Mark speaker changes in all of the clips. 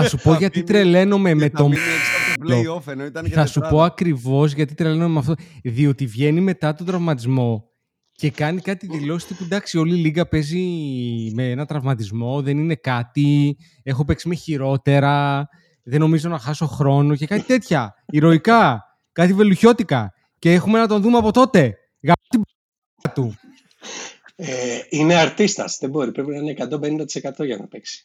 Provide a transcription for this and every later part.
Speaker 1: θα σου πω γιατί τρελαίνομαι με το.
Speaker 2: Play-off,
Speaker 1: θα σου πω ακριβώς γιατί τρελαίνομαι με αυτό. Διότι βγαίνει μετά τον τραυματισμό και κάνει κάτι δηλώσεις τύπου εντάξει, όλη η λίγα παίζει με ένα τραυματισμό, δεν είναι κάτι. Έχω παίξει με χειρότερα. Δεν νομίζω να χάσω χρόνο και κάτι τέτοια. Ηρωικά. Κάτι βελουχιώτικα. Και έχουμε να τον δούμε από τότε. Γαμ του.
Speaker 3: Ε, είναι αρτίστας, δεν μπορεί. Πρέπει να είναι 150% για να παίξει.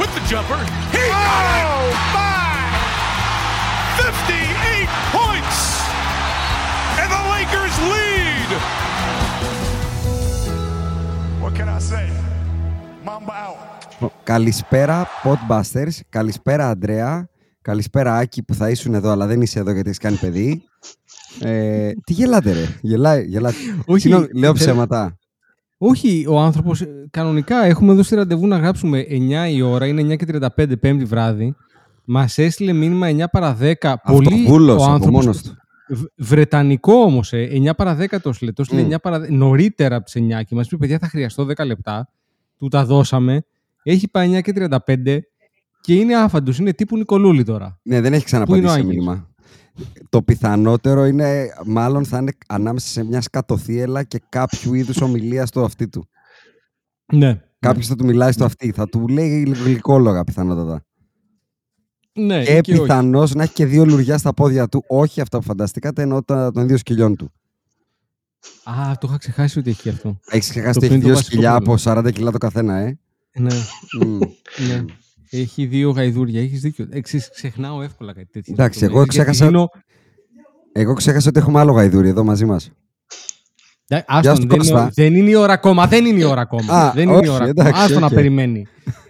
Speaker 4: with the jumper. He got it!
Speaker 5: Oh,
Speaker 4: my! 58 points! And the Lakers lead!
Speaker 5: What can I say? Mamba out.
Speaker 2: Καλησπέρα, Podbusters. Καλησπέρα, Αντρέα. Καλησπέρα, Άκη, που θα ήσουν εδώ, αλλά δεν είσαι εδώ γιατί έχεις κάνει παιδί. Ε, τι γελάτε, ρε; Γελάει, γελάτε.
Speaker 1: Όχι,
Speaker 2: Συγγνώμη, λέω
Speaker 1: δεν-
Speaker 2: ψέματα.
Speaker 1: Όχι, ο άνθρωπος. Κανονικά έχουμε δώσει ραντεβού να γράψουμε 9 η ώρα, είναι 9 και 35 πέμπτη βράδυ. Μας έστειλε μήνυμα 9 παρα 10. Πολύ
Speaker 2: Αυτοβούλος
Speaker 1: ο
Speaker 2: από
Speaker 1: άνθρωπος-
Speaker 2: μόνος του.
Speaker 1: Β- Βρετανικό όμως, ε, 9 παρα 10 το έστειλε. Το έστειλε
Speaker 2: Μμ.
Speaker 1: 9 παρα 10, νωρίτερα από τις 9 και μας είπε: Παιδιά, θα χρειαστώ 10 λεπτά. Του τα δώσαμε. Έχει πάει 9 και 35 και είναι άφαντος. Είναι τύπου Νικολούλη τώρα.
Speaker 2: Ναι, δεν έχει
Speaker 1: Πού είναι ο
Speaker 2: ξαναπαντήσει σε
Speaker 1: Άγγελος;
Speaker 2: μήνυμα. Το πιθανότερο είναι, μάλλον θα είναι ανάμεσα σε μια σκατοθύελα και κάποιου είδους ομιλία στο αυτί του.
Speaker 1: Ναι.
Speaker 2: Κάποιος θα του μιλάει στο αυτί, θα του λέει γλυκόλογα πιθανότατα.
Speaker 1: Ναι,
Speaker 2: και
Speaker 1: και όχι.
Speaker 2: πιθανώς να έχει και δύο λουριά στα πόδια του. Όχι αυτά που φανταστήκατε, ενώ τα- των δύο σκυλιών του.
Speaker 1: Α, το είχα ξεχάσει ότι έχει και αυτό.
Speaker 2: Έχεις ξεχάσει
Speaker 1: Το
Speaker 2: ότι έχει
Speaker 1: οποίο είναι το
Speaker 2: δύο
Speaker 1: βασικό
Speaker 2: σκυλιά από
Speaker 1: πρόβλημα.
Speaker 2: 40 κιλά το καθένα, ε;
Speaker 1: Ναι,
Speaker 2: Μμ.
Speaker 1: ναι. Έχει δύο γαϊδούρια, έχεις δίκιο. Ε, ξέρεις, ξεχνάω εύκολα κάτι τέτοιο.
Speaker 2: Εντάξει,
Speaker 1: Το
Speaker 2: εγώ
Speaker 1: βλέπεις γιατί
Speaker 2: ξέχασα-
Speaker 1: δίνω-
Speaker 2: Εγώ ξέχασα ότι έχουμε άλλο γαϊδούρι εδώ μαζί μας.
Speaker 1: Ε,
Speaker 2: Γεια
Speaker 1: Άστον,
Speaker 2: σου,
Speaker 1: δεν, είναι,
Speaker 2: Κώστα.
Speaker 1: δεν είναι η ώρα ακόμα. Δεν είναι η ώρα ακόμα.
Speaker 2: Α,
Speaker 1: δεν είναι η
Speaker 2: όχι,
Speaker 1: ώρα
Speaker 2: εντάξει,
Speaker 1: ακόμα. Άστο να
Speaker 2: οκ.
Speaker 1: περιμένει.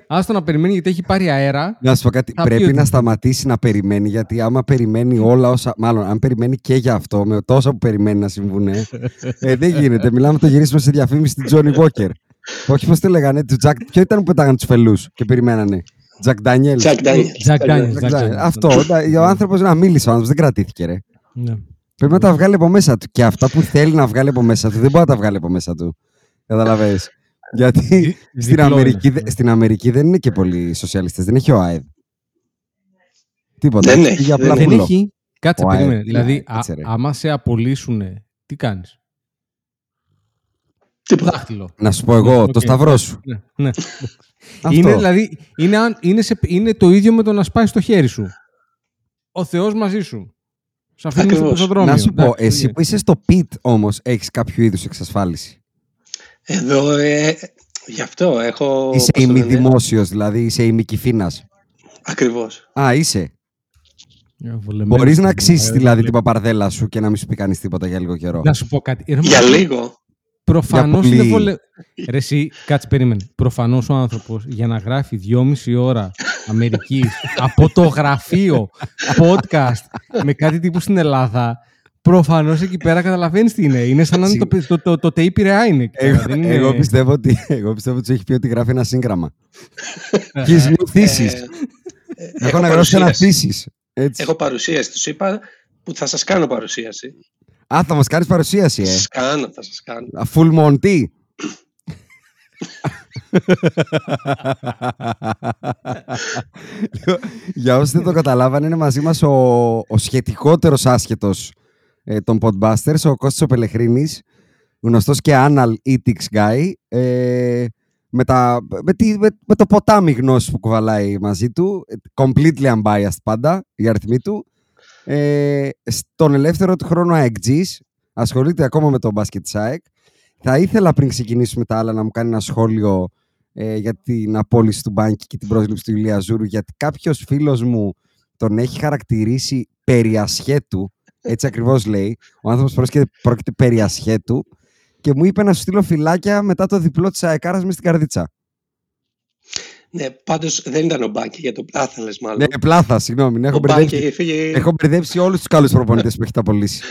Speaker 1: Άστο να περιμένει γιατί έχει πάρει αέρα.
Speaker 2: Να σου πω κάτι.
Speaker 1: Θα πει
Speaker 2: Πρέπει
Speaker 1: ότι-
Speaker 2: να σταματήσει να περιμένει, γιατί άμα περιμένει όλα όσα. Μάλλον, αν περιμένει και για αυτό, με τόσα που περιμένει να συμβούν, ε, ε, δεν γίνεται. Μιλάμε το γυρίσουμε σε διαφήμιση του Τζόνι Walker. Όχι, πώς το λέγανε, του Jack. Ποιο ήταν που πετάγανε τους φελούς και περιμένανε; Τζακ Ντανιέλ.
Speaker 3: Jack Daniels.
Speaker 1: Jack Daniels,
Speaker 2: Jack
Speaker 1: Jack
Speaker 2: Daniels.
Speaker 1: Daniels.
Speaker 2: Αυτό. ο άνθρωπος να μίλησε, ο άνθρωπος δεν κρατήθηκε, ρε.
Speaker 1: Ναι.
Speaker 2: Πρέπει να τα βγάλει από μέσα του. Και αυτά που θέλει να βγάλει από μέσα του, δεν μπορεί να τα βγάλει από μέσα του. Καταλαβαίνεις. Γιατί
Speaker 1: Δι-
Speaker 2: στην
Speaker 1: διπλό
Speaker 2: Αμερική,
Speaker 1: είναι.
Speaker 2: δε- στην Αμερική δεν είναι και πολλοί σοσιαλιστές. Δεν έχει ο ΑΕΔ. Τίποτα.
Speaker 3: Δεν
Speaker 2: Έχει
Speaker 3: έχει,
Speaker 2: για
Speaker 3: δεν
Speaker 2: απλά
Speaker 1: Δεν
Speaker 2: πουλό.
Speaker 1: έχει. Κάτσε,
Speaker 2: Ο ΑΕΔ,
Speaker 1: περίμενε.
Speaker 2: τι
Speaker 1: Δηλαδή,
Speaker 2: ΑΕΔ,
Speaker 1: α,
Speaker 2: κάτσε, ρε.
Speaker 1: άμα σε απολύσουν, τι κάνεις;
Speaker 3: Τίποτα.
Speaker 1: Δάχτυλο.
Speaker 2: Να σου πω εγώ,
Speaker 1: Ναι,
Speaker 2: το
Speaker 1: οκ.
Speaker 2: σταυρό σου.
Speaker 1: Ναι, ναι.
Speaker 2: Αυτό.
Speaker 1: είναι, δηλαδή, είναι, αν- είναι, σε, είναι το ίδιο με το να σπάει στο χέρι σου. Ο Θεός μαζί σου. Σε αφήνει στο
Speaker 3: Ακριβώς.
Speaker 1: πεζοδρόμιο.
Speaker 2: Να σου πω,
Speaker 1: Εντάξει,
Speaker 2: εσύ
Speaker 1: οκ.
Speaker 2: που είσαι στο πιτ όμως, έχεις κάποιο είδους εξασφάλιση;
Speaker 3: Εδώ, ε, γι' αυτό έχω...
Speaker 2: είσαι
Speaker 3: πώς το λένε,
Speaker 2: ημιδημόσιος, δηλαδή είσαι ημικυφίνας.
Speaker 3: Ακριβώς.
Speaker 2: Α, είσαι.
Speaker 1: Ε, βολεμένος
Speaker 2: Μπορείς να
Speaker 1: είναι,
Speaker 2: αξίσει
Speaker 1: ε,
Speaker 2: δηλαδή
Speaker 1: βλέπει.
Speaker 2: την παπαρδέλα σου και να μην σου πει κανείς τίποτα για λίγο καιρό.
Speaker 1: Να σου πω κάτι. Ρε,
Speaker 3: Για
Speaker 1: μα-
Speaker 3: λίγο.
Speaker 1: Προφανώς
Speaker 2: Για
Speaker 1: είναι
Speaker 2: πολύ.
Speaker 1: βολε... Ρε εσύ, κάτσε περίμενε. Προφανώς ο άνθρωπος για να γράφει δυόμιση ώρα Αμερικής από το γραφείο podcast με κάτι τύπου στην Ελλάδα Προφανώς εκεί πέρα καταλαβαίνεις τι είναι. Είναι σαν να είναι το, το, το, το, το Πειραιά είναι. εκεί πέρα,
Speaker 2: Εγώ,
Speaker 1: δεν είναι-
Speaker 2: εγώ, πιστεύω ότι, εγώ πιστεύω ότι σου έχει πει ότι γράφει ένα σύγγραμμα. His new thesis.
Speaker 3: Ε,
Speaker 2: Έχω να γράψω ένα
Speaker 3: παρουσίαση.
Speaker 2: thesis. Έτσι.
Speaker 3: Έχω παρουσίαση. Τους είπα που θα σας κάνω παρουσίαση.
Speaker 2: Α, θα μας κάνεις παρουσίαση, ε.
Speaker 3: Θα σας κάνω, θα σας κάνω.
Speaker 2: Α, Full Monty. Για όσοι δεν το καταλάβανε, είναι μαζί μας ο, ο σχετικότερος άσχετος ε, των Podbusters, ο Κώστας ο Πελεχρίνης, γνωστός και anal ethics guy, ε, με, τα, με, τη- με, με το ποτάμι γνώσης που κουβαλάει μαζί του, ε, completely unbiased πάντα, η αριθμή του. Ε, στον ελεύθερο του χρόνο αεκτζής, ασχολείται ακόμα με το μπάσκετ της ΑΕΚ. Θα ήθελα πριν ξεκινήσουμε τα άλλα να μου κάνει ένα σχόλιο ε, για την απόλυση του Μπάνκι και την πρόσληψη του Ηλία Ζούρου, γιατί κάποιος φίλος μου τον έχει χαρακτηρίσει περί ασχέτου, έτσι ακριβώς λέει, ο άνθρωπος πρόκειται, πρόκειται περί ασχέτου και μου είπε να σου στείλω φυλάκια μετά το διπλό της ΑΕΚΑΡΑς μες στην καρδίτσα.
Speaker 3: Ναι, πάντως δεν ήταν ο Μπάκη για το Άθαλε, μάλλον.
Speaker 2: Ναι, πλάθα, συγγνώμη. Έχω
Speaker 3: ο Μπάκη
Speaker 2: μπερδέψει,
Speaker 3: είχε φύγει.
Speaker 2: έχω μπερδέψει όλους τους καλούς προπονητές που έχετε απολύσει.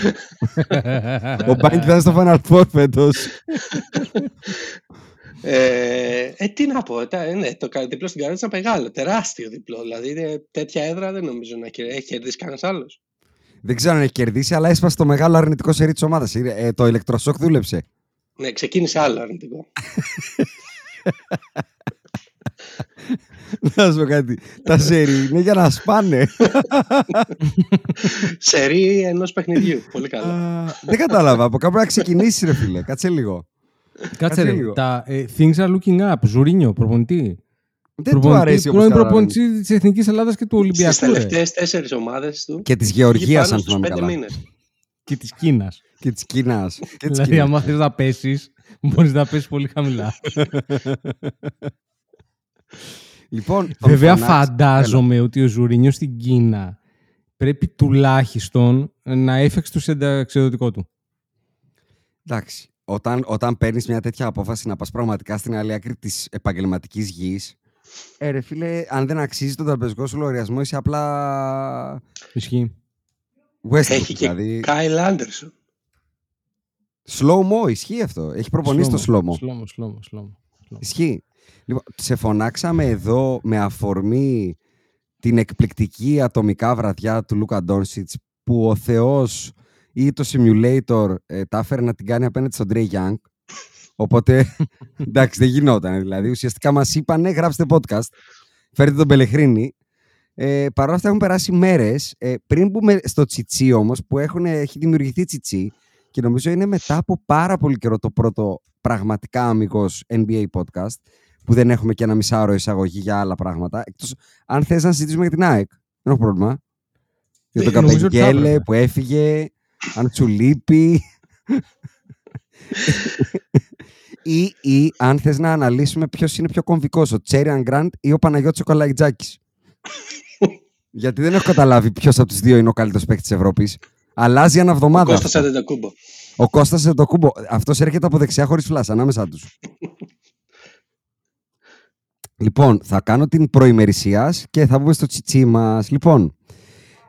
Speaker 2: ο Μπάνκι θα είναι στο Final Four φέτος.
Speaker 3: Ε, ε, τι να πω, τα, ε, ναι, το κα- διπλό στην καρδίτσα είναι μεγάλο, τεράστιο διπλό. Δηλαδή είναι τέτοια έδρα δεν νομίζω να κερ- έχει κερδίσει κανένας άλλος.
Speaker 2: Δεν ξέρω αν έχει κερδίσει, αλλά έσπασε το μεγάλο αρνητικό σερί της ομάδας. Ε, το ηλεκτροσόκ δούλεψε.
Speaker 3: Ναι, ξεκίνησε άλλο αρνητικό.
Speaker 2: Να σου πω κάτι. Τα σερί είναι για να σπάνε.
Speaker 3: Σερί ενός παιχνιδιού. Πολύ καλά.
Speaker 2: Α, Δεν κατάλαβα. Από κάπου να ξεκινήσεις, ρε φίλε. Κάτσε λίγο.
Speaker 1: Κάτσε
Speaker 2: Κάτσε
Speaker 1: ρε,
Speaker 2: λίγο.
Speaker 1: τα ε, things are looking up. Ζουρίνιο, προπονητή.
Speaker 2: Δεν του αρέσει όπως
Speaker 1: Πρώην
Speaker 2: καταλαβαίνω.
Speaker 1: προπονητή της Εθνικής Ελλάδας και του
Speaker 3: Στις
Speaker 1: Ολυμπιακού. ρε.
Speaker 3: τελευταίες τέσσερις ομάδες του.
Speaker 2: Και της
Speaker 3: έχει
Speaker 2: Γεωργίας,
Speaker 3: πάνω
Speaker 2: αν
Speaker 3: στους
Speaker 2: θυμάμαι
Speaker 3: πέντε
Speaker 2: καλά.
Speaker 3: μήνες.
Speaker 1: Και της Κίνας.
Speaker 2: Και της Κίνας. Και της
Speaker 1: Δηλαδή,
Speaker 2: Κίνας.
Speaker 1: άμα θες να πέσεις, μπορείς να πέσεις πολύ χαμηλά.
Speaker 2: Λοιπόν, τον
Speaker 1: Βέβαια,
Speaker 2: φωνάξ-
Speaker 1: φαντάζομαι ότι ο Ζουρίνιο στην Κίνα πρέπει τουλάχιστον να έφεξε το συνταξιοδοτικό του.
Speaker 2: Εντάξει. Όταν, όταν παίρνεις μια τέτοια απόφαση να πας πραγματικά στην άλλη άκρη της επαγγελματικής γης. Ε, ρε φίλε, αν δεν αξίζει τον τραπεζικό σου λογαριασμό, είσαι απλά.
Speaker 1: Ισχύει.
Speaker 2: Westbrook,
Speaker 3: Έχει και
Speaker 2: δηλαδή.
Speaker 3: Κάιλ Άντερσον.
Speaker 2: Slow mo, ισχύει αυτό. Έχει προπονήσει το slow mo.
Speaker 1: Σλόμο, σλόμο, σλόμο.
Speaker 2: Ισχύει. Λοιπόν, σε φωνάξαμε εδώ με αφορμή την εκπληκτική ατομικά βραδιά του Λούκα Ντόνσιτς που ο Θεός ή το simulator ε, τα έφερε να την κάνει απέναντι στον Trey Young. Οπότε, εντάξει, δεν γινόταν. Δηλαδή, ουσιαστικά μας είπανε, γράψτε podcast, φέρτε τον Πελεχρίνη. Ε, Παρ' όλα αυτά έχουν περάσει μέρες. Ε, πριν μπούμε στο τσιτσί όμως, που έχουν, έχει δημιουργηθεί τσιτσί και νομίζω είναι μετά από πάρα πολύ καιρό το πρώτο πραγματικά αμυγός NBA podcast, που δεν έχουμε και ένα μισάωρο εισαγωγή για άλλα πράγματα. Εκτός αν θες να συζητήσουμε για την ΑΕΚ. Δεν έχω πρόβλημα. Για τον
Speaker 1: Ε, νομίζω ότι θα
Speaker 2: Καπεγγέλε
Speaker 1: έπρεπε.
Speaker 2: που έφυγε, αν σου λείπει. ή, ή αν θες να αναλύσουμε ποιος είναι πιο κομβικός, ο Τσέριαν Γκραντ ή ο Παναγιώτης ο Καλαϊτζάκης. Γιατί δεν έχω καταλάβει ποιος από τους δύο είναι ο καλύτερος παίκτης της Ευρώπης. Αλλάζει ένα
Speaker 3: Ο
Speaker 2: εβδομάδα.
Speaker 3: Κώστας
Speaker 2: αυτό.
Speaker 3: Αντετοκούμπο.
Speaker 2: Ο Κώστας Εντοκούμπο. Αυτός έρχεται από δεξιά χωρίς φλάς, ανάμεσά τους. Λοιπόν, θα κάνω την προημερησίας και θα μπούμε στο τσιτσί μας. Λοιπόν,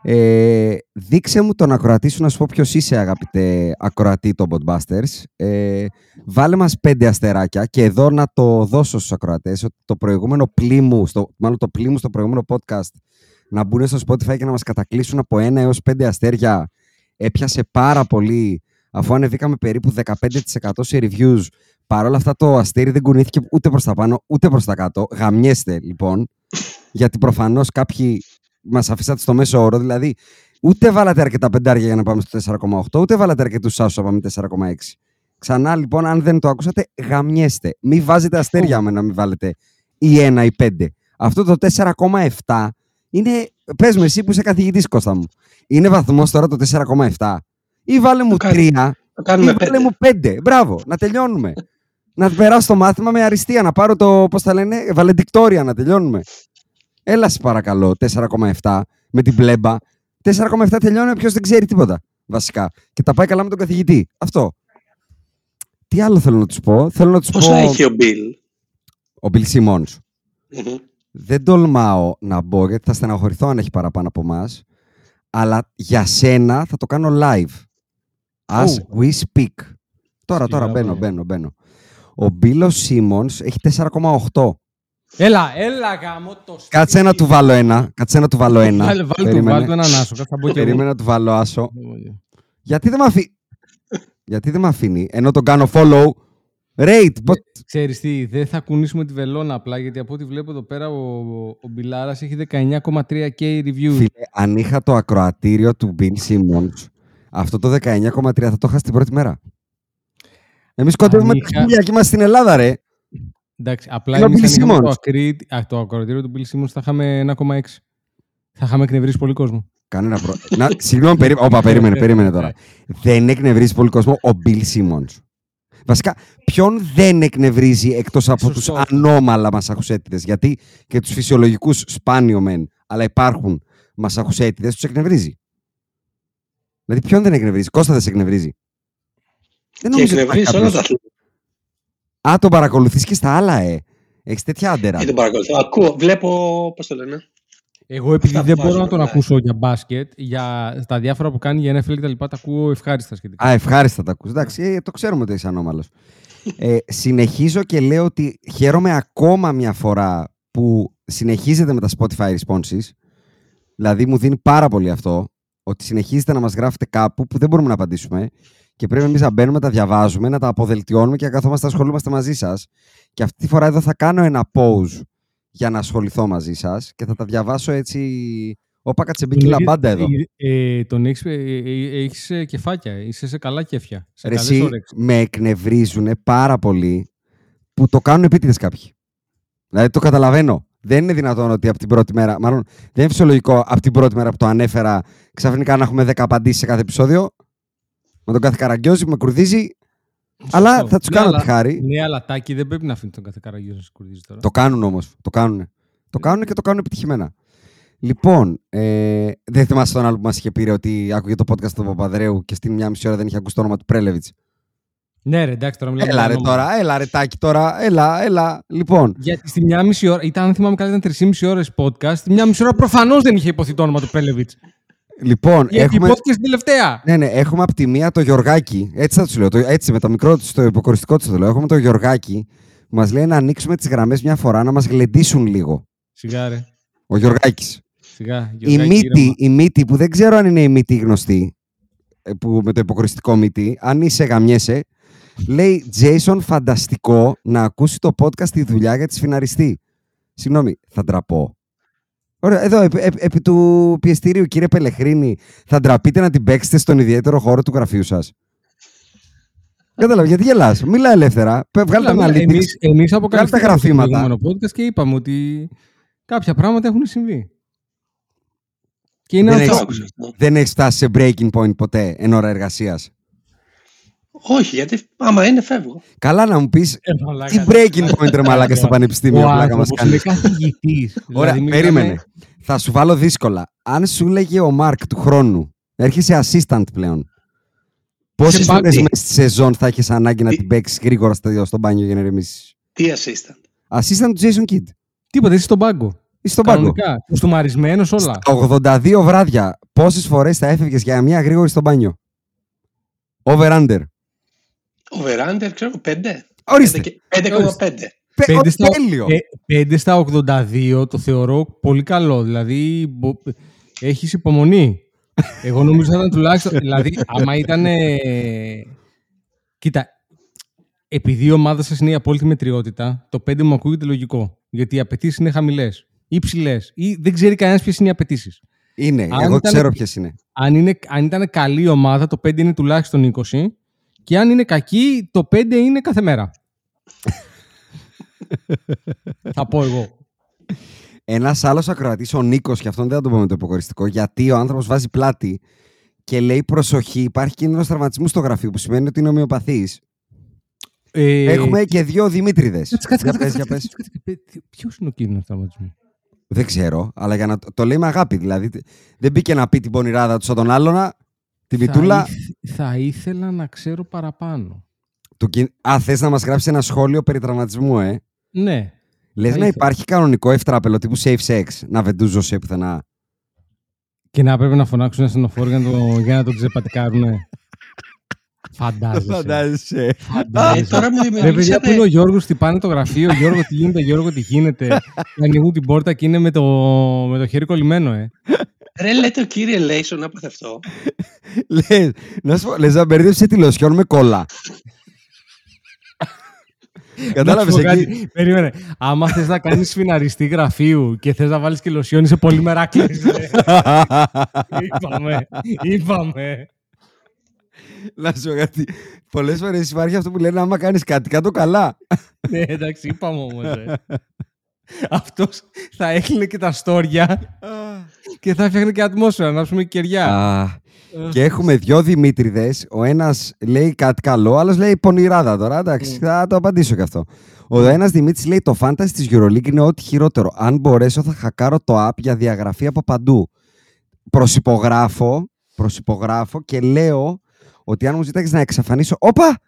Speaker 2: ε, δείξε μου τον ακροατή σου να σου πω ποιος είσαι αγαπητέ ακροατή των Podbusters. Ε, βάλε μας πέντε αστεράκια και εδώ να το δώσω στους ακροατές ότι το προηγούμενο πλή μου, στο, μάλλον το πλή μου στο προηγούμενο podcast να μπουν στο Spotify και να μας κατακλείσουν από ένα έως πέντε αστέρια έπιασε πάρα πολύ αφού ανεβήκαμε περίπου 15% σε reviews. Παρ' όλα αυτά το αστέρι δεν κουνήθηκε ούτε προς τα πάνω ούτε προς τα κάτω. Γαμιέστε λοιπόν, γιατί προφανώς κάποιοι μας αφήσατε στο μέσο όρο, δηλαδή ούτε βάλατε αρκετά πεντάρια για να πάμε στο 4,8, ούτε βάλατε αρκετούς άσους να πάμε 4,6. Ξανά λοιπόν, αν δεν το ακούσατε, γαμιέστε. Μην βάζετε αστέρια με να μην βάλετε ή ένα ή πέντε. Αυτό το 4,7 είναι, πες μου εσύ που είσαι καθηγητής Κώστα μου, είναι βαθμός τώρα το 4,7 ή βάλε μου
Speaker 3: Το κάνει-
Speaker 2: 3
Speaker 3: Το κάνουμε
Speaker 2: ή βάλε
Speaker 3: πέντε.
Speaker 2: μου 5. Μπράβο, να τελειώνουμε. να περάσω το μάθημα με αριστεία, να πάρω το, πώς τα λένε, βαλεντικτόρια, να τελειώνουμε. Έλα σε παρακαλώ, 4,7 με την πλέμπα. 4,7 τελειώνει ποιο δεν ξέρει τίποτα, βασικά. Και τα πάει καλά με τον καθηγητή. Αυτό. Τι άλλο θέλω να τους πω; Θέλω να τους
Speaker 3: Πόσα
Speaker 2: πω...
Speaker 3: έχει ο Μπιλ;
Speaker 2: Ο Bill Simmons.
Speaker 3: Μμμ.
Speaker 2: Δεν τολμάω να μπω γιατί θα στεναχωρηθώ αν έχει παραπάνω από εμάς. Αλλά για σένα θα το κάνω live. As
Speaker 1: Oh.
Speaker 2: we speak. Τώρα, τώρα
Speaker 1: Σιγά,
Speaker 2: μπαίνω,
Speaker 1: μπράβο.
Speaker 2: μπαίνω, μπαίνω. Ο Μπίλος Σίμονς έχει 4,8.
Speaker 1: Έλα, έλα γάμο το σπίτι.
Speaker 2: Κάτσε να του βάλω ένα. Κάτσε να του βάλω ένα.
Speaker 1: Βάλε, βάλε, του,
Speaker 2: Περίμενε.
Speaker 1: βάλε του έναν άσο. Κάτσε να μπω και εγώ.
Speaker 2: Περίμενα να του βάλω άσο. Γιατί δεν με αφήνει. Γιατί δεν με αφήνει. Ενώ τον κάνω follow. Rate. Πο-
Speaker 1: Ξέρεις τι, δεν θα κουνήσουμε τη βελόνα απλά, γιατί από ό,τι βλέπω εδώ πέρα ο, ο Μπιλάρας έχει 19,3k review.
Speaker 2: Φίλε, αν είχα το ακροατήριο του Bill Simmons, αυτό το 19,3 θα το είχα στην πρώτη μέρα. Εμείς κοντεύουμε
Speaker 1: Αν
Speaker 2: τα
Speaker 1: είχα-
Speaker 2: χίλια και είμαστε στην Ελλάδα, ρε.
Speaker 1: Εντάξει, απλά
Speaker 2: Είναι ο
Speaker 1: εμείς
Speaker 2: Bill
Speaker 1: αν είχαμε το,
Speaker 2: Simmons.
Speaker 1: ακρί, α, το ακροατήριο του Bill Simmons θα είχαμε 1,6. Θα είχαμε εκνευρίσει πολύ κόσμο.
Speaker 2: Κανένα πρόβλημα. Να, συγγνώμη, περί... Όπα, περίμενε, περίμενε τώρα. δεν εκνευρίζει πολύ κόσμο ο Bill Simmons. Βασικά, ποιον δεν εκνευρίζει εκτός από τους
Speaker 1: Σωστό.
Speaker 2: ανώμαλα μασαχουσέτιδες; Γιατί και τους φυσιολογικούς σπάνιο μεν, αλλά υπάρχουν μασαχουσέτιδες, τους εκνευρίζει. Δηλαδή, ποιον δεν εκνευρίζει. Κώστα δεν σε εκνευρίζει. Δεν
Speaker 3: Και
Speaker 2: νομίζω ότι υπάρχει
Speaker 3: εκνευρίζει όλα τα
Speaker 2: κάποιος-
Speaker 3: αθλήματα.
Speaker 2: Α, τον παρακολουθείς και στα άλλα, ε. Έχεις τέτοια άντερα.
Speaker 3: Δεν τον παρακολουθώ. Ακούω, βλέπω, πώς το λένε.
Speaker 1: Εγώ επειδή
Speaker 3: Αυτά
Speaker 1: δεν
Speaker 3: που
Speaker 1: μπορώ να
Speaker 3: βάζουμε,
Speaker 1: τον
Speaker 3: ναι.
Speaker 1: ακούσω για μπάσκετ, για τα διάφορα που κάνει για NFL και τα λοιπά, τα ακούω ευχάριστα σχετικά.
Speaker 2: Α, ευχάριστα τα ακούς. Εντάξει, ε, το ξέρουμε ότι είσαι ανώμαλος. Ε, συνεχίζω και λέω ότι χαίρομαι ακόμα μια φορά που συνεχίζετε με τα Spotify responses. Δηλαδή μου δίνει πάρα πολύ αυτό ότι συνεχίζετε να μας γράφετε κάπου που δεν μπορούμε να απαντήσουμε και πρέπει εμείς να μπαίνουμε, τα διαβάζουμε, να τα αποδελτιώνουμε και να καθόμαστε να ασχολούμαστε μαζί σας. Και αυτή τη φορά εδώ θα κάνω ένα pause για να ασχοληθώ μαζί σας και θα τα διαβάσω έτσι... Όπα κατσεμπίκι λαμπάντα εδώ.
Speaker 1: Ε, ε, τον έχεις, ε, ε, έχεις ε, κεφάκια, είσαι σε καλά κέφια. Σε
Speaker 2: Ρε
Speaker 1: καλές
Speaker 2: εσύ,
Speaker 1: όρεξεις.
Speaker 2: με εκνευρίζουν πάρα πολύ που το κάνουν επίτηδες κάποιοι. Δηλαδή το καταλαβαίνω. Δεν είναι δυνατόν ότι από την πρώτη μέρα, μάλλον δεν είναι φυσιολογικό από την πρώτη μέρα που το ανέφερα ξαφνικά να έχουμε 10 απαντήσεις σε κάθε επεισόδιο. Με τον κάθε καραγκιόζη που με κουρδίζει. Αλλά
Speaker 1: Σωστό.
Speaker 2: θα τους
Speaker 1: Ναι,
Speaker 2: κάνω
Speaker 1: αλλά-
Speaker 2: τη χάρη.
Speaker 1: Ναι, αλλά τάκι δεν πρέπει να αφήνει τον κάθε καραγιό να σε κουρδίζει τώρα.
Speaker 2: Το κάνουν όμως. Το κάνουν. Το κάνουν και το κάνουν επιτυχημένα. Λοιπόν, ε, δεν θυμάσαι τον άλλο που μας είχε πει ρε, ότι άκουγε το podcast του Παπαδρέου και στην μια μισή ώρα δεν είχε ακούσει το όνομα του Πρέλεβιτς.
Speaker 1: Ναι, ρε, εντάξει, τώρα μιλάμε
Speaker 2: Έλα
Speaker 1: για
Speaker 2: ρε
Speaker 1: ονόματα.
Speaker 2: τώρα, έλα ρε τάκι τώρα, έλα, έλα. Λοιπόν,
Speaker 1: Γιατί στη μια μισή ώρα, ήταν, αν θυμάμαι καλά, ήταν 3,5 ώρες podcast. Στη μια μισή ώρα προφανώς δεν είχε υποθεί το όνομα του Πρέλεβιτ.
Speaker 2: λοιπόν
Speaker 1: Γιατί
Speaker 2: έχουμε,
Speaker 1: υπόθηκε στην τελευταία.
Speaker 2: ναι, ναι, έχουμε από τη μία το Γιωργάκη, έτσι θα τους λέω, το, έτσι με το μικρό τους, το υποκοριστικό τους το λέω. Έχουμε το Γιωργάκη που μας λέει να ανοίξουμε τις γραμμές μια φορά να μας γλεντήσουν λίγο.
Speaker 1: Σιγά, ρε.
Speaker 2: Ο Γιωργάκης.
Speaker 1: Σιγά.
Speaker 2: Η
Speaker 1: Γιωργάκη,
Speaker 2: μύτη,
Speaker 1: ήρεμα.
Speaker 2: η μύτη που δεν ξέρω αν είναι η μύτη γνωστή, ε, που, με το υποκριστικό μύτη, αν είσαι γαμιέσαι, λέει Jason φανταστικό να ακούσει το podcast στη δουλειά για τη σφιναριστή. Συγγνώμη, θα ντραπώ. Ωραία, εδώ επί, επί- επί του πιεστηρίου, κύριε Πελεχρίνη, θα ντραπείτε να την παίξετε στον ιδιαίτερο χώρο του γραφείου σας. Κατάλαβες, γιατί γελάς. Μιλά ελεύθερα. Πε- Βγάλε τα
Speaker 1: Μιλάμε,
Speaker 2: analytics.
Speaker 1: εμείς, εμείς αποκαλυφθήκαμε στο
Speaker 2: γραφήματα.
Speaker 1: προηγούμενο podcast και είπαμε ότι κάποια πράγματα έχουν συμβεί. Και είναι
Speaker 2: Δεν
Speaker 3: Το
Speaker 2: έχεις-
Speaker 1: ανθρώπινο.
Speaker 3: άκουσα αυτό.
Speaker 2: Δεν έχεις φτάσει σε breaking point ποτέ εν ώρα εργασίας.
Speaker 3: Όχι, γιατί άμα είναι φεύγω.
Speaker 2: Καλά να μου πεις
Speaker 1: Ε, μαλάκα.
Speaker 2: Τι breaking point ρε μαλάκα στο πανεπιστήμιο
Speaker 1: Ο
Speaker 2: πλάκα μας
Speaker 1: άνθρωπος
Speaker 2: κάνει.
Speaker 1: είναι καθηγητής.
Speaker 2: Ωραία,
Speaker 1: Δηλαδή,
Speaker 2: περίμενε.
Speaker 1: μιλάμε-
Speaker 2: Θα σου βάλω δύσκολα. Αν σου λέγε ο Μάρκ του χρόνου, έρχεσαι assistant πλέον. Πόσες
Speaker 1: Σε
Speaker 2: φορές
Speaker 1: πάγκο.
Speaker 2: μέσα στη σεζόν θα έχεις ανάγκη να
Speaker 3: Τι-
Speaker 2: την παίξεις γρήγορα στο, στο μπάνιο για να ηρεμήσεις;
Speaker 3: Τι assistant;
Speaker 2: Assistant του Jason Kidd.
Speaker 1: Τίποτα, είσαι στον πάγκο.
Speaker 2: Είσαι στον πάγκο.
Speaker 1: Κανονικά. Κουστούμαρισμένος όλα.
Speaker 2: Στα 82 βράδια, πόσες φορές θα έφευγες για μια γρήγορη στο μπάνιο; Over under.
Speaker 3: Over under, ξέρω, 5.
Speaker 2: Ορίστε.
Speaker 3: 5,5.
Speaker 2: Πε-
Speaker 1: Πέντε
Speaker 2: ο,
Speaker 1: στα-
Speaker 2: τέλειο.
Speaker 1: Ε, 5 στα 82 το θεωρώ πολύ καλό. Δηλαδή, μπο- έχεις υπομονή. Εγώ νομίζω θα ήταν τουλάχιστον... δηλαδή, άμα ήταν... Κοίτα, επειδή η ομάδα σας είναι η απόλυτη μετριότητα, το 5 μου ακούγεται λογικό. Γιατί οι απαιτήσεις είναι χαμηλές ή ψηλές. Ή δεν ξέρει κανένας ποιες είναι οι απαιτήσεις.
Speaker 2: Είναι,
Speaker 1: αν
Speaker 2: εγώ
Speaker 1: ήταν-
Speaker 2: ξέρω ποιες είναι.
Speaker 1: Αν, είναι, αν ήταν καλή ομάδα, το 5 είναι τουλάχιστον 20. Και αν είναι κακή, το 5 είναι κάθε μέρα. θα πω εγώ.
Speaker 2: Ένας άλλος ακροατής, ο Νίκος, και αυτόν δεν θα το πούμε το υποκοριστικό, γιατί ο άνθρωπος βάζει πλάτη και λέει προσοχή, υπάρχει κίνδυνος τραυματισμού στο γραφείο, που σημαίνει ότι είναι ομοιοπαθής.
Speaker 1: Ε,
Speaker 2: Έχουμε και δύο Δημήτριδε.
Speaker 1: Κάτσε, κάτσε, κάτσε, κάτσε, κάτσε, κάτσε. Ποιος είναι ο κίνδυνος τραυματισμού;
Speaker 2: Δεν ξέρω, αλλά για να το, το λέει με αγάπη. Δηλαδή, δεν μπήκε να πει την πονηράδα του σαν τον άλλονα, την πιτούλα.
Speaker 1: Θα, ήθ- θα ήθελα να ξέρω παραπάνω.
Speaker 2: Του... κιν- Α, θες να μας γράψεις ένα σχόλιο περί τραυματισμού, ε;
Speaker 1: Ναι.
Speaker 2: Λες
Speaker 1: Θα
Speaker 2: να
Speaker 1: ήθελα.
Speaker 2: υπάρχει κανονικό ευτράπελο τύπου safe sex, να βεντούζωσε πουθενά;
Speaker 1: Και να πρέπει να φωνάξουν ένα στενοφόρο για να, το, για να τον ξεπατικάρουνε. Φαντάζεσαι.
Speaker 2: Φαντάζεσαι.
Speaker 3: Ε,
Speaker 1: Φαντάζεσαι.
Speaker 3: τώρα μου
Speaker 1: Ρε παιδιά, που είναι
Speaker 3: δημιουργήσατε...
Speaker 1: ο Γιώργος, χτυπάνε το γραφείο. Γιώργο, τι γίνεται, Γιώργο, τι γίνεται. Ανοίγουν την πόρτα και είναι με το, με το χέρι κολλημένο, ε.
Speaker 3: Ρε, λέτε ο κύριε Λέισον να πάθει αυτό.
Speaker 2: Λες, να σου πω, λες να μπερδέψει τη λοσιόν με κόλλα. Κατάλαβες
Speaker 1: Να σου πω
Speaker 2: εκεί;
Speaker 1: κάτι. Περίμενε. Άμα θες να κάνεις σφιναριστή γραφείου και θες να βάλεις και λοσιόν, είσαι πολύ μεράκλης. ρε. είπαμε. Είπαμε.
Speaker 2: Να σου πω κάτι. Πολλές φορές υπάρχει αυτό που λένε άμα κάνεις κάτι, κάτω καλά.
Speaker 1: ναι, εντάξει, είπαμε όμως. Ρε. Αυτός θα έκλεινε και τα στόρια και θα έφτιαχνε και ατμόσφαιρα, να ψούμε κεριά.
Speaker 2: Α, και έχουμε δυο Δημήτριδες. Ο ένας λέει κάτι καλό, ο άλλος λέει πονηράδα τώρα. Εντάξει, θα το απαντήσω κι αυτό. Ο ένας Δημήτρης λέει το fantasy της Euroleague είναι ό,τι χειρότερο. Αν μπορέσω θα χακάρω το app για διαγραφή από παντού. Προσυπογράφω, προσυπογράφω και λέω ότι αν μου ζητάξεις να εξαφανίσω... Όπα!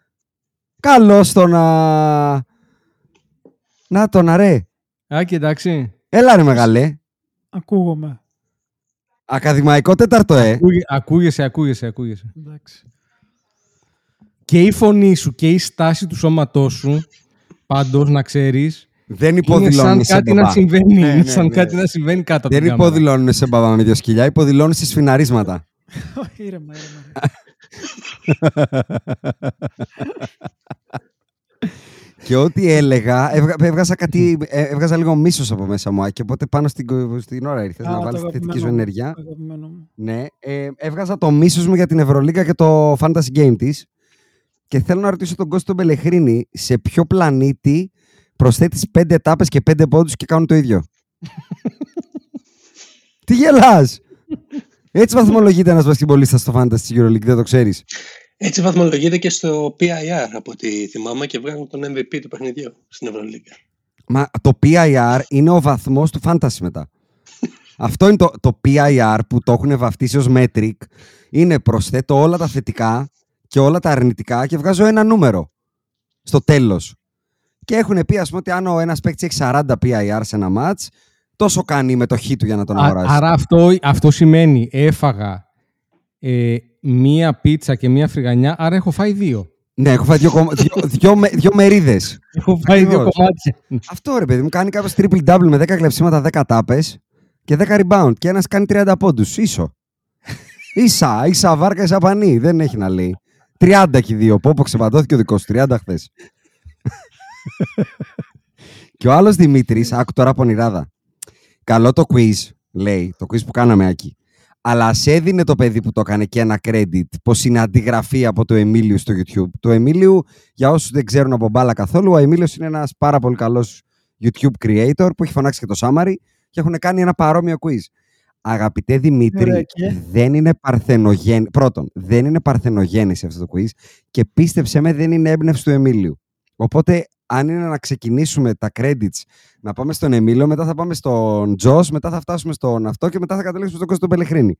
Speaker 2: Καλώς το να... Να τον αρέ.
Speaker 1: Α, και εντάξει.
Speaker 2: Έλα ρε μεγάλε.
Speaker 6: Ακούγομαι.
Speaker 2: Ακαδημαϊκό τέταρτο, ε.
Speaker 1: Ακούγε- Ακούγεσαι, ακούγεσαι, ακούγεσαι.
Speaker 6: Εντάξει.
Speaker 1: Και η φωνή σου και η στάση του σώματός σου, πάντως να ξέρεις,
Speaker 2: Δεν
Speaker 1: είναι σαν
Speaker 2: υποδηλώνει σε
Speaker 1: κάτι
Speaker 2: μπαμπά.
Speaker 1: να συμβαίνει.
Speaker 2: Ναι, ναι,
Speaker 1: σαν
Speaker 2: ναι.
Speaker 1: κάτι να συμβαίνει κάτω από
Speaker 2: Δεν
Speaker 1: την κάμερα.
Speaker 2: υποδηλώνουν σε μπαμπά με δύο σκυλιά, υποδηλώνουν σε σφιναρίσματα.
Speaker 6: ήρεμα, ήρεμα.
Speaker 2: και ό,τι έλεγα, έβγα, έβγαζα, κάτι, ε, έβγαζα λίγο μίσος από μέσα μου. α, Και οπότε πάνω στην, κο- στην ώρα ήρθες
Speaker 6: Α,
Speaker 2: να
Speaker 6: το
Speaker 2: βάλεις τη θετική
Speaker 6: αγαπημένο
Speaker 2: σου
Speaker 6: μου,
Speaker 2: ενέργεια.
Speaker 6: το αγαπημένο μου.
Speaker 2: Ναι, ε, έβγαζα το μίσος μου για την Ευρωλίγκα και το Fantasy Game της. Και θέλω να ρωτήσω τον Κώστο Μπελεχρίνη σε ποιο πλανήτη προσθέτεις πέντε ετάπες και πέντε πόντους και κάνουν το ίδιο; Τι γελάς! Έτσι βαθμολογείται ένας βασκεμπολίστας στο Fantasy της Euroleague, δεν το ξέρεις;
Speaker 3: Έτσι βαθμολογείται και στο PIR από ό,τι θυμάμαι και βγάλουν τον MVP του παιχνιδιού στην Ευρωλίγκα.
Speaker 2: Μα το PIR είναι ο βαθμός του fantasy μετά. Αυτό είναι το, το PIR που το έχουν βαφτίσει ως metric. Είναι προσθέτω όλα τα θετικά και όλα τα αρνητικά και βγάζω ένα νούμερο στο τέλος. Και έχουν πει ας πούμε ότι αν ο ένας παίκτης έχει 40 PIR σε ένα match, τόσο κάνει η μετοχή του για να τον
Speaker 1: Α-
Speaker 2: αγοράσει.
Speaker 1: Άρα αυτό, αυτό σημαίνει έφαγα ε, μία πίτσα και μία φρυγανιά, άρα έχω φάει δύο.
Speaker 2: Ναι, έχω φάει δύο, κομμα- δύο, δύο, με- δύο μερίδες.
Speaker 1: Έχω φάει δύο
Speaker 2: Ακριβώς.
Speaker 1: κομμάτια.
Speaker 2: Αυτό ρε παιδί μου, κάνει κάποιος triple double με 10 κλεψίματα, 10 τάπες και 10 rebound. Και ένας κάνει 30 πόντους. Ίσο. Ίσα, ίσα βάρκα, ίσα πανί. Δεν έχει να λέει. 30 και οι δύο. Πόπο ξεπατώθηκε ο δικός σου. 30 χθες. και ο άλλος Δημήτρης, άκου τώρα πονηράδα. Καλό το quiz, λέει. Το quiz που κάναμε εκεί. Αλλά σε έδινε το παιδί που το έκανε και ένα credit πως είναι αντιγραφή από το Εμίλιου στο YouTube. Το Εμίλιου, για όσους δεν ξέρουν από μπάλα καθόλου, ο Εμίλιο είναι ένας πάρα πολύ καλός YouTube creator που έχει φωνάξει και το Summary και έχουν κάνει ένα παρόμοιο quiz. Αγαπητέ Δημήτρη,
Speaker 6: Ωραία, και;
Speaker 2: δεν είναι παρθενογέννη. Πρώτον, δεν είναι παρθενογέννηση αυτό το quiz και πίστεψέ με, δεν είναι έμπνευση του Εμίλιου. Οπότε, αν είναι να ξεκινήσουμε τα credits, να πάμε στον Εμίλιο, μετά θα πάμε στον Τζος, μετά θα φτάσουμε στον αυτό και μετά θα καταλήξουμε στον Κώστο Πελεχρίνη.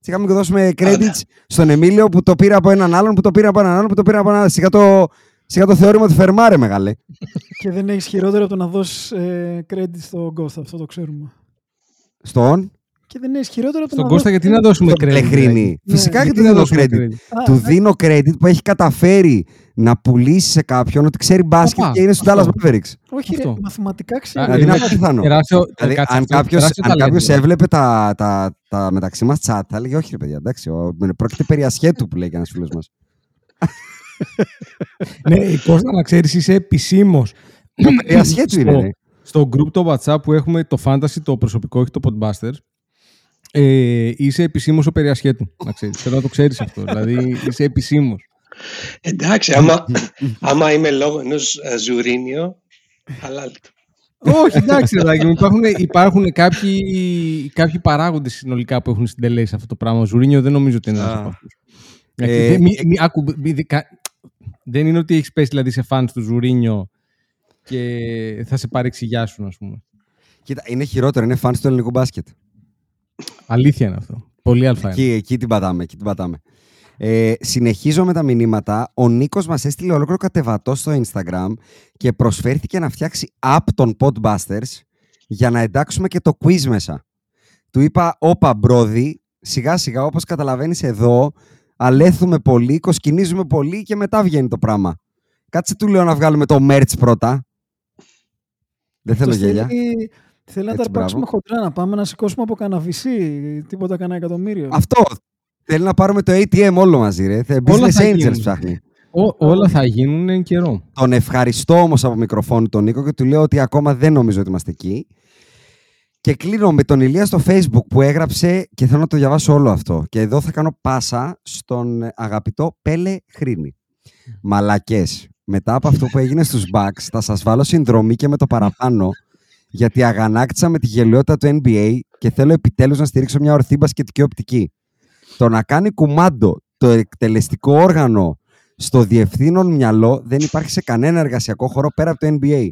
Speaker 2: Σιγά μην δώσουμε credits στον Εμίλιο που το πήρε από έναν άλλον, που το πήρε από έναν άλλον, που το πήρε από έναν άλλον. Σιγά το, σιγά το θεώρημα του Φερμάρε, μεγάλε.
Speaker 6: Και δεν έχεις χειρότερο από το να δώσεις ε, credit στο Ghost, αυτό το ξέρουμε.
Speaker 2: Στον;
Speaker 6: Και δεν έχεις χειρότερο από το
Speaker 1: Στον
Speaker 6: να
Speaker 1: Κώστα,
Speaker 6: δώσεις
Speaker 1: γιατί να δώσουμε
Speaker 2: στον
Speaker 1: credit.
Speaker 2: Πελεχρίνη.
Speaker 1: δηλαδή.
Speaker 2: Φυσικά
Speaker 6: Ναι,
Speaker 2: και
Speaker 1: Γιατί
Speaker 2: του
Speaker 1: να
Speaker 2: δίνω
Speaker 1: δώσουμε
Speaker 2: credit.
Speaker 1: credit.
Speaker 6: Α,
Speaker 2: Του
Speaker 6: α,
Speaker 2: δίνω credit που έχει καταφέρει να πουλήσεις σε κάποιον ότι ξέρει μπάσκετ
Speaker 1: Οπα,
Speaker 2: και είναι στους Dallas
Speaker 1: αυτό.
Speaker 2: Mavericks.
Speaker 6: Όχι, ρε,
Speaker 1: αυτό.
Speaker 6: μαθηματικά ξέρει.
Speaker 1: Α,
Speaker 2: Δηλαδή είναι
Speaker 1: ε,
Speaker 2: απίθανο.
Speaker 1: τεράστιο-
Speaker 2: Δηλαδή,
Speaker 1: κάτσε,
Speaker 2: αν
Speaker 1: αυτό,
Speaker 2: κάποιος,
Speaker 1: τεράστιο
Speaker 2: αν κάποιος
Speaker 1: ταλέντο.
Speaker 2: έβλεπε τα, τα, τα μεταξύ μας chat, θα έλεγε όχι ρε παιδιά, εντάξει, ο, πρόκειται περί ασχέτου που λέει και ένας φίλος μας.
Speaker 1: Ναι, Κώστα, να ξέρεις, είσαι επισήμος.
Speaker 2: περί ασχέτου είναι,
Speaker 1: Στο-
Speaker 2: ρε.
Speaker 1: Στο group το WhatsApp που έχουμε το Fantasy, το προσωπικό, όχι το Podbusters, ε, είσαι επισήμως ο περιασχέτου, να ξέρεις. Θέλω να το ξέρεις αυτό. Δηλαδή, είσαι επισήμως.
Speaker 3: Εντάξει, άμα, άμα είμαι λόγω ενός Ζουρίνιο, χαλάλη.
Speaker 1: Όχι, εντάξει, παιδάκι μου. Υπάρχουν, υπάρχουν κάποιοι, κάποιοι παράγοντες συνολικά που έχουν συντελέσει αυτό το πράγμα. Ο Ζουρίνιο δεν νομίζω ότι είναι ένας
Speaker 2: Α.
Speaker 1: από αυτούς.
Speaker 2: Ε,
Speaker 1: Δεν- μη- μη- άκου, μη- μη- κα- δεν είναι ότι έχεις πέσει δηλαδή σε φαν του Ζουρίνιο και θα σε παρεξηγιάσουν, ας πούμε.
Speaker 2: Κοίτα, είναι χειρότερο, είναι φαν του ελληνικού μπάσκετ.
Speaker 1: Αλήθεια είναι αυτό. Πολύ αλφα είναι.
Speaker 2: Εκεί, εκεί την πατάμε, εκεί την πατάμε. Ε, συνεχίζω με τα μηνύματα. Ο Νίκος μας έστειλε ολόκληρο κατεβατό στο Instagram και προσφέρθηκε να φτιάξει app των Podbusters για να εντάξουμε και το quiz μέσα. Του είπα, όπα μπρόδι, σιγά σιγά όπως καταλαβαίνεις εδώ, αλέθουμε πολύ, κοσκινίζουμε πολύ και μετά βγαίνει το πράγμα. Κάτσε του λέω να βγάλουμε το merch πρώτα. Δεν θέλω
Speaker 6: Το
Speaker 2: γέλια.
Speaker 6: Θέλει, θέλει να τα
Speaker 2: Έτσι,
Speaker 6: αρπάξουμε
Speaker 2: μπράβο.
Speaker 6: χοντρά, να πάμε να σηκώσουμε από κανένα βυσί, τίποτα κανένα εκατομμύριο.
Speaker 2: Αυτό. Θέλει να πάρουμε το ATM όλο μαζί, ρε. Θε-
Speaker 1: Όλα
Speaker 2: Business
Speaker 1: θα
Speaker 2: Angels
Speaker 1: γίνουν.
Speaker 2: ψάχνει.
Speaker 1: Ό, όλα θα γίνουν εν καιρό.
Speaker 2: Τον ευχαριστώ όμως από μικροφόνου τον Νίκο και του λέω ότι ακόμα δεν νομίζω ότι είμαστε εκεί. Και κλείνω με τον Ηλία στο Facebook που έγραψε και θέλω να το διαβάσω όλο αυτό. Και εδώ θα κάνω πάσα στον ε, αγαπητό Πέλε Χρήνη. Μαλακές. Μετά από αυτό που έγινε στους Bucks θα σας βάλω συνδρομή και με το παραπάνω γιατί αγανάκτησα με τη γελιότητα του NBA και θέλω επιτέλους να στηρίξω μια ορθή μπασκετική οπτική. Το να κάνει κουμάντο το εκτελεστικό όργανο στο διευθύνων μυαλό δεν υπάρχει σε κανένα εργασιακό χώρο πέρα από το NBA.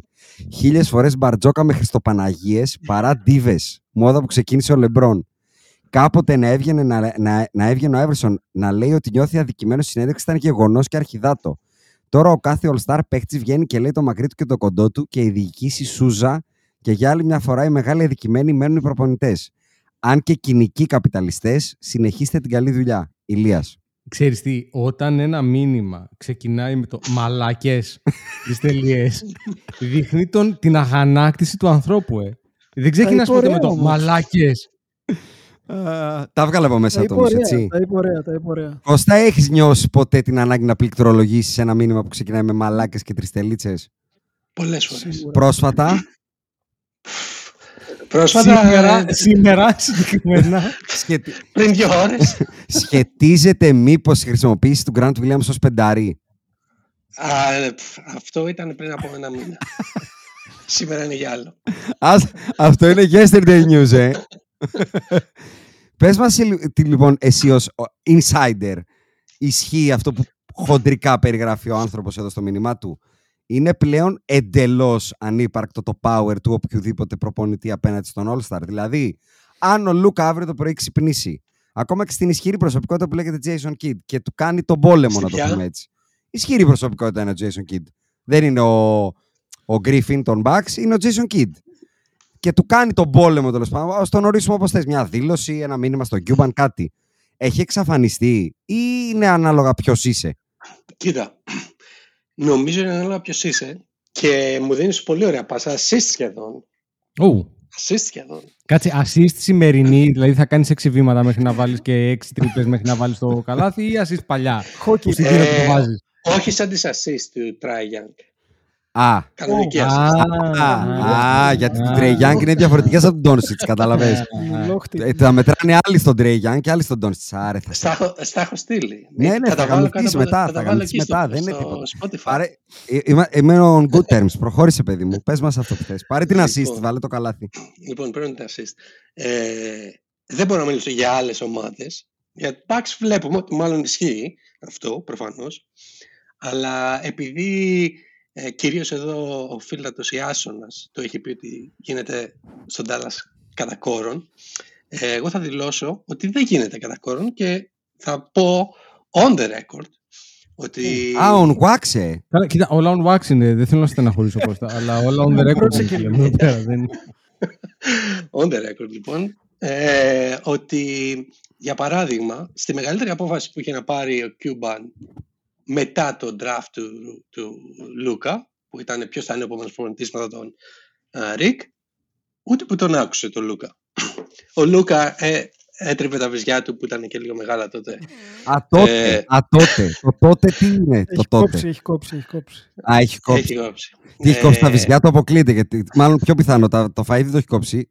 Speaker 2: Χίλιες φορές μπαρτζόκα με Χριστοπαναγίες παρά ντίβε. Μόδα που ξεκίνησε ο Λεμπρόν. Κάποτε να έβγαινε, να, να, να έβγαινε ο Εύερσον να λέει ότι νιώθει αδικημένο στη συνέντευξη ήταν γεγονός και αρχιδάτο. Τώρα ο κάθε All-Star παίχτης βγαίνει και λέει το μακρύ του και το κοντό του και η διοικήση Σούζα και για άλλη μια φορά οι μεγάλοι αδικημένοι μένουν οι προπονητές. Αν και κοινικοί καπιταλιστές, συνεχίστε την καλή δουλειά. Ηλίας.
Speaker 1: Ξέρεις τι, όταν ένα μήνυμα ξεκινάει με το μαλακές τις τελειές, δείχνει τον, την αγανάκτηση του ανθρώπου, ε. Δεν ξεκινάς
Speaker 6: είπε
Speaker 1: ποτέ με
Speaker 6: ωραία
Speaker 1: το
Speaker 6: όμως.
Speaker 1: μαλακές.
Speaker 2: Τα έβγαλε από μέσα
Speaker 6: Τα
Speaker 2: του
Speaker 6: είπε
Speaker 2: όμως,
Speaker 6: ωραία,
Speaker 2: έτσι.
Speaker 6: τα είπε ωραία, τα είπε ωραία.
Speaker 2: Κώστα, έχεις νιώσει ποτέ την ανάγκη να πληκτρολογήσεις ένα μήνυμα που ξεκινάει με μαλάκες και τριστελίτσες.
Speaker 3: Πολλές φορές.
Speaker 6: Σίγουρα.
Speaker 2: Πρόσφατα,
Speaker 3: Πρόσφατα,
Speaker 1: Σήμερα,
Speaker 3: ε,
Speaker 1: σήμερα συγκεκριμένα.
Speaker 2: σχετι...
Speaker 3: πριν δύο ώρες.
Speaker 2: σχετίζεται μήπως η χρησιμοποίηση του Grant Williams ως πενταρί.
Speaker 3: Α, ε, πφ, αυτό ήταν πριν από ένα μήνα. Σήμερα είναι για άλλο.
Speaker 2: Ας, αυτό είναι yesterday news, ε. Πες μας, ε, τι, λοιπόν, εσύ ως ο insider, ισχύει αυτό που χοντρικά περιγράφει ο άνθρωπος εδώ στο μήνυμά του; Είναι πλέον εντελώς ανύπαρκτο το power του οποιοδήποτε προπονητή απέναντι στον All-Star. Δηλαδή, αν ο Λούκα αύριο το πρωί ξυπνήσει, ακόμα και στην ισχυρή προσωπικότητα που λέγεται Jason Kidd και του κάνει τον πόλεμο, να το
Speaker 3: Ποια;
Speaker 2: πούμε έτσι. Ισχυρή προσωπικότητα είναι ο Jason Kidd. Δεν είναι ο, ο Griffin των Bucks, είναι ο Jason Kidd. Και του κάνει τον πόλεμο τέλος πάντων. Α τον ορίσουμε όπως θες. Μια δήλωση, ένα μήνυμα στο Cuban, κάτι. Έχει εξαφανιστεί ή είναι ανάλογα ποιος είσαι;
Speaker 3: Κοίτα, νομίζω είναι ανάλογα ποιος είσαι και μου δίνεις πολύ ωραία πάσα. Assist σχεδόν.
Speaker 1: Ου,
Speaker 3: Assist σχεδόν.
Speaker 1: Κάτσε, assist σημερινή, δηλαδή θα κάνεις έξι βήματα μέχρι να βάλεις και έξι τρύπες μέχρι να βάλεις το καλάθι ή assist παλιά.
Speaker 6: Χόκι.
Speaker 1: Που στην κύρα
Speaker 3: Ε,
Speaker 1: το βάζεις;
Speaker 3: Όχι σαν τις assist του Try Young.
Speaker 2: Α,
Speaker 3: Κανονική
Speaker 1: Α,
Speaker 3: assist.
Speaker 2: α, α, γιατί το
Speaker 1: α.
Speaker 2: Trey Young είναι διαφορετικές από τον Ντόνσιτς, καταλαβες.
Speaker 6: Λόχτη.
Speaker 2: Ε, τα μετράνε άλλοι στον Trey Young και άλλοι στον Ντόνσιτς. Άρε, θα
Speaker 3: Στα, έχω- στα έχω στείλει.
Speaker 2: Ναι, ναι, θα
Speaker 3: τα βάλω
Speaker 2: γαμηθείς
Speaker 3: κάτω από-
Speaker 2: μετά,
Speaker 3: τα
Speaker 2: θα
Speaker 3: βάλω
Speaker 2: γαμηθείς
Speaker 3: εκεί στο-
Speaker 2: μετά, δεν είναι
Speaker 3: στο
Speaker 2: τίποτα.
Speaker 3: Spotify.
Speaker 2: Πάρε, ε, είμαι, είμαι on good terms. Προχώρησε, παιδί μου. Πες μας αυτό που θες. Πάρε την assist,
Speaker 3: Λοιπόν.
Speaker 2: βάλε το καλάθι.
Speaker 3: Λοιπόν, παίρνω την assist. Ε, δεν μπορώ να μιλήσω για άλλες ομάδες. Για Bucks βλέπουμε ότι μάλλον ισχύει αυτό, προφανώς. Αλλά επειδή ε, κυρίως εδώ ο φίλατος Ιάσονας το έχει πει ότι γίνεται στον Dallas κατά κόρον, ε, εγώ θα δηλώσω ότι δεν γίνεται κατά κόρον και θα πω on the record ότι
Speaker 2: Α, on wax, ε.
Speaker 1: Καλά, κοίτα, όλα on wax είναι, δεν θέλω να στεναχωρήσω Κώστα, αλλά όλα on the record
Speaker 6: Πρόσεχε
Speaker 1: είναι,
Speaker 6: λίγο.
Speaker 1: λέμε εδώ πέρα, δεν-
Speaker 3: on the record λοιπόν, ε, ότι για παράδειγμα, στη μεγαλύτερη απόφαση που είχε να πάρει ο Cuban μετά το draft του, του Λούκα, που ήταν ποιος θα είναι ο επόμενος προπονητής μετά τον Ρικ, ούτε που τον άκουσε τον Λούκα. Ο Λούκα ε, έτρεπε τα βυζιά του που ήταν και λίγο μεγάλα τότε.
Speaker 2: Α, τότε.
Speaker 3: Ε,
Speaker 2: Α, τότε. Το τότε τι είναι, το
Speaker 6: Έχει
Speaker 2: τότε;
Speaker 6: κόψει, έχει κόψει, έχει κόψει.
Speaker 2: Α, έχει κόψει.
Speaker 3: Έχει κόψει.
Speaker 2: Τι έχει κόψει τα
Speaker 3: Ε,
Speaker 2: βυζιά του αποκλείεται. Γιατί, μάλλον πιο πιθανό. Τα, το φαΐδι το έχει κόψει.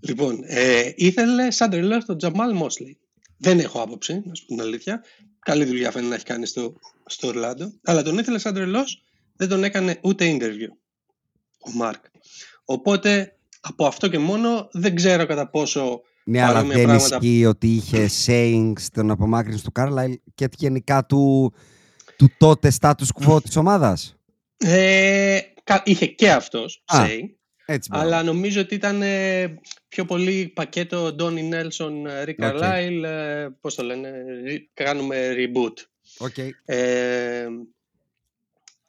Speaker 3: Λοιπόν, ε, ήθελε σαν τρελό τον Τζαμάλ Μόσλι. Δεν έχω άποψη, να σου πω την αλήθεια. Καλή δουλειά φαίνεται να έχει κάνει στο, στο Ορλάντο. Αλλά τον ήθελε σαν τρελός, δεν τον έκανε ούτε interview ο Μάρκ. Οπότε από αυτό και μόνο δεν ξέρω κατά πόσο.
Speaker 2: Ναι, αλλά
Speaker 3: παρόμοια
Speaker 2: δεν
Speaker 3: πράγματα-
Speaker 2: ισχύει ότι είχε say στην απομάκρυνση του Κάρλαϊλ και γενικά του, του τότε status quo της ομάδας;
Speaker 3: Ε, κα- είχε και αυτός,
Speaker 2: Α,
Speaker 3: say,
Speaker 2: Έτσι μπράβο.
Speaker 3: αλλά νομίζω ότι ήταν ε, πιο πολύ πακέτο Ντόνι Νέλσον, Ρικ
Speaker 2: Οκ.
Speaker 3: Καρλάιλ. Πώς το λένε, ρι- κάνουμε reboot.
Speaker 2: Ok.
Speaker 3: Ε,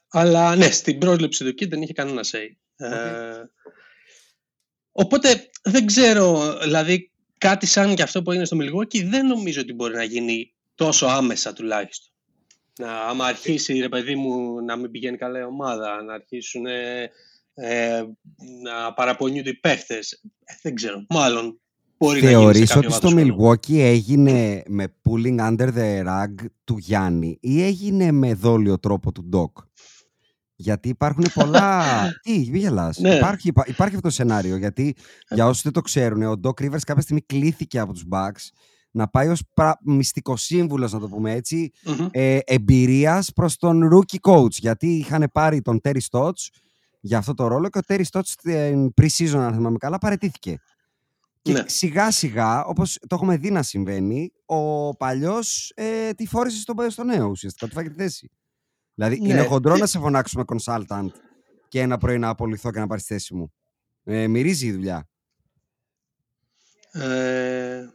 Speaker 3: αλλά ναι, στην πρόσληψη του Kidd δεν είχε κανένα say. Ε, οπότε δεν ξέρω, δηλαδή κάτι σαν και αυτό που έγινε στο Milwaukee δεν νομίζω ότι μπορεί να γίνει τόσο άμεσα τουλάχιστον. Να, άμα αρχίσει, ρε παιδί μου, να μην πηγαίνει καλά η ομάδα, να αρχίσουν ε, ε, να παραπονιούνται οι παίχτες. Ε, δεν ξέρω, μάλλον μπορεί
Speaker 2: Θεωρείς
Speaker 3: να γίνει
Speaker 2: ότι στο Milwaukee έγινε με pulling under the rug του Γιάννη ή έγινε με δόλιο τρόπο του Doc; Γιατί υπάρχουν πολλά. Τι, μη γελάς.
Speaker 3: Ναι.
Speaker 2: Υπάρχει, υπά- υπάρχει αυτό το σενάριο. Γιατί για όσους δεν το ξέρουν, ο Doc Rivers κάποια στιγμή κλήθηκε από τους Bucks να πάει ως μυστικός σύμβουλος, να το πούμε έτσι,
Speaker 3: Μμμ.
Speaker 2: ε, εμπειρίας προς τον rookie coach. Γιατί είχαν πάρει τον Terry Stotts για αυτό το ρόλο και ο Terry Stotts στην pre-season, αν θυμάμαι καλά, παρετήθηκε. Και
Speaker 3: Ναι.
Speaker 2: σιγά σιγά, όπως το έχουμε δει να συμβαίνει, ο παλιός ε, τη φόρησε στον, στο νέο ουσιαστικά. Του φάγει τη θέση. Δηλαδή
Speaker 3: Ναι.
Speaker 2: είναι χοντρό να σε φωνάξουμε consultant και ένα πρωί να απολυθώ και να πάρεις τη θέση μου. Ε, μυρίζει η δουλειά.
Speaker 3: Ε,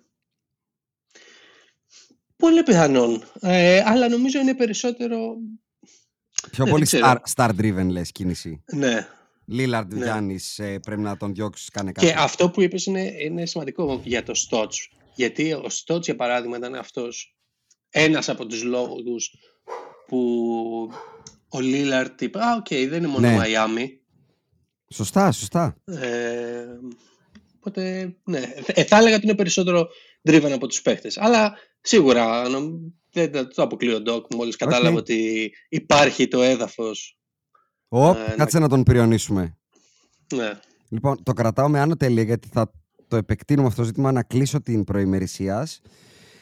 Speaker 3: πολύ πιθανόν. Ε, αλλά νομίζω είναι περισσότερο...
Speaker 2: Πιο
Speaker 3: δεν
Speaker 2: πολύ
Speaker 3: ξέρω.
Speaker 2: star, star driven λες κίνηση.
Speaker 3: Ναι.
Speaker 2: Λίλαρντ
Speaker 3: Ναι.
Speaker 2: Γιάννης, πρέπει να τον διώξεις, κάνε κάτι.
Speaker 3: Και αυτό που είπες είναι, είναι σημαντικό για το Στότς. Γιατί ο Στότς, για παράδειγμα, ήταν αυτός ένας από τους λόγους που ο Λίλαρντ είπε «Α, οκ, δεν είναι μόνο
Speaker 2: Ναι.
Speaker 3: Μαϊάμι».
Speaker 2: Σωστά, σωστά.
Speaker 3: Ε, οπότε, ναι, ε, θα έλεγα ότι είναι περισσότερο driven από τους παίχτες. Αλλά σίγουρα νο- δεν θα το αποκλείω ο Ντοκ μόλις κατάλαβε
Speaker 2: Οκ.
Speaker 3: ότι υπάρχει το έδαφος.
Speaker 2: Οπ,
Speaker 3: Ε,
Speaker 2: κάτσε να τον πριονίσουμε.
Speaker 3: Ναι.
Speaker 2: Λοιπόν, το κρατάω με άνω τελεία γιατί θα το επεκτείνουμε αυτό το ζήτημα να κλείσω την προ ημερησίας.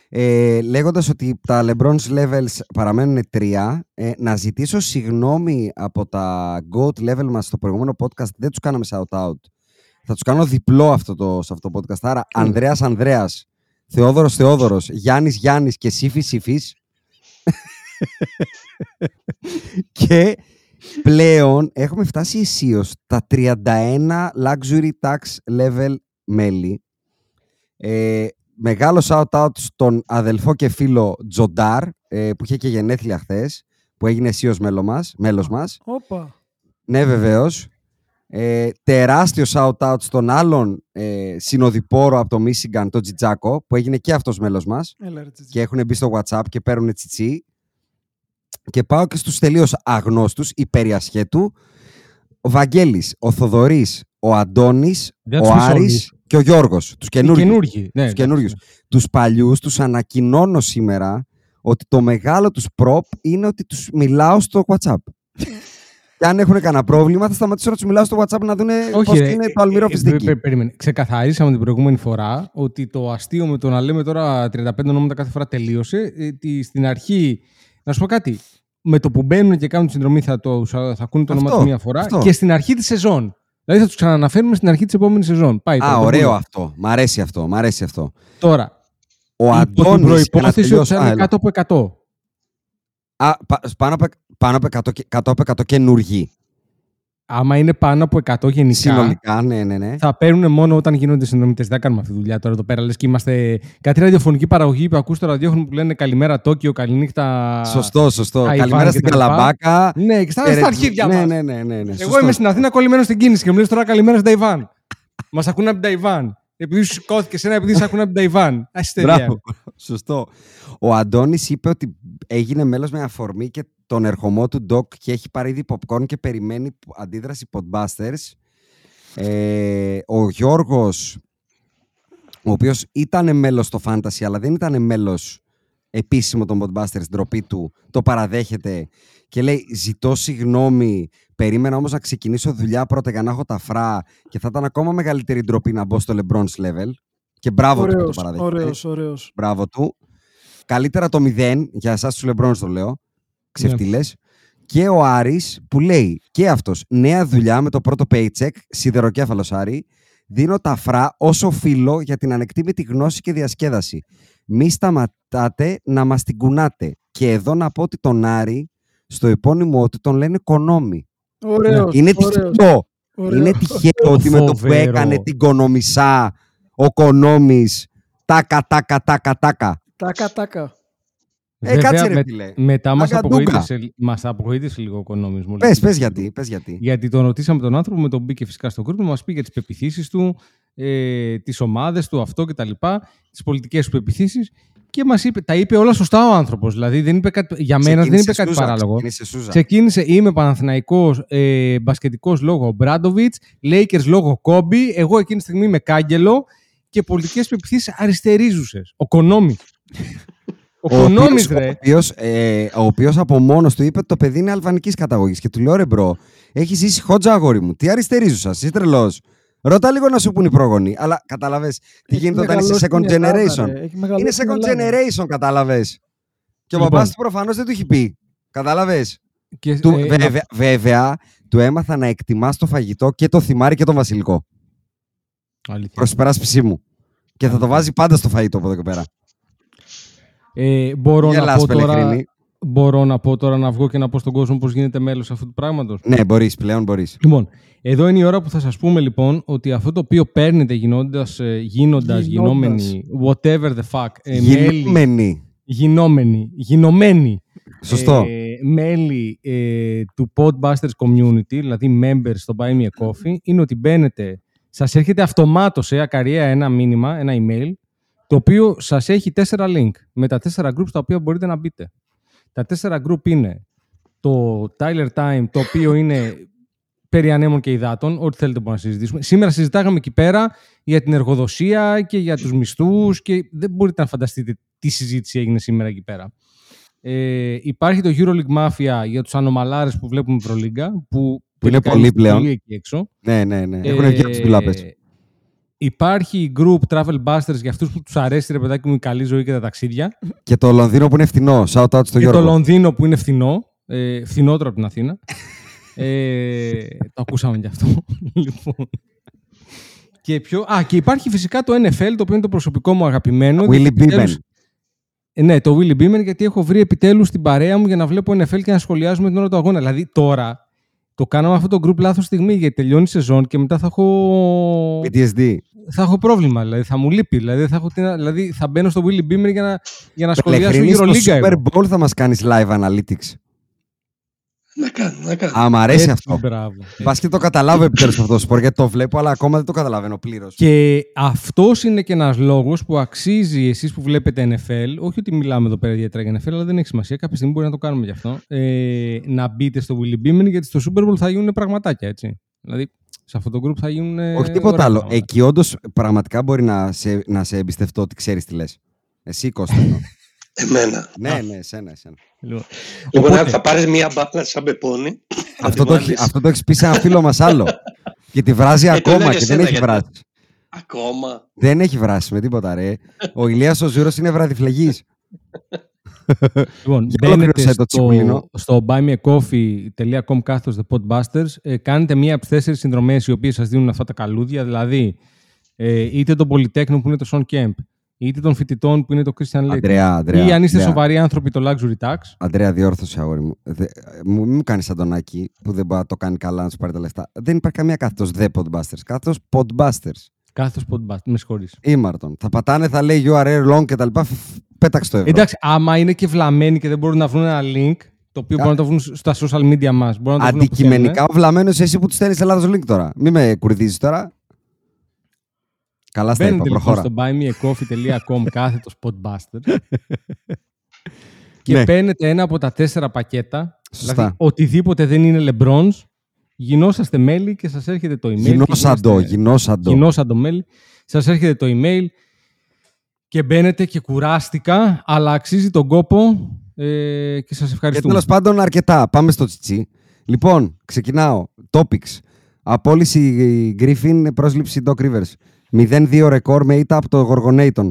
Speaker 2: Ε, λέγοντας ότι τα LeBron's levels παραμένουν τρία, ε, να ζητήσω συγγνώμη από τα GOAT level μας στο προηγούμενο podcast. Δεν τους κάναμε shout-out. Θα τους κάνω διπλό αυτό το, σε αυτό το podcast. Άρα, Ανδρέας Ανδρέας, Θεόδωρος Θεόδωρος, Γιάννης Γιάννης και Σύφης Σύφης. και πλέον έχουμε φτάσει αισίως τα 31 luxury tax level μέλη. Ε, μεγάλο shout-out στον αδελφό και φίλο Τζοντάρ, ε, που είχε και γενέθλια χθες, που έγινε αισίως μέλο μας, μέλος μας.
Speaker 6: Όπα.
Speaker 2: Ναι, βεβαίως. Ε, τεράστιο shout-out στον άλλον ε, συνοδοιπόρο από το Michigan, τον Τζιτζάκο, που έγινε και αυτός μέλος μας
Speaker 6: Έλα ρε τσιτσί.
Speaker 2: και έχουν μπει στο WhatsApp και παίρνουν τσιτσί. Και πάω και στους τελείως αγνώστους, υπεριασχέτου. Ο Βαγγέλης, ο Θοδωρής, ο Αντώνης,
Speaker 1: Δεν
Speaker 2: ο
Speaker 1: τους πεις
Speaker 2: Άρης
Speaker 1: όλους.
Speaker 2: και ο Γιώργος. Τους
Speaker 1: Οι
Speaker 2: καινούργιους.
Speaker 1: καινούργοι. Ναι,
Speaker 2: Τους
Speaker 1: εντάξει.
Speaker 2: καινούργιους. Τους παλιούς τους ανακοινώνω σήμερα ότι το μεγάλο τους προπ είναι ότι τους μιλάω στο WhatsApp. και αν έχουν κανένα πρόβλημα θα σταματήσω να τους μιλάω στο WhatsApp να δουν πώς
Speaker 1: ρε,
Speaker 2: είναι
Speaker 1: ε,
Speaker 2: το αλμυρό
Speaker 1: ε,
Speaker 2: φυσική.
Speaker 1: πε- πε- Περίμενε. Ξεκαθαρίσαμε την προηγούμενη φορά ότι το αστείο με το να λέμε τώρα 35 ονόματα κάθε φορά τελείωσε. ε, ότι στην αρχή. Να σου πω κάτι. Με το που μπαίνουν και κάνουν τη συνδρομή θα, το, θα ακούνε το όνομα
Speaker 2: Αυτό,
Speaker 1: του μία φορά
Speaker 2: αυτό.
Speaker 1: και στην αρχή της σεζόν. Δηλαδή θα τους ξαναναφέρουμε στην αρχή της επόμενης σεζόν. Πάει
Speaker 2: Α,
Speaker 1: τώρα, το
Speaker 2: ωραίο
Speaker 1: πούμε.
Speaker 2: αυτό. Μ' αρέσει αυτό. Μ' αρέσει αυτό.
Speaker 1: Τώρα,
Speaker 2: Ο
Speaker 1: υπό την
Speaker 2: Αντώνης, για να
Speaker 1: προϋπόθεση ότι
Speaker 2: τελειώσω-
Speaker 1: θα
Speaker 2: Α,
Speaker 1: είναι
Speaker 2: έλα.
Speaker 1: κάτω από 100.
Speaker 2: Α, πα- πάνω από, πάνω από 100, και- κάτω από 100 καινούργοι.
Speaker 1: Άμα είναι πάνω από 100 γενικά,
Speaker 2: Συνολικά, ναι, ναι, ναι.
Speaker 1: θα παίρνουν μόνο όταν γίνονται συνδρομητέ. Δεν κάνουμε αυτή τη δουλειά τώρα εδώ πέρα. Λες και είμαστε κάτι ραδιοφωνική παραγωγή που ακούς στο ραδιόφωνο που λένε Καλημέρα Τόκιο, καληνύχτα.
Speaker 2: Σωστό, σωστό.
Speaker 1: Ταϊβάν
Speaker 2: Καλημέρα
Speaker 1: και
Speaker 2: στην
Speaker 1: τα λοιπά.
Speaker 2: Καλαμπάκα.
Speaker 1: Ναι, και στα,
Speaker 2: Χαιρετισμ-
Speaker 1: στα αρχίδια
Speaker 2: ναι,
Speaker 1: μας.
Speaker 2: ναι, ναι, ναι, ναι.
Speaker 1: Εγώ
Speaker 2: σωστό.
Speaker 1: είμαι στην Αθήνα κολλημένο στην κίνηση και μου λες τώρα καλημέρα στην Ταϊβάν. Μας ακούνε από την Ταϊβάν. Επειδή σου σηκώθηκε ένα, επειδή σε ακούνε από την Ταϊβάν. Αστερία.
Speaker 2: Μπράβο. Σωστό. Ο Αντώνης είπε ότι έγινε μέλος με αφορμή και τον ερχομό του Ντοκ και έχει πάρει ήδη popcorn και περιμένει αντίδραση Podbusters. Ε, ο Γιώργος, ο οποίος ήταν μέλος στο Fantasy, αλλά δεν ήταν μέλος επίσημο των Podbusters, ντροπή του, το παραδέχεται και λέει ζητώ συγγνώμη, περίμενα όμως να ξεκινήσω δουλειά πρώτα για να έχω τα φρά και θα ήταν ακόμα μεγαλύτερη ντροπή να μπω στο LeBron's level και μπράβο του που το
Speaker 6: Ωραίος,
Speaker 2: παραδέχεται.
Speaker 6: ωραίος, ωραίος.
Speaker 2: Μπράβο του. Καλύτερα το 0, για εσάς τους Λεμπρόν το λέω. Ξεφτύλες. Και ο Άρης που λέει και αυτός νέα δουλειά με το πρώτο paycheck, σιδεροκέφαλος Άρη, δίνω τα φρά ως οφείλω για την ανεκτήμητη γνώση και διασκέδαση. Μη σταματάτε να μας την κουνάτε. Και εδώ να πω ότι τον Άρη στο επώνυμό του τον λένε Κονόμη.
Speaker 6: Ωραίος,
Speaker 2: Είναι
Speaker 6: ωραίος,
Speaker 2: τυχαίο.
Speaker 6: ωραίος.
Speaker 2: Είναι τυχαίο ότι με το που
Speaker 1: Φοβερό.
Speaker 2: έκανε την κονομισά ο Κονόμης τάκα τάκα τάκα τάκα.
Speaker 6: Τάκα, τάκα.
Speaker 2: Ε, κάτσε ρε
Speaker 1: με-
Speaker 2: φίλε.
Speaker 1: μετά μας
Speaker 2: Αγκαντούκα.
Speaker 1: απογοήτευσε, μας απογοήτευσε λίγο ο οικονόμης μου.
Speaker 2: Πες, πες γιατί, πες γιατί.
Speaker 1: Γιατί τον ρωτήσαμε τον άνθρωπο με τον μπήκε φυσικά στο group να μας πει για τις πεπιθήσεις του, ε, τις ομάδες του, αυτό και τα λοιπά, τις πολιτικές του πεποιθήσεις και μας είπε, τα είπε όλα σωστά ο άνθρωπος. Δηλαδή δεν είπε κάτι, για μένα δεν είπε κάτι
Speaker 2: Σούζα,
Speaker 1: παράλογο.
Speaker 2: Ξεκίνησε Σούζα.
Speaker 1: Ξεκίνησε, είμαι Παναθηναϊκός ε, μπασκετικός λόγω Ομπράντοβιτς, Lakers λόγω Κόμπι, εγώ εκείνη τη στιγμή είμαι Κάγκελο και πολιτικές πεποιθήσεις αριστερίζουσες. Ο Κονόμης. Ο,
Speaker 2: Ο
Speaker 1: Κονόμης,
Speaker 2: οποίος, ο,
Speaker 1: ρε.
Speaker 2: οποίος, ε, ο οποίος από μόνος του είπε ότι το παιδί είναι αλβανικής καταγωγής και του λέω ρε bro, έχεις ζήσει χότζα αγόρι μου, τι αριστερίζουσα, είσαι τρελός. Ρώτα λίγο να σου πούν οι πρόγονοι. Αλλά κατάλαβες τι
Speaker 6: Έχει
Speaker 2: γίνεται όταν είσαι
Speaker 6: μεγαλώσει
Speaker 2: second
Speaker 6: στην Ελλάδα,
Speaker 2: generation.
Speaker 6: ρε. Έχει
Speaker 2: Είναι
Speaker 6: μεγαλώσει στην
Speaker 2: second
Speaker 6: Ελλάδα.
Speaker 2: generation, κατάλαβες. Και ο
Speaker 1: Λοιπόν.
Speaker 2: μπαμπάς του προφανώς δεν του έχει πει. Κατάλαβες.
Speaker 1: Και,
Speaker 2: Του,
Speaker 1: ε,
Speaker 2: βέβαια, βέβαια, του έμαθα να εκτιμά το φαγητό και το θυμάρι και τον βασιλικό.
Speaker 1: Αλήθεια.
Speaker 2: Προς υπεράσπιση μου. Και θα το βάζει πάντα στο φαγητό από εδώ και πέρα.
Speaker 1: Ε, μπορώ, να
Speaker 2: Γελάς,
Speaker 1: πω τώρα,
Speaker 2: Πελεχρίνη.
Speaker 1: μπορώ να πω τώρα να βγω και να πω στον κόσμο πώς γίνεται μέλος αυτού του πράγματος.
Speaker 2: Ναι, μπορείς, πλέον μπορείς.
Speaker 1: Λοιπόν, εδώ είναι η ώρα που θα σας πούμε λοιπόν ότι αυτό το οποίο παίρνετε γινώντας, ε, γίνοντας,
Speaker 6: Γινώντας.
Speaker 1: γινόμενοι, whatever the fuck, ε, μέλη,
Speaker 2: Γινόμενη.
Speaker 1: γινόμενοι, γινωμένοι,
Speaker 2: Σωστό.
Speaker 1: ε, μέλη ε, του Podbusters Community, δηλαδή members στο Buy Me a Coffee, είναι ότι μπαίνετε, σας έρχεται αυτομάτως σε ακαρία ένα μήνυμα, ένα email, το οποίο σας έχει τέσσερα link με τα τέσσερα groups τα οποία μπορείτε να μπείτε. Τα τέσσερα group είναι το Tyler Time, το οποίο είναι περί ανέμων και υδάτων, ό,τι θέλετε μπορούμε να συζητήσουμε. Σήμερα συζητάγαμε εκεί πέρα για την εργοδοσία και για τους μισθούς και δεν μπορείτε να φανταστείτε τι συζήτηση έγινε σήμερα εκεί πέρα. Ε, υπάρχει το EuroLeague Mafia για τους ανομαλάρες που βλέπουμε Ευρωλίγκα, που,
Speaker 2: Που είναι
Speaker 1: τελικά
Speaker 2: πολλοί
Speaker 1: στην
Speaker 2: πλέον.
Speaker 1: πολύ εκεί έξω.
Speaker 2: Ναι, ναι, ναι. Έχουν
Speaker 1: Ε,
Speaker 2: βγει από τις τουλάπε.
Speaker 1: Υπάρχει group Travel Busters για αυτούς που τους αρέσει ρε παιδάκι μου η καλή ζωή και τα ταξίδια.
Speaker 2: Και το Λονδίνο που είναι φθηνό. Shout out στο
Speaker 1: και
Speaker 2: Γιώργο.
Speaker 1: το Λονδίνο που είναι φθηνό, ε, φθηνότερο από την Αθήνα. ε, το ακούσαμε κι αυτό. λοιπόν. Και, πιο... Α, και υπάρχει φυσικά το NFL, το οποίο είναι το προσωπικό μου αγαπημένο.
Speaker 2: Willy
Speaker 1: γιατί
Speaker 2: Beeman.
Speaker 1: επιτέλους- Ε, ναι, το Willy Beeman, γιατί έχω βρει επιτέλους την παρέα μου για να βλέπω NFL και να σχολιάζουμε την ώρα του αγώνα. Δηλαδή τώρα το κάναμε αυτό το group λάθος στιγμή, γιατί τελειώνει η σεζόν και μετά θα έχω
Speaker 2: PTSD.
Speaker 1: θα έχω πρόβλημα. Δηλαδή θα μου λείπει. Δηλαδή θα, έχω, τι να- δηλαδή, θα μπαίνω στο Willy Beamer για να, για να σχολιάσω
Speaker 2: Πελεχρίνη, στο
Speaker 1: EuroLeague.
Speaker 2: Super
Speaker 1: εγώ.
Speaker 2: Bowl θα μας κάνεις live analytics.
Speaker 3: Να κάνω, να κάνω.
Speaker 2: Α, μ' αρέσει
Speaker 1: Έτσι,
Speaker 2: αυτό.
Speaker 1: Μπράβο.
Speaker 2: Πας και το καταλάβω επιτέλους αυτό το σπορ, γιατί το βλέπω, αλλά ακόμα δεν το καταλαβαίνω πλήρως.
Speaker 1: Και αυτός είναι και ένας λόγος που αξίζει εσείς που βλέπετε NFL, όχι ότι μιλάμε εδώ πέρα ιδιαίτερα για NFL, αλλά δεν έχει σημασία. Κάποια στιγμή μπορεί να το κάνουμε γι' αυτό. Ε, να μπείτε στο Willy Beamer, γιατί στο Super Bowl θα γίνουν πραγματάκια, έτσι. Δηλαδή, σε αυτό το group θα γίνουν. ε,
Speaker 2: Όχι τίποτα
Speaker 1: ωραία
Speaker 2: άλλο.
Speaker 1: πράγματα.
Speaker 2: Εκεί όντως πραγματικά μπορεί να σε, να σε εμπιστευτώ ότι ξέρεις τι λες. Εσύ Κώστα. εννοώ.
Speaker 3: Εμένα.
Speaker 2: ναι, ναι, εσένα, εσένα.
Speaker 1: Λοιπόν,
Speaker 3: Λοιπόν,
Speaker 1: Οπότε-
Speaker 3: θα πάρεις μία μπάλα σαν πεπόνι. θα
Speaker 2: αυτό,
Speaker 3: τη
Speaker 2: το έχει,
Speaker 3: βάλεις
Speaker 2: αυτό το έχεις πει σε ένα φίλο μας άλλο. και τη βράζει
Speaker 3: Ε, το
Speaker 2: ακόμα
Speaker 3: λέω
Speaker 2: και
Speaker 3: για
Speaker 2: δεν
Speaker 3: σένα,
Speaker 2: έχει
Speaker 3: γιατί-
Speaker 2: βράσει.
Speaker 3: Ακόμα.
Speaker 2: Δεν έχει βράσει με τίποτα, ρε. Ο Ηλίας ο Ζήρος είναι βραδιφλεγής.
Speaker 1: Λοιπόν,
Speaker 2: Για
Speaker 1: μπαίνετε
Speaker 2: ολοκλήρωσέ το, Τσιπουλίνο.
Speaker 1: στο, στο buymeacoffee.com κάθετος The Podbusters, ε, κάνετε μία από τις τέσσερις συνδρομές οι οποίες σας δίνουν αυτά τα καλούδια, δηλαδή ε, είτε τον Πολυτέχνο που είναι το Sean Kemp, είτε των φοιτητών που είναι το Christian Lake,
Speaker 2: Αντρέα, Αντρέα.
Speaker 1: ή αν είστε
Speaker 2: Αντρέα,
Speaker 1: σοβαροί άνθρωποι το Luxury Tax.
Speaker 2: Αντρέα, διόρθωσε, αγόρι μου. Δε, μου μην μου κάνεις σαν τον Άκη που δεν μπορεί να το κάνει καλά να σου πάρει τα λεφτά. Δεν υπάρχει καμία κάθετος The Podbusters. Κάθετος Podbusters.
Speaker 1: Κάθετος Podbusters, με συγχωρείς.
Speaker 2: Ήμαρτον. Θα πατάνε, θα λέει URL long κτλ. Πέταξε το ευρώ.
Speaker 1: Εντάξει, άμα είναι και βλαμμένοι και δεν μπορούν να βρουν ένα link, το οποίο μπορούν να το βρουν στα social media μας. Μπορούν να το βρουν όπου
Speaker 2: Αντικειμενικά ο βλαμμένος εσύ που τους στέλνεις Ελλάδος link τώρα. Μην με κουρδίζεις τώρα. Καλά στα είπα,
Speaker 1: Μπαίνετε λοιπόν
Speaker 2: προχώρα.
Speaker 1: στο buymeacoffee.com κάθετος podbuster και
Speaker 2: Ναι.
Speaker 1: παίρνετε ένα από τα τέσσερα πακέτα.
Speaker 2: Σωστά.
Speaker 1: Δηλαδή, οτιδήποτε δεν είναι Lebrons, γινόσαστε μέλη και σας έρχεται το email. και
Speaker 2: Γινόσαντο,
Speaker 1: γίνεστε-
Speaker 2: γινόσαντο.
Speaker 1: Γινόσαντο μέλη. Σας έρχεται το email και μπαίνετε και κουράστηκα, αλλά αξίζει τον κόπο ε, και σας
Speaker 2: Και
Speaker 1: ευχαριστούμε.
Speaker 2: τέλος πάντων, αρκετά. Πάμε στο τσιτσί. Λοιπόν, ξεκινάω. Topics. Απόλυση Griffin, πρόσληψη Doc Rivers. 0-2 ρεκόρ με ήττα από το Gorgonaton.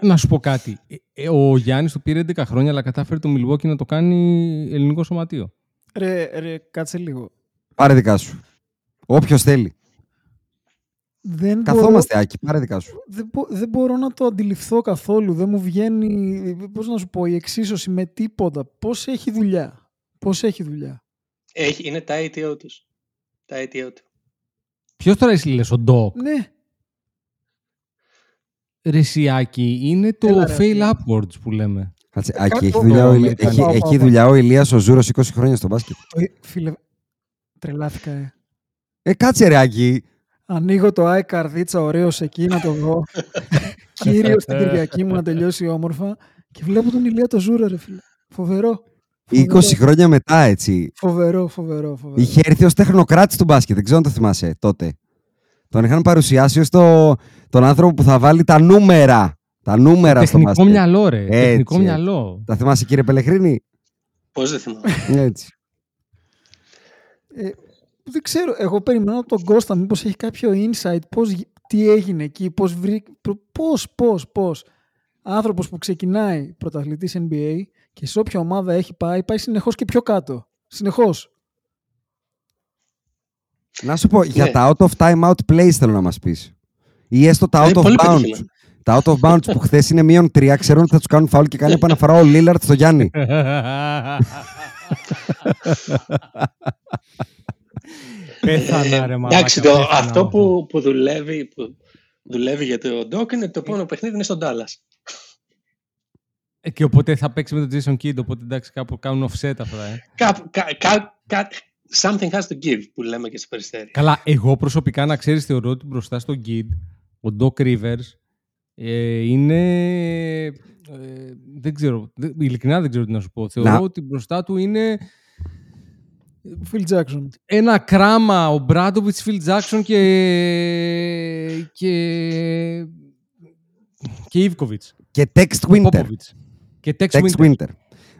Speaker 1: Να σου πω κάτι. Ε, ε, Ο Γιάννης το πήρε 11 χρόνια, αλλά κατάφερε το Milwaukee να το κάνει ελληνικό σωματείο.
Speaker 6: Ρε, ρε, κάτσε λίγο.
Speaker 2: Πάρε δικά σου. Όποιος θέλει.
Speaker 6: Δεν
Speaker 2: Καθόμαστε, Άκη. Πάρε δικά σου.
Speaker 6: Μπορώ, δεν, μπο- δεν μπορώ να το αντιληφθώ καθόλου. Δεν μου βγαίνει, πώς να σου πω, η εξίσωση με τίποτα. Πώς έχει δουλειά; Πώς έχει δουλειά;
Speaker 3: Έχει, είναι τα αίτιό του. Τα αίτιό του.
Speaker 1: Ποιος τώρα εσύ λες, ο Ντοκ;
Speaker 6: Ναι,
Speaker 1: Ρεσιάκι, είναι το
Speaker 6: Έλα, ρε,
Speaker 1: fail
Speaker 6: φίλε.
Speaker 1: upwards που λέμε.
Speaker 2: Κάτσε, Άκη,
Speaker 6: Κάτω-
Speaker 2: έχει δουλειά, ο,
Speaker 1: Ω,
Speaker 2: Ηλ-
Speaker 1: ω,
Speaker 2: έχει,
Speaker 6: ω, ω,
Speaker 2: έχει
Speaker 6: ω.
Speaker 2: δουλειά ο Ηλίας ο Ζούρος 20 χρόνια στο μπάσκετ.
Speaker 6: το- φίλε, τρελάθηκα, ε.
Speaker 2: Ε, κάτσε ρε Άκη.
Speaker 6: Ανοίγω το Άι Καρδίτσα, ωραίος εκεί να το δω. Κύριος στην Κυριακή μου να τελειώσει όμορφα. Και βλέπω τον Ηλία το Ζούρα, ρε φίλε. Φοβερό.
Speaker 2: 20 χρόνια μετά, έτσι.
Speaker 6: Φοβερό, φοβερό, φοβερό.
Speaker 2: Είχε έρθει ως τεχνοκράτης του μπάσκετ. Δεν ξέρω αν το θυμάσαι τότε. Τον είχαν παρουσιάσει ως το, τον άνθρωπο που θα βάλει τα νούμερα. Τα νούμερα στο
Speaker 1: Τεχνικό
Speaker 2: μπάσκετ.
Speaker 1: μυαλό, ρε.
Speaker 2: Έτσι,
Speaker 1: Τεχνικό
Speaker 2: έτσι.
Speaker 1: μυαλό.
Speaker 2: Τα θυμάσαι, κύριε Πελεχρίνη;
Speaker 3: Πώς δεν θυμάμαι.
Speaker 2: Έτσι.
Speaker 6: Ε, δεν ξέρω, εγώ περιμένω από τον Κώστα μήπως έχει κάποιο insight, πώς, γι- τι έγινε εκεί, πώς βρήκε, πώς, πώς, πώς. Άνθρωπος που ξεκινάει πρωταθλητής NBA και σε όποια ομάδα έχει πάει, πάει συνεχώς και πιο κάτω. Συνεχώς.
Speaker 2: Να σου πω, για
Speaker 3: Ναι.
Speaker 2: τα out of time out plays θέλω να μας πεις. Ή έστω τα
Speaker 3: Είναι
Speaker 2: out of
Speaker 3: πολύ
Speaker 2: bounds.
Speaker 3: πετυχημένο.
Speaker 2: Τα out of bounds που χθες είναι μείον τρία, ξέρουν ότι θα τους κάνουν φάουλ και κάνει επαναφορά ο Λίλαρτ στο Γιάννη.
Speaker 1: Πέθανα, ρε μαλάκα.
Speaker 3: Εντάξει, το,
Speaker 1: πέθανα,
Speaker 3: αυτό
Speaker 1: μωρέ.
Speaker 3: που, που, δουλεύει, που δουλεύει για το Doc είναι το επόμενο παιχνίδι είναι στον Dallas.
Speaker 1: Ε, Και οπότε θα παίξει με τον Jason Kidd, οπότε εντάξει, κάπου κάνουν offset αυτά. Ε.
Speaker 3: Κάπου- κα- κα- κα- something has to give που λέμε και στο περιστέρι.
Speaker 1: Καλά, εγώ προσωπικά να ξέρεις θεωρώ ότι μπροστά στον Kidd, ο Doc Rivers ε, είναι... ε, δεν ξέρω, δεν- ειλικρινά δεν ξέρω τι να σου πω. Θεωρώ
Speaker 2: Να.
Speaker 1: ότι μπροστά του είναι
Speaker 6: Phil Jackson.
Speaker 1: ένα κράμα ο Μπράντοβιτς, Phil Jackson και... και... και Ιβκοβιτς.
Speaker 2: Και Text Winter.
Speaker 1: Popovich. Και Tex
Speaker 2: Tex
Speaker 1: Winter.
Speaker 2: Winter.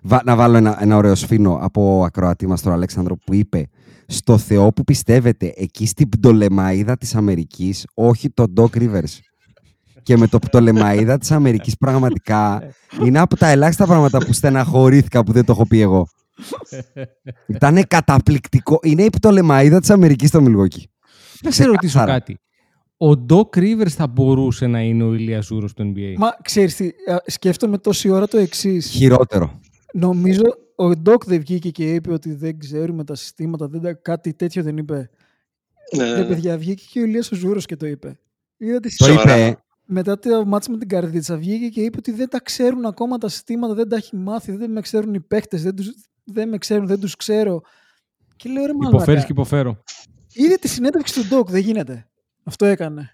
Speaker 2: Βα- να βάλω ένα, ένα ωραίο σφίνο από ακροατή μας τον Αλέξανδρο που είπε «Στο Θεό που πιστεύετε, εκεί στην Πτολεμαίδα της Αμερικής, όχι τον Doc Rivers». Και με το Πτολεμαίδα της Αμερικής πραγματικά είναι από τα ελάχιστα πράγματα που στεναχωρήθηκα που δεν το έχω πει εγώ. Ήτανε καταπληκτικό. Είναι η Πτολεμαίδα της Αμερικής στο Milwaukee.
Speaker 1: Να σε ρωτήσω
Speaker 2: Ξεκάθαρα.
Speaker 1: κάτι. Ο Doc Rivers θα μπορούσε να είναι ο Ηλίας Ζούρος του NBA.
Speaker 6: Μα ξέρεις τι, α, σκέφτομαι τόση ώρα το εξής.
Speaker 2: Χειρότερο.
Speaker 6: Νομίζω ο Doc δεν βγήκε και είπε ότι δεν ξέρουμε τα συστήματα, δεν τα, κάτι τέτοιο δεν είπε.
Speaker 3: Ναι,
Speaker 6: Ρε
Speaker 3: ναι.
Speaker 6: παιδιά, βγήκε και ο Ηλίας ο Ζούρος και το είπε. Είδατε
Speaker 2: Το
Speaker 3: Σοβαρά.
Speaker 2: είπε,
Speaker 6: μετά το ματς με την Καρδίτσα βγήκε και είπε ότι δεν τα ξέρουν ακόμα τα συστήματα, δεν τα έχει μάθει, δεν με ξέρουν οι παίχτες, δεν, τους, δεν με ξέρουν, δεν τους ξέρω. Και λέω ρε
Speaker 1: Υποφέρεις
Speaker 6: μαλάκα,
Speaker 1: και υποφέρω.
Speaker 6: είδε τη συνέντευξη του Doc, δεν γίνεται. Αυτό έκανε.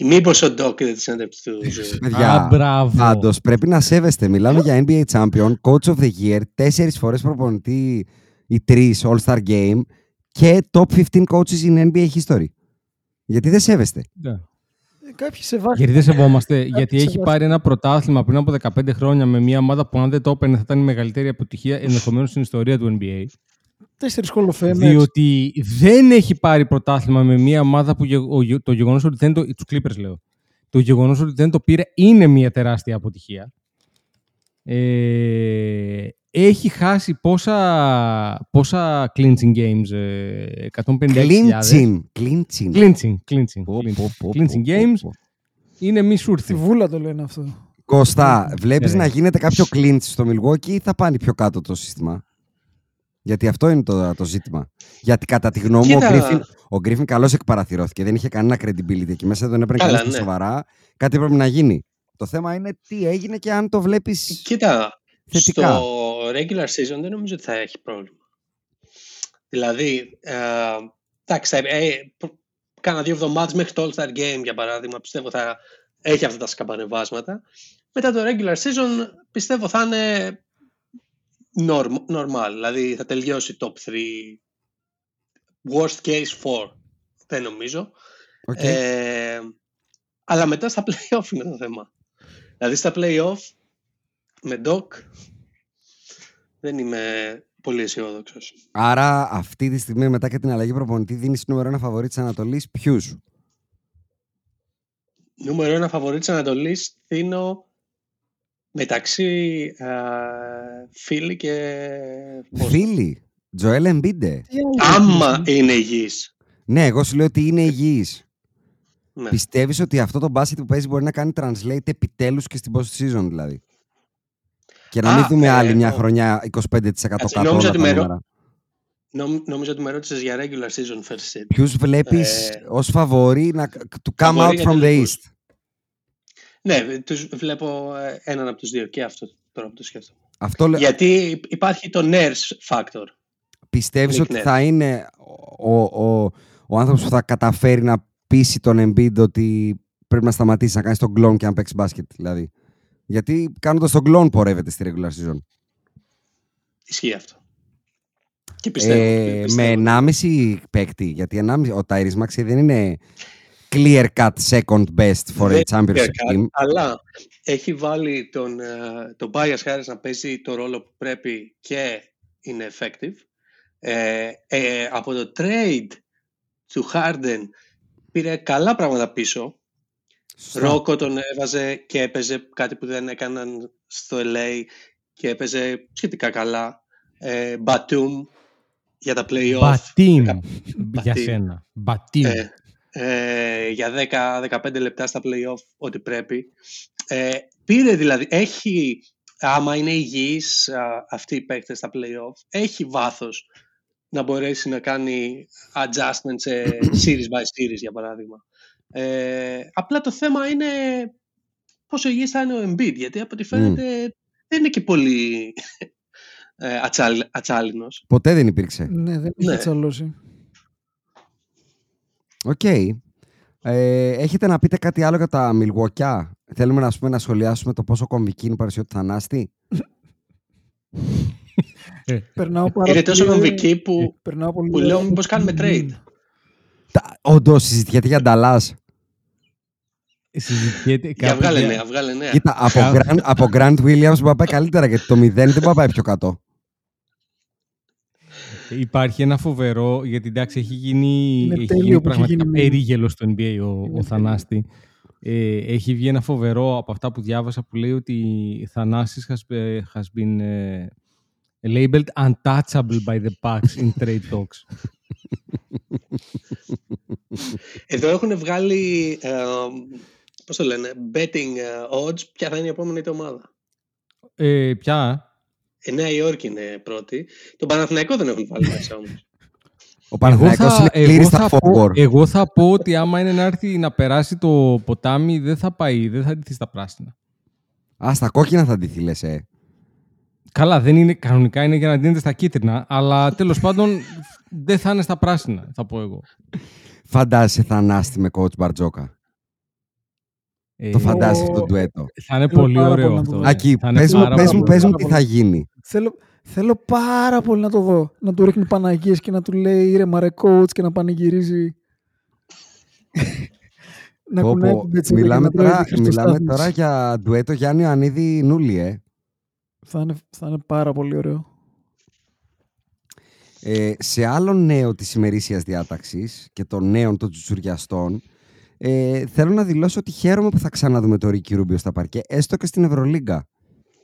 Speaker 3: Μήπως ο Doc είδε τη συνέντευξη του Ζου.
Speaker 2: παιδιά.
Speaker 1: Α, μπράβο.
Speaker 2: Πάντως πρέπει να σέβεστε. Μιλάμε για NBA Champion, Coach of the Year, τέσσερις φορές προπονητή ή τρεις All-Star Game και top 15 coaches in NBA history. Γιατί δεν σέβεστε;
Speaker 1: Ναι.
Speaker 6: Ε, Κάποιοι σε βάζουν.
Speaker 1: Γιατί δεν σεβόμαστε, γιατί έχει
Speaker 6: σεβόμαστε.
Speaker 1: πάρει ένα πρωτάθλημα πριν από 15 χρόνια με μια ομάδα που αν δεν το έπαιρνε θα ήταν η μεγαλύτερη αποτυχία ενδεχομένως στην ιστορία του NBA.
Speaker 6: Τέσσερις Hall of Famers.
Speaker 1: Διότι δεν έχει πάρει πρωτάθλημα με μια ομάδα που γε- ο γε- το γεγονός ότι δεν το. Τους Clippers λέω. Το γεγονός ότι δεν το πήρε είναι μια τεράστια αποτυχία. Ε, έχει χάσει πόσα, πόσα clinching games, ε, 156.000.
Speaker 2: Clinching. Clinching.
Speaker 1: Clinching, clinching,
Speaker 2: Πω,
Speaker 1: clinching.
Speaker 2: πω, πω,
Speaker 1: Clinching
Speaker 2: πω,
Speaker 1: games.
Speaker 2: πω.
Speaker 1: Είναι μη
Speaker 6: Στη
Speaker 1: σούρθι.
Speaker 6: βούλα το λένε αυτό.
Speaker 2: Κωστά, βλέπεις
Speaker 1: Ναι.
Speaker 2: να γίνεται κάποιο clinch στο Milwaukee ή θα πάνε πιο κάτω το σύστημα; Γιατί αυτό είναι το, το ζήτημα. Γιατί κατά τη γνώμη μου ο
Speaker 3: Κοίτα.
Speaker 2: Γκρίφιν, ο Γκρίφιν καλώς εκπαραθυρώθηκε. Δεν είχε κανένα credibility εκεί μέσα, δεν έπαιρνε
Speaker 3: Καλά,
Speaker 2: κανείς
Speaker 3: ναι.
Speaker 2: σοβαρά. Κάτι πρέπει να γίνει. Το θέμα είναι τι έγινε και αν το βλέπεις
Speaker 3: Κοίτα,
Speaker 2: θετικά.
Speaker 3: στο regular season δεν νομίζω ότι θα έχει πρόβλημα. Δηλαδή, ε, εντάξει, θα- ε, προ- κάνα δύο εβδομάδες μέχρι το All-Star Game, για παράδειγμα, πιστεύω θα έχει αυτά τα σκαμπανεβάσματα. Μετά το regular season πιστεύω θα είναι norm- normal, δηλαδή θα τελειώσει top 3, worst case 4, δεν νομίζω.
Speaker 2: Οκ.
Speaker 3: Ε, αλλά μετά στα play-off είναι το θέμα. Δηλαδή στα play-off με Doc δεν είμαι πολύ αισιόδοξος.
Speaker 2: Άρα αυτή τη στιγμή μετά και την αλλαγή προπονητή δίνεις νούμερο ένα φαβορή της Ανατολής ποιους;
Speaker 3: Νούμερο ένα φαβορή της Ανατολής δίνω μεταξύ α, Φίλη και Boston.
Speaker 2: Φίλοι, Τζοέλ Εμπίντε.
Speaker 6: Τι άλλο
Speaker 3: Άμα είναι υγιής.
Speaker 2: Ναι, εγώ σου λέω ότι είναι υγιής.
Speaker 3: Ναι.
Speaker 2: Πιστεύεις ότι αυτό το μπάσκετ που παίζει μπορεί να κάνει translate επιτέλους και στην post season δηλαδή; Και να
Speaker 3: Α,
Speaker 2: μην δούμε
Speaker 3: ε,
Speaker 2: άλλη μια
Speaker 3: νο-
Speaker 2: χρονιά 25% κάτω
Speaker 3: νόμιζα
Speaker 2: όλα
Speaker 3: ότι
Speaker 2: τα
Speaker 3: με ρω-
Speaker 2: νούμερα.
Speaker 3: Νο- Νόμιζα ότι με ρώτησες για regular season first seed.
Speaker 2: Ποιους βλέπεις
Speaker 3: Ε,
Speaker 2: ως φαβορή να, to come
Speaker 3: φαβορί
Speaker 2: out
Speaker 3: για
Speaker 2: from the
Speaker 3: τελικούς.
Speaker 2: east;
Speaker 3: Ναι, τους βλέπω ε, έναν από τους δύο και αυτό τώρα που το σκέφτομαι.
Speaker 2: Αυτό λέ-
Speaker 3: Γιατί υπάρχει το nurse factor.
Speaker 2: πιστεύεις
Speaker 3: Nick
Speaker 2: ότι
Speaker 3: Nurse.
Speaker 2: θα είναι ο, ο, ο άνθρωπος που θα καταφέρει να πείσει τον Embiid ότι πρέπει να σταματήσει να κάνει τον κλόν και να παίξει μπάσκετ. Δηλαδή; Γιατί κάνοντας τον κλόν πορεύεται στη regular season.
Speaker 3: Ισχύει αυτό. Και πιστεύω.
Speaker 2: Ε,
Speaker 3: πιστεύω.
Speaker 2: με 1,5 παίκτη. Γιατί 1,5, ο Tyrese Maxey δεν είναι clear cut second best for a
Speaker 3: Δεν
Speaker 2: championship
Speaker 3: είναι
Speaker 2: team.
Speaker 3: Αλλά έχει βάλει τον, ε, τον Bias Harris να παίζει το ρόλο που πρέπει και είναι effective. Ε, ε, από το trade του Harden πήρε καλά πράγματα πίσω.
Speaker 2: Σωστά.
Speaker 3: Ρόκο τον έβαζε και έπαιζε κάτι που δεν έκαναν στο LA και έπαιζε σχετικά καλά. Ε, Batum για τα play-off.
Speaker 1: Μπατίν
Speaker 3: Κα-
Speaker 1: για
Speaker 3: Μπατίν.
Speaker 1: σένα. Μπατίν.
Speaker 3: Ε, ε, για 10-15 λεπτά στα play-off ό,τι πρέπει. Ε, πήρε δηλαδή, έχει, άμα είναι υγιής α, αυτοί οι παίκτες στα play-off, έχει βάθος να μπορέσει να κάνει adjustment σε series by series για παράδειγμα. Ε, απλά το θέμα είναι πόσο υγιής θα είναι ο Embiid, γιατί από ό,τι φαίνεται δεν είναι και πολύ ε, ατσάλι, ατσάλινος.
Speaker 2: Ποτέ δεν υπήρξε.
Speaker 6: Ναι, δεν έχει
Speaker 3: Ναι.
Speaker 6: ατσαλώσει.
Speaker 2: Οκ. Ε, έχετε να πείτε κάτι άλλο για τα Μιλγουοκιά. Θέλουμε να, ας πούμε, να σχολιάσουμε το πόσο κομβική είναι η παρουσία του Θανάστη.
Speaker 6: Περνάω πάρα
Speaker 3: Είναι τόσο
Speaker 6: πολύ-
Speaker 3: κομβική που,
Speaker 6: περνάω πολύ
Speaker 3: που λέω
Speaker 6: ωραία.
Speaker 3: μήπως κάνουμε trade;
Speaker 2: Όντως συζητιέται για Νταλάς.
Speaker 1: Συζητιέται
Speaker 3: Για
Speaker 1: κάπου
Speaker 3: βγάλε
Speaker 1: για-
Speaker 3: νέα, βγάλε νέα.
Speaker 2: Κοίτα, από
Speaker 1: Κα-
Speaker 2: Grant, από Grant Williams μπορεί να πάει καλύτερα γιατί το 0 δεν μπορεί να πάει πιο κάτω.
Speaker 1: Υπάρχει ένα φοβερό, γιατί εντάξει έχει γίνει,
Speaker 6: Είναι
Speaker 1: έχει
Speaker 6: τέλειο
Speaker 1: γίνει
Speaker 6: που έχει
Speaker 1: πραγματικά
Speaker 6: γίνει.
Speaker 1: περίγελο στο NBA ο, ο
Speaker 6: τέλειο.
Speaker 1: Θανάστη. Ε, έχει βγει ένα φοβερό από αυτά που διάβασα που λέει ότι Θανάσης has, ε, has been ε, labeled untouchable by the Bucks in trade talks.
Speaker 3: Εδώ έχουν βγάλει, ε, πώς το λένε, betting ε, odds, ποια θα είναι η επόμενη του ομάδα.
Speaker 1: Ε, πια,
Speaker 3: Η Νέα Υόρκη είναι πρώτη. Τον Παναθηναϊκό δεν έχουν βάλει μέσα όμως.
Speaker 2: Ο Παναθηναϊκός είναι πλήρης
Speaker 1: εγώ,
Speaker 2: στα
Speaker 1: θα πω,
Speaker 2: forward.
Speaker 1: εγώ θα πω ότι άμα είναι να έρθει να περάσει το ποτάμι δεν θα πάει, δεν θα ντυθεί στα πράσινα.
Speaker 2: Α, στα κόκκινα θα ντυθεί, λες, ε.
Speaker 1: Καλά, δεν είναι, κανονικά είναι για να δίνεται στα κίτρινα, αλλά τέλος πάντων δεν θα είναι στα πράσινα, θα πω εγώ.
Speaker 2: Φαντάζεσαι Θανάστη με coach Μπαρτζόκα.
Speaker 1: Ε,
Speaker 2: Το φαντάζεσαι
Speaker 6: ο-
Speaker 2: αυτό το ντουέτο.
Speaker 1: Θα είναι
Speaker 6: Θέλω
Speaker 1: πολύ
Speaker 6: πάρα
Speaker 1: ωραίο
Speaker 6: πολύ να
Speaker 1: αυτό.
Speaker 6: το δω.
Speaker 1: ε.
Speaker 2: Ακή,
Speaker 1: Θα είναι
Speaker 2: πες μου,
Speaker 1: πάρα
Speaker 2: πες
Speaker 1: πολύ
Speaker 2: μου, πες μου
Speaker 1: ωραίο.
Speaker 2: τι θα γίνει.
Speaker 6: Θέλω, θέλω πάρα πολύ να το δω. Να του ρίχνει Παναγίες και να του λέει ήρεμα ρε coach και να πανηγυρίζει. να
Speaker 2: Πω,
Speaker 6: κουνάει
Speaker 2: πω,
Speaker 6: την πετσέτα και
Speaker 2: μιλάμε,
Speaker 6: να τρώει
Speaker 2: τώρα,
Speaker 6: τη
Speaker 2: μιλάμε
Speaker 6: Χριστοστάθμιση.
Speaker 2: τώρα για ντουέτο Γιάννη Ιωαννίδη Νούλη, ε.
Speaker 6: Θα είναι, θα είναι πάρα πολύ ωραίο.
Speaker 2: Ε, σε άλλο νέο της ημερήσιας διάταξης και των νέων των τσουτσουριαστών, ε, θέλω να δηλώσω ότι χαίρομαι που θα ξαναδούμε το Ρίκι Ρούμπιο στα παρκέ, έστω και στην Ευρωλίγκα.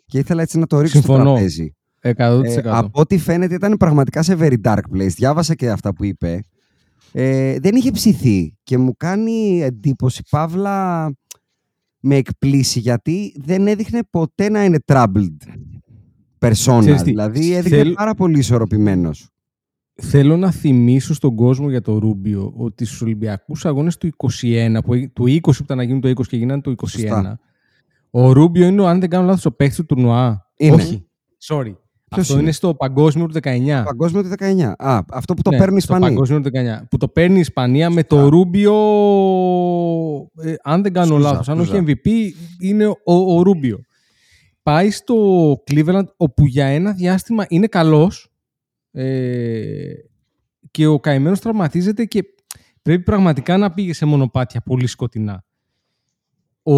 Speaker 2: Και ήθελα έτσι να το ρίξω στο
Speaker 1: Συμφωνώ.
Speaker 2: τραπέζι.
Speaker 1: 100%.
Speaker 2: Ε, από ό,τι φαίνεται ήταν πραγματικά σε very dark place. Διάβασα και αυτά που είπε. Ε, δεν είχε ψηθεί και μου κάνει εντύπωση, Παύλα, με εκπλήσει γιατί δεν έδειχνε ποτέ να είναι troubled persona.
Speaker 1: Ξέρεις τι,
Speaker 2: δηλαδή έδειχνε
Speaker 1: θέλ-
Speaker 2: πάρα πολύ ισορροπημένος.
Speaker 1: Θέλω να θυμίσω στον κόσμο για το Ρούμπιο ότι στους Ολυμπιακούς αγώνες του 21, που, έγι- του 20 που ήταν να γίνουν το 20 και γίνανε το 21,
Speaker 2: Σωστά.
Speaker 1: ο Ρούμπιο είναι, ο, αν δεν κάνω λάθος, ο παίκτης του τουρνουά.
Speaker 2: Είναι.
Speaker 1: Όχι. Sorry. Αυτό είναι;
Speaker 2: είναι;
Speaker 1: στο παγκόσμιο του 19.
Speaker 2: Παγκόσμιο του 19. Α, αυτό που το
Speaker 1: Ναι,
Speaker 2: παίρνει η
Speaker 1: στο
Speaker 2: Ισπανία.
Speaker 1: Παγκόσμιο του 19. Που το παίρνει η Ισπανία με το Ρούμπιο. Ε, αν δεν κάνω
Speaker 2: Σκούζα,
Speaker 1: λάθος, αν όχι
Speaker 2: σκούζα.
Speaker 1: MVP, είναι ο, ο Ρούμπιο. Πάει στο Cleveland, όπου για ένα διάστημα είναι καλός ε, και ο καημένος τραυματίζεται και πρέπει πραγματικά να πήγε σε μονοπάτια πολύ σκοτεινά. Ο...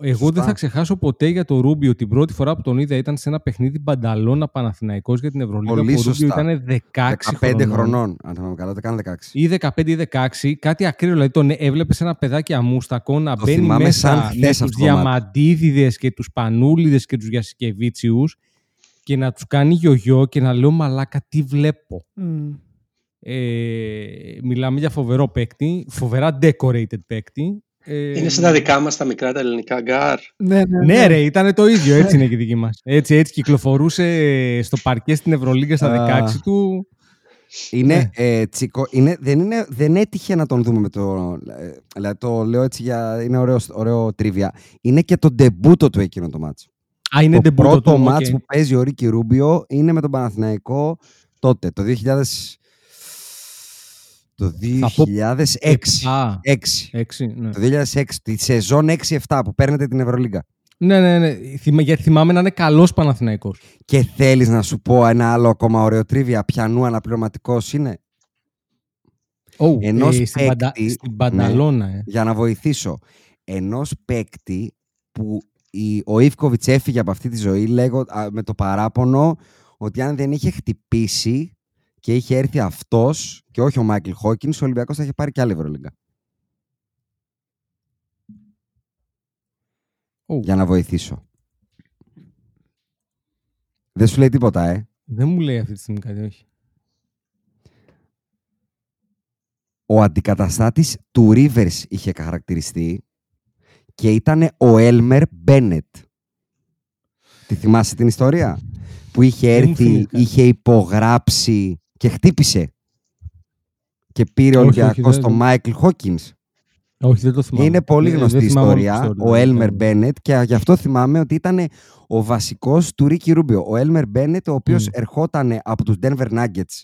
Speaker 1: Εγώ
Speaker 2: Σωστά.
Speaker 1: δεν θα ξεχάσω ποτέ για το Ρούμπιο την πρώτη φορά που τον είδα ήταν σε ένα παιχνίδι Μπανταλώνα Παναθηναϊκός για την Ευρωλίγα.
Speaker 2: Πολύ
Speaker 1: που ο Ρούμπιο
Speaker 2: σωστά.
Speaker 1: ήταν 16,
Speaker 2: 15 χρονών. Αν θυμάμαι καλά, το κάνω 16.
Speaker 1: ή 15 ή 16, κάτι ακραίο. Δηλαδή τον έβλεπες ένα παιδάκι αμούστακο να
Speaker 2: Το
Speaker 1: μπαίνει
Speaker 2: θυμάμαι
Speaker 1: μέσα
Speaker 2: σαν
Speaker 1: με
Speaker 2: χθες
Speaker 1: τους
Speaker 2: αυτό το μάτι.
Speaker 1: Διαμαντίδηδες και τους Σπανούληδες και τους Γιασικεβίτσιους και να τους κάνει γιογιό και να λέω μαλάκα τι βλέπω.
Speaker 6: Μμ.
Speaker 1: Ε, μιλάμε για φοβερό παίκτη, φοβερά decorated παίκτη. Ε,
Speaker 3: Είναι σαν τα δικά μας τα μικρά τα ελληνικά γκάρ.
Speaker 6: Ναι, ναι,
Speaker 1: ναι, ρε, ήταν το ίδιο. Έτσι είναι και η δική μας. Έτσι, έτσι κυκλοφορούσε στο παρκέ στην Ευρωλίγα στα
Speaker 2: Α.
Speaker 1: 16 του.
Speaker 2: Είναι,
Speaker 1: Ναι.
Speaker 2: ε, τσικο, είναι, δεν, είναι, δεν έτυχε να τον δούμε με το. ε, Δηλαδή το λέω έτσι για. Είναι ωραίος, ωραίο trivia. Είναι και το ντεμπούτο του εκείνο το ματς.
Speaker 1: Α, είναι
Speaker 2: το
Speaker 1: ντεμπούτο
Speaker 2: πρώτο
Speaker 1: του.
Speaker 2: ματς
Speaker 1: οκ.
Speaker 2: που παίζει ο Ρίκη Ρούμπιο είναι με τον Παναθηναϊκό τότε, το Το
Speaker 1: Θα πω
Speaker 2: 2006.
Speaker 1: Α,
Speaker 2: 6.
Speaker 1: έξι, ναι.
Speaker 2: Το 2006, τη σεζόν 6-7 που παίρνετε την Ευρωλίγκα.
Speaker 1: Ναι, ναι, ναι. Θυμα- Γιατί θυμάμαι να είναι καλός Παναθηναϊκός.
Speaker 2: Και θέλεις να σου πω ένα άλλο ακόμα ωραίο τρίβια, πιανού αναπληρωματικός είναι,
Speaker 1: Oh,
Speaker 2: Ενός
Speaker 1: στην, Παντα...
Speaker 2: παίκτη-
Speaker 1: στην Πανταλώνα, ε.
Speaker 2: για να βοηθήσω, ενός παίκτη που η, ο Ιβκοβιτς έφυγε από αυτή τη ζωή λέγω, α, με το παράπονο ότι αν δεν είχε χτυπήσει και είχε έρθει αυτός και όχι ο Μάικλ Χόκκινς, ο Ολυμπιακός θα είχε πάρει και άλλη Ευρωλίγκα.
Speaker 1: Oh,
Speaker 2: Για να βοηθήσω. Δεν σου λέει τίποτα, ε.
Speaker 1: Δεν μου λέει αυτή τη στιγμή κάτι, όχι.
Speaker 2: ο αντικαταστάτης του Rivers είχε χαρακτηριστεί και ήταν ο Έλμερ Μπένετ. Τη θυμάσαι την ιστορία; Που είχε
Speaker 1: Δεν μου
Speaker 2: έρθει,
Speaker 1: θυμίζει κάτι.
Speaker 2: είχε υπογράψει και χτύπησε. Και πήρε ο
Speaker 1: Όχι, όχι,
Speaker 2: Ολυμπιακός
Speaker 1: δεν-
Speaker 2: τον
Speaker 1: δεν-
Speaker 2: Μάικλ Χόκκινς.
Speaker 1: Όχι, δεν το θυμάμαι.
Speaker 2: Είναι πολύ
Speaker 1: Δεν-
Speaker 2: γνωστή
Speaker 1: δεν θυμάμαι όλη την
Speaker 2: ιστορία.
Speaker 1: ιστορία,
Speaker 2: Ο
Speaker 1: δεν
Speaker 2: Έλμερ
Speaker 1: θυμάμαι.
Speaker 2: Μπένετ και γι' αυτό θυμάμαι ότι ήταν ο βασικός του Ρίκι Ρούμπιο. Ο Έλμερ Μπένετ, ο οποίος
Speaker 1: Μμ.
Speaker 2: ερχόταν από τους Denver Nuggets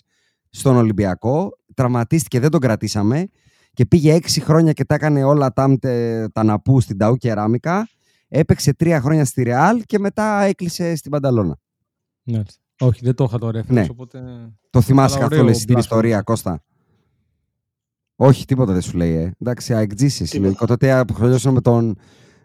Speaker 2: στον Ολυμπιακό, τραυματίστηκε, δεν τον κρατήσαμε και πήγε έξι χρόνια και τα έκανε όλα τα, μτε- τα ναπού στην Ταού Κεράμικα. Έπαιξε τρία χρόνια στη Ρεάλ και μετά έκλεισε στην Πανταλώνα.
Speaker 1: Μάλιστα. Όχι, δεν το είχα το reference,
Speaker 2: Ναι.
Speaker 1: οπότε...
Speaker 2: Το θυμάσαι
Speaker 1: Αλλά
Speaker 2: καθόλου
Speaker 1: ωραίο
Speaker 2: εσύ την
Speaker 1: bluff.
Speaker 2: ιστορία, Κώστα; Όχι, τίποτα δεν σου λέει, ε. Εντάξει, αεκτζήσει.
Speaker 3: Τίποτα.
Speaker 2: Λογικό τότε ασχολιώσουν με τον.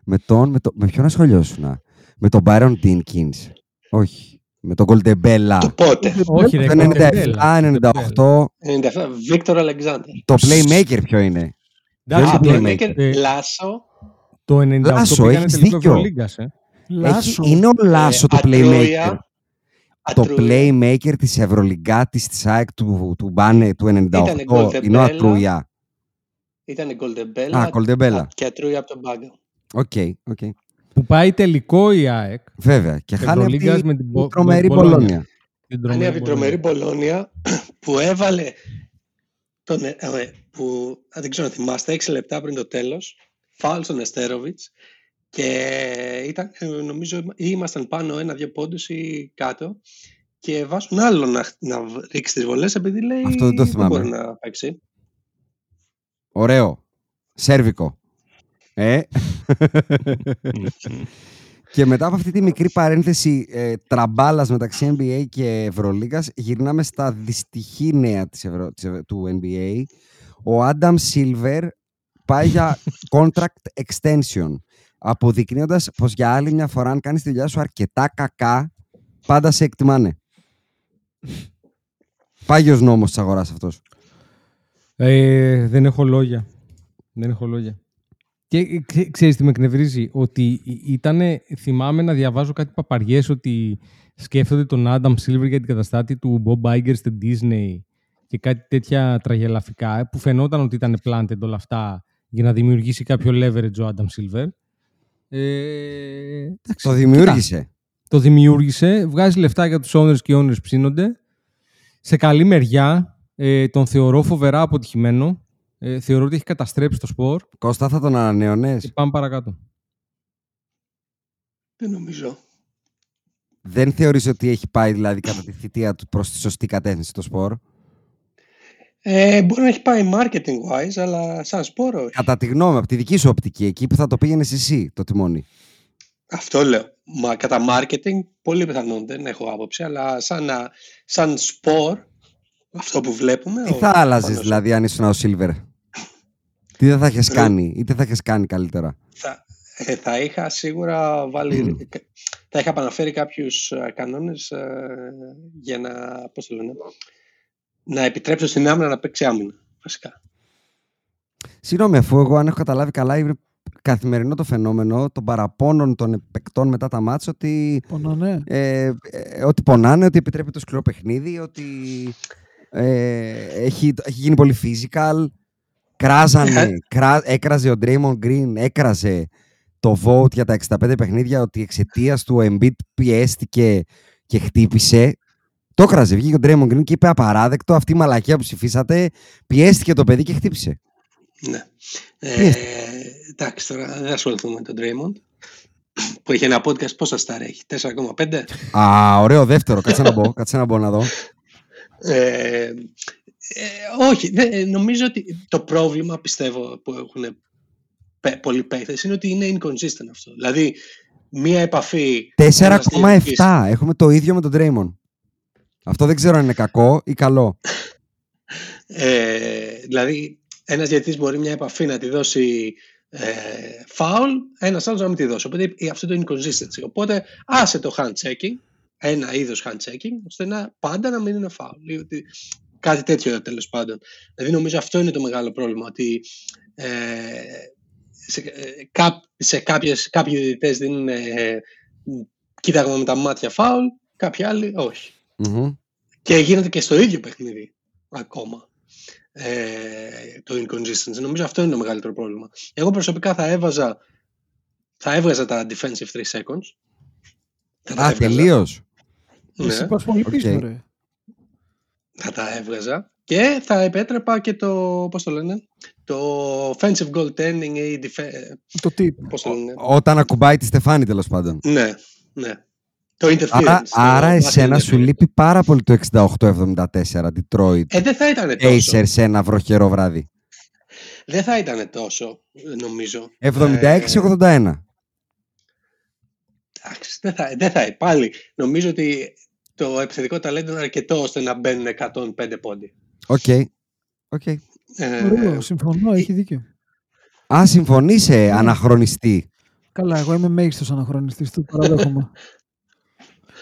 Speaker 2: Με, τον, με, το, με ποιον ασχολιώσουν, Με τον Byron Dinkins. Όχι. Με τον Goldebella.
Speaker 3: Του πότε;
Speaker 1: Όχι, ρε,
Speaker 2: Το
Speaker 1: Κοντεμπέλα,
Speaker 2: 97-98.
Speaker 3: 97. Βίκτορ Αλεξάνδρ.
Speaker 2: Το Playmaker ποιο είναι;
Speaker 1: Εντάξει,
Speaker 2: Α,
Speaker 1: το-
Speaker 2: playmaker.
Speaker 1: ε,
Speaker 3: Λάσο.
Speaker 1: Το 98
Speaker 2: Λάσο,
Speaker 1: πήγανε
Speaker 2: έχεις
Speaker 1: τελικό
Speaker 2: δίκιο.
Speaker 1: Ευρωλίγκας, ε.
Speaker 6: Λάσο.
Speaker 2: Έχει, είναι ο Λάσο το Playmaker.
Speaker 3: Ατρούια.
Speaker 2: Το
Speaker 3: Ατρούια.
Speaker 2: Playmaker της Ευρωλυγκάτης της ΑΕΚ του, του Μπάνε του 98.
Speaker 3: Γκολντεμπέλα.
Speaker 2: Είναι ο Ατρούια.
Speaker 3: Ήταν
Speaker 2: Α,
Speaker 3: Γκολντεμπέλα.
Speaker 2: Γκολντεμπέλα.
Speaker 3: Και Ατρούια από τον Μπάγκο.
Speaker 2: Οκ, οκ.
Speaker 1: Που πάει τελικό η ΑΕΚ.
Speaker 2: Βέβαια. Και χάνει από
Speaker 1: Ευρωλίγκας
Speaker 2: τη
Speaker 1: με την Μπο-
Speaker 2: τρομερή
Speaker 1: με την Μπολόνια.
Speaker 2: Μπολόνια.
Speaker 1: Την
Speaker 3: Είναι από την τρομερή
Speaker 1: Μπολόνια.
Speaker 3: Μπολόνια που έβαλε τον, ε, ε, που, αν δεν ξέρω αν θυμάστε, 6 λεπτά πριν το τέλος, φάουλ στον Νεστέροβιτς και ήταν, ε, νομίζω, ή ήμασταν πάνω ένα-δύο πόντους ή κάτω και βάζουν άλλο να, να ρίξει τις βολές επειδή λέει
Speaker 2: Αυτό δεν το θυμάμαι.
Speaker 3: μπορεί να παίξει.
Speaker 2: Ωραίο. Σέρβικο. Ε. και μετά από αυτή τη μικρή παρένθεση ε, τραμπάλας μεταξύ NBA και Ευρωλίγας γυρνάμε στα δυστυχή νέα της Ευρω... της Ευρω- του NBA. Ο Άνταμ Σίλβερ πάει για contract extension αποδεικνύοντας πως για άλλη μια φορά αν κάνεις τη δουλειά σου αρκετά κακά πάντα σε εκτιμάνε. Πάγιος νόμος της αγοράς αυτός.
Speaker 1: Ε, δεν έχω λόγια. Δεν έχω λόγια. Και ε, ξέ- ξέρεις τι με εκνευρίζει, ότι ήταν, θυμάμαι να διαβάζω κάτι παπαριές ότι σκέφτονται τον Adam Silver για την καταστάτη του Bob Iger στην Disney και κάτι τέτοια τραγελαφικά ε, που φαινόταν ότι ήταν planted όλα αυτά για να δημιουργήσει κάποιο leverage ο Adam Silver. Ε, εντάξει,
Speaker 2: Το
Speaker 1: κοίτα,
Speaker 2: δημιούργησε.
Speaker 1: το δημιούργησε, βγάζει λεφτά για τους owners και οι owners ψήνονται. Σε καλή μεριά, ε, τον θεωρώ φοβερά αποτυχημένο. Ε, θεωρώ ότι έχει καταστρέψει το σπορ
Speaker 2: Κώστα θα τον ανανέωνες.
Speaker 1: και πάμε παρακάτω.
Speaker 3: Δεν νομίζω.
Speaker 2: Δεν θεωρείς ότι έχει πάει δηλαδή κατά τη θητεία του προς τη σωστή κατεύθυνση το σπορ;
Speaker 3: Ε, μπορεί να έχει πάει marketing wise, αλλά σαν σπόρο όχι.
Speaker 2: Κατά τη γνώμη, από τη δική σου οπτική, εκεί που θα το πήγαινες εσύ το τιμόνι.
Speaker 3: Αυτό λέω. Μα κατά marketing, πολύ πιθανόν δεν έχω άποψη, αλλά σαν, να- σαν σπορ, αυτό που βλέπουμε.
Speaker 2: Τι
Speaker 3: ο-
Speaker 2: θα άλλαζες
Speaker 3: πάνω σε-
Speaker 2: δηλαδή αν ήσουν ο Σίλβερ. Τι δεν θα έχει
Speaker 3: Ρε.
Speaker 2: κάνει ή τι θα έχει κάνει καλύτερα;
Speaker 3: Θα, ε, θα είχα σίγουρα βάλει. θα είχα επαναφέρει κάποιους κανόνες για να. Πώς το λένε, να επιτρέψω στην άμυνα να παίξει άμυνα. Βασικά.
Speaker 2: Συγγνώμη, αφού εγώ αν έχω καταλάβει καλά, είναι καθημερινό το φαινόμενο των παραπώνων των παικτών μετά τα μάτς ότι,
Speaker 6: Πονάνε.
Speaker 2: ε, ε, ότι πονάνε, ότι επιτρέπει το σκληρό παιχνίδι, ότι ε, έχει, έχει γίνει πολύ physical. Κράζανε, κρά, έκραζε ο Draymond Green, έκραζε το vote για τα 65 παιχνίδια ότι εξαιτίας του ο Embiid πιέστηκε και χτύπησε. Το έκραζε, βγήκε ο Draymond Green και είπε απαράδεκτο αυτή η μαλακία που ψηφίσατε, πιέστηκε το παιδί και χτύπησε.
Speaker 3: Ναι. Ε,
Speaker 2: Πιέστε.
Speaker 3: εντάξει, τώρα δεν ασχοληθούμε με τον Draymond. Που έχει ένα podcast, πόσα στάρ έχει, 4,5.
Speaker 2: Α, ωραίο δεύτερο. Κάτσε να μπω, κάτσε να μπω να δω.
Speaker 3: Ε, Ε, όχι, δε, νομίζω ότι το πρόβλημα πιστεύω που έχουν πε, πολλοί παίχτες είναι ότι είναι inconsistent αυτό. Δηλαδή, μία επαφή...
Speaker 2: 4,7. Έχουμε το ίδιο με τον Draymond. Αυτό δεν ξέρω αν είναι κακό ή καλό.
Speaker 3: Ε, δηλαδή, ένας διαιτητής μπορεί μια επαφή να τη δώσει ε, foul, ένας άλλος να μην τη δώσει. Οπότε αυτό το inconsistency. Οπότε άσε το hand checking, ένα είδος hand checking, ώστε να πάντα να μην είναι foul. Ότι, κάτι τέτοιο τέλος πάντων. Δηλαδή νομίζω αυτό είναι το μεγάλο πρόβλημα, ότι ε, σε, ε, σε κάποιες, κάποιοι διαιτητές δίνουν ε, κοίταγμα με τα μάτια φάουλ, κάποιοι άλλοι όχι.
Speaker 2: Μμμ.
Speaker 3: Και γίνεται και στο ίδιο παιχνίδι ακόμα ε, το inconsistency. Νομίζω αυτό είναι το μεγαλύτερο πρόβλημα. Εγώ προσωπικά θα έβαζα θα έβγαζα τα defensive 3 seconds. Θα τα
Speaker 2: Α,
Speaker 3: έβγαζα.
Speaker 2: τελείως.
Speaker 6: Εσύ
Speaker 3: Ναι,
Speaker 6: πας πολύ
Speaker 2: Οκ.
Speaker 6: πίσω, ρε.
Speaker 3: Θα τα έβγαζα. Και θα επέτρεπα και το, πώς το λένε, το offensive goaltending ή defe-
Speaker 6: Το tip.
Speaker 3: πώς το λένε.
Speaker 2: Όταν ακουμπάει τη Στεφάνη τέλος πάντων.
Speaker 3: Ναι, ναι. Το interference.
Speaker 2: Άρα,
Speaker 3: το
Speaker 2: άρα
Speaker 3: passive
Speaker 2: εσένα σου
Speaker 3: interference.
Speaker 2: λείπει πάρα πολύ το 68-74 Detroit
Speaker 3: Ε, δεν θα ήταν τόσο.
Speaker 2: Acer σε ένα βροχερό βράδυ.
Speaker 3: Δεν θα ήταν τόσο, νομίζω.
Speaker 2: 76-81.
Speaker 3: Εντάξει, δεν θα, δεν θα. Πάλι νομίζω ότι το επιθετικό ταλέντο είναι αρκετό ώστε να μπαίνουν 105 πόντοι.
Speaker 2: Οκ. Οκ.
Speaker 3: Ε,
Speaker 6: Ωραίο, συμφωνώ, έχει δίκιο.
Speaker 2: Α, συμφωνείς αναχρονιστή.
Speaker 6: Καλά, εγώ είμαι μέγιστος αναχρονιστής, το παραδέχομαι.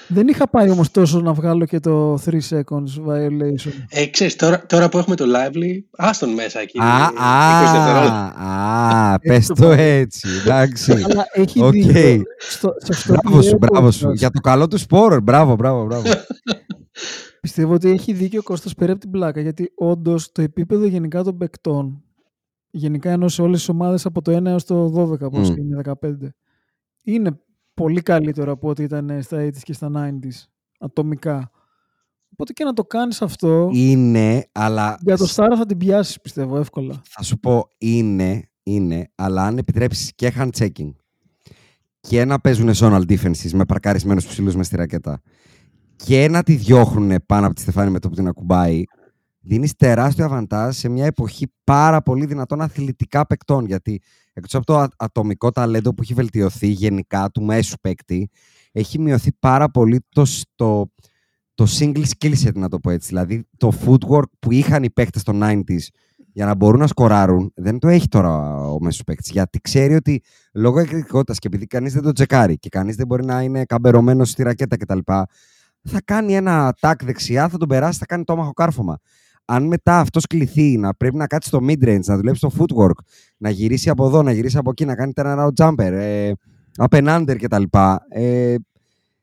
Speaker 6: Δεν είχα πάει όμως τόσο να βγάλω και το 3 seconds violation.
Speaker 3: ε, ξέρεις, τώρα, τώρα που έχουμε το Lively, άστον μέσα εκεί.
Speaker 2: Α,
Speaker 3: 20 δευτερόλεπτα.
Speaker 2: α, α, πες το έτσι, εντάξει.
Speaker 6: Αλλά έχει
Speaker 2: Οκ.
Speaker 6: δίκιο. Στο, σε αυτό που
Speaker 2: Μπράβο
Speaker 6: λέει
Speaker 2: σου,
Speaker 6: ο
Speaker 2: μπράβο σου.
Speaker 6: Κώστας.
Speaker 2: Για το καλό του σπόρο. Μπράβο, μπράβο, μπράβο.
Speaker 6: Πιστεύω ότι έχει δίκιο ο Κώστας πέρα από την πλάκα, γιατί όντως το επίπεδο γενικά των παικτών, γενικά ενώ σε όλες τις ομάδες από το 1 έως το 12, πώς
Speaker 2: Μμ.
Speaker 6: είναι 15, είναι πολύ καλύτερο από ό,τι ήταν στα 80s και στα 90s, ατομικά. Οπότε και να το κάνεις αυτό,
Speaker 2: Είναι, αλλά
Speaker 6: για το Στάρα θα την πιάσεις, πιστεύω, εύκολα.
Speaker 2: θα σου πω είναι, είναι, αλλά αν επιτρέψεις και hand checking και να παίζουν zonal defenses με παρκαρισμένους ψηλούς μες στη ρακέτα και να τη διώχνουν πάνω από τη Στεφάνη με το που την ακουμπάει, δίνεις τεράστιο αβαντάζ σε μια εποχή πάρα πολύ δυνατών αθλητικά παικτών. Γιατί εκτός από το α- ατομικό ταλέντο που έχει βελτιωθεί γενικά του μέσου παίκτη, έχει μειωθεί πάρα πολύ το, σ- το, το single skill set, να το πω έτσι. Δηλαδή το footwork που είχαν οι παίκτες των 90s για να μπορούν να σκοράρουν, δεν το έχει τώρα ο μέσος παίκτης. Γιατί ξέρει ότι λόγω εκρηκτικότητα και επειδή κανείς δεν το τσεκάρει και κανείς δεν μπορεί να είναι καμπερωμένος στη ρακέτα κτλ., θα κάνει ένα τάκ δεξιά, θα τον περάσει, θα κάνει το άμαχο κάρφωμα. Αν μετά αυτός κληθεί να πρέπει να κάτσει στο mid-range, να δουλέψει το footwork, να γυρίσει από εδώ, να γυρίσει από εκεί, να κάνει turnaround jumper, ε, up and under κτλ. Ε,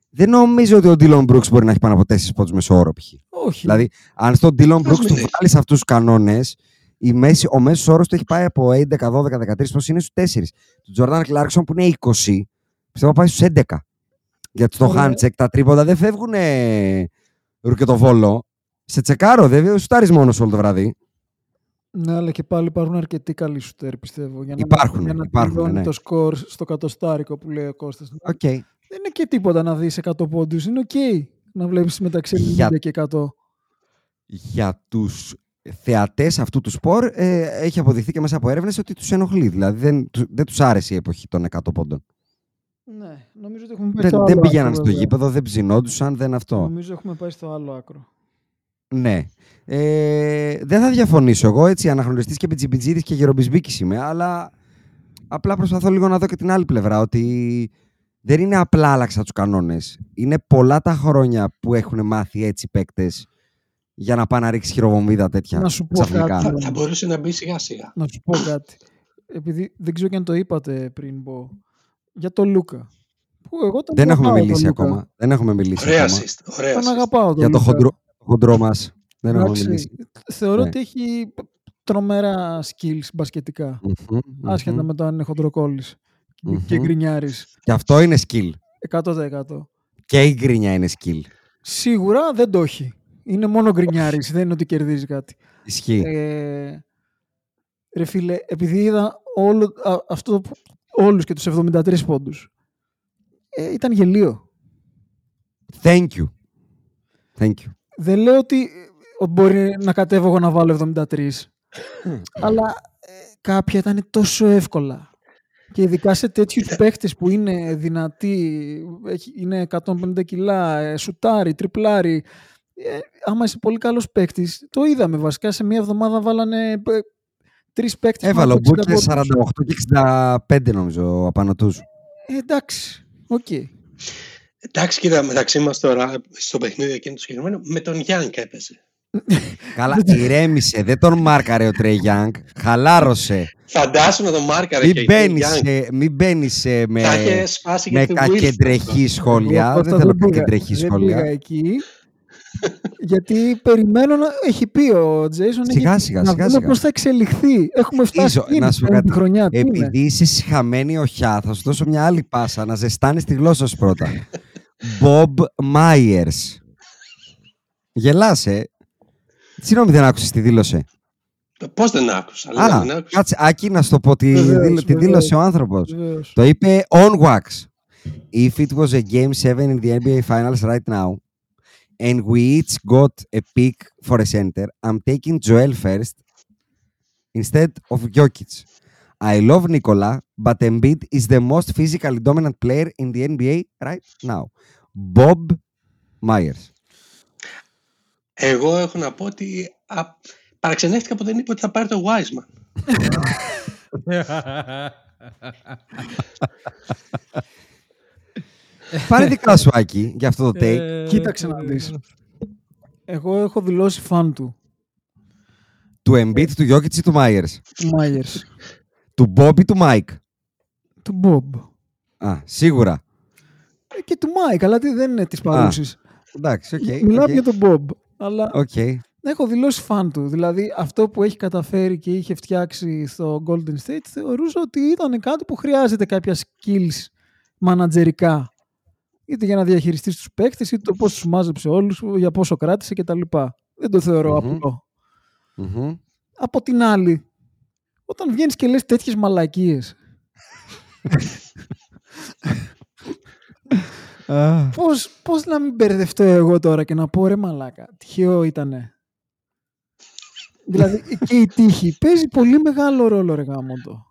Speaker 2: δεν νομίζω ότι ο Dylan Brooks μπορεί να έχει πάνω από 4 πόντους μεσόωρο π.χ.
Speaker 6: Όχι.
Speaker 2: Δηλαδή, αν στον Dylan Brooks
Speaker 3: μην
Speaker 2: του
Speaker 3: έχει.
Speaker 2: βγάλεις αυτούς τους κανόνες, η μέση, ο μέσος όρος του έχει πάει από 11, 12, 13, που είναι στους 4. Του Jordan Clarkson που είναι 20, πιστεύω πάει στους 11. Γιατί στο
Speaker 6: Ωραία.
Speaker 2: hand-check τα τρίποντα δεν φεύγουν ρουκετοβόλο. Σε τσεκάρω, δεν σουτάρεις μόνος όλο το βράδυ.
Speaker 6: Ναι, αλλά και πάλι υπάρχουν αρκετοί καλοί σουτέρ, πιστεύω. Για να,
Speaker 2: Υπάρχουν,
Speaker 6: για να
Speaker 2: υπάρχουν,
Speaker 6: τελειώνει
Speaker 2: ναι.
Speaker 6: το σκορ στο κατοστάρικο που λέει ο Κώστας.
Speaker 2: Οκ.
Speaker 6: Δεν είναι και τίποτα να δεις 100 πόντους. Είναι οκ να βλέπεις μεταξύ 90
Speaker 2: Για-
Speaker 6: και 100.
Speaker 2: Για τους θεατές αυτού του σπορ, ε, έχει αποδειχθεί και μέσα από έρευνες ότι τους ενοχλεί. Δηλαδή δεν, του- δεν τους άρεσε η εποχή των 100 πόντων.
Speaker 6: Ναι, νομίζω ότι έχουμε πάει
Speaker 2: Δεν,
Speaker 6: στο
Speaker 2: δεν
Speaker 6: άλλο
Speaker 2: πηγαίναν
Speaker 6: άκρο,
Speaker 2: στο
Speaker 6: βέβαια.
Speaker 2: γήπεδο, δεν ψινόντουσαν, δεν αυτό.
Speaker 6: Νομίζω έχουμε πάει στο άλλο άκρο.
Speaker 2: Ναι. Ε, δεν θα διαφωνήσω εγώ, έτσι, αναχρονιστής και πιτζιμπιτζίδης και γερομπισμπίκης είμαι, αλλά απλά προσπαθώ λίγο να δω και την άλλη πλευρά, ότι δεν είναι απλά άλλαξα τους κανόνες. Είναι πολλά τα χρόνια που έχουν μάθει έτσι παίκτες για να πάνε να ρίξεις χειροβομβίδα τέτοια
Speaker 6: Να σου πω
Speaker 2: ξαφνικά.
Speaker 6: κάτι.
Speaker 3: Θα, θα μπορούσε να μπει σιγά σιγά.
Speaker 6: Να σου πω κάτι. Επειδή δεν ξέρω και αν το είπατε πριν πω. Για τον Λούκα. Που εγώ τον
Speaker 2: Δεν έχουμε
Speaker 6: αγαπάω, τον
Speaker 2: μιλήσει
Speaker 6: Λούκα.
Speaker 2: ακόμα. Δεν έχουμε μιλήσει
Speaker 3: Ωραία
Speaker 2: ακόμα.
Speaker 3: assist. Ωραία
Speaker 6: Τον
Speaker 3: assist.
Speaker 6: αγαπάω τον
Speaker 2: Για το
Speaker 6: Λούκα.
Speaker 2: χοντρό, το χοντρό μας. Δεν έχουμε
Speaker 6: Εντάξει,
Speaker 2: μιλήσει.
Speaker 6: Θεωρώ
Speaker 2: Ναι.
Speaker 6: ότι έχει τρομερά skills μπασκετικά.
Speaker 2: Μμμ,
Speaker 6: Άσχετα
Speaker 2: μμμ.
Speaker 6: με το αν είναι χοντροκόλλης και
Speaker 2: Μμμ.
Speaker 6: γκρινιάρης.
Speaker 2: Και αυτό είναι skill.
Speaker 6: 100%.
Speaker 2: Και η γκρίνια είναι skill.
Speaker 6: Σίγουρα δεν το έχει. Είναι μόνο γκρινιάρης, δεν είναι ότι κερδίζει κάτι.
Speaker 2: Ισχύει.
Speaker 6: Ε, ρε φίλε, επειδή είδα όλο, α, αυτό, που- όλους και τους 73 πόντους, ε, ήταν γελίο.
Speaker 2: Thank you. Thank you.
Speaker 6: Δεν λέω ότι ότι μπορεί να κατέβω εγώ να βάλω 73. Αλλά ε, κάποια ήταν τόσο εύκολα. Και ειδικά σε τέτοιους παίχτες που είναι δυνατοί, έχει- είναι 150 κιλά, ε, σουτάρει, τριπλάρει. Ε, άμα είσαι πολύ καλός παίκτης, το είδαμε βασικά. Σε μία εβδομάδα βάλανε τρεις παίκτες.
Speaker 2: Έβαλε ο Μπούκερ 48 και 65 νομίζω απάνω τους.
Speaker 6: Ε, εντάξει. Οκ.
Speaker 3: Εντάξει, κοίτα, μεταξύ μας τώρα, στο παιχνίδι εκείνο το συγκεκριμένο, με τον Γιάνγκ έπαιζε.
Speaker 2: Καλά, ηρέμησε. Δεν τον μάρκαρε ο Τρέι Γιάνγκ. Χαλάρωσε.
Speaker 3: Φαντάσου να τον μάρκαρε
Speaker 2: Μην
Speaker 3: και
Speaker 2: μπαίνεις
Speaker 3: Γιάνγκ.
Speaker 2: σε, μην μπαίνεις σε- με,
Speaker 3: Θα είχε σπάσει
Speaker 2: με
Speaker 3: και τη Wilson.
Speaker 2: κακεντρεχή σχόλια.
Speaker 6: Εγώ,
Speaker 2: Δεν
Speaker 6: Κώστα,
Speaker 2: θέλω
Speaker 6: πήγα-
Speaker 2: κακεντρεχή
Speaker 6: Δεν πήγα
Speaker 2: σχόλια.
Speaker 6: εκεί. γιατί περιμένω να έχει πει ο Τζέισον
Speaker 2: Σιγά,
Speaker 6: έχει-
Speaker 2: σιγά,
Speaker 6: να
Speaker 2: σιγά,
Speaker 6: δούμε
Speaker 2: σιγά.
Speaker 6: πώς θα εξελιχθεί. Έχουμε φτάσει
Speaker 2: Ίζω,
Speaker 6: εκεί,
Speaker 2: να σου πω
Speaker 6: πέμπτη
Speaker 2: κάτι.
Speaker 6: χρονιά. Τι είναι.
Speaker 2: Επειδή είσαι συχαμένη οχιά, θα σου δώσω μια άλλη πάσα να ζεστάνεις τη γλώσσα σου πρώτα. Bob Myers. Γελάς, ε. Συγγνώμη, δεν άκουσες τη δήλωση.
Speaker 3: Πώ δεν άκουσα, αλλά
Speaker 2: Α,
Speaker 3: δεν άκουσα.
Speaker 2: κάτσε, Άκη, να σου το πω τη,
Speaker 6: Βεβαίως,
Speaker 2: δήλω- τη
Speaker 6: βεβαίως.
Speaker 2: δήλωσε ο άνθρωπος.
Speaker 6: Βεβαίως.
Speaker 2: Το είπε on wax. If it was a game 7 in the NBA Finals right now, and we each got a pick for a center, I'm taking Joel first instead of Jokic. I love Nikola, but Embiid is the most physically dominant player in the NBA right now. Bob Myers.
Speaker 3: Εγώ έχω να πω ότι α, παραξενεύτηκα που δεν είπε ότι θα πάρει το Wiseman.
Speaker 2: Πάρε δικά σου, Άκη, για αυτό το take.
Speaker 1: Ε,
Speaker 6: Κοίταξε να δεις. Εγώ έχω δηλώσει φαν του,
Speaker 2: του Embiid, του Jokic ή του Myers;
Speaker 6: του Myers,
Speaker 2: του Bob ή του Mike;
Speaker 6: του Bob.
Speaker 2: Α, σίγουρα.
Speaker 6: Ε, Και του Mike, αλλά τι δεν είναι της παρούσης.
Speaker 2: Εντάξει, οκ.
Speaker 6: Μιλάμε
Speaker 2: οκ.
Speaker 6: για τον Bob. Αλλά
Speaker 2: Οκ.
Speaker 6: έχω δηλώσει φαν του. Δηλαδή αυτό που έχει καταφέρει και είχε φτιάξει στο Golden State θεωρούσα ότι ήταν κάτι που χρειάζεται κάποια skills μανατζερικά. Είτε για να διαχειριστεί τους παίκτες, είτε το πώς τους μάζεψε όλους, για πόσο κράτησε κτλ. Δεν το θεωρώ
Speaker 2: Μμμ.
Speaker 6: απλό.
Speaker 2: Μμμ.
Speaker 6: Από την άλλη, όταν βγαίνεις και λες τέτοιες μαλακίες,
Speaker 2: Α,
Speaker 6: πώς, πώς να μην μπερδευτώ εγώ τώρα και να πω ρε μαλάκα, τυχαίο ήτανε. δηλαδή και η τύχη παίζει πολύ μεγάλο ρόλο ρε γάμοντο.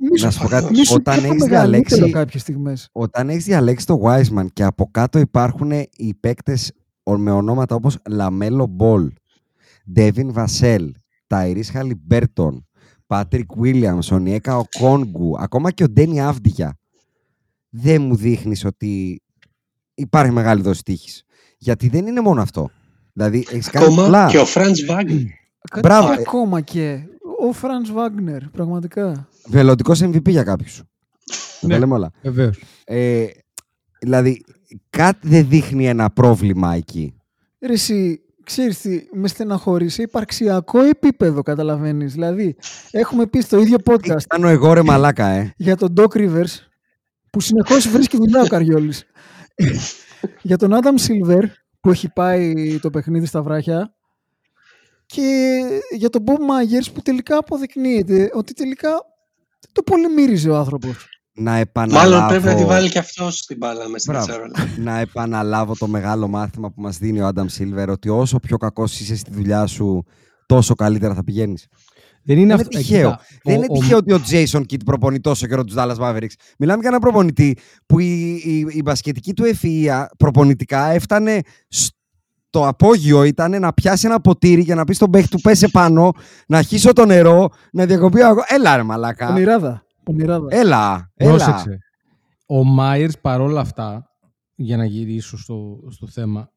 Speaker 6: Μη
Speaker 2: Να σου πω κάτι,
Speaker 6: μη σου
Speaker 2: όταν
Speaker 6: πέφτω
Speaker 2: έχεις
Speaker 6: μεγαλύτερο
Speaker 2: διαλέξει-
Speaker 6: κάποιες στιγμές.
Speaker 2: Όταν έχεις διαλέξει το Wiseman και από κάτω υπάρχουν οι παίκτες με ονόματα όπως LaMelo Ball, Devin Vassell, Tyrese Haliburton, Patrick Williams, Onyeka Okongwu, ακόμα και ο Deni Avdija, δεν μου δείχνεις ότι υπάρχει μεγάλη δόση τύχης. Γιατί δεν είναι μόνο αυτό. Δηλαδή, έχεις κάνει
Speaker 3: Ακόμα
Speaker 2: πολλά.
Speaker 3: και ο Franz Wagner.
Speaker 2: Μπράβο, ε.
Speaker 6: Ακόμα και ο Franz Wagner, πραγματικά.
Speaker 2: Μελλοντικός MVP για κάποιους. Να τα
Speaker 1: Ναι.
Speaker 2: λέμε όλα.
Speaker 1: Βεβαίως.
Speaker 2: Ε, δηλαδή, κάτι δεν δείχνει ένα πρόβλημα εκεί.
Speaker 6: Ρε εσύ, ξέρεις τι, με στεναχωρεί σε υπαρξιακό επίπεδο, καταλαβαίνεις. Δηλαδή, έχουμε πει στο ίδιο podcast
Speaker 2: Κάνω εγώ ρε μαλάκα, ε.
Speaker 6: για τον Doc Rivers, που συνεχώς βρίσκει δουλειά ο Καριόλης. για τον Adam Silver, που έχει πάει το παιχνίδι στα βράχια, και για τον Bob Myers, που τελικά αποδεικνύεται ότι τελικά δεν το πολύ μύριζε ο άνθρωπος.
Speaker 2: Να επαναλάβω,
Speaker 3: Μάλλον πρέπει να τη βάλει και αυτός στην μπάλα με στην
Speaker 2: Μπράβο.
Speaker 3: κατσαρόλα.
Speaker 2: να επαναλάβω το μεγάλο μάθημα που μας δίνει ο Άνταμ Σίλβερ ότι όσο πιο κακός είσαι στη δουλειά σου τόσο καλύτερα θα πηγαίνεις.
Speaker 1: Δεν είναι,
Speaker 2: Είναι
Speaker 1: αυτό. ε,
Speaker 2: τυχαίο.
Speaker 1: κοίτα,
Speaker 2: Δεν
Speaker 1: ο-
Speaker 2: είναι
Speaker 1: ο-
Speaker 2: τυχαίο ότι ο Jason Kidd προπονεί τόσο καιρό τους Dallas Mavericks. Μιλάμε για έναν προπονητή που η, η, η μπασκετική του ευφυΐα προπονητικά έφτανε στο απόγειο ήταν να πιάσει ένα ποτήρι για να πει στον παίχτη του πέσε πάνω, να χύσω το νερό, να διακοπεί ο αγώ- Έλα ρε μαλάκα.
Speaker 6: Πονηράδα. Πονηράδα.
Speaker 2: Έλα, έλα.
Speaker 1: Πρόσεξε. Ο Μάιερς παρόλα αυτά, για να γυρίσω στο, στο θέμα,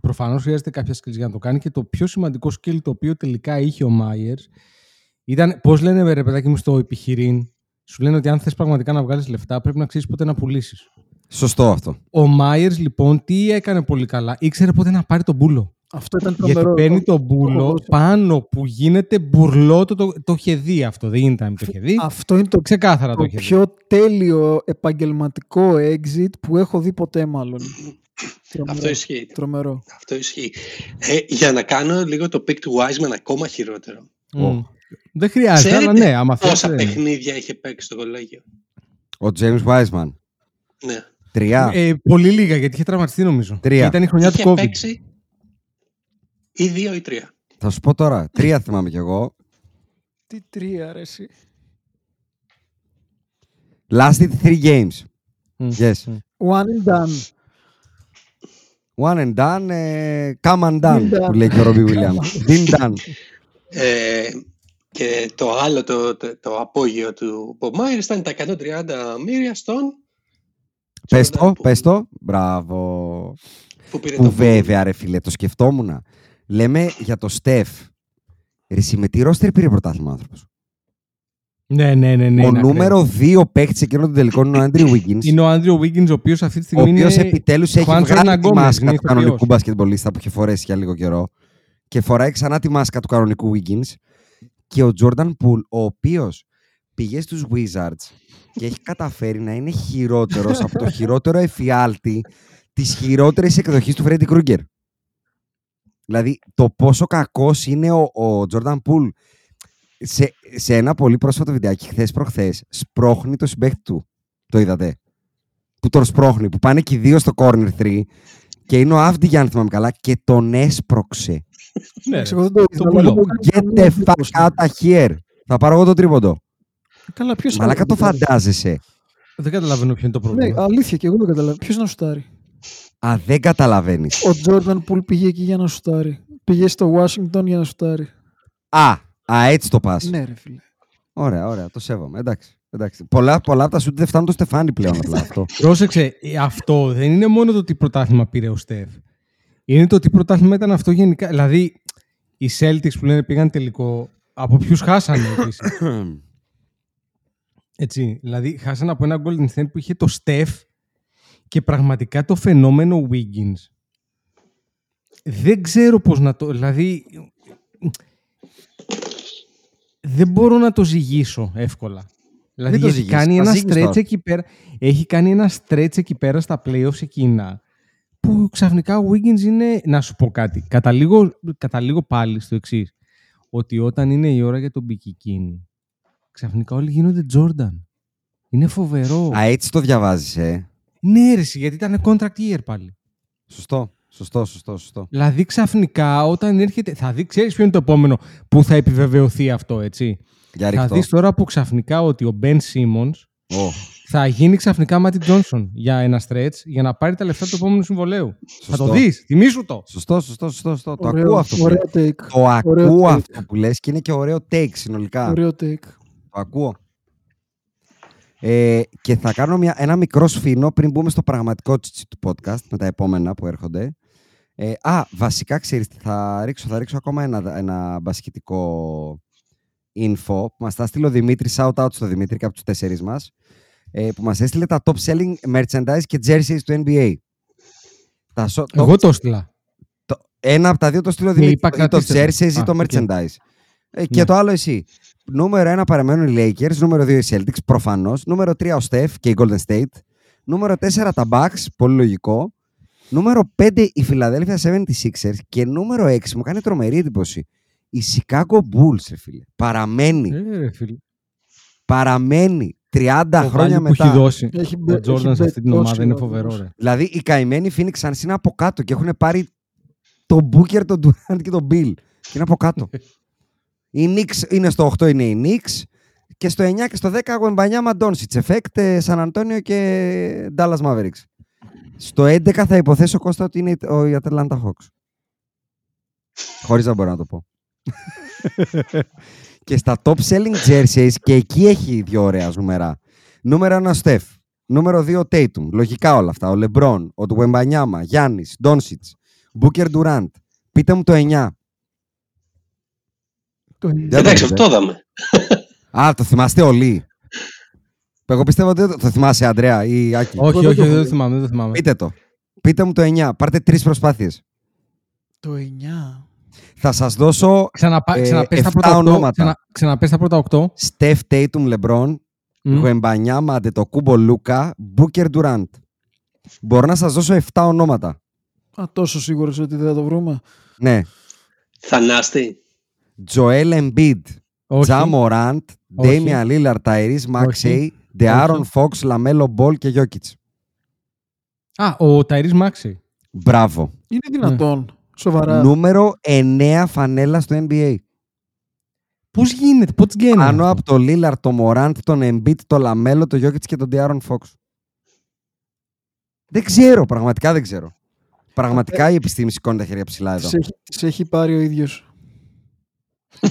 Speaker 1: προφανώς χρειάζεται κάποια skills για να το κάνει και το πιο σημαντικό skill το οποίο τελικά είχε ο Μάιερς ήταν, πώς λένε ρε παιδάκι μου στο επιχειρήν, σου λένε ότι αν θες πραγματικά να βγάλεις λεφτά πρέπει να ξέρεις πότε να πουλήσεις.
Speaker 2: Σωστό αυτό.
Speaker 1: Ο Μάιερς λοιπόν τι έκανε πολύ καλά, ήξερε πότε να πάρει τον μπούλο.
Speaker 6: Αυτό ήταν
Speaker 1: Γιατί
Speaker 6: τρομερό.
Speaker 1: παίρνει τον
Speaker 6: Το
Speaker 1: μπούλο
Speaker 6: έχω
Speaker 1: πάνω που γίνεται μπουρλό, το, το, το είχε δει αυτό, δεν ήταν το είχε δει.
Speaker 6: Αυτό είναι το,
Speaker 1: Ξεκάθαρα το
Speaker 6: το
Speaker 1: είχε δει.
Speaker 6: πιο τέλειο επαγγελματικό exit που έχω δει ποτέ μάλλον. Τρομερό.
Speaker 3: Αυτό ισχύει.
Speaker 6: Τρομερό.
Speaker 3: Αυτό ισχύει. Ε, για να κάνω λίγο το pick του Wiseman ακόμα χειρότερο.
Speaker 1: Μμ. Δεν χρειάζεται,
Speaker 3: Ξέρετε
Speaker 1: αλλά ναι, άμα θες,
Speaker 3: Πόσα
Speaker 1: δεν-
Speaker 3: παιχνίδια είχε παίξει στο κολέγιο;
Speaker 2: Ο James Wiseman.
Speaker 3: Ναι.
Speaker 2: Τρία.
Speaker 1: Ε, πολύ λίγα, γιατί είχε τραυματιστεί νομίζω.
Speaker 2: Τρία.
Speaker 1: Και ήταν η χρονιά του
Speaker 3: Είχε
Speaker 1: COVID.
Speaker 3: παίξει, Ή δύο ή τρία.
Speaker 2: Θα σου πω τώρα. Τρία θυμάμαι κι εγώ.
Speaker 6: Τι τρία, ρε, εσύ.
Speaker 2: Lasted three games.
Speaker 1: Μμ.
Speaker 2: Yes.
Speaker 6: One and done.
Speaker 2: One and done, ε, come and done,
Speaker 6: Been done.
Speaker 2: που λέει και ο Ρόμπι Williams. Been done.
Speaker 3: Ε, και το άλλο, το, το, το απόγειο του Bob Myers ήταν τα 130 μοίρια στον
Speaker 2: Πες
Speaker 3: Jordan
Speaker 2: το,
Speaker 3: Poole,
Speaker 2: πες το. Μπράβο.
Speaker 3: που πήρε
Speaker 2: Που
Speaker 3: το
Speaker 2: βέβαια ρε φίλε, το σκεφτόμουν. Λέμε για το Στεφ. Ρε εσύ, με τι ρόστερ πήρε πρωτάθλημα ο άνθρωπος;
Speaker 1: Ναι, ναι, ναι. ναι
Speaker 2: ο
Speaker 1: είναι
Speaker 2: νούμερο
Speaker 1: ακραίο.
Speaker 2: 2 παίκτη εκείνων των τελικών είναι ο Άντριου Wiggins.
Speaker 1: Είναι ο Άντριο Wiggins, ο οποίος αυτή τη
Speaker 2: ο
Speaker 1: στιγμή
Speaker 2: οποίος
Speaker 1: είναι.
Speaker 2: επιτέλους έχει
Speaker 1: Juan
Speaker 2: βγάλει
Speaker 1: Jordan
Speaker 2: τη
Speaker 1: Gomez,
Speaker 2: μάσκα
Speaker 1: είναι
Speaker 2: του κανονικού
Speaker 1: ηθοποιός.
Speaker 2: μπασκετμπολίστα που είχε φορέσει για λίγο καιρό. Και φοράει ξανά τη μάσκα του κανονικού Wiggins. Και ο Jordan Poole, ο οποίος πήγε στους Wizards και έχει καταφέρει να είναι χειρότερος από το χειρότερο εφιάλτη της χειρότερης εκδοχής του Freddy Krueger. Δηλαδή, το πόσο κακός είναι ο, ο Jordan Poole σε, σε ένα πολύ πρόσφατο βιντεάκι, χθες προχθές, σπρώχνει το συμπέχτη του. Το είδατε. Που τον σπρώχνει, που πάνε και οι δύο στο corner 3 και είναι ο Αύτη, για αν θυμάμαι καλά, και τον έσπρωξε.
Speaker 1: Ναι,
Speaker 6: Εντάξει, εγώ δεν το είδα,
Speaker 1: το
Speaker 6: αλλά
Speaker 1: πουλό.
Speaker 6: δεν
Speaker 2: Get
Speaker 6: κάνω
Speaker 2: the
Speaker 6: καμία
Speaker 2: fuck
Speaker 6: εντύπωση.
Speaker 2: out of here. Θα πάρω εγώ το τρίποντο.
Speaker 6: Καλά, ποιος
Speaker 2: Μαλάκα το
Speaker 6: άλλος να σουτάρει.
Speaker 2: φαντάζεσαι.
Speaker 1: Δεν καταλαβαίνω ποιο είναι το
Speaker 6: Ναι,
Speaker 1: πρόβλημα.
Speaker 6: αλήθεια και εγώ δεν καταλαβαίνω. Ποιος να σουτάρει.
Speaker 2: Α, δεν καταλαβαίνεις.
Speaker 6: Ο Τζόρνταν Πουλ πήγε εκεί για να σουτάρει. Πήγε στο Washington για να σουτάρει.
Speaker 2: Α, α, έτσι το πας.
Speaker 6: Ναι, ρε φίλε.
Speaker 2: Ωραία, ωραία, το σέβομαι. Εντάξει. Εντάξει. Πολλά, πολλά από τα σουτ δεν φτάνουν το Στεφάνι πλέον απλά αυτό.
Speaker 1: Πρόσεξε, ε, αυτό δεν είναι μόνο το τι πρωτάθλημα πήρε ο Στεφ. Είναι το τι πρωτάθλημα ήταν αυτό γενικά. Δηλαδή, οι Celtics που λένε πήγαν τελικό, από ποιους χάσανε επίσης; Έτσι, δηλαδή χάσανε από ένα Golden State που είχε το Steph και πραγματικά το φαινόμενο Wiggins. Δεν ξέρω πώς να το... Δηλαδή, δεν μπορώ να το ζυγίσω εύκολα. Δηλαδή
Speaker 2: το
Speaker 1: έχει
Speaker 2: ζυγίσεις,
Speaker 1: κάνει,
Speaker 2: τα
Speaker 1: ένα
Speaker 2: ζύγεις
Speaker 1: stretch
Speaker 2: τώρα.
Speaker 1: εκεί πέρα, έχει κάνει ένα stretch εκεί πέρα στα playoffs εκείνα που ξαφνικά ο Wiggins είναι... Να σου πω κάτι. Καταλήγω, καταλήγω πάλι στο εξής. Ότι όταν είναι η ώρα για τον μπικικίνι, ξαφνικά όλοι γίνονται Jordan. Είναι φοβερό.
Speaker 2: Α, έτσι το διαβάζεις, ε.
Speaker 1: Ναι, ρε, εσύ, γιατί ήταν contract year πάλι.
Speaker 2: Σωστό. Σωστό, σωστό, σωστό.
Speaker 1: Δηλαδή ξαφνικά όταν έρχεται. Θα δει, ξέρεις ποιο είναι το επόμενο που θα επιβεβαιωθεί αυτό, έτσι.
Speaker 2: Για
Speaker 1: θα
Speaker 2: ρίχτω.
Speaker 1: δεις τώρα που ξαφνικά ότι ο Ben Simmons
Speaker 2: Ω,
Speaker 1: θα γίνει ξαφνικά Μάτι Τζόνσον για ένα stretch για να πάρει τα λεφτά του επόμενου συμβολέου. Θα το
Speaker 2: Σωστό.
Speaker 1: δεις, θυμήσου το.
Speaker 2: Σωστό, σωστό, σωστό. σωστό. Το
Speaker 6: Ωραίο-
Speaker 2: ακούω αυτό. Που
Speaker 6: Ωραίο
Speaker 2: λες.
Speaker 6: take.
Speaker 2: Το
Speaker 6: Ωραίο
Speaker 2: ακούω
Speaker 6: take.
Speaker 2: αυτό που λες και είναι και ωραίο take συνολικά.
Speaker 6: Ωραίο take.
Speaker 2: Το ακούω. Ε, και θα κάνω μια, ένα μικρό σφήνο πριν μπούμε στο πραγματικό τσιτσι του podcast με τα επόμενα που έρχονται. Ε, α, βασικά ξέρεις τι, θα ρίξω, θα ρίξω ακόμα ένα, ένα μπασκετικό info που μας τα στείλει ο Δημήτρης, shout out στο Δημήτρη και από τους τέσσερις μας, ε, που μας έστειλε τα top selling merchandise και jerseys του NBA. Τα so- top-
Speaker 1: Εγώ το έστειλα.
Speaker 2: το- ένα από τα δύο το στείλω
Speaker 1: Και
Speaker 2: Δημήτρης,
Speaker 1: είπα
Speaker 2: ή το
Speaker 1: κρατήστε το.
Speaker 2: jerseys ή
Speaker 1: Α,
Speaker 2: το
Speaker 1: οκ.
Speaker 2: merchandise. Ε, και
Speaker 1: Ναι.
Speaker 2: το άλλο εσύ. Νούμερο 1 παραμένουν οι Lakers, νούμερο 2 οι Celtics, προφανώς. Νούμερο 3 ο Steph και οι Golden State. Νούμερο 4 τα Bucks, πολύ λογικό. Νούμερο 5 η Philadelphia 76ers και νούμερο 6 μου κάνει τρομερή εντύπωση. Η Chicago Bulls, ρε φίλε. Παραμένει.
Speaker 1: Ε, ρε, φίλε.
Speaker 2: Παραμένει 30
Speaker 1: Το
Speaker 2: χρόνια
Speaker 1: value που έχει
Speaker 2: μετά.
Speaker 1: δώσει
Speaker 6: Έχει μπε-
Speaker 1: ο
Speaker 6: έχει
Speaker 1: Τζόρνταν σε αυτή την
Speaker 6: μπετώσει
Speaker 1: ομάδα είναι
Speaker 6: ο
Speaker 1: φοβερό.
Speaker 6: άνθρωπος.
Speaker 1: Ρε.
Speaker 2: Δηλαδή οι καημένοι Phoenix Suns είναι από κάτω και έχουν πάρει τον Booker, τον Durant και τον Bill. Και είναι από κάτω. οι Knicks είναι στο 8 είναι οι Knicks και στο 9 και στο 10 Γουεμπανιά Doncic. Effect, Σαν Αντώνιο και Dallas Mavericks. Στο 11 θα υποθέσω Κώστα ότι είναι ο- οι Atlanta Hawks. Χωρίς να μπορώ να το πω. και στα top selling jerseys και εκεί έχει δύο ωραία νούμερα. Νούμερο 1 Steph. Νούμερο 2 Tatum. Λογικά όλα αυτά. Ο LeBron, ο Ντουεμπανιάμα, Γιάννης, Doncic, Booker Durant. Πείτε μου το 9.
Speaker 6: Το-
Speaker 2: Δεν το
Speaker 3: Εντάξει,
Speaker 2: πείτε.
Speaker 3: αυτό είδαμε.
Speaker 2: Α, το θυμάστε όλοι. Εγώ πιστεύω ότι δεν το, το θυμάσαι, Αντρέα ή Άκη.
Speaker 1: Όχι,
Speaker 6: δεν
Speaker 1: όχι,
Speaker 6: το
Speaker 1: όχι, δεν
Speaker 6: έχω
Speaker 1: το θυμάμαι. Δεν το θυμάμαι.
Speaker 2: Πείτε το. Πείτε μου το 9. Πάρτε τρεις προσπάθειες.
Speaker 6: Το 9.
Speaker 2: Θα σας δώσω
Speaker 1: Ξαναπά,
Speaker 2: Ε,
Speaker 1: ξαναπες τα
Speaker 2: εφτά
Speaker 1: πρώτα 8.
Speaker 2: ονόματα.
Speaker 1: Ξανα, ξαναπες τα πρώτα 8.
Speaker 2: Steph Tatum LeBron,
Speaker 1: Μμ.
Speaker 2: Γουεμπανιάμα, Αντετοκούμπο Λούκα, Booker Durant. Μπορώ να σας δώσω 7 ονόματα.
Speaker 6: Α, τόσο σίγουρος ότι δεν θα το βρούμε.
Speaker 2: Ναι.
Speaker 3: Θανάστη.
Speaker 2: Joel Embiid,
Speaker 1: Όχι.
Speaker 2: Ja Morant,
Speaker 1: Όχι.
Speaker 2: Damian Lillard, Tyrese Maxey,
Speaker 1: Όχι.
Speaker 2: De'Aaron
Speaker 1: Όχι.
Speaker 2: Fox, LaMelo Ball και Jokic.
Speaker 1: Α, ο Tyrese Maxey.
Speaker 2: Μπράβο.
Speaker 6: Είναι δυνατόν. Σοβαρά.
Speaker 2: Νούμερο 9 φανέλα στο NBA.
Speaker 1: Πώς γίνεται, πώς γίνεται.
Speaker 2: Πάνω
Speaker 1: αυτό;
Speaker 2: από το Λίλαρ, το Μωράντ, τον Embiid, το LaMelo, το Jokic και τον De'Aaron Fox. Δεν ξέρω, πραγματικά δεν ξέρω. Πραγματικά η επιστήμη σηκώνει τα χέρια ψηλά εδώ.
Speaker 6: Τις έχει, τις έχει πάρει ο ίδιος.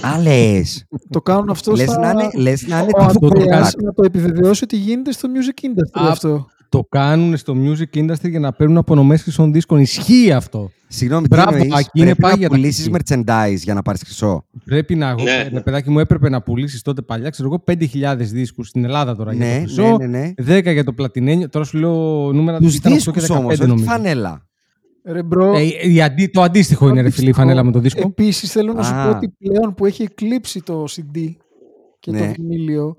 Speaker 2: Α, λες.
Speaker 6: Το κάνουν αυτό
Speaker 2: Λες
Speaker 6: στα...
Speaker 2: να είναι, λες να είναι
Speaker 6: ο
Speaker 2: τύπου
Speaker 6: Ανδρέας
Speaker 2: κοντάκ.
Speaker 6: να το επιβεβαιώσει ότι γίνεται στο music industry
Speaker 1: Α,
Speaker 6: αυτό.
Speaker 1: Το κάνουν στο music industry για να παίρνουν απονομές χρυσών δίσκων. Ισχύει αυτό.
Speaker 2: Συγγνώμη, τι
Speaker 1: Μπράβο,
Speaker 2: εννοείς,
Speaker 1: Άκη, είναι
Speaker 2: πρέπει
Speaker 1: πάγια
Speaker 2: να
Speaker 1: τα
Speaker 2: πουλήσεις
Speaker 1: κουκί.
Speaker 2: merchandise για να πάρεις χρυσό.
Speaker 1: Πρέπει να.
Speaker 3: Ναι,
Speaker 1: Ναι,
Speaker 3: ναι.
Speaker 1: παιδάκι μου, έπρεπε να πουλήσεις τότε παλιά, ξέρω εγώ, 5.000 δίσκους στην Ελλάδα τώρα για το
Speaker 2: Ναι,
Speaker 1: χρυσό.
Speaker 2: ναι, ναι, ναι.
Speaker 1: 10 για το πλατινένιο. Τώρα σου λέω νούμερα
Speaker 2: Τους
Speaker 1: ήταν 8 και
Speaker 2: δίσκους
Speaker 1: 15
Speaker 2: όμως, όχι
Speaker 1: νομίζω.
Speaker 2: φανέλα.
Speaker 6: Ρε bro,
Speaker 1: Ε, η αντί- το αντίστοιχο είναι ρε φίλε η φανέλα με το δίσκο.
Speaker 6: Επίσης θέλω να σου
Speaker 2: Α.
Speaker 6: πω ότι πλέον που έχει εκλείψει το CD και
Speaker 2: Ναι.
Speaker 6: το βινίλιο,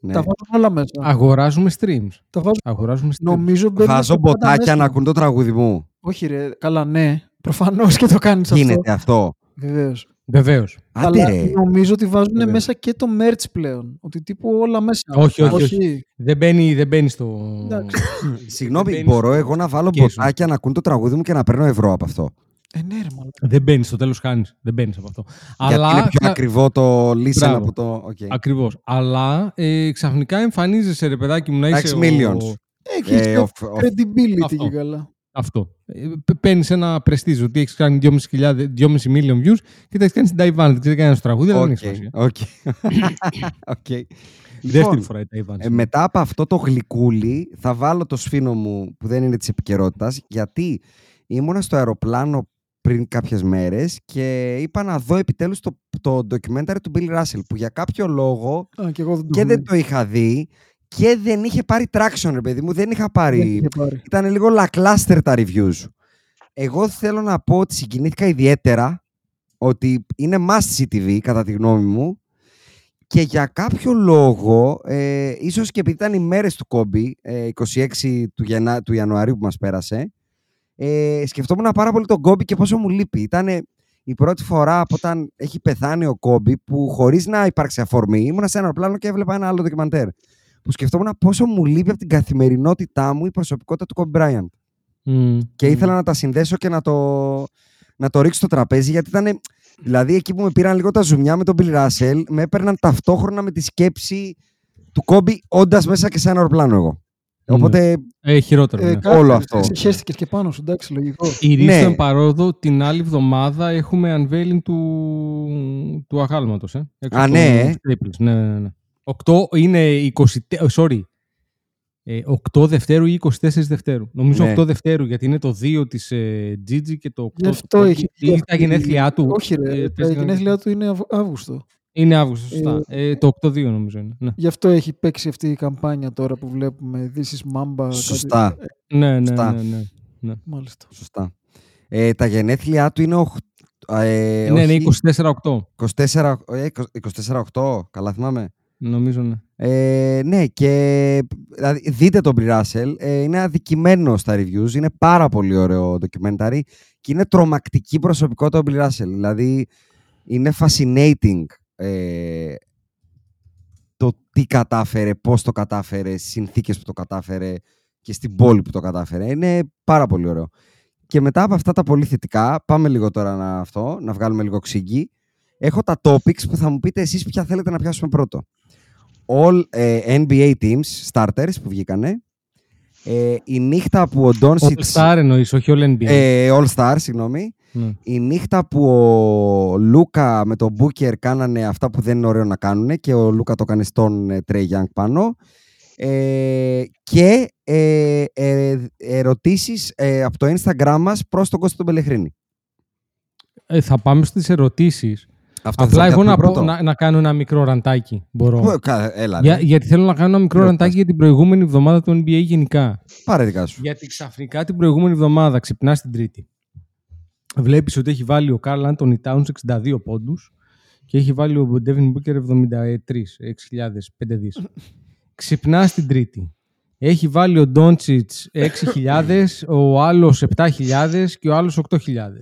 Speaker 2: Ναι.
Speaker 6: τα βάζουν όλα μέσα.
Speaker 1: Αγοράζουμε streams.
Speaker 6: Τα βάζουν...
Speaker 1: Αγοράζουμε streams.
Speaker 6: Νομίζω μπαίνουν
Speaker 2: Βάζω
Speaker 6: και πάντα
Speaker 2: μποτάκια
Speaker 6: μέσα.
Speaker 2: να ακούν το τραγούδι μου.
Speaker 6: Όχι ρε, καλά ναι. Προφανώς και το κάνεις αυτό.
Speaker 2: Γίνεται αυτό.
Speaker 6: Βεβαίως.
Speaker 1: Βεβαίως.
Speaker 2: Άντε
Speaker 6: Αλλά
Speaker 2: ρε.
Speaker 6: νομίζω ότι βάζουν
Speaker 1: Βεβαίως.
Speaker 6: μέσα και το merch πλέον. Ότι τύπου όλα μέσα.
Speaker 1: Όχι, όχι, όχι. Δεν μπαίνει, δεν μπαίνει στο.
Speaker 6: Εντάξει.
Speaker 2: Συγγνώμη,
Speaker 1: μπαίνεις
Speaker 2: μπορώ
Speaker 1: στο
Speaker 2: εγώ να βάλω
Speaker 1: application.
Speaker 2: μποτάκια να ακούν το τραγούδι μου και να παίρνω ευρώ από αυτό.
Speaker 6: Ε, ναι, ρε, μάλλον.
Speaker 1: Δεν μπαίνεις, στο τέλος χάνει. Δεν μπαίνεις από αυτό.
Speaker 2: Γιατί είναι πιο
Speaker 1: κα-
Speaker 2: ακριβό το listen
Speaker 1: Μπράβο.
Speaker 2: από το... οκ.
Speaker 1: Ακριβώς. Αλλά ε, ξαφνικά εμφανίζεσαι ρε παιδάκι μου να είσαι.
Speaker 2: Εντάξει,
Speaker 1: ο-
Speaker 2: millions.
Speaker 6: Έχει
Speaker 2: Ε,
Speaker 6: και
Speaker 2: of- of-
Speaker 6: credibility
Speaker 1: Αυτό.
Speaker 6: και καλά.
Speaker 1: Αυτό. Παίρνεις ένα πρεστίζ ότι έχεις κάνει 2,5 million views και τα έχεις κάνει στην Ταϊβάν. Δεν ξέρει κανένας στο τραγούδι, αλλά δεν έχει
Speaker 2: Οκ,
Speaker 1: σημασία.
Speaker 2: οκ. Οκ.
Speaker 1: Δεύτερη
Speaker 2: Λοιπόν,
Speaker 1: φορά η Ταϊβάν.
Speaker 2: Ε, μετά από αυτό το γλυκούλι θα βάλω το σφίνο μου που δεν είναι της επικαιρότητας, γιατί ήμουνα στο αεροπλάνο πριν κάποιες μέρες και είπα να δω επιτέλους το, το documentary του Bill Russell που για κάποιο λόγο
Speaker 6: Α, και εγώ δεν το
Speaker 2: και
Speaker 6: έχω
Speaker 2: δεν
Speaker 6: δει.
Speaker 2: το είχα δει και δεν είχε πάρει traction ρε παιδί μου, δεν είχα
Speaker 6: Δεν
Speaker 2: πάρει,
Speaker 6: είχε πάρει.
Speaker 2: ήταν λίγο lackluster τα reviews. Εγώ θέλω να πω ότι συγκινήθηκα ιδιαίτερα ότι είναι must see TV κατά τη γνώμη μου και για κάποιο λόγο, ε, ίσως και επειδή ήταν οι μέρες του Κόμπι, ε, 26 του, Γενά, του Ιανουαρίου που μας πέρασε, ε, σκεφτόμουν πάρα πολύ τον Κόμπι και πόσο μου λείπει. Ήταν η πρώτη φορά από όταν έχει πεθάνει ο Κόμπι που χωρίς να υπάρξει αφορμή, ήμουνα σε ένα αεροπλάνο και έβλεπα ένα άλλο ντοκιμαντέρ. Που σκεφτόμουν πόσο μου λείπει από την καθημερινότητά μου η προσωπικότητα του Κόμπι Bryant.
Speaker 1: Μμμ.
Speaker 2: Και ήθελα να τα συνδέσω και να το, να το ρίξω στο τραπέζι γιατί ήταν. Δηλαδή εκεί που με πήραν λίγο τα ζουμιά με τον Bill Russell, με έπαιρναν ταυτόχρονα με τη σκέψη του Κόμπι όντας μέσα και σε ένα αεροπλάνο εγώ.
Speaker 1: Ναι.
Speaker 2: Οπότε
Speaker 1: Ε, χειρότερο.
Speaker 6: Ε,
Speaker 1: ναι.
Speaker 6: κάτσε,
Speaker 2: Όλο αυτό.
Speaker 6: Ξεχέστηκες και πάνω σου, εντάξει, λογικό.
Speaker 1: Η
Speaker 2: Ναι.
Speaker 1: Ρίστον Παρόδο την άλλη εβδομάδα έχουμε unveiling του, του αγάλματος. Ε, έξω
Speaker 2: Α,
Speaker 1: από
Speaker 2: ναι, ε.
Speaker 1: το Staples. Ναι, ναι, ναι. 8 είναι 20, ε, sorry, ε, 8 Δευτέρου ή 24 Δευτέρου. Νομίζω
Speaker 2: Ναι.
Speaker 1: 8 Δευτέρου γιατί είναι το 2 της ε, Gigi και το 8
Speaker 6: Γι' αυτό
Speaker 1: του
Speaker 6: έχει.
Speaker 1: Kobe. Ή τα γενέθλιά του.
Speaker 6: Όχι, ρε.
Speaker 1: Ε,
Speaker 6: τα
Speaker 1: παίζει να-
Speaker 6: γενέθλιά του είναι Αυγ- Αύγουστο.
Speaker 1: Είναι Αύγουστο, σωστά. Ε, το 8-2 νομίζω είναι. Ναι,
Speaker 6: Γι' αυτό έχει παίξει αυτή η καμπάνια τώρα που βλέπουμε. This is Mamba. κάτι-
Speaker 2: Σωστά.
Speaker 6: Ε,
Speaker 1: ναι, ναι.
Speaker 2: Σωστά.
Speaker 1: ναι, ναι.
Speaker 6: Μάλιστα.
Speaker 2: σωστά. Ε, τα γενέθλιά του είναι. οχ- ε,
Speaker 1: ναι, ναι,
Speaker 2: όχι,
Speaker 1: 24-8.
Speaker 2: 24, ε, 24-8, καλά θυμάμαι.
Speaker 1: Νομίζω ναι.
Speaker 2: Ε, ναι, και δηλαδή, δείτε τον Brie Russell. Ε, είναι αδικημένο στα reviews. Είναι πάρα πολύ ωραίο documentary και είναι τρομακτική προσωπικότητα ο Brie Russell. Δηλαδή, είναι fascinating ε, το τι κατάφερε, πώς το κατάφερε, στις συνθήκες που το κατάφερε και στην πόλη που το κατάφερε. Είναι πάρα πολύ ωραίο. Και μετά από αυτά τα πολύ θετικά, πάμε λίγο τώρα να, αυτό, να βγάλουμε λίγο ξύγκι. Έχω τα topics που θα μου πείτε εσείς ποια θέλετε να πιάσουμε πρώτο. All ε, NBA teams, starters που βγήκανε. Ε, η νύχτα που ο
Speaker 1: All
Speaker 2: Doncic...
Speaker 1: Star εννοείς, όχι All NBA.
Speaker 2: Ε, all Star, συγγνώμη.
Speaker 1: Ναι.
Speaker 2: Η νύχτα που ο Λούκα με τον Μπούκερ κάνανε αυτά που δεν είναι ωραίο να κάνουν και ο Λούκα το έκανε στον ε, Τρέι Young πάνω. Ε, και ε, ε, ερωτήσεις ε, από το Instagram μας προς τον Κώστα τον Πελεχρίνη.
Speaker 1: Ε, θα πάμε στις ερωτήσεις.
Speaker 2: Αυτό
Speaker 1: Απλά
Speaker 2: θα
Speaker 1: εγώ
Speaker 2: πιάσουμε
Speaker 1: να, πω,
Speaker 2: πρώτο.
Speaker 1: να, να κάνω ένα μικρό ραντάκι. Μπορώ.
Speaker 2: Ε, κα- Έλα,
Speaker 1: Για,
Speaker 2: ρε.
Speaker 1: γιατί θέλω να κάνω ένα μικρό
Speaker 2: Ρώτα.
Speaker 1: ραντάκι για την προηγούμενη εβδομάδα του NBA γενικά.
Speaker 2: Πάρε δικά σου.
Speaker 1: Γιατί ξαφνικά την προηγούμενη εβδομάδα ξυπνάς την Τρίτη. Βλέπεις ότι έχει βάλει ο Καρλ Άντωνι Τάουνς 62 πόντους και έχει βάλει ο Ντέβιν Μπούκερ 73, 6.000, 5 δις. Ξυπνά την Τρίτη. Έχει βάλει ο Ντόντσιτς 6.000, ο άλλος 7.000 και ο άλλος 8.000.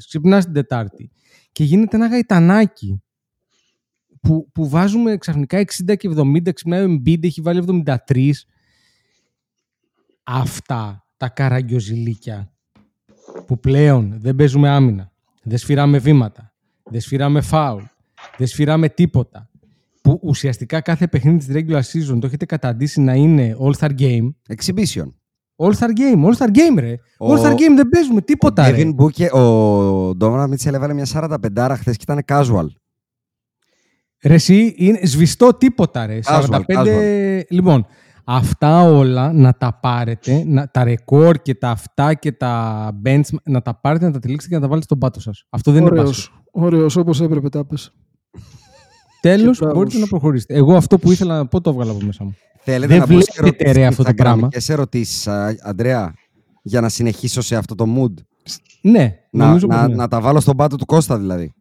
Speaker 1: Ξυπνά την Τετάρτη. Και γίνεται ένα γαϊτανάκι που, που βάζουμε ξαφνικά 60 και 70, ξυπνάει ο Embiid, έχει βάλει 73. Αυτά τα καραγκιοζηλίκια που πλέον δεν παίζουμε άμυνα, Δεν σφυράμε βήματα. Δεν σφυράμε φάουλ. Δεν σφυράμε τίποτα. Που ουσιαστικά κάθε παιχνίδι της regular season το έχετε καταντήσει να είναι All-Star Game.
Speaker 2: Exhibition.
Speaker 1: All-Star Game, All-Star Game ρε.
Speaker 2: Ο-
Speaker 1: All-Star Game δεν παίζουμε τίποτα
Speaker 2: Ο
Speaker 1: ρε.
Speaker 2: Kevin Booker, ο Donovan Mitchell έβαλε μια 45 χθες και ήταν casual.
Speaker 1: Ρε εσύ, είναι σβηστό τίποτα ρε.
Speaker 2: Casual,
Speaker 1: 45...
Speaker 2: casual.
Speaker 1: Λοιπόν, αυτά όλα να τα πάρετε, να, τα ρεκόρ και τα αυτά και τα bench, να τα πάρετε, να τα τυλίξετε και να τα βάλετε στον πάτο σας. Αυτό δεν είναι μπάσκετ.
Speaker 6: Ωραίος. Ωραίος, όπως έπρεπε τα πες.
Speaker 1: Τέλος,
Speaker 6: Και μπράβος
Speaker 1: μπορείτε
Speaker 6: σου.
Speaker 1: να προχωρήσετε. Εγώ αυτό που ήθελα να πω το έβγαλα από μέσα μου.
Speaker 2: Θέλετε
Speaker 1: Δεν
Speaker 2: να πω σε
Speaker 1: βλέπετε, ρε,
Speaker 2: ερωτήσεις
Speaker 1: αυτό το πράγμα.
Speaker 2: Και σε ερωτήσει, Αντρέα, για να συνεχίσω σε αυτό το mood.
Speaker 1: Ναι,
Speaker 2: Να,
Speaker 1: νομίζω πως
Speaker 2: να,
Speaker 1: ναι.
Speaker 2: να τα βάλω στον πάτο του Κώστα δηλαδή.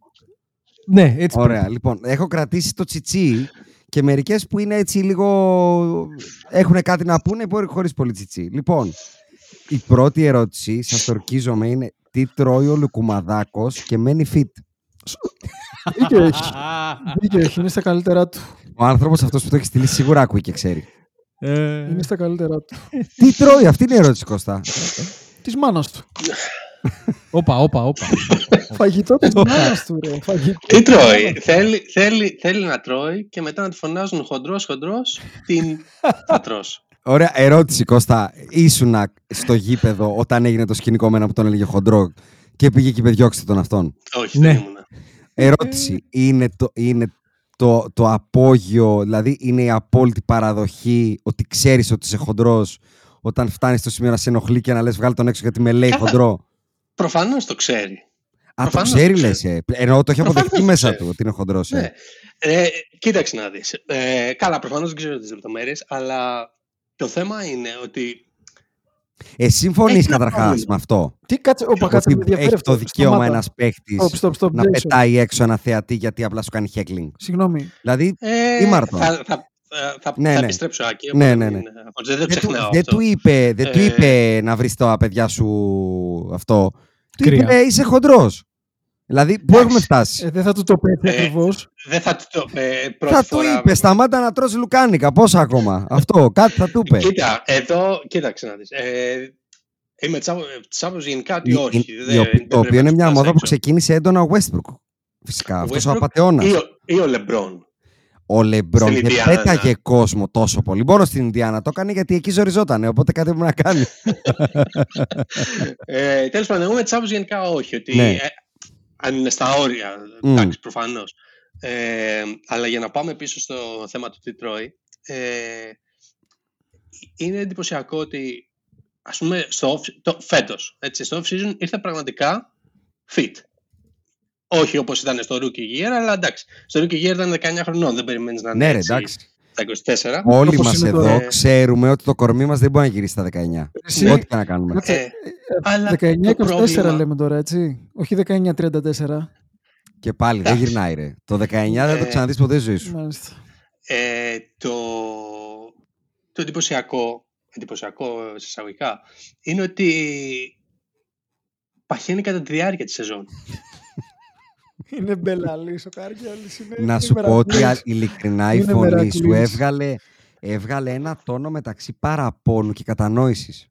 Speaker 1: Ναι, έτσι
Speaker 2: Ωραία. Λοιπόν, έχω κρατήσει το τσιτσί και μερικές που είναι έτσι λίγο. έχουν κάτι να πούνε χωρίς πολύ τσιτσί. Λοιπόν, η πρώτη ερώτηση, σας το ορκίζομαι, είναι τι τρώει ο Λουκουμαδάκος και μένει fit.
Speaker 6: Δίκιο έχει. Δίκιο έχει. Είναι στα καλύτερά του.
Speaker 2: Ο άνθρωπος αυτός που το έχει στείλει σίγουρα ακούει και ξέρει.
Speaker 1: Ε,
Speaker 6: Είναι στα καλύτερά του.
Speaker 2: τι τρώει, αυτή είναι η ερώτηση, Κώστα.
Speaker 6: Της μάνας του.
Speaker 1: Όπα, όπα, όπα.
Speaker 6: Φαγητό της μάνα του, ρε. Φαγητό.
Speaker 3: Τι τρώει; θέλει, θέλει, θέλει να τρώει και μετά να τη φωνάζουν χοντρός, χοντρός, την θα τρως.
Speaker 2: Ωραία, ερώτηση, Κώστα. Ήσουν στο γήπεδο όταν έγινε το σκηνικό με ένα που τον έλεγε χοντρό και πήγε και είπε διώξτε τον αυτόν;
Speaker 3: Όχι,
Speaker 1: Ναι.
Speaker 3: δεν ήμουνα.
Speaker 2: Ερώτηση. Είναι το, είναι το, το απόγειο, δηλαδή είναι η απόλυτη παραδοχή ότι ξέρεις ότι είσαι χοντρός όταν φτάνεις στο σημείο να σε ενοχλεί και να λες βγάλει τον έξω γιατί με λέει
Speaker 3: Καθα-
Speaker 2: χοντρό.
Speaker 3: Προφανώς το ξέρει.
Speaker 2: Α, το
Speaker 3: προφανώς
Speaker 2: ξέρει
Speaker 3: το
Speaker 2: λες. Ε. Ενώ το έχει
Speaker 3: Προφανώς
Speaker 2: αποδεχτεί
Speaker 3: το
Speaker 2: μέσα
Speaker 3: ξέρει.
Speaker 2: του ότι είναι χοντρός. Ε.
Speaker 3: Ναι. Ε, κοίταξε να δεις. Ε, καλά, προφανώς δεν ξέρω τις λεπτομέρειες, αλλά το θέμα είναι ότι
Speaker 2: Ε, συμφωνείς
Speaker 3: Έχει ένα
Speaker 2: καταρχάς
Speaker 3: πρόβλημα.
Speaker 2: με αυτό;
Speaker 6: Τι κάτσε, όπα, κάτσε, με
Speaker 2: Ότι
Speaker 6: ενδιαφέρει
Speaker 2: έχει
Speaker 6: αυτό.
Speaker 2: το δικαίωμα
Speaker 6: Σταμάτα.
Speaker 2: ένας παίχτης
Speaker 6: Stop, stop, stop,
Speaker 2: να
Speaker 6: Jason.
Speaker 2: πετάει έξω ένα θεατή γιατί απλά σου κάνει heckling.
Speaker 6: Συγγνώμη.
Speaker 2: Δηλαδή,
Speaker 3: ε,
Speaker 2: Ή Μάρτον.
Speaker 3: θα, θα, θα, θα,
Speaker 2: Ναι,
Speaker 3: θα
Speaker 2: ναι.
Speaker 3: επιστρέψω Άκη.
Speaker 2: Ναι,
Speaker 3: οπότε
Speaker 2: ναι,
Speaker 3: μην-
Speaker 2: ναι.
Speaker 3: οπότε δεν το
Speaker 2: δεν, του,
Speaker 3: ξεχνάω
Speaker 2: δεν
Speaker 3: αυτό.
Speaker 2: του είπε, δεν του
Speaker 3: Ε,
Speaker 2: είπε να βρεις τα παιδιά σου αυτό. Του
Speaker 1: Κρύα.
Speaker 2: είπε είσαι χοντρός. Δηλαδή, πού
Speaker 3: Εντάξει.
Speaker 2: έχουμε φτάσει;
Speaker 6: Ε, δεν θα του το πει
Speaker 3: Ε,
Speaker 6: ακριβώς.
Speaker 3: Δεν θα του το ε, πρώτη
Speaker 2: Θα του
Speaker 3: φορά.
Speaker 2: είπε, σταμάτα να τρως λουκάνικα. Πόσα ακόμα; Αυτό, κάτι θα του είπε.
Speaker 3: Κοίτα, εδώ, κοίταξε να δεις. Ε, είμαι της άπο- της άποψης γενικά ότι
Speaker 2: Η-
Speaker 3: όχι.
Speaker 2: η-
Speaker 3: δεν-
Speaker 2: η-
Speaker 3: δεν
Speaker 2: το
Speaker 3: πρέπει
Speaker 2: οποίο
Speaker 3: να
Speaker 2: είναι
Speaker 3: τους
Speaker 2: μια
Speaker 3: πας
Speaker 2: μόδα που
Speaker 3: έξω.
Speaker 2: ξεκίνησε έντονα ο Westbrook. Φυσικά,
Speaker 3: Ο
Speaker 2: αυτός ο
Speaker 3: Westbrook
Speaker 2: απατεώνας.
Speaker 3: Ή ο, ή ο Λεμπρόν.
Speaker 2: Ο Λεμπρόν
Speaker 3: στην
Speaker 2: και
Speaker 3: Ινδιάνα.
Speaker 2: πέταγε κόσμο τόσο πολύ. Μόνο στην Ινδιάνα το έκανε γιατί εκεί ζοριζότανε. Οπότε κάτι έπρεπε να κάνει.
Speaker 3: ε, Τέλος πάντων, εγώ με τη άποψη γενικά όχι. Ότι,
Speaker 2: Ναι.
Speaker 3: ε, αν είναι στα όρια,
Speaker 2: Μμ.
Speaker 3: εντάξει, προφανώς. Ε, αλλά για να πάμε πίσω στο θέμα του τι τρώει, ε, είναι εντυπωσιακό ότι ας πούμε στο off, το, φέτος, έτσι, στο off-season ήρθε πραγματικά fit. Όχι όπως ήταν στο rookie year, αλλά εντάξει. Στο rookie year ήταν 19 χρονών, δεν περιμένεις να είναι
Speaker 2: ναι, ρε,
Speaker 3: έτσι
Speaker 2: εντάξει.
Speaker 3: στα 24.
Speaker 2: Όλοι
Speaker 6: Όπως
Speaker 2: μας
Speaker 6: είναι
Speaker 2: εδώ
Speaker 3: τώρα.
Speaker 2: ξέρουμε ότι το κορμί μας δεν μπορεί να γυρίσει στα 19.
Speaker 6: Εσύ-
Speaker 2: Ό,τι και να κάνουμε.
Speaker 6: Κάτσε,
Speaker 3: Ε, αλλά το
Speaker 6: 19-24
Speaker 3: πρόβλημα-
Speaker 6: λέμε τώρα, έτσι. Όχι 19-34.
Speaker 2: Και πάλι δεν
Speaker 3: Εντάξει.
Speaker 2: γυρνάει, ρε. Το 19 δεν το
Speaker 3: Ε,
Speaker 2: ξαναδείς ποτέ στη ζωή σου.
Speaker 6: Μάλιστα.
Speaker 3: Ε, το, το εντυπωσιακό, εντυπωσιακό σε εισαγωγικά, είναι ότι παχαίνει κατά τη διάρκεια της σεζόν.
Speaker 6: Είναι μπελαλής ο Κάργιαλης. Είναι
Speaker 2: Να
Speaker 6: είναι
Speaker 2: σου πω ότι
Speaker 6: μερακλής.
Speaker 2: α, ειλικρινά η
Speaker 6: Είναι
Speaker 2: φωνή σου
Speaker 6: μερακλής.
Speaker 2: έβγαλε, έβγαλε ένα τόνο μεταξύ παραπώνου και κατανόησης.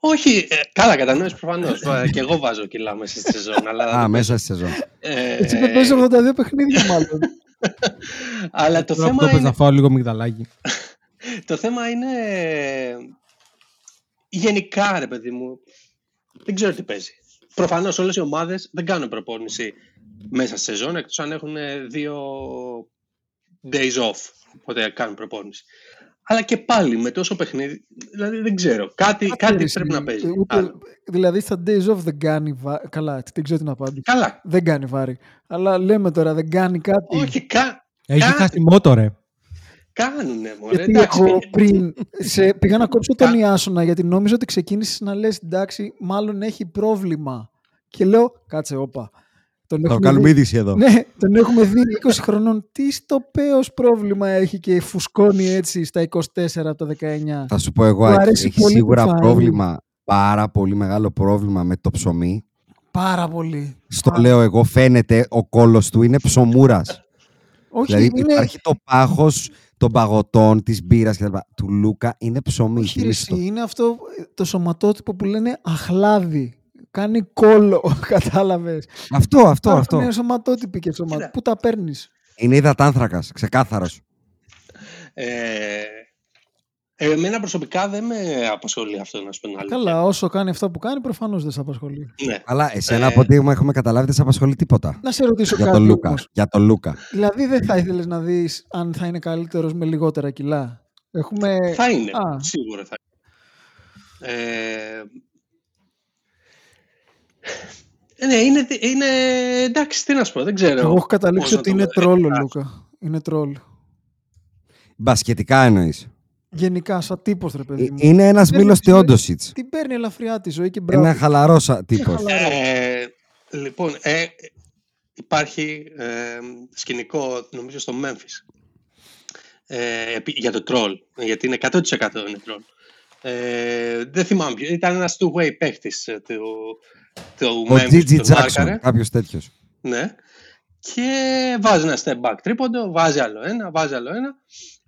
Speaker 3: Όχι, ε, καλά κατανόηση προφανώς. Ε, και εγώ βάζω κιλά μέσα στη σεζόν. αλλά,
Speaker 2: Α, μέσα στη σεζόν.
Speaker 3: ε,
Speaker 6: Έτσι δεν παίζει 82 παιχνίδια μάλλον.
Speaker 3: αλλά το
Speaker 1: Τώρα αυτό
Speaker 3: θέμα,
Speaker 1: πες
Speaker 3: είναι,
Speaker 1: να φάω λίγο μυγδαλάκι.
Speaker 3: το θέμα είναι γενικά, ρε παιδί μου, δεν ξέρω τι παίζει. Προφανώς όλες οι ομάδες δεν κάνουν προπόνηση μέσα στη σεζόν, εκτός αν έχουν δύο days off, οπότε κάνουν προπόνηση. Αλλά και πάλι με τόσο παιχνίδι, δηλαδή δεν ξέρω. Κάτι, κάτι
Speaker 6: Ξέρεις,
Speaker 3: πρέπει να παίζει.
Speaker 6: ούτε-
Speaker 3: Άλλο.
Speaker 6: δηλαδή στα days off δεν κάνει βάρη. Καλά, δεν ξέρω την απάντηση.
Speaker 3: Καλά.
Speaker 6: Δεν κάνει βάρη. Αλλά λέμε τώρα, δεν κάνει κάτι.
Speaker 3: Όχι, κα,
Speaker 1: Έχει
Speaker 3: Κάτι.
Speaker 1: χάσει μότο, ρε.
Speaker 3: κάνουνε μωρέ.
Speaker 6: Γιατί
Speaker 3: εντάξει.
Speaker 6: εγώ πριν σε, πήγα να κόψω τον
Speaker 3: Κα-
Speaker 6: Ιάσονα γιατί νόμιζα ότι ξεκίνησες να λες εντάξει, μάλλον έχει πρόβλημα. Και λέω, κάτσε, όπα. Τον
Speaker 2: Θα
Speaker 6: έχουμε
Speaker 2: κάνουμε
Speaker 6: δει-
Speaker 2: είδηση εδώ.
Speaker 6: Ναι, τον έχουμε δει 20 χρονών. Τι στο πέος πρόβλημα έχει και φουσκώνει έτσι στα 24 από το 19.
Speaker 2: Θα σου πω εγώ,
Speaker 6: Του
Speaker 2: Άκη,
Speaker 6: αρέσει
Speaker 2: έχει
Speaker 6: πολύ το
Speaker 2: σίγουρα
Speaker 6: φαΐ.
Speaker 2: πρόβλημα, πάρα πολύ μεγάλο πρόβλημα με το ψωμί.
Speaker 6: Πάρα πολύ.
Speaker 2: Στο
Speaker 6: Α.
Speaker 2: λέω εγώ, φαίνεται ο κόλος του είναι ψωμούρας.
Speaker 6: Όχι,
Speaker 2: δηλαδή
Speaker 6: είναι...
Speaker 2: υπάρχει το πάχος των παγωτών, της μπύρας κτλ. Του Λούκα είναι ψωμί.
Speaker 6: Όχι, ρε,
Speaker 2: θυμίσου το.
Speaker 6: εσύ, είναι αυτό ε, το σωματότυπο που λένε αχλάδι. Κάνει κόλλο, κατάλαβες.
Speaker 2: Αυτό, αυτό,
Speaker 6: Υπάρχουν
Speaker 2: αυτό.
Speaker 6: σωματότυποι και σωμα...
Speaker 3: Κοίτα.
Speaker 6: Πού τα παίρνεις;
Speaker 2: Είναι υδατάνθρακας, ξεκάθαρος.
Speaker 3: Ε, εμένα προσωπικά δεν με απασχολεί αυτό να σου πω την αλήθεια.
Speaker 6: Καλά, όσο κάνει αυτά που κάνει, προφανώς δεν σε απασχολεί.
Speaker 3: Ναι.
Speaker 2: Αλλά εσένα
Speaker 3: Ε.
Speaker 2: από ό,τι έχουμε καταλάβει δεν σε απασχολεί τίποτα.
Speaker 6: Να σε ρωτήσω
Speaker 2: Για
Speaker 6: κάτι
Speaker 2: τον Λούκα.
Speaker 6: όμως.
Speaker 2: Για τον Λούκα.
Speaker 6: Δηλαδή δεν θα ήθελες να δεις αν θα είναι καλύτερος με λιγότερα κιλά; Έχουμε...
Speaker 3: Θα είναι,
Speaker 6: Α.
Speaker 3: σίγουρα θα είναι. Ε, ε, ναι, είναι, είναι εντάξει, τι να σου πω, δεν ξέρω.
Speaker 6: Εγώ έχω καταλήξει
Speaker 3: πώς να
Speaker 6: ότι
Speaker 3: το
Speaker 6: είναι
Speaker 3: πω.
Speaker 6: τρόλ ο
Speaker 3: Ε,
Speaker 6: Λούκα. Είναι τρόλ.
Speaker 2: Μπασκετικά εννοείς.
Speaker 6: Γενικά, σαν τύπος, ρε παιδί
Speaker 2: Ε,
Speaker 6: μου.
Speaker 2: Είναι ένας
Speaker 6: Παίρνει
Speaker 2: Μίλος
Speaker 6: τη ζωή-
Speaker 2: Τεόντοσιτς.
Speaker 6: Την παίρνει ελαφριά τη ζωή και μπράβο.
Speaker 2: Ένα χαλαρός α- τύπος.
Speaker 6: χαλαρός.
Speaker 3: Ε, λοιπόν, ε, υπάρχει ε, σκηνικό, νομίζω, στο Memphis. Ε, επί- για το troll, γιατί είναι 100% είναι troll. Ε, δεν θυμάμαι ποιο, ήταν ένας two-way παίχτης ε, του, του
Speaker 2: Ο
Speaker 3: Memphis,
Speaker 2: Gigi
Speaker 3: τον
Speaker 2: Jackson,
Speaker 3: μάρκαρε.
Speaker 2: κάποιος τέτοιος.
Speaker 3: Ναι. Και βάζει ένα step back τρίποντο, βάζει άλλο ένα, βάζει άλλο ένα.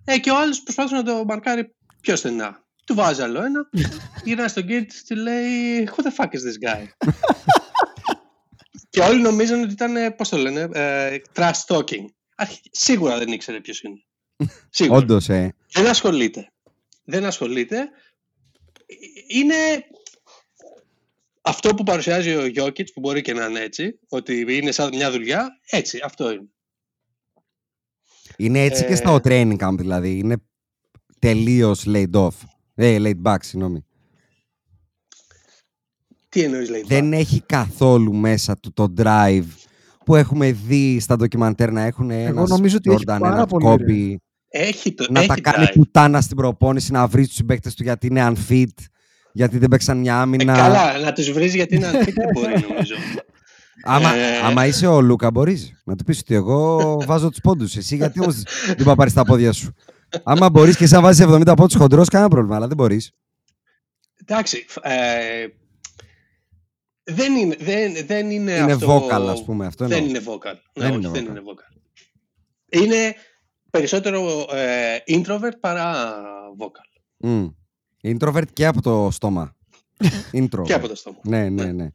Speaker 3: Ε, και ο άλλος προσπάθησε να το μαρκάρει πιο στενά. Του βάζει άλλο ένα. Γυρνάει στον gate και λέει Who the fuck is this guy? και όλοι νομίζαν ότι ήταν, πώς το λένε, ε, trash talking. Αρχι- Σίγουρα δεν ήξερε ποιος είναι. Σίγουρα.
Speaker 2: Όντως, ε.
Speaker 3: Δεν ασχολείται. Δεν ασχολείται. Είναι αυτό που παρουσιάζει ο Γιώκητς, που μπορεί και να είναι έτσι, ότι είναι σαν μια δουλειά, έτσι, αυτό είναι.
Speaker 2: Είναι έτσι και
Speaker 3: Ε.
Speaker 2: στο training camp δηλαδή. Είναι τελείως laid off. Ε, laid back, συγγνώμη.
Speaker 3: Τι εννοείς λέει.
Speaker 2: Δεν έχει καθόλου μέσα του το drive που έχουμε δει στα ντοκιμαντέρ να έχουν ένας
Speaker 6: νομίζω ότι έχει πάρα πολύ, ρε.
Speaker 2: Kobe,
Speaker 3: Έχει το
Speaker 2: να
Speaker 3: έχει
Speaker 2: τα κάνει
Speaker 3: drive.
Speaker 2: πουτάνα στην προπόνηση, να βρει τους συμπαίκτες του γιατί είναι unfit, γιατί δεν παίξαν μια
Speaker 3: Ε,
Speaker 2: άμυνα.
Speaker 3: καλά, να τους βρεις γιατί είναι ανοιχτή δεν μπορεί νομίζω.
Speaker 2: Άμα,
Speaker 3: Ε.
Speaker 2: άμα είσαι ο Λούκα, μπορείς να του πεις ότι εγώ βάζω τους πόντους. Εσύ γιατί όμως δεν πάει πάρεις τα πόδια σου. Άμα μπορείς και εσύ να βάζεις 70 πόντους χοντρός, κανένα πρόβλημα, αλλά δεν μπορείς.
Speaker 3: Εντάξει, φ- ε, δεν είναι, δεν, δεν είναι,
Speaker 2: Είναι
Speaker 3: αυτό...
Speaker 2: vocal, ας πούμε, αυτό
Speaker 3: Δεν
Speaker 2: εννοώ.
Speaker 3: είναι vocal. Ναι,
Speaker 2: Δεν
Speaker 3: όχι,
Speaker 2: είναι
Speaker 3: δεν
Speaker 2: vocal.
Speaker 3: είναι vocal. Είναι περισσότερο ε, introvert παρά vocal.
Speaker 2: Mm. Introvert και από το στόμα. Introvert.
Speaker 3: Και από το στόμα.
Speaker 2: Ναι, ναι,
Speaker 3: Ναι.
Speaker 2: ναι.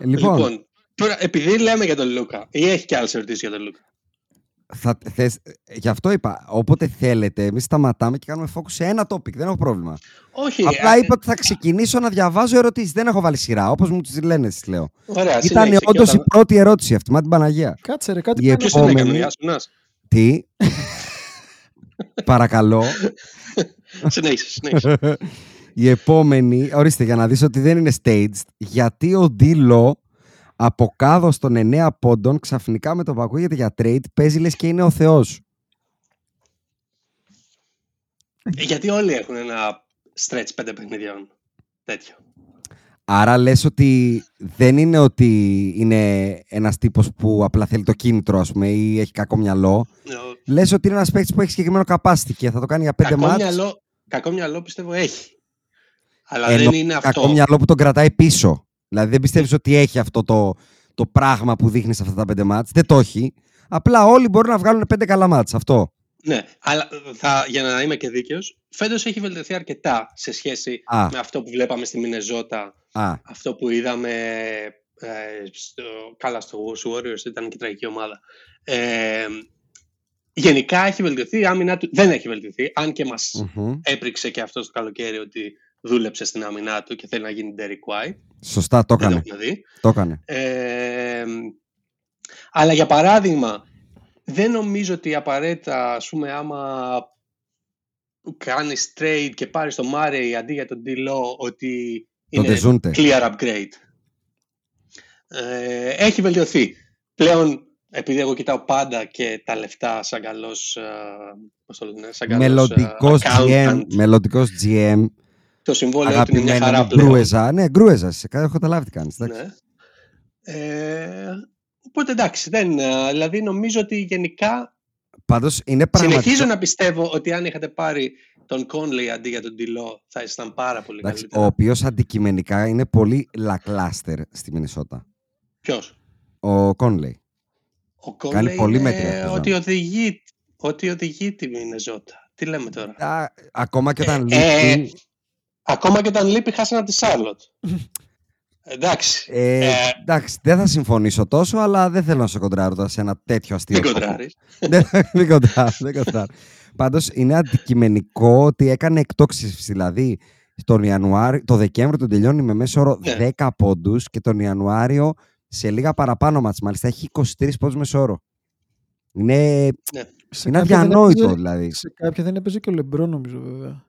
Speaker 3: Λοιπόν,
Speaker 2: Λοιπόν,
Speaker 3: τώρα, επειδή λέμε για τον Λούκα, ή έχει και άλλες ερωτήσεις για τον Λούκα;
Speaker 2: θα, θες, γι' αυτό είπα, όποτε θέλετε, εμείς σταματάμε και κάνουμε focus σε ένα topic. Δεν έχω πρόβλημα.
Speaker 3: Όχι,
Speaker 2: Απλά
Speaker 3: ε,
Speaker 2: είπα ότι θα ξεκινήσω να διαβάζω ερωτήσεις. Δεν έχω βάλει σειρά, όπως μου τις λένε, τις λέω.
Speaker 3: Ωραία,
Speaker 2: Ήταν
Speaker 3: συνέχισε και
Speaker 2: όντως
Speaker 3: όταν-
Speaker 2: η πρώτη ερώτηση αυτή, μα την Παναγία.
Speaker 6: Κάτσε ρε, κάτι
Speaker 2: Η
Speaker 6: κάνει.
Speaker 3: Ποιος την έκανε, ο
Speaker 2: επόμενη-
Speaker 3: Ιάσονας;
Speaker 2: Τι; Παρακαλώ.
Speaker 3: Συνέχισε, συνέχισε.
Speaker 2: Η επόμενη, ορίστε για να δεις ότι δεν είναι staged, γιατί ο Ντίλο από κάδο των 9 πόντων ξαφνικά με το που ακούγεται για trade παίζει λες και είναι ο θεός.
Speaker 3: Ε, Γιατί όλοι έχουν ένα stretch πέντε παιχνιδιών. Τέτοιο.
Speaker 2: Άρα λες ότι δεν είναι ότι είναι ένας τύπος που απλά θέλει το κίνητρο ας πούμε ή έχει κακό μυαλό.
Speaker 3: Ε,
Speaker 2: Λες ότι είναι ένας παίκτης που έχει συγκεκριμένο capacity και θα το κάνει για 5
Speaker 3: Κακό
Speaker 2: μάτς.
Speaker 3: μυαλό, κακό μυαλό πιστεύω έχει. Αλλά
Speaker 2: Ενώ
Speaker 3: δεν είναι
Speaker 2: κακό
Speaker 3: αυτό.
Speaker 2: μυαλό που τον κρατάει πίσω. Δηλαδή δεν πιστεύεις ότι έχει αυτό το, το πράγμα που δείχνεις σε αυτά τα πέντε μάτς. Δεν το έχει. Απλά όλοι μπορούν να βγάλουν πέντε καλά μάτς. Αυτό.
Speaker 3: Ναι, αλλά θα, για να είμαι και δίκαιος, φέτος έχει βελτιωθεί αρκετά σε σχέση
Speaker 2: Α.
Speaker 3: με αυτό που βλέπαμε στη Μινεζότα,
Speaker 2: Α,
Speaker 3: αυτό που είδαμε ε, στο, καλά στο Warriors, ήταν και τραγική ομάδα. Ε, γενικά έχει βελτιωθεί, η άμυνά του δεν έχει βελτιωθεί, αν και μας
Speaker 2: μμμ.
Speaker 3: έπριξε και αυτός το καλοκαίρι ότι δούλεψε στην άμυνά του και θέλει να γίνει Derek White.
Speaker 2: Σωστά, το
Speaker 3: Δεν το
Speaker 2: έκανε.
Speaker 3: έχουμε δει.
Speaker 2: Το έκανε.
Speaker 3: Ε, αλλά για παράδειγμα, δεν νομίζω ότι απαραίτητα, ας πούμε, άμα κάνεις trade και πάρεις το Murray αντί για τον D-Law, ότι
Speaker 2: Το
Speaker 3: είναι
Speaker 2: Dejounte.
Speaker 3: clear upgrade. Ε, έχει βελτιωθεί. Πλέον, επειδή εγώ κοιτάω πάντα και τα λεφτά σαν καλός, ε, πώς το λένε, σαν καλός, ε,
Speaker 2: Μελλοντικός
Speaker 3: accountant,
Speaker 2: GM, μελλοντικός GM,
Speaker 3: το συμβόλαιο του είναι μια
Speaker 2: αγαπημένο
Speaker 3: χαρά
Speaker 2: μου
Speaker 3: πλέον.
Speaker 2: Γκρούεζα. Ναι, Γκρούεζα, σε έχω καταλάβει τι κάνεις. εντάξει.
Speaker 3: Ναι. Ε, οπότε εντάξει, δεν, ε, δηλαδή νομίζω ότι γενικά
Speaker 2: Πάντως είναι πραγματικό.
Speaker 3: συνεχίζω να πιστεύω ότι αν είχατε πάρει τον Conley αντί για τον Τιλό θα ήσταν πάρα πολύ
Speaker 2: Εντάξει, ο
Speaker 3: καλύτερα.
Speaker 2: οποίος αντικειμενικά είναι πολύ λακλάστερ στη Μινισότα.
Speaker 3: Ποιος;
Speaker 2: Ο Κόνλεϊ.
Speaker 3: Ο
Speaker 2: Κάνει
Speaker 3: Conley
Speaker 2: πολύ
Speaker 3: είναι
Speaker 2: μέτρια σεζόν.
Speaker 3: ότι οδηγεί, ότι οδηγεί τη Μινεζότα. Τι λέμε τώρα;
Speaker 2: Ακόμα και όταν
Speaker 3: Ε,
Speaker 2: λείπει,
Speaker 3: Ακόμα και όταν λείπει χάσανε από τη Σάρλοτ. Εντάξει.
Speaker 2: Ε,
Speaker 3: Ε,
Speaker 2: εντάξει, δεν θα συμφωνήσω τόσο, αλλά δεν θέλω να σε κοντράρω τώρα σε ένα τέτοιο αστείο.
Speaker 3: μην
Speaker 2: κόπο.
Speaker 3: κοντράρεις.
Speaker 2: δεν δεν κοντράρω, δεν κοντράρω. Πάντως είναι αντικειμενικό ότι έκανε εκτόξευση. Δηλαδή, τον Ιανουάριο, το Δεκέμβριο τον τελειώνει με μέσο όρο
Speaker 3: Ναι.
Speaker 2: 10 πόντους και τον Ιανουάριο σε λίγα παραπάνω μάτς. Μάλιστα έχει 23 πόντους μέσο όρο. Είναι,
Speaker 6: Σε
Speaker 2: είναι
Speaker 6: κάποια δεν
Speaker 2: αδιανόητο
Speaker 6: έπαιζε-
Speaker 2: δηλαδή.
Speaker 6: Σε κάποια δεν έπαιζε και ο Λεμπρό, νομίζω, βέβαια.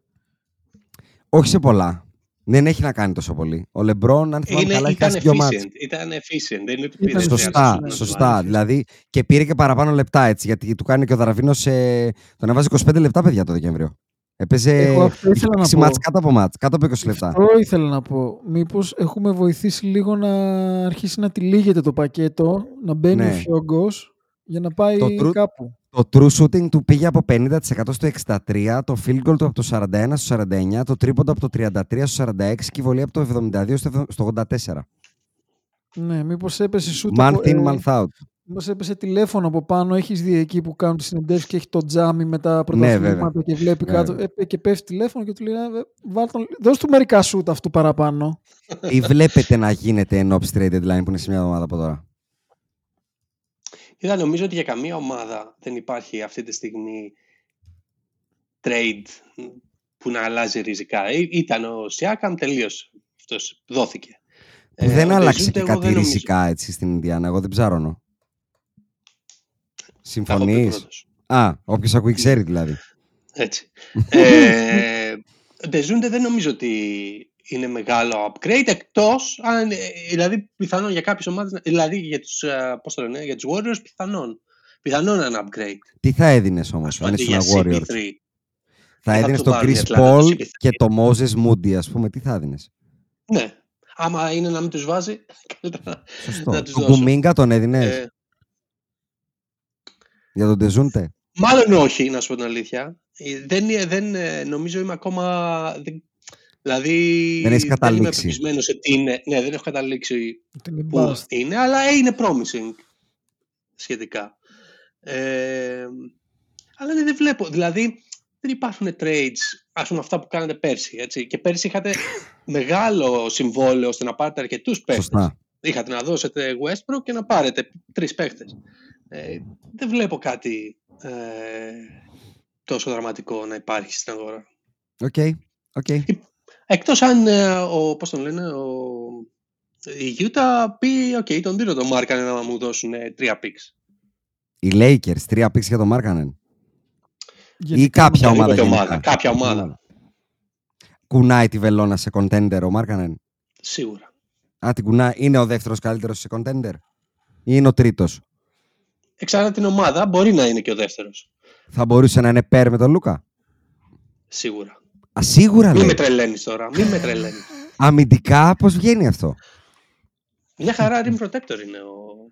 Speaker 2: Όχι σε πολλά. Δεν έχει να κάνει τόσο πολύ. Ο Λεμπρόν, αν θυμάμαι
Speaker 3: Είναι,
Speaker 2: καλά, έχει
Speaker 3: ήταν
Speaker 2: χάσει δύο μάτς.
Speaker 3: efficient. Ήταν efficient. Δεν είναι ότι
Speaker 6: Ήταν
Speaker 3: πήρε
Speaker 2: Σωστά,
Speaker 6: Ναι,
Speaker 2: σωστά.
Speaker 6: ναι.
Speaker 2: Δηλαδή και πήρε και παραπάνω λεπτά έτσι. Γιατί του κάνει και ο Δαραβίνος. Ε, τον έβαζε 25 λεπτά, παιδιά, το Δεκέμβριο. Έπαιζε
Speaker 6: Εγώ αυτό ήθελα να
Speaker 2: 6
Speaker 6: πω.
Speaker 2: μάτς κάτω από μάτς, κάτω από 20 λεπτά.
Speaker 6: Αυτό ήθελα να πω. Μήπως έχουμε βοηθήσει λίγο να αρχίσει να τυλίγεται το πακέτο, να μπαίνει
Speaker 2: Ναι.
Speaker 6: ο φιόγκος για να πάει
Speaker 2: Το true-
Speaker 6: κάπου.
Speaker 2: Το true shooting του πήγε από 50% στο 63, το field goal του από το 41 στο 49, το τρίποντο από το 33 στο 46 και η βολή από το 72 στο 84.
Speaker 6: Ναι, μήπως έπεσε σου
Speaker 2: Month
Speaker 6: το...
Speaker 2: in, month out.
Speaker 6: Μήπως έπεσε τηλέφωνο από πάνω, έχεις δει εκεί που κάνουν τις συνεντεύξεις και έχει το τζάμι με τα πρωταθλήματα και βλέπει
Speaker 2: Βέβαια.
Speaker 6: κάτω ε, και πέφτει τηλέφωνο και του λέει «Ε, βάλ τον- δώσ' του μερικά σούτ αυτού παραπάνω.
Speaker 2: Τι βλέπετε να γίνεται εν ώψη trade deadline που είναι σε μια εβδομάδα από τώρα;
Speaker 3: Είδα, νομίζω ότι για καμία ομάδα δεν υπάρχει αυτή τη στιγμή trade που να αλλάζει ριζικά. Ή- Ήταν ο Σιάκαμ τελείως. Αυτός δόθηκε.
Speaker 2: Που
Speaker 3: Ε,
Speaker 2: δεν
Speaker 3: ο
Speaker 2: άλλαξε
Speaker 3: Ντεζούντε
Speaker 2: και
Speaker 3: εγώ
Speaker 2: κάτι
Speaker 3: δεν νομίζω.
Speaker 2: ριζικά έτσι στην Ινδιάνα. Εγώ δεν ψάρωνω.
Speaker 3: Θα έχω πει
Speaker 2: Συμφωνείς;
Speaker 3: πρώτος.
Speaker 2: Α, όποιος ακούει ξέρει δηλαδή.
Speaker 3: Έτσι. ε, Dejounte δεν νομίζω ότι είναι μεγάλο upgrade εκτός αν, ε, δηλαδή πιθανόν για κάποιες ομάδες, να- δηλαδή για τους, ε, πώς το λένε, για τους Warriors πιθανόν. Πιθανόν ένα upgrade.
Speaker 2: Τι θα έδινες
Speaker 3: Ας
Speaker 2: όμως,
Speaker 3: πούμε,
Speaker 2: αν
Speaker 3: αντί
Speaker 2: ήσουν
Speaker 3: για
Speaker 2: Warriors;
Speaker 3: CP3.
Speaker 2: Θα
Speaker 3: θα
Speaker 2: έδινες
Speaker 3: το
Speaker 2: τον
Speaker 3: πάρουν οι
Speaker 2: Chris
Speaker 3: Ατλάντα, το
Speaker 2: Paul
Speaker 3: CP3.
Speaker 2: και το Moses Moody, ας πούμε. Τι θα έδινες;
Speaker 3: Ναι. Άμα είναι να μην τους βάζει, καλύτερα
Speaker 2: Σωστό.
Speaker 3: να τους
Speaker 2: Τον
Speaker 3: δώσω.
Speaker 2: Kuminga τον έδινες;
Speaker 3: Ε,
Speaker 2: για τον Τεζούντε.
Speaker 3: Μάλλον όχι, να σου πω την αλήθεια. Ε, Δεν, ε, δεν ε, νομίζω είμαι ακόμα. Δεν, δηλαδή.
Speaker 2: Δεν έχεις
Speaker 3: είμαι
Speaker 2: καταλήξει.
Speaker 3: πεπισμένος σε τι είναι. Ναι, δεν έχω καταλήξει
Speaker 6: Ότι είναι
Speaker 3: που
Speaker 6: bust.
Speaker 3: είναι, αλλά ε, είναι promising σχετικά. Ε, αλλά ναι, δεν βλέπω. Δηλαδή, δεν υπάρχουν trades, ας πούμε αυτά που κάνατε πέρσι. Έτσι. Και πέρσι είχατε μεγάλο συμβόλαιο ώστε να πάρετε αρκετούς παίχτες.
Speaker 2: Σωστά.
Speaker 3: Είχατε να δώσετε Westbrook και να πάρετε τρεις παίχτες. Ε, δεν βλέπω κάτι ε, τόσο δραματικό να υπάρχει στην αγορά.
Speaker 2: Οκ. Οκ.
Speaker 3: Εκτός αν, ε, ο, πώς τον λένε, ο, η Utah πει, οκ, τον δίνω τον Markkanen να μου δώσουν ε, τρία picks.
Speaker 2: Οι Lakers, τρία picks για τον Markkanen.
Speaker 6: Γιατί
Speaker 2: Ή κάποια
Speaker 3: Οποιαδήποτε
Speaker 2: ομάδα. γενικά.
Speaker 3: ομάδα, κάποια ομάδα.
Speaker 2: Κουνάει τη βελόνα σε contender ο Markkanen;
Speaker 3: Σίγουρα.
Speaker 2: Α, την κουνάει. Είναι ο δεύτερος καλύτερος σε contender; Ή είναι ο τρίτος;
Speaker 3: Εξάρτητα την ομάδα, μπορεί να είναι και ο δεύτερος.
Speaker 2: Θα μπορούσε να είναι πέρ με τον Λούκα;
Speaker 3: Σίγουρα.
Speaker 2: Α, σίγουρα
Speaker 3: Μην
Speaker 2: λέει.
Speaker 3: με τρελαίνεις τώρα, μην με τρελαίνεις.
Speaker 2: Αμυντικά πώς βγαίνει αυτό;
Speaker 3: Μια χαρά rim protector είναι ο,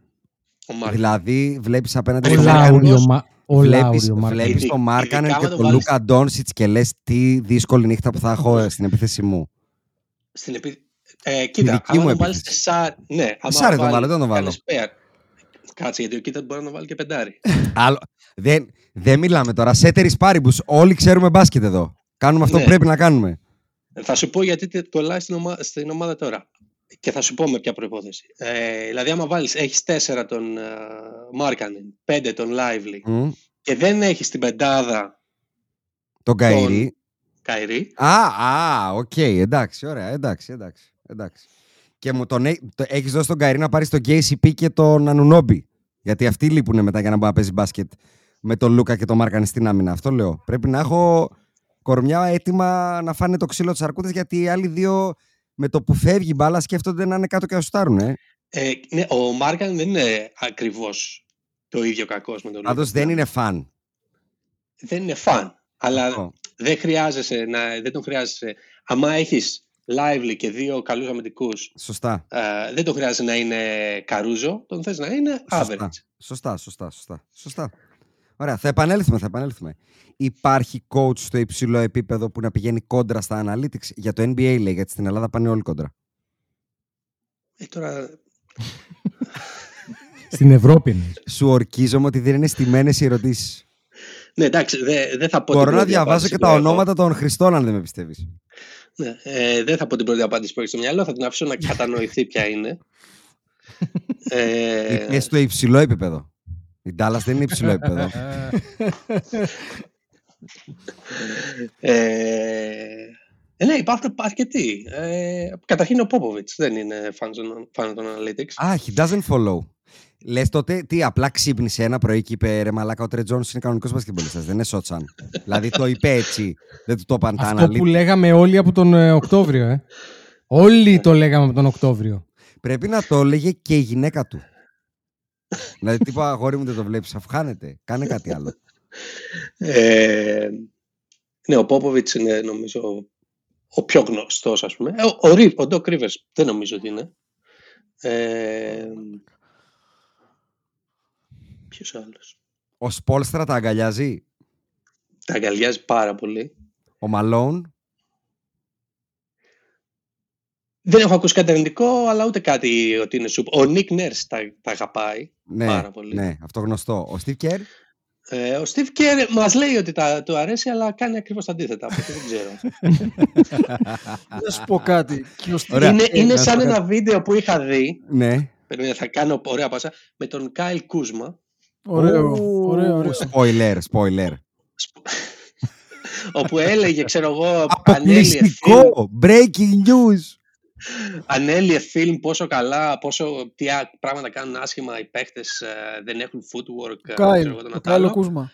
Speaker 3: ο Μάρκανε.
Speaker 2: Δηλαδή βλέπεις απέναντι
Speaker 1: Ο
Speaker 2: στο
Speaker 3: Λάουρι,
Speaker 2: Μάρκανεν.
Speaker 1: Λάουριο, μα... ο
Speaker 2: Βλέπεις,
Speaker 1: Λάουριο Μάρκανεν.
Speaker 2: βλέπεις
Speaker 3: Ειδι-
Speaker 2: τον Μάρκανεν
Speaker 3: ειδικά
Speaker 2: και
Speaker 3: άμα το
Speaker 2: τον
Speaker 3: βάλεις-
Speaker 2: Λούκα Ντόνσιτς και λες τι δύσκολη νύχτα που θα έχω στην επίθεση μου.
Speaker 3: Στην επί... ε, κοίτα,
Speaker 2: δική μου
Speaker 3: άμα τον βάλεις
Speaker 2: επίθεση.
Speaker 3: σαν... Ναι, άμα
Speaker 2: Σάρε τον
Speaker 3: βάλεις-
Speaker 2: βάλω, δεν τον βάλω.
Speaker 3: κάνεις pair. Κάτσε, γιατί ο Κίτα μπορεί να τον βάλει και πεντάρι.
Speaker 2: Άλλο... Δεν, δεν μιλάμε τώρα. Σέτερης πάρυμπους. Όλοι ξέρουμε μπάσκετ εδώ. Κάνουμε αυτό
Speaker 3: Ναι.
Speaker 2: που πρέπει να κάνουμε.
Speaker 3: Θα σου πω γιατί τε- το λέει στην, ομα... στην ομάδα τώρα. Και θα σου πω με ποια προπόθεση. Ε, δηλαδή, άμα βάλεις, έχεις τέσσερα τον uh, Μάρκανεν, πέντε τον Lively
Speaker 2: Μμ.
Speaker 3: και δεν έχεις την πεντάδα
Speaker 2: Τον Kyrie.
Speaker 3: Kyrie,
Speaker 2: Α, α, οκ. εντάξει, ωραία. Εντάξει, εντάξει. εντάξει. Και μου τον έ- το, έχεις δώσει τον Kyrie να πάρεις τον KCP και τον Anunoby. Γιατί αυτοί λείπουν μετά για να μπορεί να παίζει μπάσκετ με τον Λούκα και τον Markkanen στην άμυνα. Αυτό λέω. Πρέπει να έχω κορμιά έτοιμα να φάνε το ξύλο της αρκούδας γιατί οι άλλοι δύο με το που φεύγει η μπάλα σκέφτονται να είναι κάτω και να σουτάρουν. Ε.
Speaker 3: ε, ναι, ο Markkanen δεν είναι ακριβώς το ίδιο κακός με τον
Speaker 2: Πάντως
Speaker 3: Λούκα.
Speaker 2: δεν είναι φαν.
Speaker 3: Δεν είναι φαν. Αλλά
Speaker 2: Αυτό.
Speaker 3: δεν χρειάζεσαι να, δεν τον χρειάζεσαι. Άμα έχεις Lively και δύο καλούς αμυντικούς,
Speaker 2: Σωστά.
Speaker 3: ε, δεν τον χρειάζεσαι να είναι Καρούζο, τον θες να είναι
Speaker 2: Σωστά.
Speaker 3: average.
Speaker 2: Σωστά, σωστά, σωστά. σωστά. Ωραία, θα επανέλθουμε, θα επανέλθουμε. Υπάρχει coach στο υψηλό επίπεδο που να πηγαίνει κόντρα στα analytics; Για το NBA λέει, γιατί στην Ελλάδα πάνε όλοι κόντρα.
Speaker 3: Ε, τώρα,
Speaker 1: Στην Ευρώπη είναι.
Speaker 2: Σου ορκίζομαι ότι δεν είναι στημένες οι ερωτήσεις.
Speaker 3: ναι, εντάξει, δεν δεν θα πω
Speaker 2: Μπορώ
Speaker 3: την
Speaker 2: να
Speaker 3: πρώτη
Speaker 2: διαβάζω
Speaker 3: απάντηση
Speaker 2: και
Speaker 3: που
Speaker 2: τα
Speaker 3: έχω.
Speaker 2: ονόματα των Χριστών, αν δεν με πιστεύεις.
Speaker 3: Ναι, ε, δεν θα πω την πρώτη απάντηση που έχεις στο μυαλό, θα την αφήσω να κατανοηθεί ποια είναι. ε,
Speaker 2: Είναι στο υψηλό επίπεδο. Η Dallas δεν είναι υψηλό επίπεδο.
Speaker 3: ε, ε, ναι, υπάρχουν αρκετοί. Ε, καταρχήν ο Πόποβιτς δεν είναι fan των, fan των Analytics.
Speaker 2: Α, he doesn't follow. Λες τότε τι, απλά ξύπνησε ένα πρωί και είπε ρε Μαλάκα, ο Τρε Τζόνς είναι κανονικός μπασκετμπολίστας. Δεν είναι σότσαν. δηλαδή το είπε έτσι. Δεν του το είπαν τα
Speaker 1: Αυτό που
Speaker 2: analytics.
Speaker 1: λέγαμε όλοι από τον ε, Οκτώβριο, ε. Όλοι το λέγαμε από τον Οκτώβριο.
Speaker 2: Πρέπει να το έλεγε και η γυναίκα του. δηλαδή, τύπου αγόρι μου δεν το βλέπεις, αφού χάνεται. Κάνε κάτι άλλο.
Speaker 3: Ε, ναι, ο Πόποβιτς είναι νομίζω ο πιο γνωστός ας πούμε. Ε, Ο, ο, Ri- ο Doc Rivers δεν νομίζω ότι είναι. Ε, ποιος άλλος;
Speaker 2: Ο Σπόλστρα τα αγκαλιάζει;
Speaker 3: Τα αγκαλιάζει πάρα πολύ.
Speaker 2: Ο Μαλόν;
Speaker 3: Δεν έχω ακούσει κάτι αρνητικό, αλλά ούτε κάτι ότι είναι σούπ. Ο Nick Nurse τα, τα αγαπάει
Speaker 2: Ναι,
Speaker 3: πάρα πολύ.
Speaker 2: ναι, αυτό γνωστό. Ο Steve Kerr.
Speaker 3: Ε, ο Steve Kerr μας λέει ότι τα, του αρέσει, αλλά κάνει ακριβώς τα αντίθετα. Οπότε δεν ξέρω.
Speaker 6: Να σου πω κάτι. Και ο Steve
Speaker 2: Ωραία.
Speaker 3: είναι
Speaker 6: Kerr-
Speaker 3: είναι
Speaker 2: να σου
Speaker 3: σαν
Speaker 2: πω
Speaker 3: ένα βίντεο που είχα δει.
Speaker 2: ναι.
Speaker 3: Περίμενε, θα κάνω ωραία πάσα. Με τον Kyle Kuzma.
Speaker 6: Ωραίο,
Speaker 2: Ου,
Speaker 6: ωραίο, ωραίο.
Speaker 2: Spoiler, spoiler.
Speaker 3: όπου έλεγε, ξέρω εγώ, ανέλυε film,
Speaker 2: Αποκλειστικό! Breaking news!
Speaker 3: ανέλυε film πόσο καλά, πόσο τι α- πράγματα κάνουν άσχημα οι παίχτες ε, δεν έχουν footwork. ε,
Speaker 6: Kyle,
Speaker 3: ξέρω εγώ, το
Speaker 6: ο
Speaker 3: να
Speaker 6: Kyle ο
Speaker 3: κάνω.
Speaker 6: Kuzma.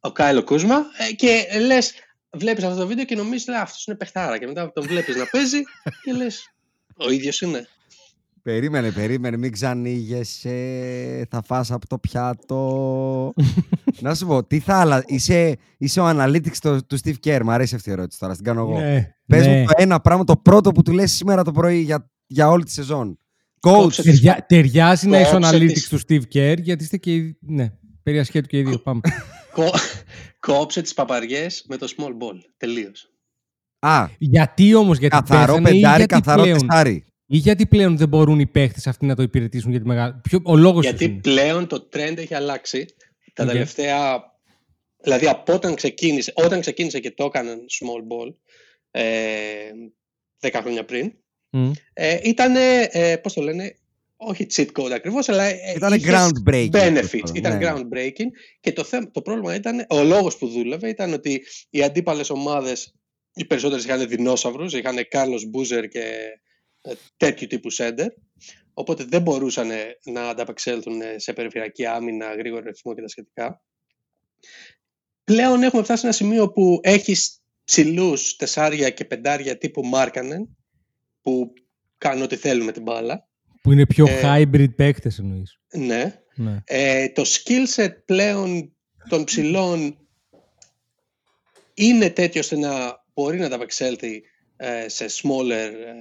Speaker 3: ο Κάιλο Κούσμα ε, και λες, βλέπεις αυτό το βίντεο και νομίζεις λέει, αυτός είναι παιχτάρα και μετά τον βλέπεις να παίζει και λες, ο ίδιος είναι.
Speaker 2: Περίμενε, περίμενε, μην ξανήγεσαι, θα φας από το πιάτο. να σου πω, τι θα άλλα, είσαι, είσαι ο analytics του, του Steve Kerr, μ' αρέσει αυτή η ερώτηση τώρα, την κάνω εγώ.
Speaker 1: Ναι,
Speaker 2: Πες
Speaker 1: ναι.
Speaker 2: μου το ένα πράγμα, το πρώτο που του λες σήμερα το πρωί για, για όλη τη σεζόν. Coach,
Speaker 3: Κόψε τις
Speaker 1: Ταιριά- Ταιριάζει να είσαι ο
Speaker 3: Κόψε
Speaker 1: analytics
Speaker 3: τις-
Speaker 1: του Steve Kerr, γιατί είστε και οι- ναι, περί ασχέτου και οι δύο. Πάμε.
Speaker 3: Κό- Κόψε τις παπαριές με το small ball. Τελείως.
Speaker 2: α,
Speaker 1: γιατί όμως, γιατί
Speaker 2: καθαρό
Speaker 1: πέθανε ή
Speaker 2: πεντάρι,
Speaker 1: γιατί
Speaker 2: καθαρό
Speaker 1: πλέον,
Speaker 2: τεσάρι.
Speaker 1: Ή γιατί πλέον δεν μπορούν οι παίχτες αυτοί να το υπηρετήσουν για τη μεγάλη... Ποιο, ο λόγος
Speaker 3: Γιατί
Speaker 1: είναι;
Speaker 3: πλέον το trend έχει αλλάξει. Τα
Speaker 1: Οκ.
Speaker 3: τελευταία. Δηλαδή από όταν ξεκίνησε, όταν ξεκίνησε και το έκαναν small ball ε, 10 χρόνια πριν,
Speaker 1: Μμ.
Speaker 3: ε, ήταν, ε, πώς το λένε, όχι cheat code ακριβώς, αλλά ε,
Speaker 2: Ήτανε
Speaker 3: είχες
Speaker 2: groundbreaking,
Speaker 3: benefits.
Speaker 2: τέλος
Speaker 3: Ήταν
Speaker 2: πάντων, ναι.
Speaker 3: groundbreaking και το, θέμα, το πρόβλημα ήταν, ο λόγος που δούλευε ήταν ότι οι αντίπαλες ομάδες, οι περισσότερες είχαν δεινόσαυρους, είχαν Κάρλος Μπούζερ και ε, τέτοιου τύπου σέντερ, οπότε δεν μπορούσαν να ανταπεξέλθουν σε περιφερειακή άμυνα, γρήγορο ρυθμό και τα σχετικά. Πλέον έχουμε φτάσει σε ένα σημείο που έχεις ψηλούς τεσσάρια και πεντάρια τύπου Μάρκανεν, που κάνουν ό,τι θέλουν με την μπάλα.
Speaker 1: Που είναι πιο
Speaker 3: Ε,
Speaker 1: hybrid παίκτες εννοείς.
Speaker 3: Ναι.
Speaker 1: Ναι.
Speaker 3: Ε, το skill set πλέον των ψηλών είναι τέτοιο ώστε να μπορεί να ανταπεξέλθει ε, σε smaller ε,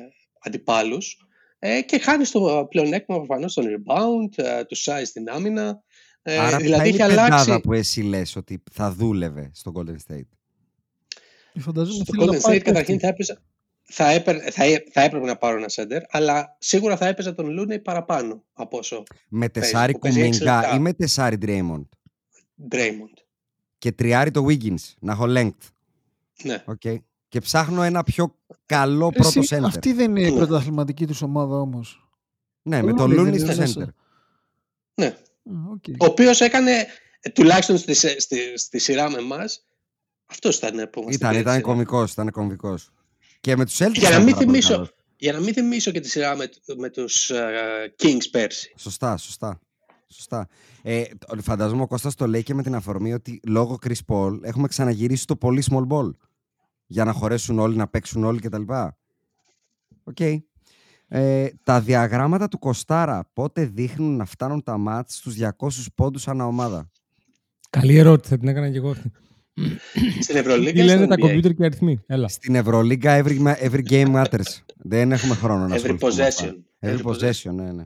Speaker 3: αντιπάλους ε, και χάνεις το πλεονέκτημα προφανώς στον rebound, ε, του size στην άμυνα. Ε,
Speaker 2: Άρα
Speaker 3: δηλαδή
Speaker 2: ποια είναι
Speaker 3: έχει
Speaker 2: η πεντάδα
Speaker 3: αλλάξει.
Speaker 2: που εσύ λες ότι θα δούλευε στο Golden State.
Speaker 6: Φανταζόμαι
Speaker 3: Στο
Speaker 6: θέλει να
Speaker 3: Golden
Speaker 6: πάει
Speaker 3: State καταρχήν
Speaker 6: πέφτει.
Speaker 3: θα έπαιζε. Θα, έπαιρ- θα, έ- θα έπρεπε να πάρω ένα center, αλλά σίγουρα θα έπαιζε τον Looney παραπάνω από όσο
Speaker 2: Με
Speaker 3: Παίζει,
Speaker 2: τεσάρι
Speaker 3: που παίζει έξι
Speaker 2: Κουμίνγκα
Speaker 3: λεπτά.
Speaker 2: ή με τεσάρι Draymond.
Speaker 3: Draymond.
Speaker 2: Και τριάρι το Wiggins, να έχω length.
Speaker 3: Ναι.
Speaker 2: Okay. Και ψάχνω ένα πιο καλό
Speaker 6: Ρε, εσύ,
Speaker 2: πρώτο center.
Speaker 6: Αυτή δεν είναι η
Speaker 3: Ναι.
Speaker 6: πρωταθληματική τους ομάδα όμως.
Speaker 2: Ναι, με
Speaker 6: ο
Speaker 2: το
Speaker 6: Looney
Speaker 2: Looney
Speaker 6: δεν
Speaker 2: στο
Speaker 6: είναι
Speaker 2: center.
Speaker 6: μέσα.
Speaker 3: ναι.
Speaker 6: Okay.
Speaker 3: Ο οποίος έκανε, ε, τουλάχιστον στη, σε- στη, στη σειρά με εμάς, αυτός ήταν που μας
Speaker 2: Ήταν,
Speaker 3: την
Speaker 2: ήταν
Speaker 3: πήρε.
Speaker 2: κομβικός, ήταν κομβικός. Και με τους Celtics
Speaker 3: Για να
Speaker 2: ήταν
Speaker 3: μην
Speaker 2: πάρα πολύ
Speaker 3: θυμίσω,
Speaker 2: καλός.
Speaker 3: για να μην θυμίσω και τη σειρά με, με τους ε, Kings πέρσι.
Speaker 2: Σωστά, σωστά. Σωστά. Ε, το- φανταζόμαι ο Κώστας το λέει και με την αφορμή ότι λόγω Chris Paul έχουμε ξαναγυρίσει το πολύ small ball. Για να χωρέσουν όλοι, να παίξουν όλοι κτλ. Οκ. Ε, τα διαγράμματα του Κωστάρα πότε δείχνουν να φτάνουν τα μάτς στους 200 πόντους ανά ομάδα;
Speaker 1: Καλή ερώτηση, θα την έκανα και εγώ. αυτή.
Speaker 3: Στην Ευρωλίγα
Speaker 1: Τι
Speaker 3: ή
Speaker 1: λένε
Speaker 3: στο
Speaker 1: τα
Speaker 3: NBA?
Speaker 1: κομπιούτερ και αριθμοί; Έλα.
Speaker 2: Στην Ευρωλίγκα every, ma- every game matters. Δεν έχουμε χρόνο να
Speaker 3: Every
Speaker 2: ασχοληθούμε με αυτά.
Speaker 3: possession.
Speaker 2: Every
Speaker 3: Every
Speaker 2: possession, ναι, ναι.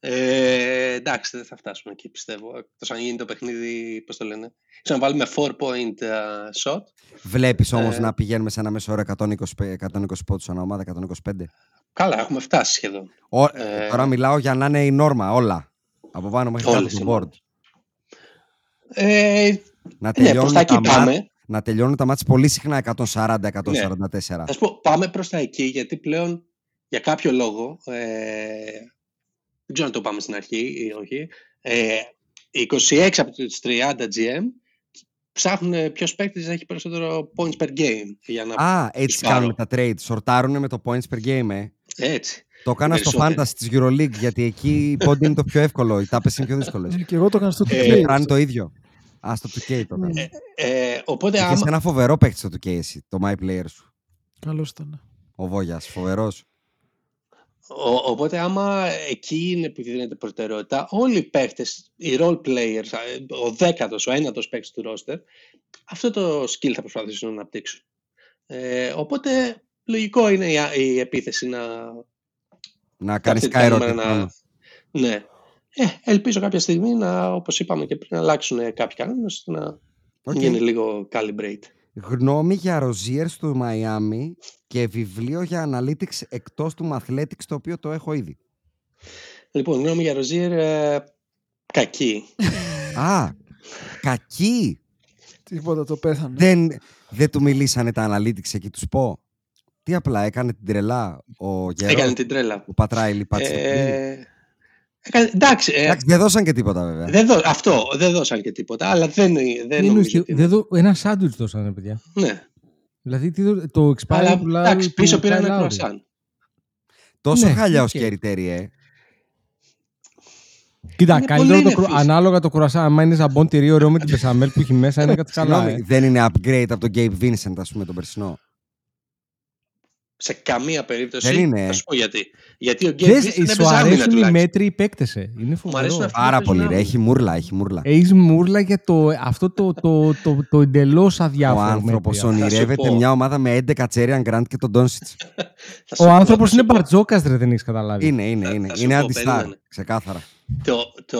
Speaker 3: Ε, εντάξει, δεν θα φτάσουμε εκεί πιστεύω. Εκτός αν γίνει το παιχνίδι, πώς το λένε. Ίσως να βάλουμε 4-point ε, shot.
Speaker 2: Βλέπεις όμως
Speaker 3: Ε.
Speaker 2: να πηγαίνουμε σε ένα μέσο όρο 120, 120 πόντους ανά ομάδα, 125.
Speaker 3: Καλά, έχουμε φτάσει σχεδόν.
Speaker 2: Ο,
Speaker 3: Ε.
Speaker 2: Τώρα μιλάω για να είναι η νόρμα, όλα. Από πάνω μέχρι κάτω
Speaker 3: Όλες
Speaker 2: του
Speaker 3: οι
Speaker 2: board.
Speaker 3: νόρμες. Ε,
Speaker 2: Να
Speaker 3: ναι, προς
Speaker 2: τελειώνουν,
Speaker 3: τα εκεί
Speaker 2: τα μάτς,
Speaker 3: πάμε.
Speaker 2: να τελειώνουν τα μάτια πολύ συχνά 140-144.
Speaker 3: Θα σου πω, πάμε προς τα εκεί, γιατί πλέον για κάποιο λόγο, ε, δεν ξέρω αν το πάμε στην αρχή ή όχι, ε, 26 από τους 30 GM ψάχνουν ποιος παίκτης έχει περισσότερο points per game. Για να
Speaker 2: Α, έτσι
Speaker 3: τους πάρω.
Speaker 2: κάνουν τα trade. Σορτάρουν με το points per game, ε.
Speaker 3: Έτσι.
Speaker 2: Το έκανα στο
Speaker 3: Περισσότερο.
Speaker 2: Fantasy της EuroLeague, γιατί εκεί η πόντι είναι το πιο εύκολο, οι τάπες είναι πιο δύσκολες.
Speaker 6: Ε, Και εγώ το έκανα στο
Speaker 3: Ε,
Speaker 6: 2K.
Speaker 2: Μετράνε το ίδιο. Α, στο 2K το έκανα.
Speaker 6: Ναι.
Speaker 3: Ε, οπότε
Speaker 2: Είχες
Speaker 3: άμα,
Speaker 2: ένα φοβερό παίκτη στο 2K εσύ, το My Player σου.
Speaker 6: Καλώς ήταν.
Speaker 2: Ο Βόγιας, φοβερός.
Speaker 3: Ο- οπότε άμα εκεί είναι που δίνεται προτεραιότητα, όλοι οι παίχτες, οι role players, ε, ο δέκατος, ο ένατος παίκτης του roster, αυτό το skill θα προσπαθήσουν να αναπτύξουν. Ε, οπότε λογικό είναι η, η επίθεση να
Speaker 2: Να κάνεις
Speaker 3: κάποια νούμερα
Speaker 2: skyrocket. πάνω.
Speaker 3: Ναι. Ε, ελπίζω κάποια στιγμή να, όπως είπαμε και πριν, να αλλάξουν κάποιοι κανόνες ώστε να
Speaker 2: Οκ.
Speaker 3: γίνει λίγο calibrate.
Speaker 2: Γνώμη για Rozier του Miami και βιβλίο για Analytics εκτός του Mathletics, το οποίο το έχω ήδη.
Speaker 3: Λοιπόν, γνώμη για Rozier, ε, κακή.
Speaker 2: Α, κακή.
Speaker 6: Τίποτα, το πέθανε.
Speaker 2: Δεν, δεν του μιλήσανε τα Analytics εκεί, τους πω. Τι απλά έκανε την τρελά ο Γερός,
Speaker 3: Έκανε την τρέλα.
Speaker 2: ο Πατράιλι Πάτσε.
Speaker 3: Ε, έκανε, εντάξει, ε,
Speaker 2: Εντάξει, δεν δώσαν και τίποτα βέβαια.
Speaker 3: δεν δώ, αυτό δεν δώσαν και τίποτα, αλλά δεν, δεν
Speaker 1: Δεν
Speaker 3: νομίζω
Speaker 1: εννοείς,
Speaker 3: ότι είναι.
Speaker 1: δεν δω- ένα σάντουιτς δώσανε, παιδιά.
Speaker 3: Ναι,
Speaker 1: Δηλαδή τι δω- το expiry
Speaker 3: αλλά
Speaker 1: του Λάουρι
Speaker 3: εντάξει,
Speaker 1: του
Speaker 3: πίσω πήραν
Speaker 1: Kyle
Speaker 3: ένα
Speaker 1: Lowry.
Speaker 3: κρουασάν.
Speaker 2: Τόσο
Speaker 1: Ναι,
Speaker 2: χαλιά ο
Speaker 1: οκ.
Speaker 2: Σκέρι Τέρι, ε.
Speaker 1: Κοίτα,
Speaker 3: Είναι
Speaker 1: καλύτερο
Speaker 3: πολύ
Speaker 1: το, κρου-
Speaker 3: νεφής.
Speaker 1: ανάλογα το κουρασά, άμα είναι ζαμπόν τυρί ωραίο με την πεσαμέλ που έχει μέσα, είναι κάτι καλά.
Speaker 2: Συγγνώμη,
Speaker 1: ε.
Speaker 2: δεν είναι upgrade από τον Gabe Vincent, ας πούμε, τον περσινό.
Speaker 3: Σε καμία περίπτωση.
Speaker 2: Δεν είναι,
Speaker 3: Θα
Speaker 2: ε.
Speaker 3: σου πω γιατί. Γιατί ο
Speaker 1: Ξέρεις,
Speaker 3: Γκέμπι είναι
Speaker 1: σου
Speaker 3: πεζάμινα
Speaker 1: αρέσουν οι
Speaker 3: τουλάχιστον.
Speaker 1: μέτριοι παίκτες, ε. Είναι
Speaker 3: αρέσουν
Speaker 1: φοβερό.
Speaker 3: αυτοί.
Speaker 2: Πάρα
Speaker 3: παίζουν
Speaker 2: πολύ, ρε.
Speaker 3: άμυνα.
Speaker 2: Έχει μούρλα, έχει μούρλα.
Speaker 1: Έχεις μούρλα για το, αυτό το, το, το, το, το εντελώς
Speaker 2: Ο
Speaker 1: αδιάφορο
Speaker 2: άνθρωπος
Speaker 1: μέτρια.
Speaker 2: ονειρεύεται
Speaker 3: πω.
Speaker 2: μια ομάδα με 11 Τσέριαν Γκραντ και τον Ντόνσιτς.
Speaker 3: Θα σου
Speaker 1: Ο
Speaker 3: πω,
Speaker 1: άνθρωπος
Speaker 3: θα σου
Speaker 1: είναι
Speaker 3: πω.
Speaker 1: μπαρτζόκας, ρε, δεν έχεις καταλάβει.
Speaker 2: Είναι, είναι,
Speaker 3: Θα-
Speaker 2: είναι.
Speaker 3: θα σου
Speaker 2: Είναι
Speaker 3: πω,
Speaker 2: αντιστάρ,
Speaker 3: περίμενε.
Speaker 2: ξεκάθαρα.
Speaker 3: Το, το...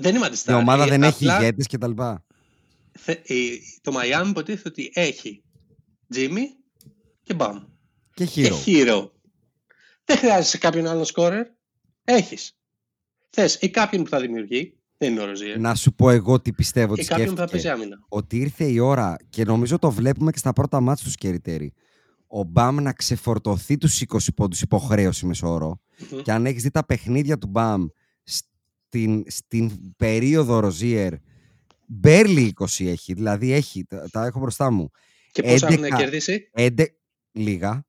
Speaker 3: Δεν είμαι
Speaker 2: Η
Speaker 3: αντιστάρ.
Speaker 2: ομάδα
Speaker 3: Ε,
Speaker 2: δεν έχει
Speaker 3: απλά
Speaker 2: ηγέτης και τα λοιπά.
Speaker 3: θε- η- Το Miami υποτίθεται ότι έχει Jimmy και μπαμ.
Speaker 2: Και
Speaker 3: Και
Speaker 2: hero.
Speaker 3: hero. Δεν χρειάζεσαι κάποιον άλλον scorer. Έχεις. Θες ή κάποιον που θα δημιουργεί. Δεν είναι ο Ροζίερ.
Speaker 2: Να σου πω εγώ τι πιστεύω ότι
Speaker 3: Και κάποιον που θα παίζει
Speaker 2: σκέφτηκε.
Speaker 3: άμυνα.
Speaker 2: Ότι ήρθε η ώρα και νομίζω το βλέπουμε και στα πρώτα μάτς του Σκεριτέρη. Ο Μπαμ να ξεφορτωθεί τους 20 πόντους υποχρέωση μεσόωρο.
Speaker 3: Μμμ.
Speaker 2: Και αν έχεις δει τα παιχνίδια του Μπαμ στην, στην περίοδο Ροζίερ, μπέρλι 20 έχει. Δηλαδή έχει, τα, τα έχω μπροστά μου.
Speaker 3: Και πόσα έχουν
Speaker 2: 11.
Speaker 3: κερδίσει;
Speaker 2: Έντε, λίγα.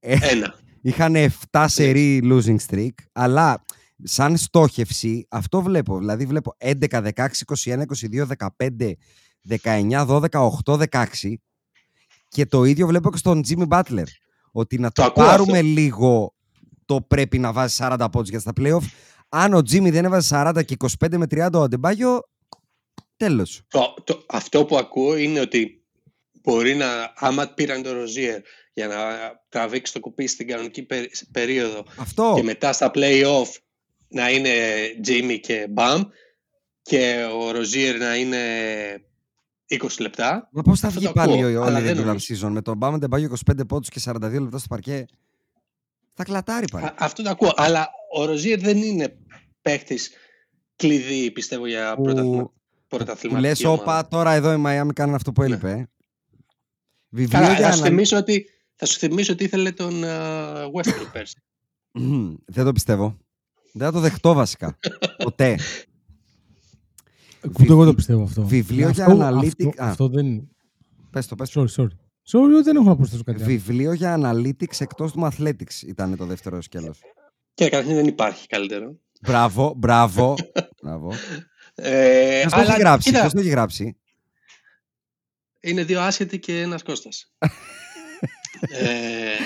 Speaker 2: Ε,
Speaker 3: Ένα.
Speaker 2: Είχαν 7 σερί losing streak, αλλά σαν στόχευση αυτό βλέπω. Δηλαδή βλέπω 11, 16, 21, 22, 15, 19, 12, 8, 16 και το ίδιο βλέπω και στον Jimmy Butler. Ότι να
Speaker 3: Το
Speaker 2: το,
Speaker 3: ακούω
Speaker 2: πάρουμε
Speaker 3: αυτό.
Speaker 2: λίγο το πρέπει να βάζει 40 πόντους για στα playoff. Αν ο Jimmy δεν έβαζε 40 και 25 με 30 ο Αντεμπάγιο, τέλος.
Speaker 3: Το, το, αυτό που ακούω είναι ότι μπορεί να, άμα πήραν το Ροζίερ για να τραβήξει το κουπί στην κανονική περί- περίοδο
Speaker 2: Αυτό.
Speaker 3: και μετά στα play-off να είναι Jimmy και Bam και ο Ροζίερ να είναι 20 λεπτά.
Speaker 2: Μα πώς θα
Speaker 3: Αυτό
Speaker 2: βγει
Speaker 3: το ακούω,
Speaker 2: πάλι ο
Speaker 3: αλλά
Speaker 2: όλη
Speaker 3: δεν
Speaker 2: regular
Speaker 3: νομίζω.
Speaker 2: season με τον Bam Αντεμπάγιο 25 πόντους και 42 λεπτά στο παρκέ. Θα κλατάρει πάλι.
Speaker 3: Α- αυτό το ακούω. Αλλά ο Ροζίερ δεν είναι παίχτης κλειδί, πιστεύω, για
Speaker 2: Που-
Speaker 3: πρωταθλημα-
Speaker 2: Που
Speaker 3: πρωταθληματική
Speaker 2: λες,
Speaker 3: ομάδα.
Speaker 2: όπα, τώρα εδώ η Miami κάνουν αυτό που έλειπε. ε». Βιβλίο
Speaker 3: Καλά,
Speaker 2: για
Speaker 3: θα σου,
Speaker 2: ανα-
Speaker 3: θυμίσω ότι, θα σου θυμίσω ότι ήθελε τον uh, Westbrook πέρσι.
Speaker 2: Μμμ, Δεν το πιστεύω. Δεν θα το δεχτώ βασικά. Ποτέ.
Speaker 1: Ούτε εγώ το πιστεύω αυτό.
Speaker 2: βιβλίο για
Speaker 1: αυτό,
Speaker 2: analytic-
Speaker 1: Αυτό,
Speaker 2: Α.
Speaker 1: αυτό δεν...
Speaker 2: Πες το, πες το.
Speaker 1: Sorry, sorry. Sorry, δεν έχω να προσθέσω κάτι άλλο.
Speaker 2: Βιβλίο για analytics εκτός του athletics ήταν το δεύτερο σκέλος.
Speaker 3: Και καταρχήν δεν υπάρχει καλύτερο.
Speaker 2: Μπράβο, μπράβο. μπράβο.
Speaker 3: Ε,
Speaker 2: Ποιος το έχει
Speaker 3: αλλά,
Speaker 2: γράψει,
Speaker 3: κοίτα,
Speaker 2: ποιος το έχει γράψει;
Speaker 3: είναι δύο άσχετοι και ένας Κώστας. ε,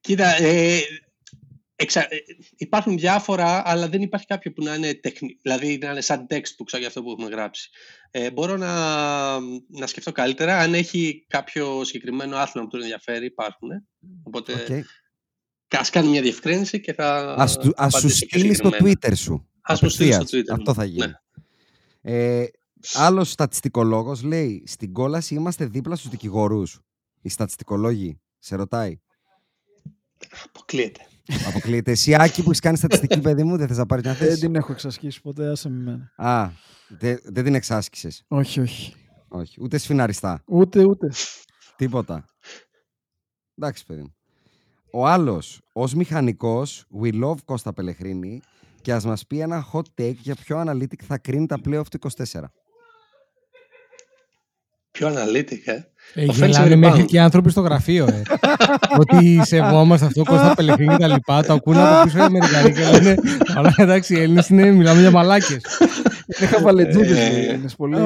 Speaker 3: κοίτα, ε, εξα- ε, υπάρχουν διάφορα, αλλά δεν υπάρχει κάποιο που να είναι τεχνη... δηλαδή να είναι σαν textbook για αυτό που έχουμε γράψει. Ε, μπορώ να, να σκεφτώ καλύτερα. Αν έχει κάποιο συγκεκριμένο άθλημα που τον ενδιαφέρει, υπάρχουν. Οπότε
Speaker 2: Οκ.
Speaker 3: ας κάνει μια διευκρίνιση και θα
Speaker 2: Ας, του- ας σου
Speaker 3: απαντήσω πιο
Speaker 2: στείλεις στο
Speaker 3: συγκεκριμένα.
Speaker 2: Twitter σου.
Speaker 3: Ας μου στείλεις στο
Speaker 2: Απευθείας.
Speaker 3: Twitter.
Speaker 2: Αυτό
Speaker 3: μου.
Speaker 2: θα γίνει.
Speaker 3: Ναι.
Speaker 2: Ε, άλλος στατιστικολόγος λέει στην κόλαση είμαστε δίπλα στους δικηγορούς. Οι στατιστικολόγοι. Σε ρωτάει.
Speaker 3: Αποκλείεται.
Speaker 2: Αποκλείεται. Εσύ, Άκη, που έχεις κάνει στατιστική, παιδί μου, δεν θες να πάρεις μια
Speaker 6: Δεν
Speaker 2: θέση.
Speaker 6: την έχω εξασκήσει ποτέ, άσε με εμένα.
Speaker 2: Α, δε- δεν την εξάσκησες.
Speaker 6: Όχι, όχι.
Speaker 2: Όχι. Ούτε σφιναριστά.
Speaker 6: Ούτε, ούτε.
Speaker 2: Τίποτα. Εντάξει, παιδί μου. Ο άλλος, ως μηχανικός, we love Κώστα Πελεχρίνη και ας μας πει ένα hot take για ποιο analytic θα κρίνει τα playoff του 24.
Speaker 3: Πιο analytic, ε.
Speaker 1: Ε,
Speaker 3: Offensive
Speaker 1: γελάνε μέχρι
Speaker 3: rebound.
Speaker 1: και οι άνθρωποι στο γραφείο, ε. Ότι σεβόμαστε αυτό, Κώστα Πελεχρίνη και τα λοιπά. Το ακούνε από πίσω οι Αμερικανοί και λένε Αλλά εντάξει, οι Έλληνες είναι, μιλάμε για μαλάκες.
Speaker 6: Είναι χαβαλετζούδες
Speaker 3: Ε,
Speaker 6: οι Έλληνες πολύ.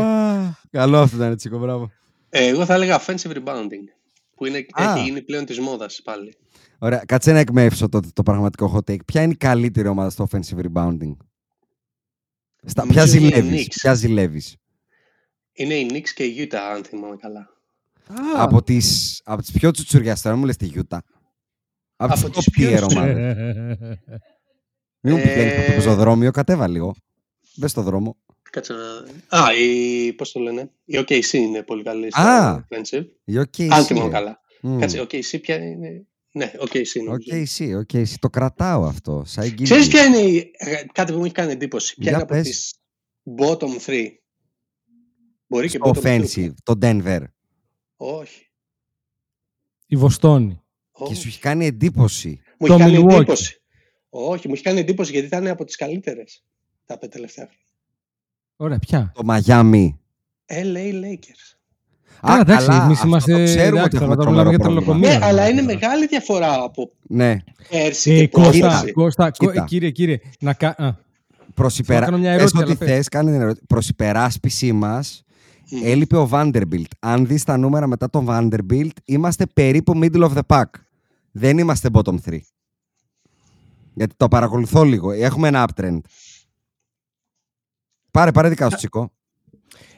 Speaker 2: Καλό αυτό ήταν, Τσίκο, μπράβο.
Speaker 3: Ε, εγώ θα έλεγα offensive rebounding. Που είναι,
Speaker 2: Α.
Speaker 3: έχει γίνει πλέον της μόδας πάλι.
Speaker 2: Ωραία, κάτσε να εκμεύσω το, το πραγματικό hot take. Ποια είναι η καλύτερη ομάδα στο offensive rebounding; Στα, ποια
Speaker 3: Νομίζω είναι οι
Speaker 2: ζηλεύεις,
Speaker 3: Knicks.
Speaker 2: ποια ζηλεύεις.
Speaker 3: Είναι η Knicks και η Utah, αν θυμάμαι καλά.
Speaker 2: Από τις, από τις πιο τσουτσουριάς, τώρα μου λες τη Utah. Από,
Speaker 3: Από
Speaker 2: τις
Speaker 3: τις πιο
Speaker 2: top tier ομάδες. Μην μου πηγαίνεις από το
Speaker 3: Ε,
Speaker 2: πεζοδρόμιο, κατέβα λίγο. Μπες στο δρόμο.
Speaker 3: Κάτσε να... Α, η... πώς το λένε; Η OKC είναι πολύ καλή στο
Speaker 2: Α,
Speaker 3: offensive.
Speaker 2: Η OKC.
Speaker 3: Αν θυμάμαι καλά.
Speaker 2: Μμ.
Speaker 3: Κάτσε, OKC ποια είναι... Ναι, OKC νομίζω.
Speaker 2: OKC, OKC. Το κρατάω αυτό. Σαν
Speaker 3: Ξέρεις
Speaker 2: guilty.
Speaker 3: ποια είναι η... ε, κάτι που μου έχει κάνει εντύπωση. Ποια
Speaker 2: Για
Speaker 3: είναι από
Speaker 2: πες.
Speaker 3: τις bottom 3. Μπορεί και
Speaker 2: Στο
Speaker 3: bottom two.
Speaker 2: offensive, το Denver.
Speaker 3: Όχι.
Speaker 1: Η Βοστόνη.
Speaker 2: Και
Speaker 3: όχι.
Speaker 2: σου έχει κάνει εντύπωση.
Speaker 3: Μου
Speaker 1: Το
Speaker 3: έχει κάνει
Speaker 1: Milwaukee.
Speaker 3: εντύπωση. Όχι, μου έχει κάνει εντύπωση γιατί ήταν από τις καλύτερες τα πέντε τελευταία χρόνια.
Speaker 1: Ωραία, ποια.
Speaker 2: Το Miami.
Speaker 3: LA Lakers.
Speaker 1: Καλά, εντάξει, εμείς
Speaker 2: αυτό
Speaker 1: είμαστε-
Speaker 2: το ξέρουμε
Speaker 1: εντάξει,
Speaker 2: ότι
Speaker 1: τώρα
Speaker 2: έχουμε
Speaker 1: τώρα
Speaker 2: τρομερό
Speaker 1: μιλάμε για
Speaker 2: πρόβλημα.
Speaker 1: τρελοκομεία.
Speaker 3: Ναι,
Speaker 1: ρε,
Speaker 3: αλλά
Speaker 1: ρε,
Speaker 3: είναι
Speaker 1: ρε.
Speaker 3: μεγάλη διαφορά από
Speaker 2: Ναι,
Speaker 3: πέρσι
Speaker 1: Ε,
Speaker 3: και
Speaker 1: Κώστα,
Speaker 3: πρόπερσι.
Speaker 1: Κώστα, κο-
Speaker 2: Κοίτα.
Speaker 1: ε, κύριε, κύριε, να κα... α,
Speaker 2: προς
Speaker 1: Θέλω να
Speaker 2: υπερα...
Speaker 1: κάνω μια
Speaker 2: Πες
Speaker 1: ερώτηση,
Speaker 2: ό,τι
Speaker 1: αλλά πες.
Speaker 2: θες, κάνε την ερώτηση. Προς υπεράσπιση μας,
Speaker 3: Μμ.
Speaker 2: Έλειπε ο Vanderbilt. Αν δεις τα νούμερα μετά τον Vanderbilt, είμαστε περίπου middle of the pack. Δεν είμαστε bottom 3. Γιατί το παρακολουθώ λίγο. Έχουμε ένα uptrend. Πάρε, πάρε δικά σου, Τσικό.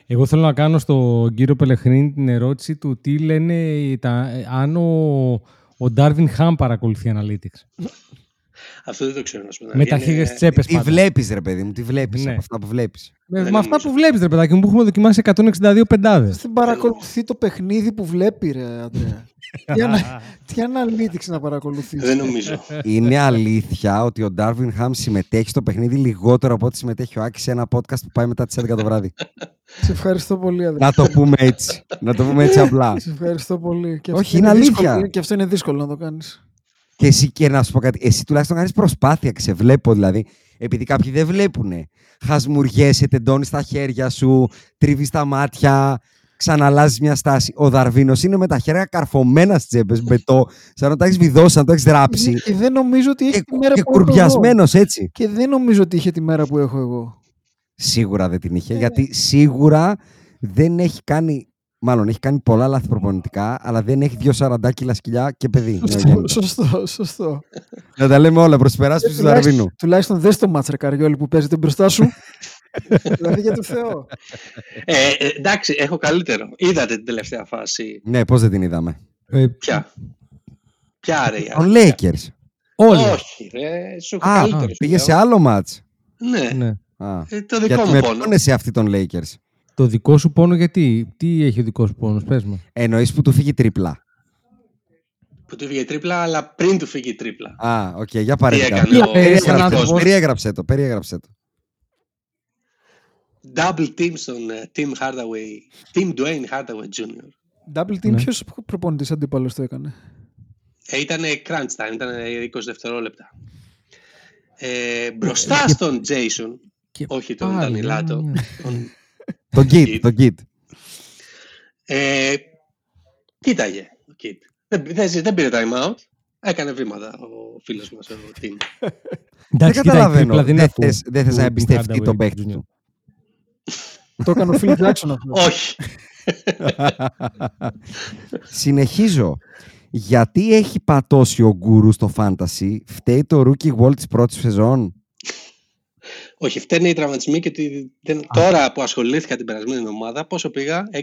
Speaker 1: Εγώ θέλω να κάνω στον κύριο Πελεχρίνη την ερώτηση του τι λένε τα, ε, αν ο, ο Darvin Ham παρακολουθεί Analytics.
Speaker 3: Αυτό δεν το ξέρω να σου πω.
Speaker 1: Με τα
Speaker 3: Είναι-
Speaker 1: χίλιες τσέπες
Speaker 2: Τι
Speaker 1: πάντα.
Speaker 2: βλέπεις, ρε παιδί μου, τι βλέπεις
Speaker 1: Ναι.
Speaker 2: από αυτά που βλέπεις.
Speaker 1: Με,
Speaker 3: Δεν
Speaker 1: με αυτά
Speaker 3: νομίζω.
Speaker 1: που βλέπεις ρε παιδάκι μου που έχουμε δοκιμάσει 162 πεντάδες.
Speaker 6: Δεν παρακολουθεί το παιχνίδι που βλέπει, ρε Αντρέα. τι, ανα... τι analytics να παρακολουθείς.
Speaker 3: Δεν νομίζω.
Speaker 2: Είναι αλήθεια ότι ο Darvin Ham συμμετέχει στο παιχνίδι λιγότερο από ό,τι συμμετέχει ο Άκης σε ένα podcast που πάει μετά τις 11 το βράδυ.
Speaker 6: Σε ευχαριστώ πολύ, Αντρέα.
Speaker 2: να το πούμε έτσι. να το πούμε έτσι απλά.
Speaker 6: Σε ευχαριστώ πολύ. Και
Speaker 2: Όχι,
Speaker 6: αυτό
Speaker 2: είναι
Speaker 6: δύσκολο-
Speaker 2: αλήθεια.
Speaker 6: Και αυτό είναι δύσκολο να το κάνεις.
Speaker 2: Και εσύ και να σου πω κάτι, εσύ τουλάχιστον κάνεις προσπάθεια και σε βλέπω δηλαδή. Επειδή κάποιοι δεν βλέπουνε. Χασμουριέσαι, τεντώνεις τα χέρια σου, τρίβεις τα μάτια, ξαναλάζεις μια στάση. Ο Δαρβίνος είναι με τα χέρια καρφωμένα στις τσέπες, με το, σαν να τα έχεις βιδώσει, σαν να το έχεις δράψει.
Speaker 6: Και δεν νομίζω ότι έχει
Speaker 2: και,
Speaker 6: τη μέρα
Speaker 2: και
Speaker 6: που έχω εγώ.
Speaker 2: κουρμπιασμένος έτσι.
Speaker 6: Και δεν νομίζω ότι είχε τη μέρα που έχω εγώ.
Speaker 2: Σίγουρα δεν την είχε, γιατί σίγουρα δεν έχει κάνει. Μάλλον έχει κάνει πολλά λάθη προπονητικά, αλλά δεν έχει δύο 40 κιλά σκυλιά και παιδί.
Speaker 6: Σωστό,
Speaker 2: νεογέννητο.
Speaker 6: σωστό, σωστό.
Speaker 2: Να τα λέμε όλα προς υπεράσπιση του
Speaker 6: Τουλάχιστον-
Speaker 2: Δαρβίνου.
Speaker 6: Τουλάχιστον δες το μάτς ρε Καριόλη που παίζεται μπροστά σου. δηλαδή για το Θεό.
Speaker 3: Ε, ε, εντάξει, έχω καλύτερο. Είδατε την τελευταία φάση;
Speaker 2: Ναι, πώς δεν την είδαμε.
Speaker 1: Ε,
Speaker 3: Ποια; Ποια ρε. η
Speaker 2: Των
Speaker 3: αλήθεια;
Speaker 2: Lakers.
Speaker 1: όλοι.
Speaker 3: Όχι, ρε. Σου έχω
Speaker 2: Α,
Speaker 3: καλύτερο. σου
Speaker 2: πήγε
Speaker 3: λέω.
Speaker 2: σε άλλο μάτς.
Speaker 3: Ναι,
Speaker 1: Ναι.
Speaker 2: Α.
Speaker 3: ε, το δικό
Speaker 2: Γιατί
Speaker 3: μου
Speaker 2: με
Speaker 3: πόνο.
Speaker 2: ποιον σε αυτή των Lakers.
Speaker 1: Το δικό σου πόνο γιατί, τι έχει ο δικός σου πόνος, πες μου.
Speaker 2: Εννοείς που του φύγει τρίπλα.
Speaker 3: Που του βγήκε τρίπλα, αλλά πριν του φύγει η τρίπλα.
Speaker 2: Α, οκ, για πάρε.
Speaker 3: Τι
Speaker 2: δικά
Speaker 3: έκανε
Speaker 2: σου.
Speaker 3: ο
Speaker 2: Περιέγραψε το,
Speaker 3: άνθρωπος.
Speaker 2: Περιέγραψε το, περιέγραψε το.
Speaker 3: Double team στον ε, Tim Hardaway. Tim Dwayne Hardaway Jr.
Speaker 6: Double team,
Speaker 1: Ναι.
Speaker 6: ποιος προπονητής αντίπαλος το έκανε;
Speaker 3: Ε, ήταν crunch time, ήταν 20 δευτερόλεπτα. Ε, μπροστά στον Jason,
Speaker 1: Και
Speaker 3: όχι τον
Speaker 1: πάλι,
Speaker 3: Δανιλάτο,
Speaker 1: ναι.
Speaker 3: τον,
Speaker 2: Τον Kidd, τον Kidd.
Speaker 3: ε, κοίταγε ο Kid. Δεν, δεν, δεν πήρε time out. Έκανε βήματα ο φίλος μας, ο Tim.
Speaker 2: Δεν
Speaker 1: Εντάξει, κοίτα, η
Speaker 2: καταλαβαίνω.
Speaker 1: τρίπλα δεν είναι
Speaker 2: Δεν
Speaker 1: αυτούς
Speaker 2: θες, δεν θες
Speaker 1: του-
Speaker 2: να
Speaker 1: του
Speaker 2: εμπιστευτεί
Speaker 1: Hardaway
Speaker 2: τον παίκτη
Speaker 1: Jr.
Speaker 2: του.
Speaker 6: το έκανε ο Phil Jackson αυτό.
Speaker 3: όχι.
Speaker 2: Συνεχίζω. Γιατί έχει πατώσει ο γκουρού στο fantasy, φταίει το rookie wall της πρώτης σεζόν;
Speaker 3: Όχι, φταίνε οι τραυματισμοί και ότι δεν, τώρα που ασχολήθηκα την περασμένη εβδομάδα, πόσο πήγα, 6-3, 7-2,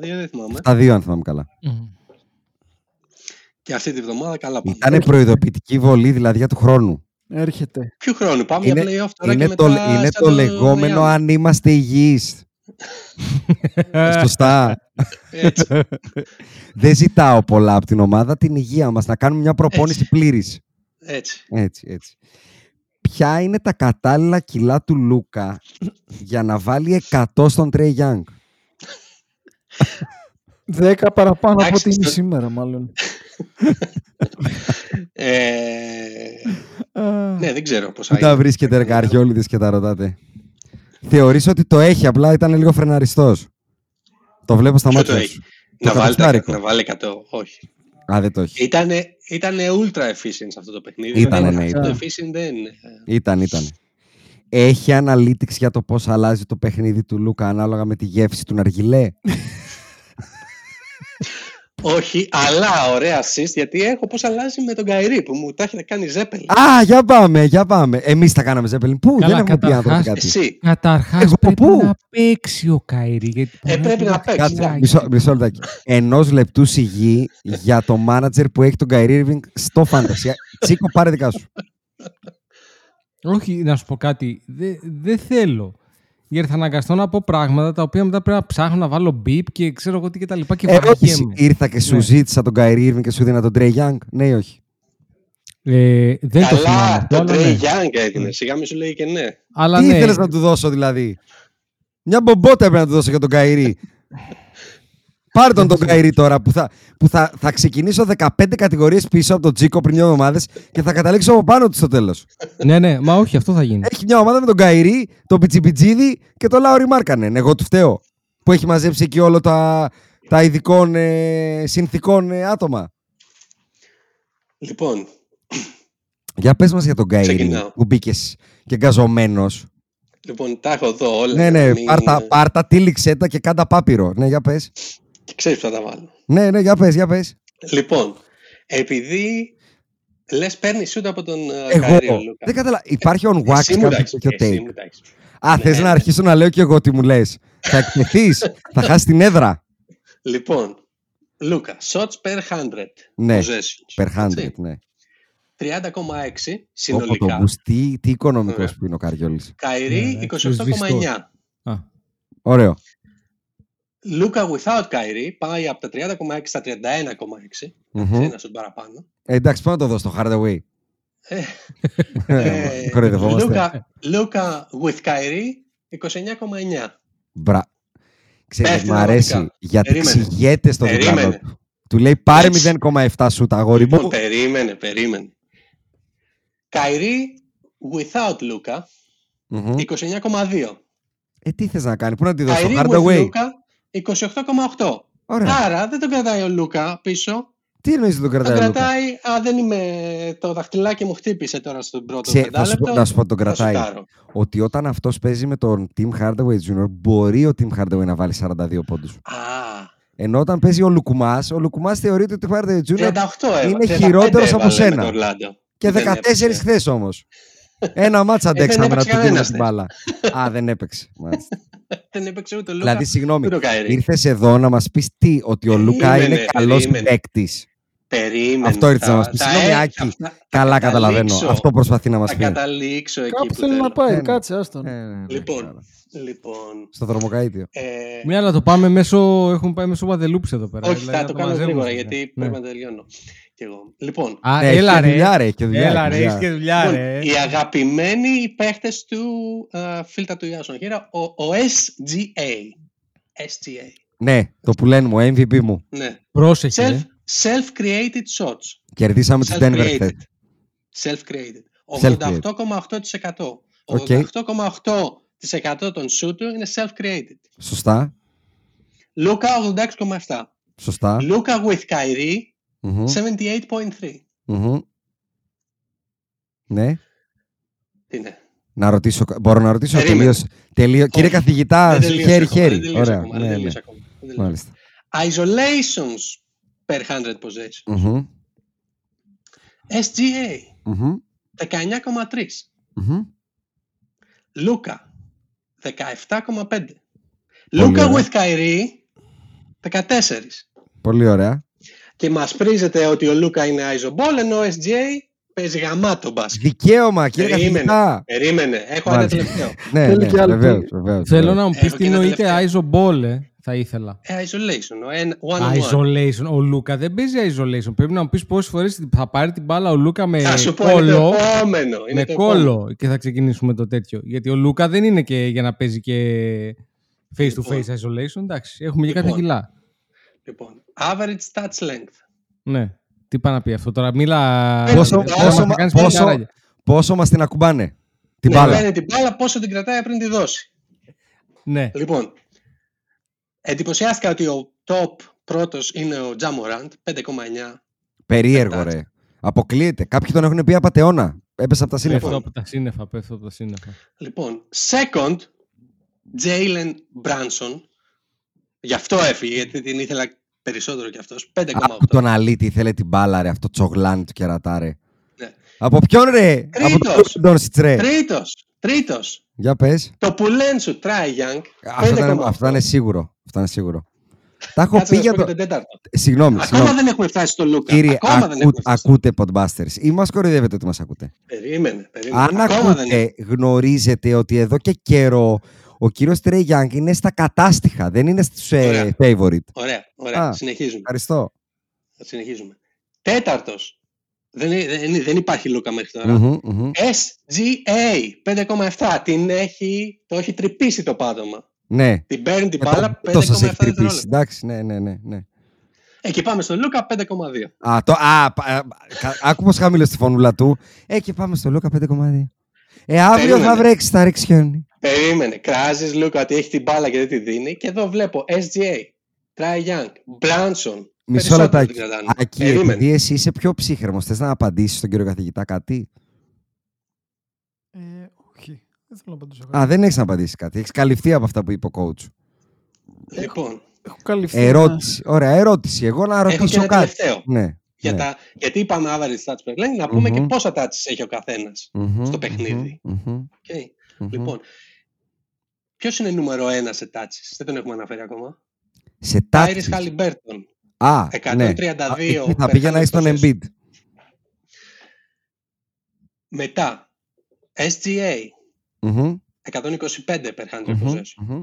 Speaker 3: δεν θυμάμαι.
Speaker 2: Τα δύο αν θυμάμαι καλά.
Speaker 1: Μμμ.
Speaker 3: Και αυτή τη βδομάδα καλά πάμε.
Speaker 2: Ήταν προειδοποιητική βολή δηλαδή για του χρόνου.
Speaker 6: Έρχεται.
Speaker 3: Ποιο χρόνο, πάμε
Speaker 2: Είναι,
Speaker 3: για playoff τώρα
Speaker 2: είναι,
Speaker 3: και
Speaker 2: το,
Speaker 3: μετά
Speaker 2: είναι
Speaker 3: σαν
Speaker 2: το λεγόμενο
Speaker 3: Miami.
Speaker 2: αν είμαστε υγιείς. Σωστά.
Speaker 3: Έτσι.
Speaker 2: Δεν ζητάω πολλά από την ομάδα, την υγεία μας, να κάνουμε μια προπόνηση πλήρης.
Speaker 3: Έτσι.
Speaker 2: Έτσι, έτσι. Ποια είναι τα κατάλληλα κιλά του Λούκα για να βάλει 100 στον Τρέι Γιάνγκ.
Speaker 6: 10 παραπάνω από
Speaker 3: Εντάξει,
Speaker 6: ό,τι είναι
Speaker 3: στο-
Speaker 6: σήμερα, μάλλον.
Speaker 3: Ε,
Speaker 6: Α,
Speaker 3: ναι, δεν ξέρω πώς
Speaker 2: Πού
Speaker 3: θα
Speaker 2: τα
Speaker 3: είναι.
Speaker 2: βρίσκετε ρε καριόλιδες και τα ρωτάτε. Θεωρείς ότι το έχει, απλά ήταν λίγο φρεναριστός. Το βλέπω στα
Speaker 3: Ποιο
Speaker 2: μάτια
Speaker 3: το
Speaker 2: σου.
Speaker 3: έχει;
Speaker 2: Το
Speaker 3: Να βάλει, τα,
Speaker 2: κατοστάρικο.
Speaker 3: να βάλει 100. Όχι.
Speaker 2: Α, δεν το έχει.
Speaker 3: Ήτανε, ήτανε ultra efficient σε αυτό το παιχνίδι.
Speaker 2: Ήτανε,
Speaker 3: Δεν-
Speaker 2: ναι,
Speaker 3: αυτό
Speaker 6: ήταν.
Speaker 3: Το efficient δεν είναι.
Speaker 2: Ήταν, ήταν. Έχει analytics για το πώς αλλάζει το παιχνίδι του Λούκα ανάλογα με τη γεύση του Ναργιλέ;
Speaker 3: Όχι, αλλά ωραία assist γιατί έχω πώς αλλάζει με τον Kyrie που μου τα έχει κάνει ζέπελ.
Speaker 2: Α, για πάμε, για πάμε. Εμείς τα κάναμε Ζέπελιν. Πού,
Speaker 1: Καλά,
Speaker 2: δεν έχουμε πει
Speaker 1: καταρχάς,
Speaker 2: άνθρωποι κάτι.
Speaker 3: Εσύ.
Speaker 1: Καταρχάς
Speaker 2: Εγώ
Speaker 1: πρέπει
Speaker 2: πού;
Speaker 1: να παίξει ο Kyrie. Γιατί
Speaker 3: Ε, πρέπει να παίξει.
Speaker 2: Κάτσε,
Speaker 3: εντάξει.
Speaker 2: μισό, μισό λεπτάκι. Ενός λεπτού σιγή για το μάνατζερ που έχει τον Kyrie Irving στο Fantasy. Τσίκο, πάρε δικά σου.
Speaker 1: Όχι, να σου πω κάτι. Δεν δεν θέλω. Γιατί θα αναγκαστώ να πω πράγματα τα οποία μετά πρέπει να ψάχνω να βάλω beep και ξέρω εγώ τι και τα λοιπά και
Speaker 2: Ε, όχι,
Speaker 1: βαριέμαι.
Speaker 2: ήρθα και σου
Speaker 1: Ναι.
Speaker 2: ζήτησα τον Kyrie Irving και σου δίνα τον Trey Young. Ναι ή όχι;
Speaker 1: Ε, δεν το θυμάμαι
Speaker 3: Καλά,
Speaker 1: αυτό,
Speaker 3: το
Speaker 1: αλλά
Speaker 3: Trey
Speaker 1: ναι.
Speaker 3: Young έδινε. Σιγά μη σου λέει και ναι.
Speaker 1: Αλλά
Speaker 2: Τι
Speaker 1: ναι,
Speaker 2: ήθελες να του δώσω δηλαδή; Μια μπομπότα έπρεπε να του δώσω για τον Kyrie. Πάρε τον τον Kyrie τώρα που, θα, που θα, θα ξεκινήσω 15 κατηγορίες πίσω από τον Τζίκο πριν δύο εβδομάδες και θα καταλήξω από πάνω του στο τέλος.
Speaker 1: ναι, ναι, μα όχι, αυτό θα γίνει.
Speaker 2: Έχει μια ομάδα με τον Καϊρή, τον Πιτσιπιτζίδη και τον Λάουρι Μάρκανεν. Εγώ του φταίω. Που έχει μαζέψει εκεί όλο τα, τα ειδικών ε, συνθήκων ε, άτομα.
Speaker 3: Λοιπόν,
Speaker 2: Για πες μας για τον Καϊρή
Speaker 3: Ξεκινάω.
Speaker 2: που μπήκες και γκαζωμένος.
Speaker 3: λοιπόν, τα έχω εδώ όλα.
Speaker 2: Ναι, ναι,
Speaker 3: Μην-
Speaker 2: πάρτα, πάρτα, τύλιξέ τα και κάντα πάπυρο. Ναι, για πες.
Speaker 3: Και ξέρεις που θα τα βάλω.
Speaker 2: Ναι, ναι, για πες, για πες.
Speaker 3: Λοιπόν, επειδή λες παίρνεις σούτ από τον ε,
Speaker 2: Εγώ.
Speaker 3: Καϊρή ο Λούκα.
Speaker 2: Δεν κατάλαβα. Υπάρχει on wax
Speaker 3: Εσύ μου
Speaker 2: κάποιο
Speaker 3: τα έχεις
Speaker 2: τέτοιο
Speaker 3: πει, εσύ
Speaker 2: take.
Speaker 3: μου τα έχεις πει.
Speaker 2: Α, θες
Speaker 3: Ναι,
Speaker 2: να
Speaker 3: ναι.
Speaker 2: αρχίσω να λέω κι εγώ τι μου λες. θα εκτεθείς, θα χάσεις την έδρα.
Speaker 3: Λοιπόν, Λούκα, shots per 100
Speaker 2: Ναι,
Speaker 3: possessions.
Speaker 2: per 100,
Speaker 3: Έτσι.
Speaker 2: ναι.
Speaker 3: 30,6
Speaker 2: Όπω το
Speaker 3: συνολικά.
Speaker 2: boost, τι, τι οικονομικός
Speaker 3: Ωραία.
Speaker 2: που είναι ο Καριόλης.
Speaker 3: Kyrie
Speaker 1: Ναι,
Speaker 3: 28,9.
Speaker 1: Α,
Speaker 2: Ωραίο.
Speaker 3: Λούκα without Kyrie πάει από τα 30,6 στα 31,6.
Speaker 2: Μμμ.
Speaker 3: Σε ένα σουτ παραπάνω.
Speaker 2: Ε, εντάξει, πάμε να το δω στο Hardaway.
Speaker 3: Ε,
Speaker 2: Ε,
Speaker 3: ε,
Speaker 2: Κοροϊδευόμαστε.
Speaker 3: Λούκα, Λούκα with Kyrie 29,9.
Speaker 2: Μπρα. Ξέρεις,
Speaker 3: Πέφτει
Speaker 2: μ' αρέσει
Speaker 3: δραματικά.
Speaker 2: γιατί
Speaker 3: Περίμενε.
Speaker 2: ξηγέται στο διπλανό
Speaker 3: Περίμενε.
Speaker 2: του. Του λέει πάρε
Speaker 3: Έτσι.
Speaker 2: 0,7 σου τα αγόρι
Speaker 3: Λοιπόν,
Speaker 2: μου.
Speaker 3: περίμενε, περίμενε. Kyrie without Λούκα
Speaker 2: Μμμ.
Speaker 3: 29,2.
Speaker 2: Ε, τι θες να κάνει, πού να τη δώσω,
Speaker 3: Kyrie
Speaker 2: στο
Speaker 3: with
Speaker 2: Hardaway.
Speaker 3: Λούκα 28,8.
Speaker 2: Ωραία.
Speaker 3: Άρα δεν τον κρατάει ο Λούκα πίσω.
Speaker 2: Τι εννοείς ότι τον
Speaker 3: Τον
Speaker 2: κρατάει ο Λούκα;
Speaker 3: κρατάει. Α, δεν είμαι. Το δαχτυλάκι μου χτύπησε τώρα στον πρώτο
Speaker 2: Ξέ- θα σου πω-
Speaker 3: πεντάλεπτο.
Speaker 2: να σου πω τον
Speaker 3: θα
Speaker 2: κρατάει.
Speaker 3: σουτάρω.
Speaker 2: Ότι όταν αυτός παίζει με τον Tim Hardaway Jr. μπορεί ο Tim Hardaway να βάλει 42 πόντους.
Speaker 3: Α,
Speaker 2: Ενώ όταν παίζει ο Λουκουμάς, ο Λουκουμάς θεωρείται ότι ο Tim Hardaway Jr.
Speaker 3: 38 έβαλε.
Speaker 2: είναι
Speaker 3: 35
Speaker 2: χειρότερος από
Speaker 3: έβαλε με
Speaker 2: σένα.
Speaker 3: το Ορλάντο.
Speaker 2: Και
Speaker 3: Δεν
Speaker 2: 14
Speaker 3: έπαιξε.
Speaker 2: χθες όμως. Ένα μάτσα αντέξαμε να
Speaker 3: έπαιξε
Speaker 2: του δίνουμε
Speaker 3: κανένας,
Speaker 2: την
Speaker 3: ναι.
Speaker 2: μπάλα. Α, δεν έπαιξε. Μάλιστα.
Speaker 3: Δεν έπαιξε ούτε ο Λούκα.
Speaker 2: δηλαδή, συγγνώμη,
Speaker 3: ούτε ο Καϊρή.
Speaker 2: ήρθες εδώ να μας πεις τι, ότι ο Λούκα
Speaker 3: Περίμενε,
Speaker 2: είναι καλός
Speaker 3: περίμενε.
Speaker 2: παίκτης.
Speaker 3: Περίμενε.
Speaker 2: Αυτό ήρθες
Speaker 3: θα-
Speaker 2: να μας πεις.
Speaker 3: θα
Speaker 2: Συγγνώμη,
Speaker 3: έρθει
Speaker 2: Άκη.
Speaker 3: αυτά. Θα
Speaker 2: Καλά καταλαβαίνω.
Speaker 3: καταλήξω.
Speaker 2: Αυτό προσπαθεί να μας
Speaker 3: Θα
Speaker 2: πει.
Speaker 3: καταλήξω εκεί
Speaker 6: Κάπου
Speaker 3: που
Speaker 6: θέλει
Speaker 3: θέλω.
Speaker 6: να πάει,
Speaker 2: Ναι, ναι.
Speaker 6: κάτσε, άστον.
Speaker 2: Ε, ναι, ναι,
Speaker 3: Λοιπόν,
Speaker 2: καλά.
Speaker 3: λοιπόν.
Speaker 2: Στο δρομοκαίτιο.
Speaker 3: ε,
Speaker 1: Μια αλλά το πάμε μέσω. Έχουμε πάει μέσω Guadeloupe εδώ πέρα.
Speaker 3: όχι,
Speaker 1: δηλαδή
Speaker 3: θα
Speaker 1: να
Speaker 3: το κάνω
Speaker 1: μαζεύουμε
Speaker 3: γρήγορα
Speaker 1: αυτό.
Speaker 3: γιατί
Speaker 1: Ναι.
Speaker 3: πρέπει να τελειώνω. Κι εγώ. Λοιπόν,
Speaker 1: Α,
Speaker 2: Ναι, έχει
Speaker 1: έλα
Speaker 2: και
Speaker 1: ρε.
Speaker 2: δουλειά, ρε. έχει και δουλειά,
Speaker 1: Έλα
Speaker 2: έχει
Speaker 1: ρε,
Speaker 2: δουλειά.
Speaker 1: έχεις και δουλειά
Speaker 3: λοιπόν,
Speaker 1: ρε.
Speaker 3: οι αγαπημένοι παίχτες του ε, φίλτα του Ιάσον Χίρα, ο, ο SGA. SGA.
Speaker 2: Ναι, το που λένε μου, MVP μου.
Speaker 3: Ναι.
Speaker 1: Πρόσεχε.
Speaker 3: Self,
Speaker 1: ρε.
Speaker 3: self-created shots.
Speaker 2: Κερδίσαμε τους Denver
Speaker 3: Self-created.
Speaker 2: χθες.
Speaker 3: Self-created.
Speaker 2: Self-created.
Speaker 3: 88,8%.
Speaker 2: Οκ.
Speaker 3: 88,8% των σουτ του είναι self-created.
Speaker 2: Σωστά.
Speaker 3: Λούκα 86,7.
Speaker 2: Σωστά.
Speaker 3: Λούκα with Kyrie
Speaker 2: Μμμ,
Speaker 3: 78,3.
Speaker 2: μμμ. Ναι.
Speaker 3: Τι είναι;
Speaker 2: Να ρωτήσω, μπορώ να ρωτήσω
Speaker 3: Περίμενε.
Speaker 2: τελείως, τελείως. Κύριε
Speaker 3: Όχι.
Speaker 2: καθηγητά,
Speaker 3: Δεν τελείωσε
Speaker 2: χέρι,
Speaker 3: ακόμα, δεν
Speaker 2: χέρι.
Speaker 3: τελείωσε
Speaker 2: Ωραία.
Speaker 3: ακόμα,
Speaker 2: Ναι,
Speaker 3: δεν
Speaker 2: ναι.
Speaker 3: τελείωσε ακόμα, δεν τελείωσε.
Speaker 2: Μάλιστα.
Speaker 3: Isolations per 100 possessions.
Speaker 2: Μμμ,
Speaker 3: SGA
Speaker 2: μμμ,
Speaker 3: 19,3.
Speaker 2: μμμ.
Speaker 3: Λούκα 17,5. Λούκα
Speaker 2: ωραία.
Speaker 3: with Kyrie 14.
Speaker 2: Πολύ ωραία.
Speaker 3: Και μας πρίζεται ότι ο Λούκα είναι Isoball ενώ ο SGA παίζει γαμάτο μπάσκετ.
Speaker 2: Δικαίωμα, κύριε
Speaker 3: Περίμενε.
Speaker 2: καθηγητά.
Speaker 3: Περίμενε, έχω ένα
Speaker 2: Μάλιστα.
Speaker 3: τελευταίο.
Speaker 2: Ναι,
Speaker 6: Θέλει
Speaker 2: ναι,
Speaker 6: και άλλο.
Speaker 2: βεβαίως, βεβαίως,
Speaker 1: Θέλω
Speaker 2: βεβαίως.
Speaker 1: να μου πεις
Speaker 3: Έχω
Speaker 1: τι
Speaker 3: και ένα
Speaker 1: εννοείται
Speaker 3: τελευταίο.
Speaker 1: Άιζο Μπόλ, ε. θα ήθελα.
Speaker 3: Ε, isolation. ο ένα- One on one.
Speaker 1: Isolation. Ο Λούκα δεν παίζει isolation. Πρέπει να μου πεις πόσες φορές θα πάρει την μπάλα ο Λούκα με
Speaker 3: Θα σου πω, είναι το
Speaker 1: κόλλο.
Speaker 3: επόμενο. Είναι
Speaker 1: Με
Speaker 3: το επόμενο.
Speaker 1: κόλλο και θα ξεκινήσουμε το τέτοιο. Γιατί ο Λούκα δεν είναι και για να παίζει και face to face
Speaker 3: Λοιπόν.
Speaker 1: isolation. Εντάξει, έχουμε και κάποια
Speaker 3: Λοιπόν.
Speaker 1: κιλά.
Speaker 3: Λοιπόν, average touch length.
Speaker 1: Ναι. Τι πάει να πει αυτό τώρα, μίλα.
Speaker 2: Πόσο-
Speaker 1: Τώρα
Speaker 2: πόσο-
Speaker 1: μας θα κάνεις
Speaker 2: πόσο-
Speaker 1: πενταράκια.
Speaker 2: Πόσο μας την ακουμπάνε. Την
Speaker 3: Ναι,
Speaker 2: μπάλα;
Speaker 3: παίρνει την μπάλα, πόσο την κρατάει πριν τη δώσει.
Speaker 1: Ναι.
Speaker 3: Λοιπόν, εντυπωσιάστηκα ότι ο top πρώτος είναι ο Jamorant, 5,9.
Speaker 2: Περίεργο,
Speaker 3: Πετάτσα.
Speaker 2: ρε. Αποκλείεται. Κάποιοι τον έχουν πει απαταιώνα. Έπεσε από τα σύννεφα.
Speaker 1: Πέφτω από τα σύννεφα, πέφτω από τα σύννεφα.
Speaker 3: Λοιπόν, second, Jalen Branson. Γι' αυτό έφυγε, γιατί την ήθελα περισσότερο κι αυτός. 5,8.
Speaker 2: Από τον Αλίτη ήθελε την μπάλα, ρε. Αυτό τσογλάνι του κερατάρε.
Speaker 3: Ναι.
Speaker 2: Από ποιον, ρε; Από
Speaker 3: Τρίτος.
Speaker 2: τον Ντόνσιτς, ρε;
Speaker 3: Τρίτος, τρίτος.
Speaker 2: Για πες.
Speaker 3: Το πουλέν σου, Try Young.
Speaker 2: Αυτό, ήταν,
Speaker 3: 5,8.
Speaker 2: αυτό είναι σίγουρο. Αυτό είναι σίγουρο. Τα έχω
Speaker 3: Κάτσε
Speaker 2: πει
Speaker 3: να
Speaker 2: για
Speaker 3: σου πω
Speaker 2: το.
Speaker 3: και τον τέταρτο.
Speaker 2: Συγγνώμη,
Speaker 3: Ακόμα
Speaker 2: συγγνώμη.
Speaker 3: δεν έχουμε φτάσει στο Λούκα.
Speaker 2: Κύριε,
Speaker 3: Ακόμα δεν
Speaker 2: ακού,
Speaker 3: έχουμε φτάσει. στο-
Speaker 2: ακούτε Podbusters ή μας κοροϊδεύετε ότι μας ακούτε.
Speaker 3: Περίμενε, περίμενε.
Speaker 2: Αν
Speaker 3: Ακόμα δεν
Speaker 2: ακούτε, γνωρίζετε ότι εδώ και καιρό ο κύριος Τρέι Γιάνγκ είναι στα κατάστοιχα, δεν είναι στους ε,
Speaker 3: Ωραία.
Speaker 2: favorite.
Speaker 3: Ωραία, ωραία.
Speaker 2: Α.
Speaker 3: Συνεχίζουμε.
Speaker 2: Ευχαριστώ.
Speaker 3: Θα συνεχίζουμε. Τέταρτος. Δεν, δεν, δεν υπάρχει Λούκα μέχρι τώρα.
Speaker 2: Μμμ, μμμ.
Speaker 3: SGA 5,7. Την έχει, το έχει τρυπήσει το πάτωμα.
Speaker 2: Ναι.
Speaker 3: Την παίρνει την
Speaker 2: Ε,
Speaker 3: μπάλα
Speaker 2: το- τόσο σε
Speaker 3: 5,7
Speaker 2: έχει τρυπήσει.
Speaker 3: δευτερόλεπτα.
Speaker 2: Εντάξει, ναι, ναι, ναι. ναι.
Speaker 3: Εκεί πάμε στο Λούκα 5,2.
Speaker 2: Α, το, α, πα- α, κα- άκου πως χαμήλωσε τη φωνούλα του. Ε, και πάμε στο Λούκα 5,2. Ε, αύριο θα
Speaker 3: Περίμενε.
Speaker 2: βρέξει, θα ρίξει χιόνι.
Speaker 3: Περίμενε. Κράζεις Λούκα ότι έχει την μπάλα και δεν τη δίνει. Και εδώ βλέπω SGA, Try Young, Branson.
Speaker 2: Μισό
Speaker 3: Περισσότερο
Speaker 2: λεπτάκι.
Speaker 3: την κρατάνε.
Speaker 2: Ακή,
Speaker 3: Περίμενε.
Speaker 2: επειδή εσύ είσαι πιο ψύχρεμος, θες να απαντήσεις στον κύριο καθηγητά κάτι;
Speaker 6: Ε, όχι. Δεν θέλω να απαντήσω
Speaker 2: Α,
Speaker 6: κάτι.
Speaker 2: δεν έχεις να απαντήσεις κάτι. Έχεις καλυφθεί από αυτά που είπε ο coach.
Speaker 3: Λοιπόν,
Speaker 6: Έχω καλυφθεί.
Speaker 2: Ερώτηση. Ωραία, ερώτηση. Εγώ να
Speaker 3: έχω και
Speaker 2: ρωτήσω
Speaker 3: ένα
Speaker 2: κάτι.
Speaker 3: τελευταίο.
Speaker 2: Ναι.
Speaker 3: Για
Speaker 2: ναι.
Speaker 3: τα, γιατί είπαμε average touch per lane, να πούμε και
Speaker 2: Μμμ.
Speaker 3: πόσα touches έχει ο καθένας.
Speaker 2: Μμμ,
Speaker 3: στο παιχνίδι.
Speaker 2: μμμ, μμμ,
Speaker 3: Okay.
Speaker 2: μμμ.
Speaker 3: Λοιπόν, ποιος είναι νούμερο ένα σε touches, δεν τον έχουμε αναφέρει ακόμα.
Speaker 2: Σε
Speaker 3: Tyrese
Speaker 2: τάξη.
Speaker 3: Halliburton,
Speaker 2: Α,
Speaker 3: 132
Speaker 2: ναι. Α, εκεί θα πήγαινα εις τον
Speaker 3: per 100
Speaker 2: Embiid.
Speaker 3: Μετά, SGA,
Speaker 2: Μμμ,
Speaker 3: 125 per 100
Speaker 2: μμμ,
Speaker 3: possession.
Speaker 2: μμμ.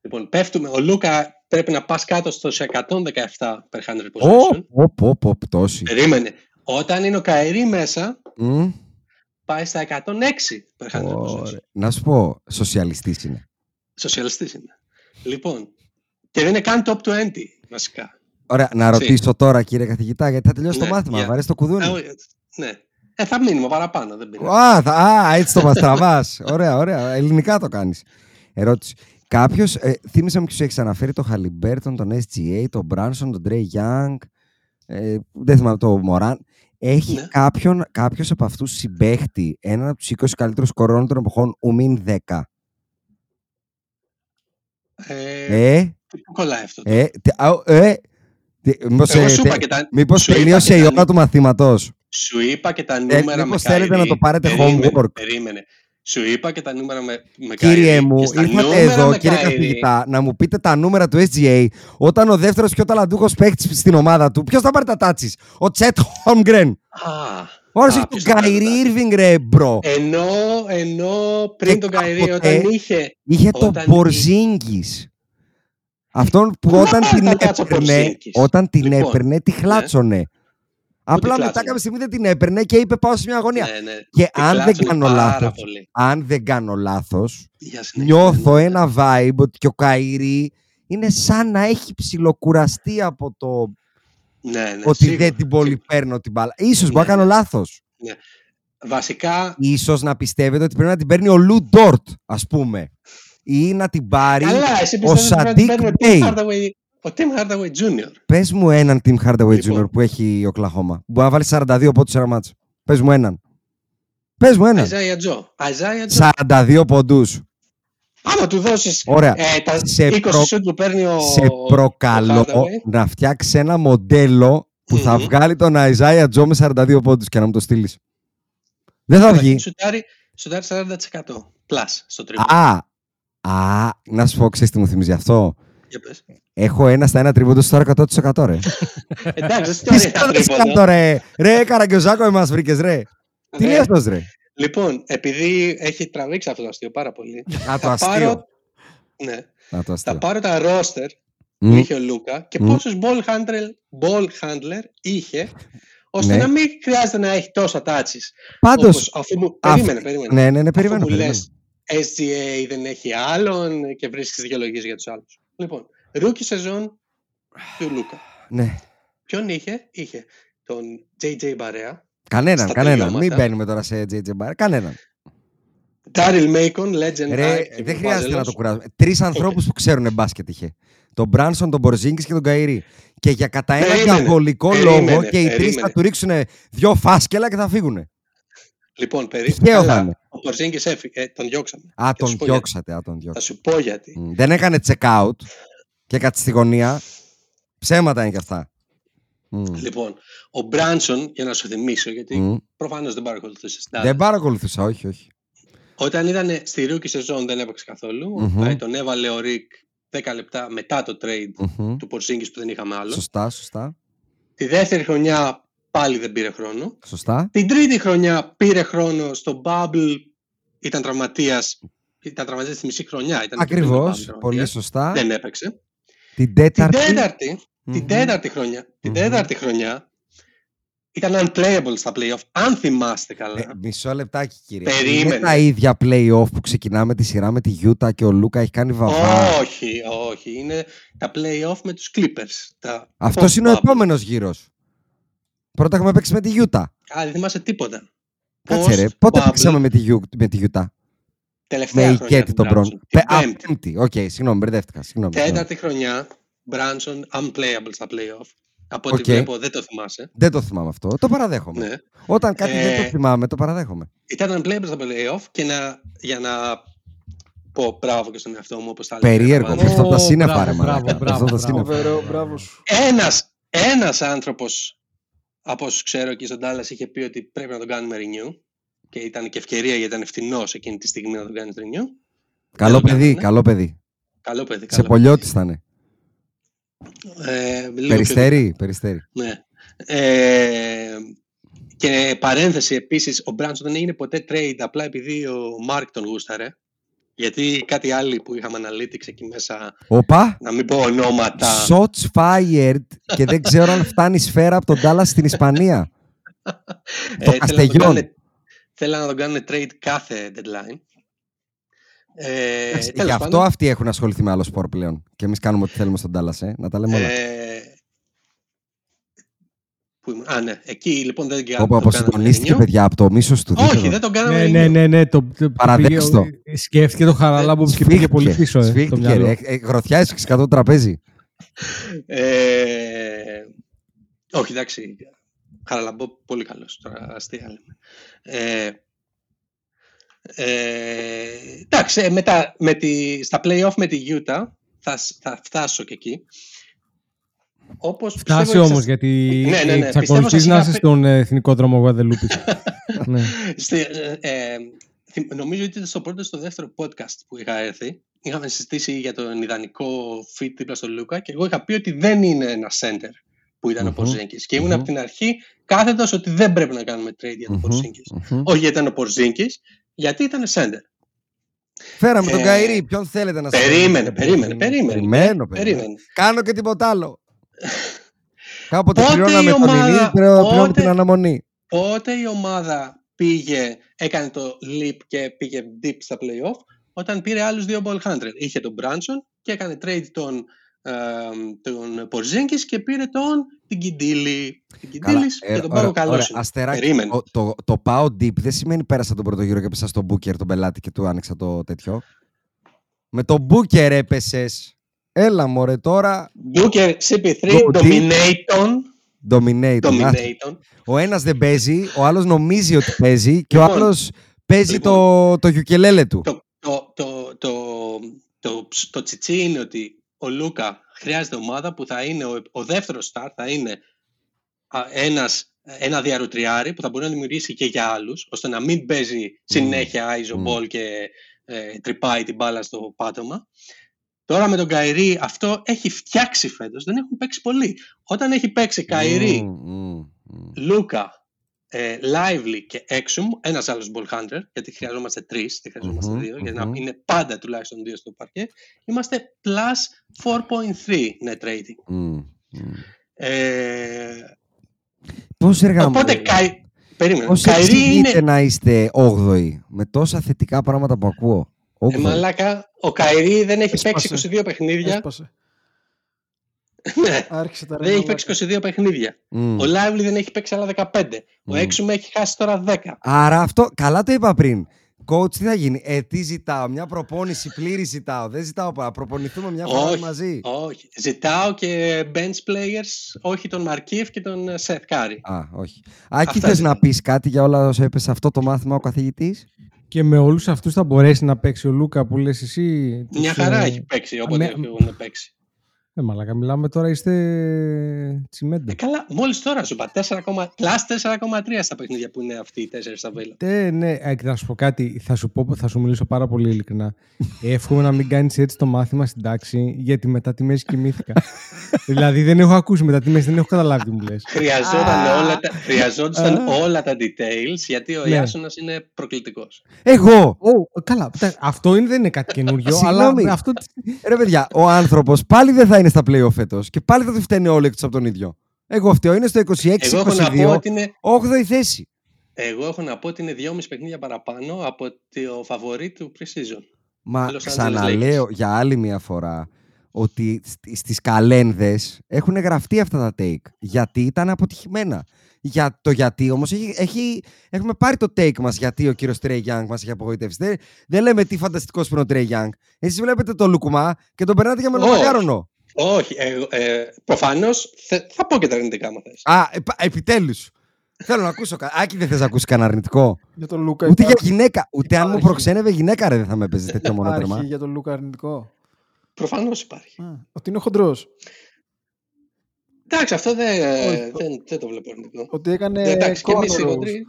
Speaker 3: Λοιπόν, πέφτουμε, ο Λούκα πρέπει να πας κάτω στους 117 per 100
Speaker 2: Ω,
Speaker 3: possession.
Speaker 2: πω, πω, πω, πτώση.
Speaker 3: Περίμενε. Όταν είναι ο Καερή μέσα,
Speaker 2: Μμ,
Speaker 3: πάει στα 106 per 100 possession.
Speaker 2: ωραία. Να σου πω, σοσιαλιστής είναι.
Speaker 3: Σοσιαλιστής είναι. Λοιπόν, και δεν είναι καν top 20, βασικά.
Speaker 2: Ωραία, να
Speaker 3: Έτσι.
Speaker 2: ρωτήσω τώρα κύριε καθηγητά, γιατί θα τελειώσει το
Speaker 3: Ναι,
Speaker 2: μάθημα.
Speaker 3: για.
Speaker 2: Βαρέσει το κουδούνι.
Speaker 3: Ε, όχι, ναι. Ε, θα μείνουμε παραπάνω, δεν πειράζει.
Speaker 2: Α, θα- α, έτσι το μας τραβάς. ωραία, ωραία. Ελληνικά το κάνεις. Ερώτηση. Κάποιος, ε, θύμισε μου ποιος έχεις αναφέρει, τον Χαλιμπέρτον, τον SGA, τον Μπράνσον, τον Τρέι Young. Ε, δεν θυμάμαι το Μωράν. Έχει
Speaker 3: Ναι.
Speaker 2: κάποιον, κάποιος από αυτούς συμπέχτη έναν από τους 20 καλύτερους κορώνων των εποχών, ουμίν 10.
Speaker 3: Ε,
Speaker 2: Ε,
Speaker 3: Πού κολλάει αυτό.
Speaker 2: ε, τι- α, ε, τι- μήπως,
Speaker 3: Εγώ
Speaker 2: ε,
Speaker 3: σου
Speaker 2: τε-
Speaker 3: είπα και τα,
Speaker 2: μήπως
Speaker 3: σου είπα
Speaker 2: τελείωσε
Speaker 3: και
Speaker 2: η
Speaker 3: τα-
Speaker 2: ώρα του μαθήματος;
Speaker 3: σου είπα και τα νούμερα με
Speaker 2: Ε, μήπως θέλετε
Speaker 3: Kyrie.
Speaker 2: να το πάρετε
Speaker 3: περίμενε,
Speaker 2: homework;
Speaker 3: Περίμενε. Σου είπα και τα νούμερα με, με
Speaker 2: Κύριε
Speaker 3: Kyrie.
Speaker 2: μου,
Speaker 3: Και στα
Speaker 2: ήρθατε
Speaker 3: νούμερα
Speaker 2: εδώ,
Speaker 3: με
Speaker 2: κύριε
Speaker 3: Kyrie,
Speaker 2: καθηγητά, να μου πείτε τα νούμερα του SGA όταν ο δεύτερος πιο ταλαντούχος παίκτης στην ομάδα του. Ποιος θα πάρει τα τάτσει, ο Τσέτ Χόμγκρεν.
Speaker 3: Α,
Speaker 2: Ο άλλος
Speaker 3: α,
Speaker 2: έχει
Speaker 3: ποιος
Speaker 2: τον
Speaker 3: θα πάρει τα
Speaker 2: Καϊρή
Speaker 3: τάτσες.
Speaker 2: Ήρβινγκ, ρε μπρο.
Speaker 3: Ενώ, ενώ πριν
Speaker 2: Και
Speaker 3: τον Καϊρή,
Speaker 2: κάποτε
Speaker 3: όταν είχε.
Speaker 2: Είχε τον
Speaker 3: όταν
Speaker 2: Πορζίνγκη. Αυτόν που
Speaker 3: Πού να
Speaker 2: όταν
Speaker 3: πάρει
Speaker 2: την
Speaker 3: τα τάτσα ο
Speaker 2: έπαιρνε,
Speaker 3: Πορζίνγκης;
Speaker 2: όταν την
Speaker 3: Λοιπόν,
Speaker 2: έπαιρνε, τη χλάτσονε. Απλά μετά
Speaker 3: κλάτσονε;
Speaker 2: κάποια στιγμή δεν την έπαιρνε και είπε πάω σε μια αγωνία.
Speaker 3: Ναι, ναι.
Speaker 2: Και
Speaker 3: Την
Speaker 2: αν δεν
Speaker 3: κλάτσανε
Speaker 2: κάνω
Speaker 3: πάρα
Speaker 2: λάθος,
Speaker 3: πολύ.
Speaker 2: αν δεν κάνω λάθος,
Speaker 3: Για συνέχεια,
Speaker 2: νιώθω
Speaker 3: ναι, ναι.
Speaker 2: ένα vibe ότι και ο Καϊρή είναι σαν να έχει ψιλοκουραστεί από το
Speaker 3: Ναι, ναι,
Speaker 2: ότι
Speaker 3: σίγουρα,
Speaker 2: δεν την πολύ
Speaker 3: σίγουρα.
Speaker 2: παίρνω την μπάλα. Ίσως
Speaker 3: Ναι,
Speaker 2: μπορεί να κάνω
Speaker 3: ναι.
Speaker 2: λάθος.
Speaker 3: Βασικά,
Speaker 2: Ίσως να πιστεύετε ότι πρέπει να την παίρνει ο Λου Ντόρτ, ας πούμε. Ή να την πάρει.
Speaker 3: καλά, εσύ
Speaker 2: ο
Speaker 3: πιστεύεις ότι πρέπει να
Speaker 2: Σαντίκ
Speaker 3: την
Speaker 2: Μπέι.
Speaker 3: Παίρνει ο Tim Hardaway- ο Tim Hardaway Jr.
Speaker 2: Πες μου έναν Tim Hardaway
Speaker 3: Λοιπόν.
Speaker 2: Jr. που έχει Οκλαχόμα. Μπορεί να βάλει 42 πόντους σε ένα ματς. Πες μου έναν. Πες μου έναν.
Speaker 3: Isaiah Joe. Isaiah Joe.
Speaker 2: 42 πόντους.
Speaker 3: Άμα του δώσεις
Speaker 2: Ωραία.
Speaker 3: ε, τα
Speaker 2: Σε
Speaker 3: 20
Speaker 2: προ-
Speaker 3: σουτ που παίρνει ο
Speaker 2: Σε
Speaker 3: ο
Speaker 2: προκαλώ
Speaker 3: Hardaway.
Speaker 2: να φτιάξεις ένα μοντέλο που θα
Speaker 3: Μμμ.
Speaker 2: βγάλει τον Isaiah Joe με 42 πόντους και να μου το στείλεις. Δεν θα
Speaker 3: Καταρχήν
Speaker 2: βγει.
Speaker 3: Σουτάρει, σουτάρει 40% plus στο τρίπο.
Speaker 2: Α, α, να σου πω, ξέρεις τι μου θυμίζει αυτό;
Speaker 3: Για πες.
Speaker 2: Έχω ένα στα ένα τρίποντο στο 100% ρε.
Speaker 3: Εντάξει,
Speaker 2: Τι
Speaker 3: δεν είναι
Speaker 2: στο
Speaker 3: τρίποντο.
Speaker 2: ρε. Ρε, Καραγκιόζάκο εμάς βρήκες ρε. Τι
Speaker 3: Ναι.
Speaker 2: λέει αυτός ρε.
Speaker 3: Λοιπόν, επειδή έχει τραβήξει αυτό το αστείο πάρα πολύ,
Speaker 2: Α, το
Speaker 3: θα
Speaker 2: αστείο.
Speaker 3: πάρω, Ναι.
Speaker 2: Να το
Speaker 3: Θα
Speaker 2: αστείο.
Speaker 3: πάρω τα roster που
Speaker 2: Μμ.
Speaker 3: είχε ο Λούκα και
Speaker 2: Μμ.
Speaker 3: πόσους ball handler, ball handler είχε ώστε
Speaker 2: Ναι.
Speaker 3: να μην χρειάζεται να έχει τόσα τάτσις.
Speaker 2: Πάντως,
Speaker 3: Όπως αφού μου...
Speaker 2: Αφ-
Speaker 3: Περίμενε, περίμενε.
Speaker 2: ναι, ναι, ναι,
Speaker 3: Αφού
Speaker 2: περιμένω,
Speaker 3: μου
Speaker 2: περιμένω.
Speaker 3: λες SGA δεν έχει άλλον και βρίσκεις δικαιολογίες για τους άλλους. Λοιπόν, rookie σεζόν του Λούκα.
Speaker 2: Ναι.
Speaker 3: Ποιον είχε; Είχε τον JJ Μπαρέα,
Speaker 2: Κανέναν,
Speaker 3: Στα
Speaker 2: κανέναν.
Speaker 3: τελειώματα.
Speaker 2: Μην μπαίνουμε τώρα σε JJ Bar. Κανέναν.
Speaker 3: Daryl Macon, legend.
Speaker 2: Ρε,
Speaker 3: archiving
Speaker 2: δεν χρειάζεται να το
Speaker 3: βάζελος.
Speaker 2: κουράζουμε. Τρεις ανθρώπους που ξέρουν μπάσκετ είχε. Τον Μπράνσον, τον Μπορζίνκη και τον Καηρή. Και για κατά ένα
Speaker 3: Περίμενε,
Speaker 2: διαβολικό
Speaker 3: περίμενε,
Speaker 2: λόγο και οι τρεις
Speaker 3: περίμενε.
Speaker 2: θα του ρίξουν δυο φάσκελα και θα φύγουν.
Speaker 3: Λοιπόν, περί...
Speaker 2: Τυχαίο θα
Speaker 3: αλλά
Speaker 2: είναι.
Speaker 3: ο Πορζίνγκης έφυγε, ε, τον διώξαμε.
Speaker 2: Α,
Speaker 3: Θα
Speaker 2: τον
Speaker 3: σου πω γιατί.
Speaker 2: διώξατε. Α, τον
Speaker 3: Θα
Speaker 2: διώξατε.
Speaker 3: σου πω γιατί.
Speaker 2: Μμ, Δεν έκανε check out και κάτσε στη γωνία. Ψέματα είναι και αυτά. Μμ,
Speaker 3: Λοιπόν, ο Μπράνσον, για να σου θυμίσω, γιατί
Speaker 2: μμ.
Speaker 3: προφανώς δεν παρακολουθούσες την
Speaker 2: Δεν παρακολουθούσα, όχι, όχι.
Speaker 3: Όταν ήταν στη rookie σεζόν δεν έπαιξε καθόλου.
Speaker 2: Μμμ.
Speaker 3: Ε, τον έβαλε ο Ρικ 10 λεπτά μετά το trade
Speaker 2: Μμμ.
Speaker 3: του Πορζίνγκης που δεν είχαμε άλλο.
Speaker 2: Σωστά, σωστά.
Speaker 3: Τη δεύτερη χρονιά πάλι δεν πήρε χρόνο.
Speaker 2: Σωστά.
Speaker 3: Την τρίτη χρονιά πήρε χρόνο στο Bubble. Ήταν τραυματίας. Ήταν τραυματίας τη μισή χρονιά. Ήταν και πριν το
Speaker 2: Ακριβώ.
Speaker 3: Bubble τραυματίας.
Speaker 2: Πολύ σωστά.
Speaker 3: Δεν έπαιξε.
Speaker 2: Την
Speaker 3: Την
Speaker 2: τέταρτη.
Speaker 3: τέταρτη,
Speaker 2: Μμμ.
Speaker 3: την τέταρτη χρονιά, την
Speaker 2: Μμμ.
Speaker 3: τέταρτη χρονιά ήταν unplayable στα playoff, αν θυμάστε καλά.
Speaker 2: Ε, μισό λεπτάκι, κύριε.
Speaker 3: Περίμενε.
Speaker 2: Είναι τα ίδια play-off που ξεκινάμε τη σειρά με τη Utah και ο Λούκα έχει κάνει βαβά.
Speaker 3: όχι, όχι. Είναι τα playoff με τους Clippers. Τα
Speaker 2: Αυτός είναι ο
Speaker 3: post-bubble.
Speaker 2: επόμενος γύρος. Πρώτα έχουμε παίξει με τη Utah.
Speaker 3: Α, δεν θυμάσαι τίποτα.
Speaker 2: Κάτσε ρε, πότε παίξαμε με τη, Ut- με τη Utah.
Speaker 3: Τελευταία
Speaker 2: Με
Speaker 3: χρονιά
Speaker 2: ικέτη
Speaker 3: του
Speaker 2: τον Μπρον.
Speaker 3: Brunson. Την πέμπτη.
Speaker 2: Πέμπτη. Οκ, συγγνώμη, μπερδεύτηκα. Συγγνώμη, συγγνώμη.
Speaker 3: Τέταρτη χρονιά, Brunson unplayable στα playoff. Από ό,τι
Speaker 2: Οκ.
Speaker 3: βλέπω δεν το θυμάσαι.
Speaker 2: Δεν το θυμάμαι αυτό. Το παραδέχομαι.
Speaker 3: Ναι.
Speaker 2: Όταν κάτι δεν το
Speaker 3: Ε,
Speaker 2: θυμάμαι, το παραδέχομαι.
Speaker 3: Ήταν unplayable στα playoff και να, για να πω μπράβο και στον εαυτό μου όπως τα λέμε.
Speaker 2: Περίεργο.
Speaker 3: Εβδομάδα.
Speaker 2: Και αυτό τα
Speaker 1: Ω,
Speaker 2: σύννεφα,
Speaker 1: μπράβο,
Speaker 2: ρε
Speaker 1: μπράβο,
Speaker 2: μαλάκα.
Speaker 1: μπράβο,
Speaker 2: Αυτό τα
Speaker 1: μπράβο.
Speaker 2: σύννεφα.
Speaker 6: Φοβερό, μπράβο σου.
Speaker 3: Ένας, ένας άνθρωπος από όσους ξέρω εκεί στον Dallas είχε πει ότι πρέπει να τον κάνουμε renew και ήταν και ευκαιρία γιατί ήταν φτηνός εκείνη τη στιγμή να τον κάνει renew.
Speaker 2: Καλό
Speaker 3: Δεν το
Speaker 2: παιδί,
Speaker 3: κάνανε.
Speaker 2: καλό παιδί.
Speaker 3: Καλό παιδί.
Speaker 2: Σε
Speaker 3: Καλό
Speaker 2: πολιώτη ήταν.
Speaker 3: παιδί. Ε, λίγο πιο
Speaker 2: Περιστέρι, περιστέρι.
Speaker 3: Ναι. Ε, και παρένθεση επίσης, ο Μπράνσον δεν έγινε ποτέ trade απλά επειδή ο Μάρκ τον γούσταρε. Γιατί κάτι άλλοι που είχαμε analytics εκεί μέσα,
Speaker 2: Όπα.
Speaker 3: να μην πω ονόματα.
Speaker 2: Shots fired και δεν ξέρω αν φτάνει η σφαίρα από τον Dallas στην Ισπανία.
Speaker 3: ε,
Speaker 2: το
Speaker 3: θέλαν να τον
Speaker 2: Καστεγιόν.
Speaker 3: Κάνουνε- Θέλαν να τον κάνουν trade κάθε deadline. Ε,
Speaker 2: Εντάξει,
Speaker 3: τέλος
Speaker 2: Γι' αυτό
Speaker 3: πάντων,
Speaker 2: αυτοί έχουν ασχοληθεί με άλλο σπορ πλέον. Και εμείς κάνουμε ό,τι θέλουμε στον Dallas, ε. Να τα λέμε όλα.
Speaker 3: ε, που ήμουν- Α, ναι. Εκεί λοιπόν δεν τον
Speaker 2: Όπου
Speaker 3: κάναμε
Speaker 2: αποσυντονίστηκε,
Speaker 3: renew.
Speaker 2: παιδιά, από το μίσος του. δείτε
Speaker 3: Όχι,
Speaker 2: το.
Speaker 3: δεν τον κάναμε
Speaker 1: Ναι,
Speaker 3: renew.
Speaker 1: ναι, ναι, ναι. Το, το, το
Speaker 2: Παραδέξτο.
Speaker 1: πήγε- σκέφτηκε το χαράλαμπο και πήγε πολύ πίσω. Ε, το
Speaker 2: Σφίχτηκε,
Speaker 1: μυαλό.
Speaker 2: ρε. Ε, Γροθιά έσφιξε κάτω το τραπέζι.
Speaker 3: Ε, όχι, εντάξει. Χαραλαμπό, πολύ καλός. Τώρα αστεία λέμε. Ε, ε, εντάξει, ε, μετά με τη, στα play-off με τη Utah θα, σ- θα φτάσω και εκεί. Όπως πιστεύω
Speaker 1: Φτάσει
Speaker 3: ότι
Speaker 1: όμως,
Speaker 3: σας-
Speaker 1: γιατί
Speaker 3: Ναι, ναι, ναι,
Speaker 1: εξακολουθείς
Speaker 3: πιστεύω σας
Speaker 1: να
Speaker 3: είχα
Speaker 1: είσαι
Speaker 3: πει-
Speaker 1: στον ε, εθνικό δρόμο Γουαδελούπη. ναι.
Speaker 3: Στη- ε, ε, θυμ- νομίζω ότι ήταν στο πρώτο ή στο δεύτερο podcast που είχα έρθει. Είχαμε συζητήσει για τον ιδανικό fit δίπλα στον Λούκα και εγώ είχα πει ότι δεν είναι ένα center που ήταν ο
Speaker 2: Μμμ.
Speaker 3: Πορζίνκης. Και ήμουν
Speaker 2: Μμμ.
Speaker 3: από την αρχή κάθετος ότι δεν πρέπει να κάνουμε trade για τον
Speaker 2: Μμμ,
Speaker 3: Πορζίνκης.
Speaker 2: μμμ.
Speaker 3: Όχι γιατί ήταν ο Πορζίνκης, γιατί ήταν center.
Speaker 2: Φέραμε τον
Speaker 3: Ε,
Speaker 2: Καϊρή. Ποιον θέλετε να σας
Speaker 3: Περίμενε,
Speaker 2: πω,
Speaker 3: περίμενε, περίμενε.
Speaker 2: Περιμένω, περιμένω.
Speaker 3: Περίμενε.
Speaker 2: Κάνω και τίποτα άλλο. Κάποτε
Speaker 3: Πότε
Speaker 2: πληρώναμε
Speaker 3: η
Speaker 2: τον
Speaker 3: ομάδα-
Speaker 2: Ινή, πληρώναμε
Speaker 3: πότε-
Speaker 2: την αναμονή.
Speaker 3: Πότε η ομάδα πήγε, έκανε το leap και πήγε deep στα playoff, όταν πήρε άλλους δύο ball handler. Είχε τον Branson και έκανε trade τον, ε, τον Porzingis και πήρε τον την Κιντήλη. Την Κιντήλης
Speaker 2: ε,
Speaker 3: και τον
Speaker 2: ωραία,
Speaker 3: Πάγο καλό
Speaker 2: ωραία, αστεράκι.
Speaker 3: Περίμενε.
Speaker 2: Ο- το, το πάω deep δεν σημαίνει πέρασα τον πρώτο γύρο και έπεσα στον Booker τον πελάτη και του άνοιξα το τέτοιο. Με τον Booker έπεσες. Έλα μωρέ τώρα.
Speaker 3: Booker, CP3,
Speaker 2: Go deep.
Speaker 3: Dominaton.
Speaker 2: Dominate.
Speaker 3: Dominaton.
Speaker 2: Ο ένας δεν παίζει, ο άλλος νομίζει ότι παίζει και ο
Speaker 3: Λοιπόν,
Speaker 2: άλλος παίζει
Speaker 3: λοιπόν.
Speaker 2: το, το γιουκελέλε του.
Speaker 3: Το, το, το, το, το, ψ- το τσιτσί είναι ότι ο Λούκα χρειάζεται ομάδα που θα είναι ο, ο δεύτερος start, θα είναι α, ένας, ένα διαρροτριάρι που θα μπορεί να δημιουργήσει και για άλλους, ώστε να μην παίζει συνέχεια ISO
Speaker 2: Μμμ.
Speaker 3: ball και ε, τρυπάει την μπάλα στο πάτωμα. Τώρα με τον Καϊρή αυτό έχει φτιάξει φέτος, δεν έχουν παίξει πολύ. Όταν έχει παίξει Καϊρή,
Speaker 2: Μμμ, μμμ, μμ.
Speaker 3: Λούκα ε, Lively και Exum, ένας άλλος ball hunter, γιατί χρειαζόμαστε τρεις, δεν χρειαζόμαστε
Speaker 2: Μμμ,
Speaker 3: δύο, για να
Speaker 2: μμμ.
Speaker 3: είναι πάντα τουλάχιστον δύο στο παρκέ. Είμαστε plus 4.3 net rating.
Speaker 2: Μμ, μμ.
Speaker 3: Ε,
Speaker 2: Πώς έργα
Speaker 3: οπότε, Καϊ... περίμενε.
Speaker 2: Πώς
Speaker 3: Καϊρή
Speaker 2: εξηγείτε
Speaker 3: είναι...
Speaker 2: να είστε 8η με τόσα θετικά πράγματα που ακούω;
Speaker 3: Ε,
Speaker 2: 8η.
Speaker 3: μαλάκα, ο Καϊρή δεν έχει
Speaker 6: Έσπασε.
Speaker 3: παίξει 22 παιχνίδια.
Speaker 6: Έσπασε.
Speaker 3: Ναι,
Speaker 6: Άρχισε τα ρε
Speaker 3: δεν έχει
Speaker 6: μαλάκα.
Speaker 3: παίξει 22 παιχνίδια.
Speaker 2: Μμ.
Speaker 3: Ο Lively δεν έχει παίξει άλλα 15. Ο
Speaker 2: Μμ.
Speaker 3: Exum έχει χάσει τώρα 10.
Speaker 2: Άρα αυτό, καλά το είπα πριν. Coach, τι θα γίνει; Ε, τι ζητάω. Μια προπόνηση πλήρη ζητάω. Δεν ζητάω να προπονηθούμε μια φορά
Speaker 3: Όχι,
Speaker 2: μαζί.
Speaker 3: όχι. Ζητάω και bench players, όχι τον Μαρκίφ και τον ε, Seth Curry.
Speaker 2: Α, όχι. Άκη,
Speaker 3: Αυτά
Speaker 2: θες
Speaker 3: ζητάω.
Speaker 2: να πεις κάτι για όλα όσα είπες σε αυτό το μάθημα ο καθηγητής;
Speaker 1: Και με όλους αυτούς θα μπορέσει να παίξει ο Λούκα που λες εσύ.
Speaker 3: Μια
Speaker 1: τους,
Speaker 3: χαρά
Speaker 1: ε,
Speaker 3: έχει παίξει όποτε
Speaker 1: με-
Speaker 3: έχουν παίξει.
Speaker 1: Ε, μαλάκα, μιλάμε τώρα, είστε τσιμέντα.
Speaker 3: Ε, καλά, μόλις τώρα σου είπα 4, plus 4,3 στα παιχνίδια που είναι αυτοί οι 4 στα βέλα.
Speaker 1: Ε, ναι, ε, να σου πω κάτι, θα σου, πω, θα σου μιλήσω πάρα πολύ ειλικρινά. Εύχομαι να μην κάνεις έτσι το μάθημα στην τάξη, γιατί μετά τη μέση κοιμήθηκα. δηλαδή δεν έχω ακούσει μετά τη μέση, δεν έχω καταλάβει τι μου λες.
Speaker 3: Χρειαζόταν όλα τα, χρειαζόντουσαν όλα τα details γιατί ο
Speaker 1: Ναι.
Speaker 3: Ιάσονας είναι προκλητικός.
Speaker 2: Εγώ!
Speaker 1: Ω, καλά, τα- αυτό είναι, δεν είναι κάτι καινούριο, αλλά
Speaker 2: Συγγνώμη.
Speaker 1: αυτό...
Speaker 2: Ρε παιδιά, ο άνθρωπος πάλι δεν θα είναι στα play φέτος και πάλι θα του φταίνει όλοι εκτός από τον ίδιο. Εγώ φταίω, είναι στο
Speaker 3: Εγώ έχω να πω
Speaker 2: 26-22,
Speaker 3: ότι είναι,
Speaker 2: 8η θέση.
Speaker 3: εγώ έχω να πω ότι είναι 2,5 παιχνίδια παραπάνω από το φαβορή του pre-season.
Speaker 2: Μα
Speaker 3: Los Angeles
Speaker 2: ξαναλέω για άλλη μια φορά ότι στι- στις καλένδες έχουν γραφτεί αυτά τα take. Γιατί ήταν αποτυχημένα. Για το γιατί όμως έχει, έχει, έχουμε πάρει το take μας γιατί ο κύριος Τρέι Γιάνγκ μας έχει απογοητεύσει. Δεν, δεν λέμε τι φανταστικός που είναι ο Τρέι Γιάνγκ. Εσείς βλέπετε το Λουκουμά και τον περνάτε για μελομακάρονο.
Speaker 3: Όχι, εγώ, ε, προφανώς θε- θα πω και τα αρνητικά μου θες.
Speaker 2: Α, επ, επιτέλους. Θέλω να ακούσω. κα- Άκη δεν θες να ακούσεις κανένα αρνητικό;
Speaker 6: Για τον Λούκα
Speaker 2: Ούτε για
Speaker 6: υπάρχει.
Speaker 2: γυναίκα. Ούτε αν μου
Speaker 6: Υπάρχει.
Speaker 2: προξένευε γυναίκα ρε δεν θα με έπαιζε τέτοιο μονότερμα.
Speaker 6: Υπάρχει για τον Λούκα αρνητικό;
Speaker 3: Προφανώς υπάρχει.
Speaker 6: Α, ότι είναι χοντρός.
Speaker 3: Εντάξει, αυτό δεν,
Speaker 6: Όχι.
Speaker 3: δεν, δεν το βλέπω αρνητικό.
Speaker 6: Ότι έκανε
Speaker 3: Ε, Εντάξει, και εμείς οι
Speaker 6: cornrows,
Speaker 3: χοντροί.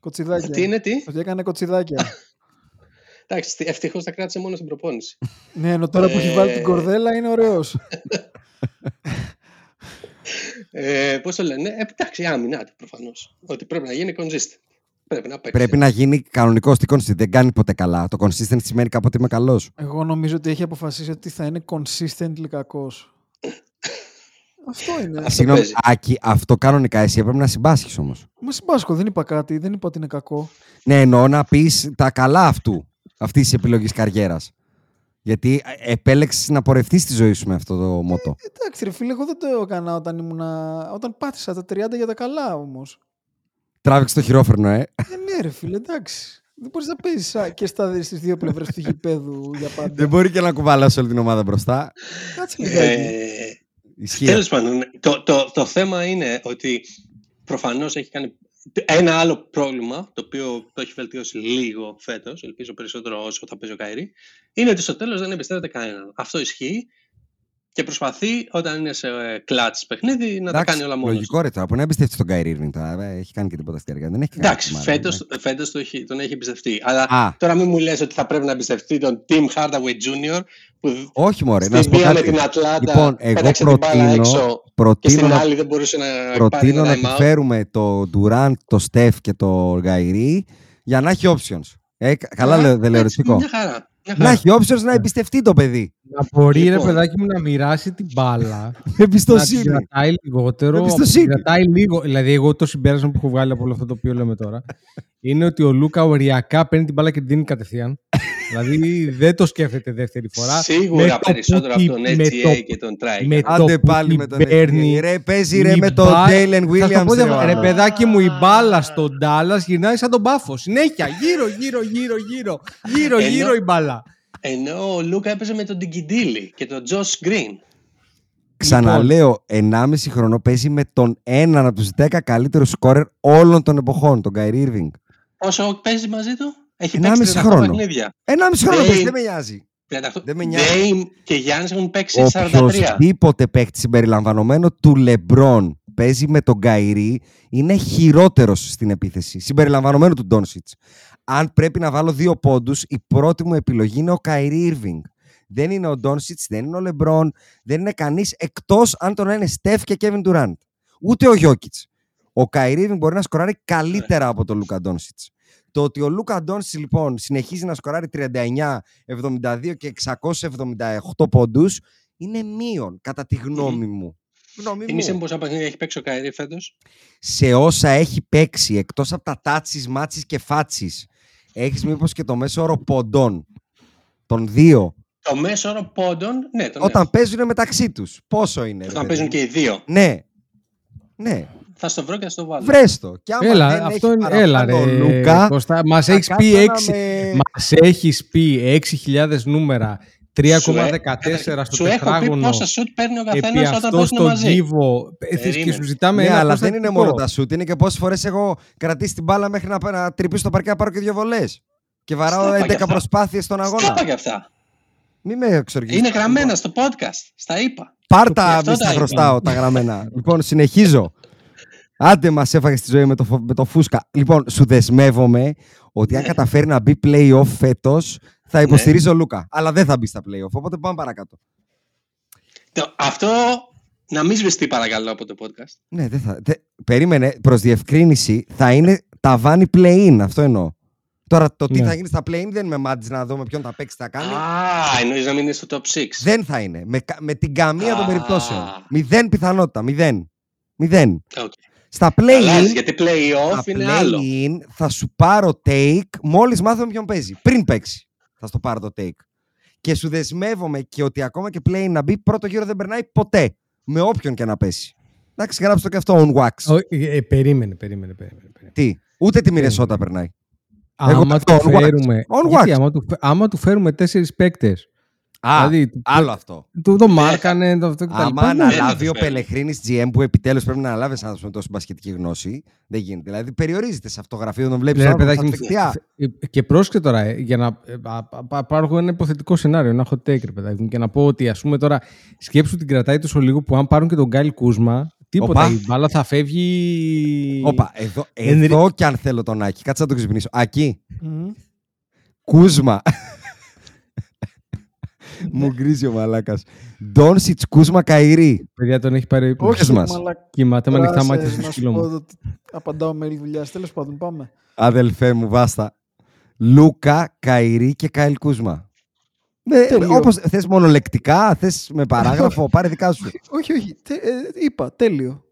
Speaker 6: κοτσιδάκια.
Speaker 3: Τι είναι, τι;
Speaker 6: Ότι έκανε κοτσιδάκια.
Speaker 3: Εντάξει, ευτυχώς τα κράτησε μόνος στην προπόνηση.
Speaker 6: ναι, ενώ τώρα που έχει βάλει την
Speaker 3: Ε,
Speaker 6: κορδέλα είναι ωραίος.
Speaker 3: Ε, Πώς το λένε, ε, εντάξει, άμυνα του προφανώς. Ότι πρέπει να γίνει consistent. Πρέπει να παίξει.
Speaker 2: Πρέπει να γίνει κανονικό τι consistent. Δεν κάνει ποτέ καλά. Το consistent σημαίνει κάποτε είμαι καλός.
Speaker 6: Εγώ νομίζω ότι έχει αποφασίσει ότι θα είναι consistently κακός. Αυτό είναι.
Speaker 3: Αυτό
Speaker 2: Συγγνώμη,
Speaker 3: παίζει.
Speaker 2: Άκη, αυτό κανονικά εσύ έπρεπε να συμπάσχεις όμως.
Speaker 6: Μα συμπάσχω, δεν είπα κάτι, δεν είπα ότι είναι κακό.
Speaker 2: Ναι, εννοώ να πεις τα καλά αυτού. Αυτής της επιλογής καριέρας. Γιατί επέλεξες να πορευτείς στη ζωή σου με αυτό το μότο.
Speaker 6: Εντάξει, ρε φίλε, εγώ δεν το έκανα όταν ήμουνα. Όταν πάτησα τα 30 για τα καλά όμως.
Speaker 2: Τράβηξε το χειρόφρενο, ε.
Speaker 6: Ε, ναι, ρε φίλε, εντάξει. Δεν μπορείς να παίζει και στα, στις δύο πλευρές του γηπέδου για πάντα.
Speaker 2: Δεν μπορεί και να κουβαλάς όλη την ομάδα μπροστά.
Speaker 6: Κάτσε λιγάκι.
Speaker 3: Ε,
Speaker 2: Ισχύει.
Speaker 3: Τέλος πάντων, το, το, το θέμα είναι ότι προφανώς έχει κάνει. Ένα άλλο πρόβλημα, το οποίο το έχει βελτιώσει λίγο φέτος, ελπίζω περισσότερο όσο θα παίζει ο Καηρή, είναι ότι στο τέλος δεν εμπιστεύεται κανέναν. Αυτό ισχύει και προσπαθεί όταν είναι σε κλατς παιχνίδι να τα
Speaker 2: Εντάξει,
Speaker 3: κάνει όλα μόνος.
Speaker 2: Λογικό ρε τώρα. Που να εμπιστεύει τον Kyrie Irving τώρα. ε, Έχει κάνει και τίποτα στην καρδιά. Δεν έχει κάνει
Speaker 3: Εντάξει,
Speaker 2: μάλλον,
Speaker 3: φέτος,
Speaker 2: ναι.
Speaker 3: φέτος το έχει, τον έχει εμπιστευτεί. Αλλά
Speaker 2: Α.
Speaker 3: τώρα μην μου λες ότι θα πρέπει να εμπιστευτεί τον Tim Hardaway Jr. που
Speaker 2: Όχι, μωρέ. Να
Speaker 3: στη
Speaker 2: σου πω
Speaker 3: μία με
Speaker 2: κάτι.
Speaker 3: την Ατλάντα
Speaker 2: Λοιπόν, εγώ
Speaker 3: πέταξε την μπάλα
Speaker 2: προτείνω,
Speaker 3: έξω και
Speaker 2: προτείνω
Speaker 3: στην
Speaker 2: να
Speaker 3: άλλη δεν μπορούσε να πάρει
Speaker 2: προτείνω
Speaker 3: ένα
Speaker 2: να
Speaker 3: time out.
Speaker 2: επιφέρουμε το Durant, το Steph και το Γκαϊρή για να έχει options. Ε, κα- καλά
Speaker 3: Α,
Speaker 2: λέω, δεν λέω
Speaker 3: έτσι,
Speaker 2: ερωτικό.
Speaker 3: Μια χαρά. Μια
Speaker 2: Να
Speaker 3: χαρά.
Speaker 2: έχει options να εμπιστευτεί το παιδί.
Speaker 1: Να μπορεί, ρε
Speaker 3: Λοιπόν.
Speaker 1: παιδάκι μου, να μοιράσει την μπάλα. να την
Speaker 2: Εμπιστοσύνη.
Speaker 1: κρατάει λιγότερο.
Speaker 2: Εμπιστοσύνη.
Speaker 1: να την κρατάει λίγο. Δηλαδή, εγώ το συμπέρασμα που έχω βγάλει από όλο αυτό το οποίο λέμε τώρα είναι ότι ο Λούκα οριακά παίρνει την μπάλα και την δίνει κατευθείαν. Δηλαδή, δεν το σκέφτεται δεύτερη φορά. Με
Speaker 3: Σίγουρα
Speaker 1: το
Speaker 3: περισσότερο
Speaker 1: που
Speaker 3: από τον
Speaker 1: τη- με
Speaker 3: HGA
Speaker 1: το-
Speaker 3: και τον Try.
Speaker 1: με
Speaker 2: Άντε
Speaker 1: το που
Speaker 2: πάλι
Speaker 1: την
Speaker 2: με τον
Speaker 1: παίρνει
Speaker 2: NBA. Ρε, παίζει ρε
Speaker 1: η
Speaker 2: με τον
Speaker 1: μπάλα-
Speaker 2: Jalen
Speaker 1: Θα σου το
Speaker 2: Williams.
Speaker 1: πω
Speaker 2: ρε,
Speaker 1: διαφορετικά.
Speaker 2: ο
Speaker 1: Ρε
Speaker 2: άλλος.
Speaker 1: παιδάκι μου, η μπάλα στον Ντάλλα γυρνάει σαν τον πάφος. Συνέχεια, γύρω, γύρω, γύρω, γύρω. Γύρω,
Speaker 3: Ενώ-
Speaker 1: γύρω η μπάλα.
Speaker 3: Ενώ ο Λούκα έπαιζε με τον Ντιγκιντήλη και τον Τζος Γκριν.
Speaker 2: Ξαναλέω, 1,5 χρόνο παίζει με τον έναν από τους 10 καλύτερους σκόρερ όλων των εποχών, τον Kyrie Irving.
Speaker 3: Πόσο παίζει μαζί του; Έχει
Speaker 2: Ενάμιση
Speaker 3: παίξει 38
Speaker 2: χρόνο.
Speaker 3: παιχνίδια.
Speaker 2: 1,5 χρόνο
Speaker 3: Dame.
Speaker 2: παίζει, δεν με νοιάζει.
Speaker 3: 38.
Speaker 2: Δεν με νοιάζει.
Speaker 3: Dame και Γιάννης έχουν παίξει 43.
Speaker 2: Οποιοδήποτε παίκτη συμπεριλαμβανομένο του Λεμπρόν παίζει με τον Καϊρή είναι χειρότερος στην επίθεση. Συμπεριλαμβανομένου του Ντόνσιτς. Αν πρέπει να βάλω δύο πόντους, η πρώτη μου επιλογή είναι ο Καϊρή Irving. Δεν είναι ο Ντόνσιτς, δεν είναι ο Λεμπρόν, δεν είναι κανείς εκτός αν τον είναι Στεφ και Κέβιν Durant. Ούτε ο Γιόκιτς. Ο Καϊρή Irving μπορεί να σκοράρει καλύτερα από τον Λούκα Ντόνσιτς. Το ότι ο Λούκα Ντόνσιτ λοιπόν συνεχίζει να σκοράρει 39, 72 και 678 πόντους είναι μείον, κατά τη γνώμη μου. Γνώμη
Speaker 3: Θυμήσε
Speaker 2: μου.
Speaker 3: μου πόσα παιχνίδια έχει παίξει ο Καϊρή φέτος.
Speaker 2: Σε όσα έχει παίξει, εκτός από τα touches, μάτσις και φάτσις, έχεις μήπως και το μέσο όρο ποντών των δύο,
Speaker 3: Το μέσο όρο πόντων, ναι, τον
Speaker 2: όταν
Speaker 3: έχω.
Speaker 2: παίζουν μεταξύ τους. Πόσο είναι, ρε
Speaker 3: Όταν
Speaker 2: παιδί
Speaker 3: παίζουν
Speaker 2: μου;
Speaker 3: και οι δύο.
Speaker 2: Ναι, ναι.
Speaker 3: Θα στο βρω και θα στο βάλω.
Speaker 2: Βρες το. Και άμα
Speaker 1: Έλα,
Speaker 2: δεν
Speaker 1: αυτό
Speaker 2: έχεις
Speaker 1: είναι. Έλα, ρε.
Speaker 2: παραπάνω Λούκα,
Speaker 1: Κώστα, μας
Speaker 2: θα
Speaker 1: έχεις πει
Speaker 2: κάτσω να
Speaker 1: 6,
Speaker 2: με-
Speaker 1: μας έχεις πει 6.000 νούμερα, 3,14 στο
Speaker 3: Σου έχω πει
Speaker 1: τετράγωνο.
Speaker 3: πόσα σουτ παίρνει ο
Speaker 1: Επί
Speaker 3: καθένας όταν
Speaker 1: αυτό
Speaker 3: παίζουν
Speaker 1: στο
Speaker 3: μαζί.
Speaker 1: γύβο. ε, Και
Speaker 3: Περίμενε.
Speaker 1: σου ζητάμε
Speaker 2: Ναι,
Speaker 1: ένα
Speaker 2: αλλά δεν είναι
Speaker 1: προστατικό.
Speaker 2: μόνο τα σουτ. Είναι και πόσες φορές έχω κρατήσει την μπάλα μέχρι να, να τρυπήσω το παρκέ να πάρω και δύο βολές. Και βαράω
Speaker 3: Στα είπα
Speaker 2: 11
Speaker 3: κι αυτά.
Speaker 2: προσπάθειες στον
Speaker 3: Στα
Speaker 2: αγώνα.
Speaker 3: είπα και αυτά.
Speaker 2: Μην με εξοργίζεις.
Speaker 3: Είναι γραμμένα στο podcast. Στα είπα. Γι'
Speaker 2: Πάρτα,
Speaker 3: αυτό
Speaker 2: μη
Speaker 3: τα
Speaker 2: στα
Speaker 3: είπα.
Speaker 2: χρωστάω τα γραμμένα. λοιπόν, συνεχίζω. Άντε μας έφαγες στη ζωή με το, φο- με το φούσκα. Λοιπόν, σου δεσμεύομαι ότι αν
Speaker 3: Ναι.
Speaker 2: καταφέρει να μπει playoff φέτος, θα υποστηρίζω Λούκα. Αλλά δεν θα μπει στα playoff. Οπότε πάμε παρακάτω.
Speaker 3: Το- Αυτό να μην σβηστεί παρακαλώ από το podcast.
Speaker 2: Ναι, δεν θα. δε- περίμενε, προς διευκρίνηση, θα είναι ταβάνι play-in. Αυτό εννοώ. Τώρα το τι
Speaker 1: Ναι.
Speaker 2: θα γίνει στα play-in δεν με μάτζ να δούμε ποιον θα παίξεις, θα κάνει.
Speaker 3: Α, εννοείς να μην είναι στο top 6.
Speaker 2: Δεν θα είναι. Με, κα- με την καμία των
Speaker 3: Α.
Speaker 2: περιπτώσεων. Μηδέν πιθανότητα. Μηδέν. Μηδέν.
Speaker 3: Οκ.
Speaker 2: Στα
Speaker 3: Αλλάζει,
Speaker 2: play-in,
Speaker 3: γιατί play-off
Speaker 2: στα
Speaker 3: είναι άλλο.
Speaker 2: play-in θα σου πάρω take μόλις μάθουμε ποιον παίζει. Πριν παίξει θα στο πάρω το take. Και σου δεσμεύομαι και ότι ακόμα και play-in να μπει πρώτο γύρο δεν περνάει ποτέ. Με όποιον και να πέσει. Εντάξει, γράψτε το και αυτό on wax.
Speaker 1: Ω, ε, ε, περίμενε, περίμενε, περίμενε. περίμενε.
Speaker 2: Τι, ούτε τη Μινεσότα περνάει.
Speaker 1: Άμα
Speaker 2: αυτό,
Speaker 1: του
Speaker 2: on wax.
Speaker 1: φέρουμε,
Speaker 2: On
Speaker 1: γιατί
Speaker 2: wax.
Speaker 1: άμα, του, φε- άμα του φέρουμε τέσσερις παίκτες,
Speaker 2: Α,
Speaker 1: δηλαδή του-
Speaker 2: άλλο αυτό.
Speaker 1: του το μάρκανε, το αυτό και τα
Speaker 2: Άμα
Speaker 1: λοιπά, ναι.
Speaker 2: αναλάβει
Speaker 3: δεν
Speaker 2: ο
Speaker 3: το φέρνει.
Speaker 2: Πελεχρίνη GM που επιτέλους πρέπει να αναλάβεις ένα άνθρωπο με τόση μπασκετική γνώση, δεν γίνεται. Δηλαδή περιορίζεται σε αυτό το γραφείο, τον βλέπεις
Speaker 1: Ναι, ρε,
Speaker 2: άνθρωπο
Speaker 1: παιδάκι
Speaker 2: στα
Speaker 1: μου,
Speaker 2: φεκτιά.
Speaker 1: Ε, Και πρόσεξε τώρα, ε, για να ε, α, α, α, πάρω εγώ ένα υποθετικό σενάριο, ένα hot take, ρε παιδάκι μου, και να πω ότι ας πούμε τώρα σκέψου την κρατάει τόσο λίγο που αν πάρουν και τον Γκάιλ Κούσμα, τίποτα,
Speaker 2: Οπα.
Speaker 1: η μπάλα θα φεύγει...
Speaker 2: Όπα, εδώ,
Speaker 1: Ενρι-
Speaker 2: εδώ κι αν θέλω τον Άκη. Κάτσε να τον ξυπνήσω. Ακή,
Speaker 6: Μμμ.
Speaker 2: Κούσμα. Μου γκρίζει ο μαλάκας. Ντόνσιτς Κούσμα Καϊρή.
Speaker 1: Παιδιά τον έχει πάρει ύπνο.
Speaker 2: Όχι, μας.
Speaker 6: μαλάκα.
Speaker 1: Κοιμάται με ανοιχτά
Speaker 6: Άσε,
Speaker 1: μάτια
Speaker 6: να
Speaker 1: στο
Speaker 6: σου
Speaker 1: σκύλο
Speaker 6: πω
Speaker 1: μου.
Speaker 6: ότι Απαντάω mail δουλειάς. Τέλος πάντων, πάμε.
Speaker 2: Αδελφέ μου, βάστα. Λούκα, Καϊρή και Κάιλ Κούσμα. Ναι,
Speaker 6: Τέλειο.
Speaker 2: όπως θες μονολεκτικά, θες με παράγραφο, πάρε δικά σου.
Speaker 6: όχι, όχι. τε- ε, είπα, τέλειο.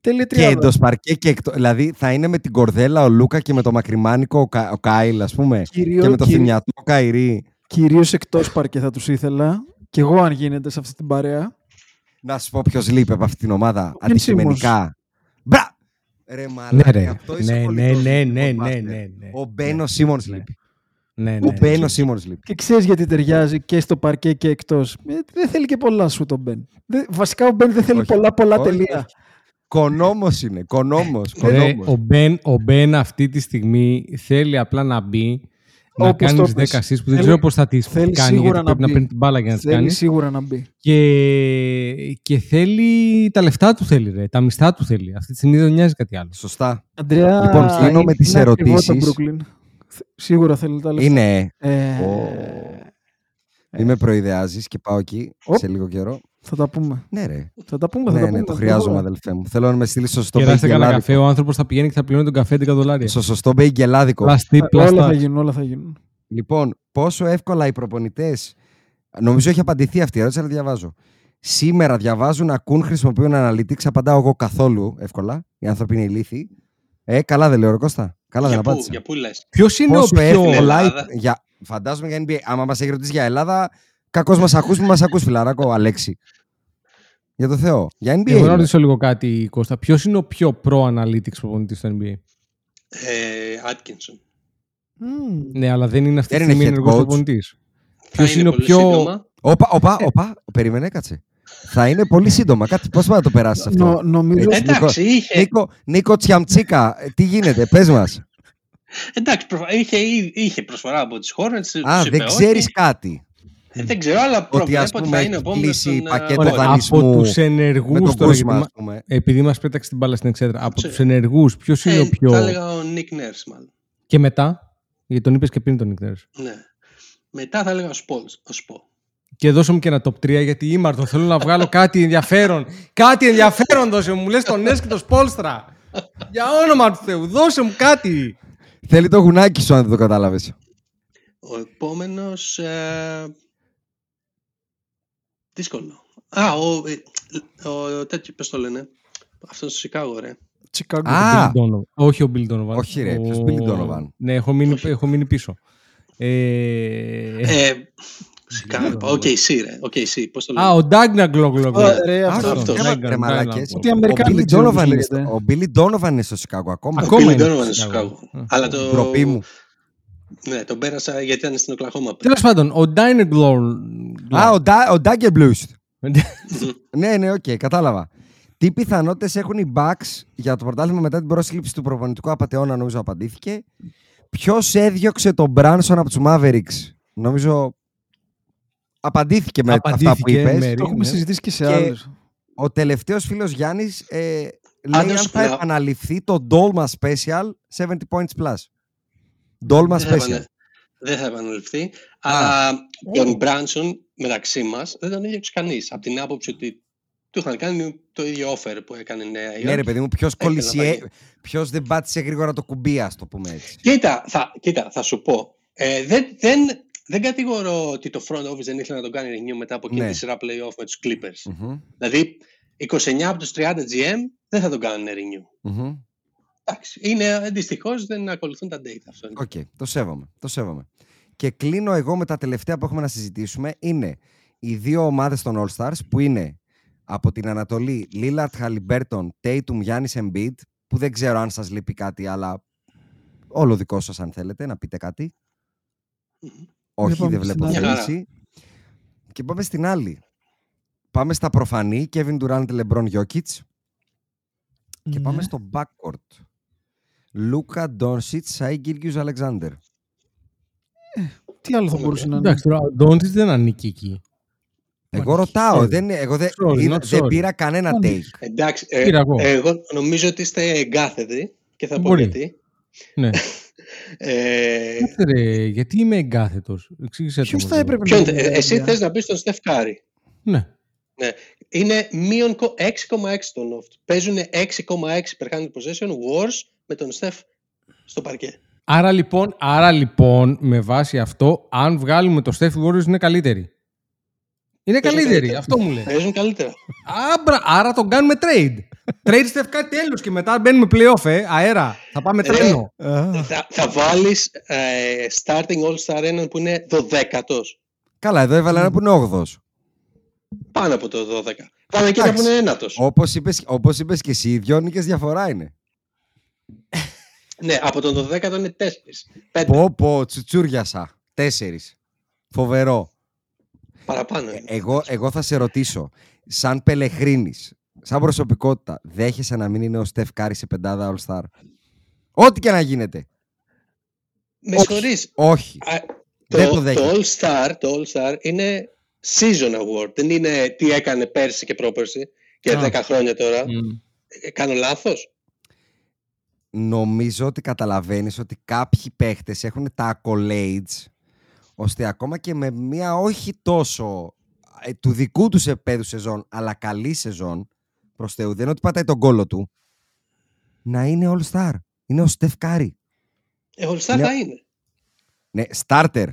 Speaker 6: Τέλεια
Speaker 2: Και
Speaker 6: τριάδα.
Speaker 2: εντός παρκέ και εκτός. Δηλαδή θα είναι με την κορδέλα ο Λούκα και με το μακριμάνικο ο, Κα- ο Κάιλ, ας πούμε.
Speaker 6: Κυρίω-
Speaker 2: και με το
Speaker 6: κυρί-
Speaker 2: θυμιατό ο Καϊρή.
Speaker 6: Κυρίως εκτός παρκέ θα τους ήθελα. Κι εγώ αν γίνεται σε αυτή την παρέα.
Speaker 2: Να σου πω ποιος λείπει από αυτή την ομάδα.
Speaker 6: Ο Ben
Speaker 2: Αντικειμενικά. Μπρα! Ρε μαλάκα,
Speaker 1: Ναι, ρε.
Speaker 2: αυτό είσαι
Speaker 1: Ναι,
Speaker 2: κολλητός
Speaker 1: ναι,
Speaker 2: μου,
Speaker 1: ναι,
Speaker 2: λοιπόν,
Speaker 1: ναι,
Speaker 2: μπάσκετ.
Speaker 1: ναι, ναι.
Speaker 2: Ο Μπένος Σίμονς
Speaker 1: Ναι.
Speaker 2: λείπει.
Speaker 1: Ναι,
Speaker 2: Ο
Speaker 1: ναι.
Speaker 2: Μπένος Σίμονς λείπει.
Speaker 6: Και ξέρεις γιατί ταιριάζει και στο παρκέ και εκτός. Ε, δεν θέλει και πολλά σου τον Μπεν. Δεν- Βασικά ο Μπεν δεν θέλει
Speaker 2: Όχι.
Speaker 6: πολλά πολλά
Speaker 2: Όχι,
Speaker 6: τελεία.
Speaker 2: όχι. Κονόμος είναι. Κονόμος.
Speaker 1: Ρε, ο, Μπεν, ο Μπεν αυτή τη στιγμή θέλει απλά να μπει να
Speaker 6: Όπως
Speaker 1: κάνεις
Speaker 6: το
Speaker 1: τι 10
Speaker 6: πες.
Speaker 1: assists που δεν
Speaker 6: Θέλει-
Speaker 1: ξέρω πώς θα τις
Speaker 6: θέλει
Speaker 1: κάνει.
Speaker 6: σίγουρα
Speaker 1: Γιατί
Speaker 6: να
Speaker 1: πρέπει να
Speaker 6: μπει.
Speaker 1: παίρνει την μπάλα για να τις
Speaker 6: Θέλει
Speaker 1: κάνει.
Speaker 6: σίγουρα να μπει.
Speaker 1: Και, και θέλει τα λεφτά του θέλει, ρε. Τα μισθά του θέλει. Αυτή τη στιγμή δεν νοιάζει κάτι άλλο.
Speaker 2: Σωστά.
Speaker 6: Αντρέα,
Speaker 2: Λοιπόν, κλείνω
Speaker 6: είναι-
Speaker 2: με τις
Speaker 6: είναι ακριβό
Speaker 2: ερωτήσεις.
Speaker 6: Το Brooklyn. Θε- Σίγουρα θέλει τα λεφτά.
Speaker 2: Είναι.
Speaker 6: Ε,
Speaker 2: Ω. Μη με προειδεάζεις και πάω εκεί
Speaker 6: Οπ.
Speaker 2: σε λίγο καιρό.
Speaker 6: Θα τα πούμε.
Speaker 2: Ναι, ρε.
Speaker 6: Θα τα πούμε. θα
Speaker 2: Ναι,
Speaker 6: τα
Speaker 2: ναι,
Speaker 6: πούμε.
Speaker 2: το χρειάζομαι,
Speaker 6: Τώρα.
Speaker 2: αδελφέ μου. Θέλω να με στείλεις στο σωστό
Speaker 1: Κεράστε κανένα
Speaker 2: μπέικ
Speaker 1: καφέ, ο άνθρωπος θα πηγαίνει και θα πληρώνει τον καφέ 11 δολάρια.
Speaker 2: Στο σωστό μπέικ γελάδικο.
Speaker 1: Πλαστή,
Speaker 6: Ε, Όλα θα
Speaker 1: πλαστά.
Speaker 6: γίνουν, όλα θα γίνουν.
Speaker 2: Λοιπόν, πόσο εύκολα οι προπονητές. Νομίζω έχει απαντηθεί αυτή η ερώτηση, αλλά διαβάζω. Σήμερα διαβάζουν, ακούν, χρησιμοποιούν analytics. Απαντάω εγώ καθόλου εύκολα. Οι άνθρωποι είναι ηλίθιοι. Ε, καλά δεν λέω, ρε Κώστα. Καλά
Speaker 3: Για
Speaker 2: δεν
Speaker 3: πού,
Speaker 2: απάντησα.
Speaker 3: για πού λες;
Speaker 1: Ποιος είναι ο
Speaker 2: Πόσο
Speaker 1: πιο.
Speaker 2: εύκολα.
Speaker 3: Ελλάδα.
Speaker 2: Για... Φαντάζομαι για NBA. Άμα μας έχει ρωτήσει για Ελλάδα, κακώ μας ακούς, μας ακούς, φιλαράκο, Αλέξη. Για το Θεό. Για NBA.
Speaker 1: Εγώ να
Speaker 2: είναι.
Speaker 1: ρωτήσω λίγο κάτι, Κώστα. Ποιος είναι ο πιο pro analytics προπονητή στο NBA.
Speaker 3: Ε, Atkinson.
Speaker 6: Μμμ.
Speaker 1: Ναι, αλλά δεν είναι αυτή τη
Speaker 2: Δεν είναι
Speaker 1: στιγμή
Speaker 2: head
Speaker 1: ενεργός
Speaker 2: coach.
Speaker 1: προπονητή.
Speaker 3: Θα
Speaker 1: Ποιος είναι ο
Speaker 3: πολύ
Speaker 1: πιο.
Speaker 3: σύντομα.
Speaker 2: Όπα, όπα, όπα. Περίμενε, κάτσε. Θα είναι πολύ σύντομα. Κάτι, πώς πάει να το περάσεις αυτό;
Speaker 6: Νο- νομίζω
Speaker 2: Έτσι.
Speaker 3: Εντάξει, είχε,
Speaker 2: Νίκο, Νίκο Τσιαμτσίκα, ε, τι γίνεται, πες μας.
Speaker 3: εντάξει, προ- είχε, είχε προσφορά από τις Hornets.
Speaker 2: Α,
Speaker 3: τους είπε
Speaker 2: δεν
Speaker 3: όχι.
Speaker 2: ξέρεις κάτι.
Speaker 3: Ε, δεν ξέρω, αλλά
Speaker 2: Ότι
Speaker 3: προβλέπω
Speaker 2: ας
Speaker 3: ότι
Speaker 2: πούμε
Speaker 3: θα είναι ο
Speaker 2: έχει
Speaker 3: επόμενος
Speaker 2: κλείσει
Speaker 3: στον, ε,
Speaker 2: πακέτο
Speaker 3: Ωραία.
Speaker 1: Ωραία,
Speaker 2: δανεισμού
Speaker 1: από τους
Speaker 2: με
Speaker 1: ενεργούς
Speaker 2: τον
Speaker 1: τώρα.
Speaker 2: Κούσμα,
Speaker 1: γιατί
Speaker 2: ας πούμε.
Speaker 1: Επειδή μας πέταξε την μπάλα στην εξέδρα. Από
Speaker 3: Ξέρω.
Speaker 1: τους ενεργούς, ποιος είναι
Speaker 3: Ε,
Speaker 1: ο πιο.
Speaker 3: Θα έλεγα ο Nick Nurse, μάλλον.
Speaker 1: Και μετά. Γιατί τον είπες και πριν τον Nick Nurse.
Speaker 3: Ναι. Μετά θα έλεγα ο Σπόλς, ο Σπο.
Speaker 1: Και δώσε μου και ένα top 3 γιατί ήμαρτο. Θέλω να βγάλω κάτι ενδιαφέρον. κάτι ενδιαφέρον δώσε μου. Μου λες τον Νέσκι το Σπόλστρα. Για όνομα του Θεού, δώσε μου κάτι.
Speaker 2: Θέλει το γουνάκι σου αν δεν το κατάλαβες.
Speaker 3: Ο επόμενος... Ε... Δύσκολο. Α, ο, ε, ο, τέτοιο, πες το λένε. Αυτό στο Σικάγο, ρε.
Speaker 6: Chicago.
Speaker 2: Α,
Speaker 1: Bill Donovan. Όχι ο Bill Donovan.
Speaker 2: Όχι, ρε,
Speaker 1: Ο-
Speaker 2: ποιος Bill Donovan?
Speaker 1: Ναι, έχω μείνει,
Speaker 3: Όχι.
Speaker 1: έχω μείνει πίσω. Ε...
Speaker 3: Ε, Σικάγο. Οκ, εσύ ρε. Οκ, εσύ. Πώς το λένε.
Speaker 1: Α, ο Ντάγνα Γκλογκλογ.
Speaker 6: Ω, ρε,
Speaker 2: Α,
Speaker 6: αυτό.
Speaker 2: όχι,
Speaker 3: αυτός.
Speaker 2: ρε,
Speaker 1: Ντάγνα,
Speaker 2: ρε, μαλάκες.
Speaker 1: Ντάγνα.
Speaker 6: Ότι οι
Speaker 2: Ο
Speaker 6: Αμερικάνοι
Speaker 2: Billy
Speaker 6: δεν ξέρουν
Speaker 2: Donovan
Speaker 6: πώς
Speaker 2: είναι
Speaker 6: λέγεται.
Speaker 2: στο- Ο Billy Donovan είναι στο Σικάγο ακόμα.
Speaker 3: Ο
Speaker 1: ακόμα
Speaker 3: Billy
Speaker 1: είναι
Speaker 3: Donovan
Speaker 1: στο
Speaker 3: είναι στο
Speaker 1: Σικάγο.
Speaker 3: Σικάγο.
Speaker 1: Α.
Speaker 3: Αλλά το...
Speaker 2: Ντροπή μου.
Speaker 3: Ναι, τον πέρασα γιατί ήταν στην Οκλαχώμα πριν.
Speaker 1: Τέλος πάντων, ο Ντάινε Γκλογκλογ.
Speaker 2: Α, ο, Ντά- ο Dagger Blues. ναι, ναι, οκ, κατάλαβα. Τι πιθανότητες έχουν οι Bucks για το πρωτάθλημα μετά την πρόσληψη του προπονητικού απαταιώνα, νομίζω απαντήθηκε. Ποιος έδιωξε τον Μπράνσον από τους Mavericks, νομίζω. Απαντήθηκε με αυτά που
Speaker 1: Απαντήθηκε
Speaker 2: είπες.
Speaker 1: με-
Speaker 6: Το έχουμε
Speaker 1: Ναι.
Speaker 6: συζητήσει και σε
Speaker 2: Και-
Speaker 6: άλλους.
Speaker 2: Ο τελευταίος φίλος Γιάννης ε, λέει
Speaker 3: Πάντως,
Speaker 2: αν θα
Speaker 3: να-
Speaker 2: επαναληφθεί το Dolma Special 70 points plus. Dolma
Speaker 3: Δεν θα
Speaker 2: Special.
Speaker 3: επανε- Δεν θα επαναληφθεί. Αλλά τον Μπράνσον μεταξύ μας δεν τον έδιωξε κανείς. Από την άποψη ότι του είχαν κάνει το ίδιο offer που έκανε η Νέα
Speaker 2: Ναι,
Speaker 3: Υόρκη.
Speaker 2: ρε παιδί μου, ποιος
Speaker 3: Έκανε
Speaker 2: κολλησιέ.
Speaker 3: πάει.
Speaker 2: Ποιος δεν πάτησε γρήγορα το κουμπί, ας το πούμε έτσι.
Speaker 3: Κοίτα, θα, κοίτα, θα σου πω. Ε, δεν, δεν, δεν κατηγορώ ότι το front office δεν ήθελε να τον κάνει renew μετά από εκείνη
Speaker 2: Ναι.
Speaker 3: τη σειρά playoff με τους Clippers.
Speaker 2: Μμμ,
Speaker 3: Δηλαδή, 29 από τους 30 GM δεν θα τον κάνουν renew.
Speaker 2: μμμ.
Speaker 3: Εντάξει, είναι δυστυχώς δεν ακολουθούν τα data αυτό. είναι.
Speaker 2: Οκ, το σέβομαι. Το σέβομαι. Και κλείνω εγώ με τα τελευταία που έχουμε να συζητήσουμε. Είναι οι δύο ομάδες των All Stars που είναι από την Ανατολή Lillard Halliburton, Tatum, Giannis Embiid που δεν ξέρω αν σας λείπει κάτι αλλά όλο δικό σας αν θέλετε να πείτε κάτι.
Speaker 3: Μμμ.
Speaker 2: Όχι,
Speaker 6: πάμε
Speaker 2: δεν
Speaker 6: στην
Speaker 2: βλέπω
Speaker 3: άλλη.
Speaker 2: θέληση. Και πάμε στην άλλη. Πάμε στα προφανή. Kevin Durant, LeBron Jokic. Και πάμε
Speaker 6: Ναι.
Speaker 2: στο backcourt. Λούκα Doncic, Σάι Γκίργιους Αλεξάνδερ.
Speaker 6: Τι άλλο θα
Speaker 3: Ωραία.
Speaker 6: μπορούσε να είναι;
Speaker 1: Εντάξει, τώρα ο Ντόντζιτ δεν ανήκει εκεί.
Speaker 2: Εγώ
Speaker 1: Μα,
Speaker 2: ρωτάω,
Speaker 1: sorry.
Speaker 2: δεν, εγώ δεν,
Speaker 1: Sorry,
Speaker 2: είδα-
Speaker 1: not
Speaker 2: δεν
Speaker 1: sorry.
Speaker 2: πήρα κανένα
Speaker 6: Sorry.
Speaker 2: take.
Speaker 3: Εντάξει, ε,
Speaker 1: Πήρα εγώ.
Speaker 3: εγώ νομίζω ότι είστε εγκάθετοι και θα πω
Speaker 1: Μπορεί.
Speaker 3: γιατί.
Speaker 1: Ναι.
Speaker 3: Ε,
Speaker 1: Κάτσε ρε, γιατί είμαι εγκάθετος; Εξήγησε
Speaker 6: Ποιος
Speaker 1: το
Speaker 6: θα
Speaker 1: μου.
Speaker 6: έπρεπε
Speaker 3: ποιον,
Speaker 6: να
Speaker 3: ε,
Speaker 6: είναι,
Speaker 3: εσύ
Speaker 6: παιδιά.
Speaker 3: θες να πεις τον Στεφ Κάρη.
Speaker 1: Ναι.
Speaker 3: Είναι μείον κο- 6,6 το loft. Παίζουν 6,6 per 100 possession wars με τον Στεφ στο παρκέ.
Speaker 1: Άρα λοιπόν, άρα λοιπόν, με βάση αυτό, αν βγάλουμε το Steph Warriors είναι καλύτερη. Είναι
Speaker 3: Παίζουν
Speaker 1: καλύτερη,
Speaker 3: καλύτερα.
Speaker 1: αυτό μου λέει.
Speaker 3: Παίζουν καλύτερα.
Speaker 1: Άμπρα, άρα τον κάνουμε trade. trade Steph κάτι τέλος και μετά μπαίνουμε playoff, ε, αέρα. Θα πάμε
Speaker 3: Ρε.
Speaker 1: τρένο.
Speaker 3: θα, θα βάλεις ε, starting all-star έναν που είναι 12ος.
Speaker 2: Καλά, εδώ έβαλα ένα που είναι 8
Speaker 3: Πάνω από το 12. Πάμε και ένα που
Speaker 2: Εντάξει.
Speaker 3: είναι ένατος.
Speaker 2: Όπως είπες, όπως είπες και εσύ, οι δυο νίκες διαφορά είναι.
Speaker 3: Ναι, από τον 12ο είναι 4. 5
Speaker 2: Πω πω, τσουτσούριασα. Τέσσερις. Φοβερό.
Speaker 3: παραπάνω.
Speaker 2: Ε,
Speaker 3: είναι.
Speaker 2: εγώ, εγώ θα σε ρωτήσω, σαν πελεχρίνης, σαν προσωπικότητα, δέχεσαι να μην είναι ο Στεφ Κάρη σε πεντάδα All Star. Ό,τι και να γίνεται.
Speaker 3: Με
Speaker 2: όχι.
Speaker 3: συγχωρείς.
Speaker 2: Όχι.
Speaker 3: Α,
Speaker 2: Δεν το
Speaker 3: το,
Speaker 2: δέχεται.
Speaker 3: το All-Star, το All-Star είναι season award. Δεν είναι τι έκανε πέρσι και πρόπερσι και
Speaker 1: Α.
Speaker 3: 10 χρόνια τώρα.
Speaker 1: Μμ.
Speaker 3: Ε, Κάνω λάθος;
Speaker 2: Νομίζω ότι καταλαβαίνεις ότι κάποιοι παίχτες έχουν τα accolades ώστε ακόμα και με μια όχι τόσο ε, του δικού τους επιπέδου σεζόν αλλά καλή σεζόν προς Θεού, δεν είναι ότι πατάει τον κώλο του να είναι All Star. Είναι ο Steph Curry.
Speaker 3: Ε, All-Star
Speaker 2: Ναι.
Speaker 3: θα είναι.
Speaker 2: Ναι, starter.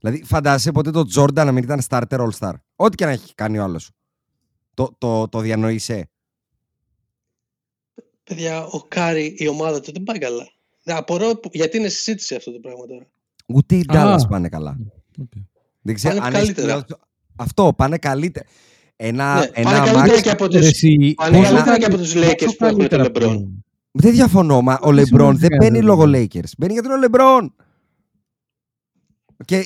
Speaker 2: Δηλαδή, φαντάζεσαι ποτέ το Jordan να μην ήταν starter all star. Ό,τι και να έχει κάνει ο άλλος. Το, το, το διανοείσαι.
Speaker 3: Παιδιά, ο Κάρι, η ομάδα του δεν πάει καλά. Δεν απορώ που- γιατί είναι συζήτηση αυτό το πράγμα τώρα.
Speaker 2: Ούτε οι
Speaker 1: Α.
Speaker 2: Dallas πάνε καλά.
Speaker 1: Οκ.
Speaker 2: Δεν ξέρω
Speaker 3: Πάνε
Speaker 2: αν
Speaker 3: καλύτερα.
Speaker 2: έχεις- Αυτό, πάνε καλύτερα. Ένα,
Speaker 3: Ναι,
Speaker 2: ένα
Speaker 3: πάνε καλύτερα
Speaker 2: αμάξι-
Speaker 3: και από
Speaker 1: Ρε
Speaker 3: τους...
Speaker 1: εσύ,
Speaker 3: Πάνε
Speaker 1: πόσο
Speaker 3: καλύτερα και
Speaker 1: καλύ-
Speaker 3: από τους Lakers
Speaker 1: πόσο
Speaker 3: που έχουν τον
Speaker 1: καλύτερα
Speaker 3: LeBron.
Speaker 1: πλέον.
Speaker 2: Δεν διαφωνώ, μα ο
Speaker 1: Τι
Speaker 2: LeBron
Speaker 1: σημαίνει
Speaker 2: δεν
Speaker 1: δεν
Speaker 2: μπαίνει
Speaker 1: είναι
Speaker 2: λόγω
Speaker 1: LeBron.
Speaker 2: Lakers. Μπαίνει γιατί είναι ο LeBron. Και ε,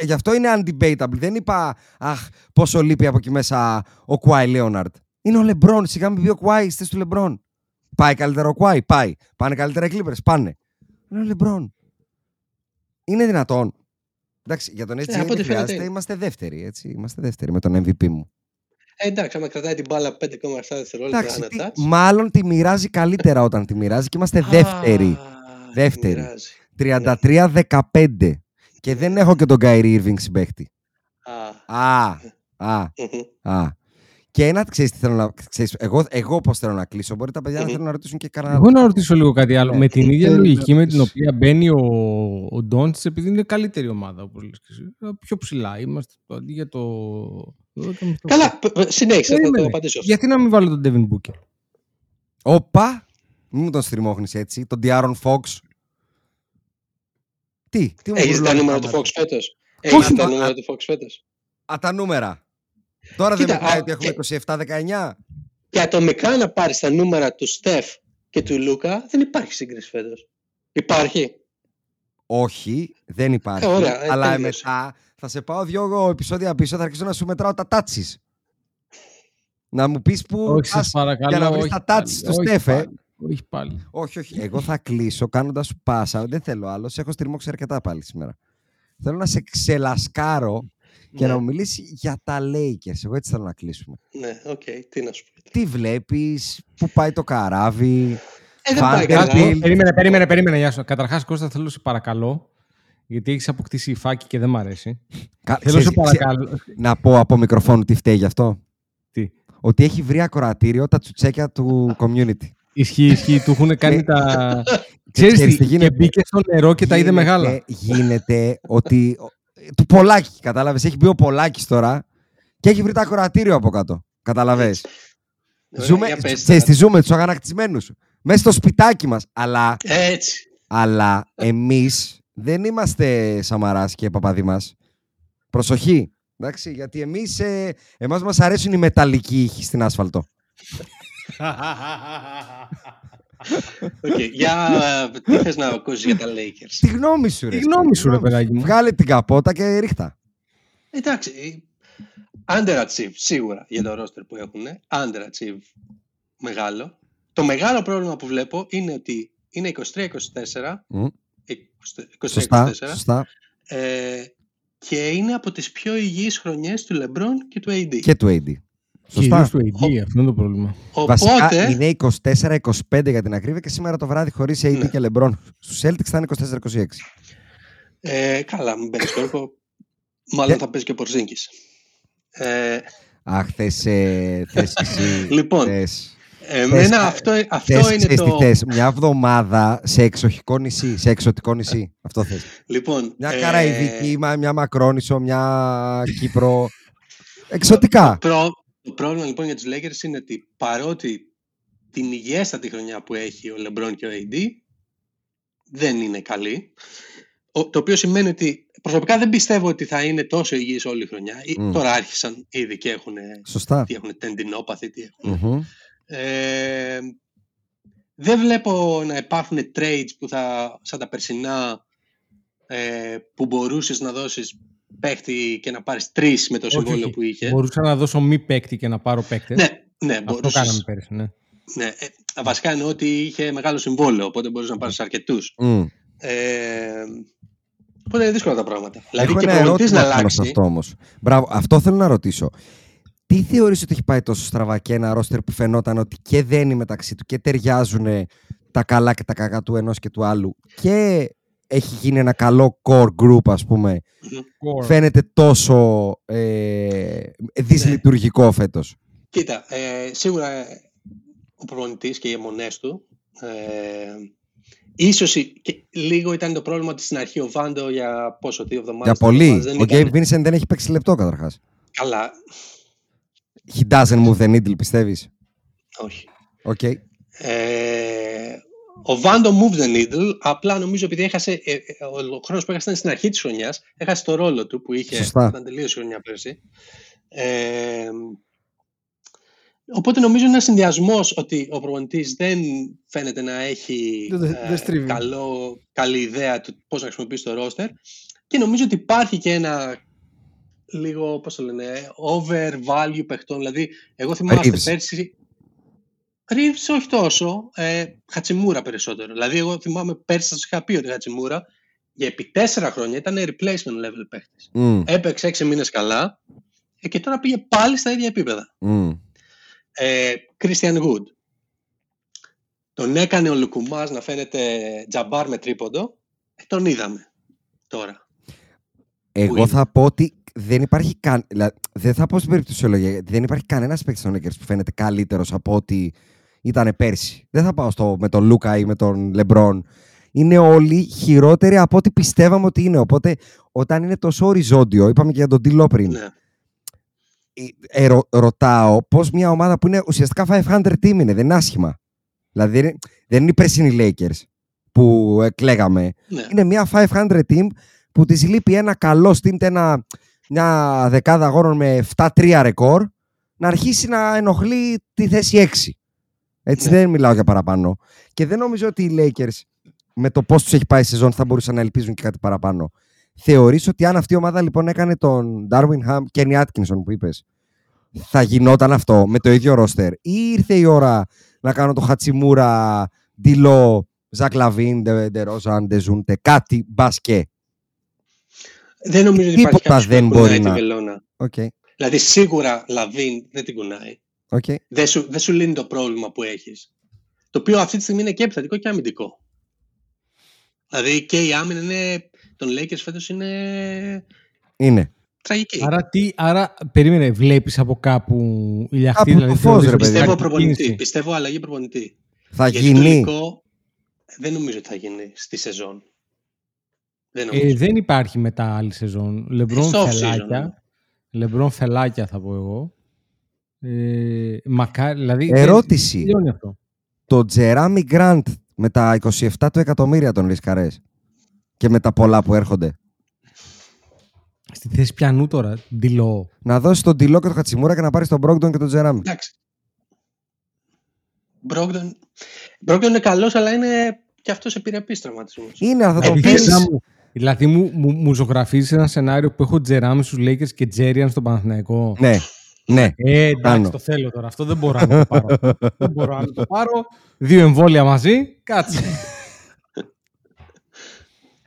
Speaker 2: ε, γι' αυτό είναι undebatable. Δεν είπα, αχ, πόσο λείπει από εκεί μέσα ο Kawhi Leonard. Είναι ο LeBron. Σιγά μην πει ο Kawhi, στη του LeBron. Πάει καλύτερα ο Kawhi, πάει. Πάνε καλύτερα οι Clippers, πάνε. Είναι ο LeBron. Είναι δυνατόν. Εντάξει, για τον SGA
Speaker 3: Ε, από
Speaker 2: δεν
Speaker 3: ό,τι
Speaker 2: χρειάζεται.
Speaker 3: φαίνεται.
Speaker 2: Είμαστε δεύτεροι, έτσι. Είμαστε δεύτεροι με τον MVP μου.
Speaker 3: Ε, εντάξει, άμα κρατάει την μπάλα 5,7 δευτερόλεπτα
Speaker 2: Εντάξει,
Speaker 3: ένα
Speaker 2: τι-
Speaker 3: touch.
Speaker 2: μάλλον τη μοιράζει καλύτερα όταν τη μοιράζει και είμαστε δεύτεροι.
Speaker 3: Α,
Speaker 2: Δεύτερη.
Speaker 3: μοιράζει.
Speaker 2: 33-15. Και δεν έχω και τον Kyrie Irving συμπαίχτη.
Speaker 3: Α,
Speaker 2: Α, α,
Speaker 3: μμμ.
Speaker 2: α. Και ένα, ξέρεις τι θέλω να... Ξέρεις, εγώ, εγώ πώς θέλω να κλείσω. Μπορεί τα παιδιά να
Speaker 3: Μμμ.
Speaker 2: θέλουν να ρωτήσουν και κανένα
Speaker 1: Εγώ να ρωτήσω λίγο κάτι άλλο.
Speaker 2: Ναι.
Speaker 1: Με την ίδια
Speaker 6: Θέλω να
Speaker 1: λογική με την
Speaker 6: ρωτήσω.
Speaker 1: οποία μπαίνει ο, ο Ντόντς, επειδή είναι καλύτερη ομάδα, όπως λες και εσύ. ε, Πιο ψηλά είμαστε. το- Αντί για το... εδώ το μισθό.
Speaker 3: Καλά, π- π- συνέχισε, θα το
Speaker 1: Περίμενε.
Speaker 3: απαντήσω αυτό.
Speaker 1: Γιατί να μην βάλω τον Devin Booker;
Speaker 2: Όπα! Μην μου τον στριμώχνεις έτσι. Τον Diaron Fox. Τι, τι μου
Speaker 3: Έχεις τα
Speaker 2: γουρλώνεις
Speaker 3: νούμερα
Speaker 2: τα
Speaker 3: του
Speaker 2: μάτια.
Speaker 3: Fox φέτος; Έχεις
Speaker 2: Όχι,
Speaker 3: τα
Speaker 2: μα-
Speaker 3: νούμερα του Fox φέτος;
Speaker 2: Α, τα νούμερα. Τώρα δεν
Speaker 3: Κοίτα,
Speaker 2: μετράει
Speaker 3: α,
Speaker 2: ότι έχουμε
Speaker 3: και-
Speaker 2: 27-19.
Speaker 3: Και ατομικά να πάρεις τα νούμερα του Στεφ και του Λούκα, δεν υπάρχει σύγκριση φέτος. Υπάρχει;
Speaker 2: Όχι, δεν υπάρχει.
Speaker 3: Ε, ωραία, ε,
Speaker 2: αλλά
Speaker 3: τέλειωσε.
Speaker 2: μετά θα σε πάω δύο επεισόδια πίσω, θα αρχίσω να σου μετράω τα τάτσις. Να μου πεις που.
Speaker 1: Όχι, σας
Speaker 2: πας
Speaker 1: παρακαλώ.
Speaker 2: για να βρεις
Speaker 1: όχι
Speaker 2: τα
Speaker 1: πάλι,
Speaker 2: τάτσι του
Speaker 1: όχι
Speaker 2: Στέφε.
Speaker 1: πάλι, Όχι πάλι.
Speaker 2: Όχι, όχι. Εγώ θα κλείσω κάνοντας σου πάσα. Δεν θέλω άλλος. Σε έχω στριμώξει αρκετά πάλι σήμερα. Θέλω να σε ξελασκάρω και
Speaker 3: Ναι.
Speaker 2: να μου μιλήσει για τα Lakers. Εγώ έτσι θέλω να κλείσουμε.
Speaker 3: Ναι, οκ, τι να σου πω.
Speaker 2: Τι βλέπεις, πού πάει το καράβι.
Speaker 3: Ε, δεν πάει
Speaker 2: Vanderbilt.
Speaker 3: καλά.
Speaker 1: Κάτι, περίμενε, περίμενε, περίμενε. Γεια σου. Καταρχάς, Κώστα, θέλω να σε παρακαλώ, γιατί έχεις αποκτήσει φάκι και δεν μ' αρέσει.
Speaker 2: Κα-
Speaker 1: Θέλω να σε
Speaker 2: ξέρεις, ξέ-
Speaker 1: παρακαλώ.
Speaker 2: Να πω από μικροφόνου τι φταίει γι' αυτό.
Speaker 1: Τι;
Speaker 2: Ότι έχει βρει ακροατήριο τα τσουτσέκια του community.
Speaker 1: Ισχύει, ισχύει. Του έχουν κάνει τα.
Speaker 2: Ξέρεις
Speaker 1: Ξέρεις
Speaker 2: τι
Speaker 1: τι,
Speaker 2: γίνεται.
Speaker 1: και μπήκε στο νερό και τα είδε
Speaker 2: Γίνεται-
Speaker 1: μεγάλα.
Speaker 2: Γίνεται ότι. Του Πολάκη, κατάλαβες. Έχει μπει ο Πολάκης τώρα και έχει βρει το ακροατήριο από κάτω. Καταλαβέ.
Speaker 3: Ωραία,
Speaker 2: Ζούμε,
Speaker 3: για πες
Speaker 2: ξέρεις
Speaker 3: τώρα.
Speaker 2: τι ζούμε, τους αγανακτισμένους. Μέσα στο σπιτάκι μας. Αλλά,
Speaker 3: Έτσι.
Speaker 2: αλλά εμείς δεν είμαστε Σαμαράς και Παπαδήμα. Προσοχή. Εντάξει, γιατί εμείς ε, εμάς μας αρέσουν οι μεταλλικοί ήχοι στην άσφαλτο.
Speaker 3: Οκ, Για ε, τι θες να ακούσεις για τα Lakers;
Speaker 2: Τη γνώμη σου, ρε.
Speaker 1: Τη γνώμη
Speaker 2: εσύ,
Speaker 1: σου, ρε, παιδάκι μου.
Speaker 2: Βγάλε την καπότα και ρίχτα.
Speaker 3: Εντάξει, underachieve σίγουρα για το roster που έχουν. Underachieve μεγάλο. Το μεγάλο πρόβλημα που βλέπω είναι ότι είναι 23-24.
Speaker 2: Μμ.
Speaker 3: 23-24
Speaker 2: Σωστά, σωστά.
Speaker 3: ε, και είναι από τις πιο υγιείς χρονιές του LeBron και του AD.
Speaker 2: Και του AD.
Speaker 1: Κυρίως
Speaker 2: Σωστά.
Speaker 1: του AD, αυτό είναι το πρόβλημα.
Speaker 2: Βασικά
Speaker 3: Οπότε,
Speaker 2: είναι 24-25 για την ακρίβεια και σήμερα το βράδυ χωρίς AD
Speaker 3: Ναι.
Speaker 2: και LeBron. Στους Celtics θα είναι 24-26.
Speaker 3: ε, καλά, μην μπαίνεις κόρκο. Μάλλον
Speaker 2: Ε.
Speaker 3: θα παίζει και ο Πορζίνκης. Ε,
Speaker 2: Αχ, θες, ε, θες εσύ.
Speaker 3: Λοιπόν,
Speaker 2: θες,
Speaker 3: εμένα
Speaker 2: Θες-
Speaker 3: αυτό, αυτό
Speaker 2: θες,
Speaker 3: είναι
Speaker 2: ξέρεις τι
Speaker 3: το...
Speaker 2: θες, μια εβδομάδα σε εξοχικό νησί, σε εξωτικό νησί. Αυτό θες.
Speaker 3: Λοιπόν,
Speaker 2: Μια
Speaker 3: ε,
Speaker 2: Καραϊβική, μα- μια Μακρόνισο, μια Κύπρο. Εξωτικά.
Speaker 3: Προ- το πρόβλημα λοιπόν για τους Lakers είναι ότι παρότι την υγιέστατη χρονιά που έχει ο LeBron και ο AD δεν είναι καλή. Ο- το οποίο σημαίνει ότι προσωπικά δεν πιστεύω ότι θα είναι τόσο υγιείς όλη η χρονιά. Ε,
Speaker 2: Μμ.
Speaker 3: Τώρα άρχισαν ήδη και έχουν,
Speaker 2: Σωστά.
Speaker 3: τι έχουν τεντινόπαθη, τι έχουν.
Speaker 2: Μμμ.
Speaker 3: Ε, δεν βλέπω να υπάρχουν trades που θα, σαν τα περσινά ε, που μπορούσες να δώσεις παίχτη και να πάρεις τρεις με το
Speaker 1: Όχι,
Speaker 3: συμβόλαιο
Speaker 1: όχι.
Speaker 3: που είχε.
Speaker 1: Μπορούσα να δώσω μη παίκτη και να πάρω παίκτε.
Speaker 3: Ναι, ναι,
Speaker 1: αυτό
Speaker 3: μπορούσες.
Speaker 1: κάναμε πέρυσι. Ναι.
Speaker 3: Ναι, ε, βασικά εννοώ ότι είχε μεγάλο συμβόλαιο, οπότε μπορούσες να πάρεις αρκετούς.
Speaker 2: Μμ.
Speaker 3: Ε, οπότε είναι δύσκολα τα πράγματα. Δηλαδή
Speaker 2: Έχω
Speaker 3: και
Speaker 2: ένα
Speaker 3: προπονητής
Speaker 2: ερώτημα
Speaker 3: να
Speaker 2: πάνω σε
Speaker 3: αλλάξει.
Speaker 2: αυτό όμως. Μπράβο, αυτό θέλω να ρωτήσω. Τι θεωρείς ότι έχει πάει τόσο στραβά και ένα ρόστερ που φαινόταν ότι και δένει μεταξύ του και ταιριάζουν τα καλά και τα κακά του ενός και του άλλου και έχει γίνει ένα καλό core group ας πούμε
Speaker 1: Core.
Speaker 2: φαίνεται τόσο ε, δυσλειτουργικό φέτος.
Speaker 3: Κοίτα, ε, σίγουρα ε, ο προπονητής και οι αιμονές του. Ε, ίσως η- και λίγο ήταν το πρόβλημα ότι στην αρχή ο Βάντο για πόσο, δύο εβδομάδες.
Speaker 2: Για
Speaker 3: τρεις
Speaker 2: πολύ.
Speaker 3: εβδομάδες
Speaker 2: Ο
Speaker 3: δεν
Speaker 2: Gabe
Speaker 3: έκανε.
Speaker 2: Vincent δεν έχει παίξει λεπτό καταρχάς.
Speaker 3: Καλά,
Speaker 2: He doesn't move the needle πιστεύεις;
Speaker 3: όχι.
Speaker 2: Οκ.
Speaker 3: Ε, ο Vando move the needle, απλά νομίζω επειδή έχασε, ε, ε, ο χρόνος που έχασε ήταν στην αρχή της χρονιάς, έχασε το ρόλο του που είχε
Speaker 2: Σωστά.
Speaker 3: όταν τελείωσε η χρονιά πέρσι. Ε, οπότε νομίζω είναι ένα συνδυασμός ότι ο προπονητής δεν φαίνεται να έχει
Speaker 6: Δεν- δεν
Speaker 3: ε,
Speaker 6: στρίβει.
Speaker 3: καλό, καλή ιδέα του πώς να χρησιμοποιήσει το roster και νομίζω ότι υπάρχει και ένα λίγο, πώς το λένε, over value παιχτών. Δηλαδή, εγώ θυμάστε
Speaker 2: Reeves.
Speaker 3: πέρσι Ρίβς όχι τόσο, ε, Χατσιμούρα περισσότερο. Δηλαδή, εγώ θυμάμαι πέρσι σας είχα πει ότι Χατσιμούρα για επί τέσσερα χρόνια ήταν replacement level παίχτης.
Speaker 2: Μμ,
Speaker 3: Έπαιξε έξι μήνες καλά ε, και τώρα πήγε πάλι στα ίδια επίπεδα.
Speaker 2: μμ.
Speaker 3: Ε, Christian Wood. Τον έκανε ο Λουκουμάς να φαίνεται τζαμπάρ με τρίποντο. Ε, τον είδαμε τώρα.
Speaker 2: Εγώ
Speaker 3: είναι.
Speaker 2: θα πω ότι δεν υπάρχει καν... δηλαδή, δεν θα πω στην περιπτωσιολογία, γιατί δεν υπάρχει κανένας παίκτης των Lakers που φαίνεται καλύτερος από ό,τι ήταν πέρσι. Δεν θα πάω στο, με τον Λούκα ή με τον Λεμπρόν. Είναι όλοι χειρότεροι από ό,τι πιστεύαμε ότι είναι. Οπότε, όταν είναι τόσο οριζόντιο, είπαμε και για τον Τιλό πριν,
Speaker 3: Ναι.
Speaker 2: ε, ε, ρω- ρωτάω πώς μια ομάδα που είναι ουσιαστικά 500 team είναι, δεν είναι άσχημα. Δηλαδή δεν είναι, δεν είναι οι πράσινοι Lakers που εκλέγαμε.
Speaker 3: Ναι.
Speaker 2: Είναι μια 500 team που τη λείπει ένα καλό stint, ένα, μια δεκάδα αγώνων με 7-3 ρεκόρ, να αρχίσει να ενοχλεί τη θέση 6. Έτσι
Speaker 3: Ναι.
Speaker 2: δεν μιλάω για παραπάνω. Και δεν νομίζω ότι οι Lakers με το πώς τους έχει πάει η σεζόν θα μπορούσαν να ελπίζουν και κάτι παραπάνω. Θεωρείς ότι αν αυτή η ομάδα λοιπόν έκανε τον Darwin Ham και Kenny Atkinson που είπες, θα γινόταν αυτό με το ίδιο ρόστερ; Ή ήρθε η ώρα να κάνω το Hachimura, D'Lo, Zach LaVine, DeRozan, Dejounte, κάτι μπασκέ.
Speaker 3: Δεν νομίζω ότι υπάρχει
Speaker 2: Τίποτα
Speaker 3: κάποιος που
Speaker 2: δεν
Speaker 3: κουνάει
Speaker 2: μπορεί
Speaker 3: τη
Speaker 2: να-
Speaker 3: βελόνα.
Speaker 2: Οκ,
Speaker 3: Δηλαδή σίγουρα LaVine δεν την κουνάει.
Speaker 2: οκ.
Speaker 3: Δεν σου, δεν σου λύνει το πρόβλημα που έχεις. Το οποίο αυτή τη στιγμή είναι και επιθετικό και αμυντικό. Δηλαδή και η άμυνα είναι, των Lakers φέτος είναι
Speaker 2: Είναι.
Speaker 3: τραγική.
Speaker 1: Άρα, τι, άρα περίμενε, βλέπεις από κάπου ηλιαχτή,
Speaker 2: Κάπου
Speaker 1: δηλαδή
Speaker 2: το φως,
Speaker 1: θεωρείς
Speaker 2: ρε
Speaker 1: ότι
Speaker 2: παιδί.
Speaker 3: Πιστεύω
Speaker 1: υπάρχει
Speaker 3: προπονητή.
Speaker 1: κίνηση.
Speaker 3: Πιστεύω αλλαγή προπονητή.
Speaker 2: Θα
Speaker 3: Γιατί το
Speaker 2: γίνει.
Speaker 3: υλικό δεν νομίζω ότι θα γίνει στη σεζόν. Δεν νομίζω.
Speaker 1: Ε, δεν υπάρχει μετά άλλη σεζόν. Λεμπρόν
Speaker 3: Στο off-season, ναι.
Speaker 1: φελάκια. Λεμπρόν φελάκια θα πω εγώ. Ε, μακάρι, δηλαδή...
Speaker 2: Ερώτηση.
Speaker 1: δεν τελειώνει αυτό.
Speaker 2: Το Τζεράμι Γκραντ με τα 27 του εκατομμύρια των ρισκαρές και με τα πολλά που έρχονται.
Speaker 1: Στη θέση πιανού τώρα, ντυλό.
Speaker 2: Να δώσεις τον Τιλό και τον Χατσιμούρα και να πάρεις τον Μπρόγκτον και τον Τζεράμι.
Speaker 3: Εντάξει. Μπρόγκτον Μπρόγκτον είναι καλός, αλλά είναι και αυτός επιρρεπής τραυματισμός.
Speaker 2: Είναι, αλλά θα τον
Speaker 3: Επίσης-
Speaker 2: παίρνει.
Speaker 1: μου, δηλαδή μου, μου, μου ζωγραφίζεις ένα σενάριο που έχω Τζεράμι στους Lakers και Τζέριαν στον Παναθηναϊκό.
Speaker 2: Ναι, ναι.
Speaker 1: Ε, εντάξει,
Speaker 2: Κάνω.
Speaker 1: το θέλω τώρα. Αυτό δεν μπορώ να το πάρω. δεν μπορώ να το πάρω. Δύο εμβόλια μαζί, κάτσε.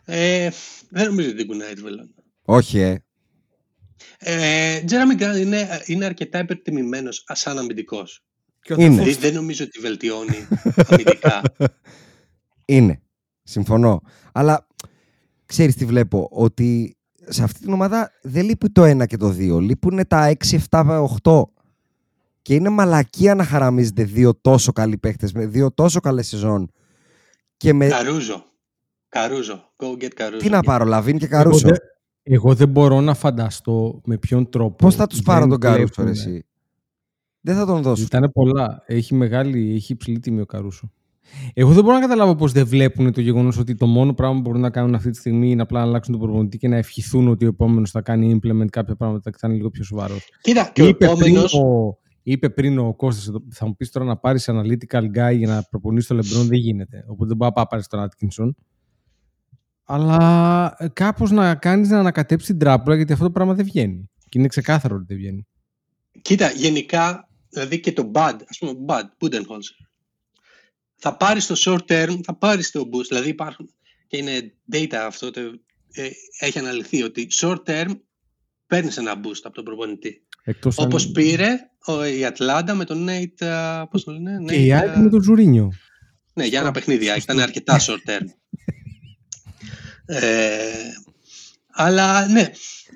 Speaker 3: Ε, δεν νομίζω ότι την κουνάει τη βελόνα.
Speaker 2: Όχι, ε.
Speaker 3: Ε, Τζέραμι Γκραντ είναι, είναι αρκετά υπερτιμημένος σαν αμυντικός.
Speaker 2: Είναι.
Speaker 3: Δηλαδή δεν νομίζω ότι βελτιώνει αμυντικά.
Speaker 2: Είναι. Συμφωνώ. Αλλά ξέρεις τι βλέπω. Ότι σε αυτή την ομάδα δεν λείπει το 1 και το 2. Λείπουν τα 6, 7, 8. Και είναι μαλακία να χαραμίζετε δύο τόσο καλοί παίχτες με δύο τόσο καλές σεζόν. Και με.
Speaker 3: Καρούζο. Καρούζο. Go get Καρούζο.
Speaker 2: Τι να πάρω, Λαβίν και
Speaker 1: Εγώ
Speaker 2: Καρούσο.
Speaker 1: δεν, εγώ δεν μπορώ να φανταστώ με ποιον τρόπο.
Speaker 2: Πώς θα τους πάρω
Speaker 1: δεν
Speaker 2: τον Καρούσο, ρε,
Speaker 1: βλέπουνε.
Speaker 2: εσύ; Δεν θα τον δώσω.
Speaker 1: Ήταν πολλά. Έχει μεγάλη, έχει υψηλή τιμή ο Καρούσο. Εγώ δεν μπορώ να καταλάβω πώς δεν βλέπουν το γεγονός ότι το μόνο πράγμα που μπορούν να κάνουν αυτή τη στιγμή είναι απλά να αλλάξουν τον προπονητή και να ευχηθούν ότι ο επόμενος θα κάνει implement κάποια πράγματα και θα είναι λίγο πιο σοβαρός.
Speaker 3: Κοίτα, και ο
Speaker 1: Είπε, πριν
Speaker 3: επόμενος...
Speaker 1: ο, είπε πριν ο Κώστας, εδώ, θα μου πεις τώρα να πάρεις analytical guy για να προπονήσει το LeBron δεν γίνεται. Οπότε δεν μπορεί να πάρεις τον Atkinson. Αλλά κάπως να κάνεις να ανακατέψεις την τράπουλα γιατί αυτό το πράγμα δεν βγαίνει. Και είναι ξεκάθαρο ότι δεν βγαίνει.
Speaker 3: Κοίτα, γενικά, δηλαδή και το Bud, ας πούμε, Bud, Budenholzer, θα πάρεις το short term, θα πάρεις το boost, δηλαδή υπάρχουν, και είναι data αυτό, το, ε, έχει αναλυθεί ότι short term παίρνεις ένα boost από τον προπονητή.
Speaker 1: Εκτός αν-
Speaker 3: Όπως πήρε ο, η Ατλάντα με τον Nate, α, πώς το λένε,
Speaker 1: Και η
Speaker 3: Nate,
Speaker 1: ΑΕΚ
Speaker 3: α,
Speaker 1: με τον Ζουρίνιο.
Speaker 3: ναι, για ένα παιχνίδι, ήταν αρκετά short term. ε, αλλά ναι,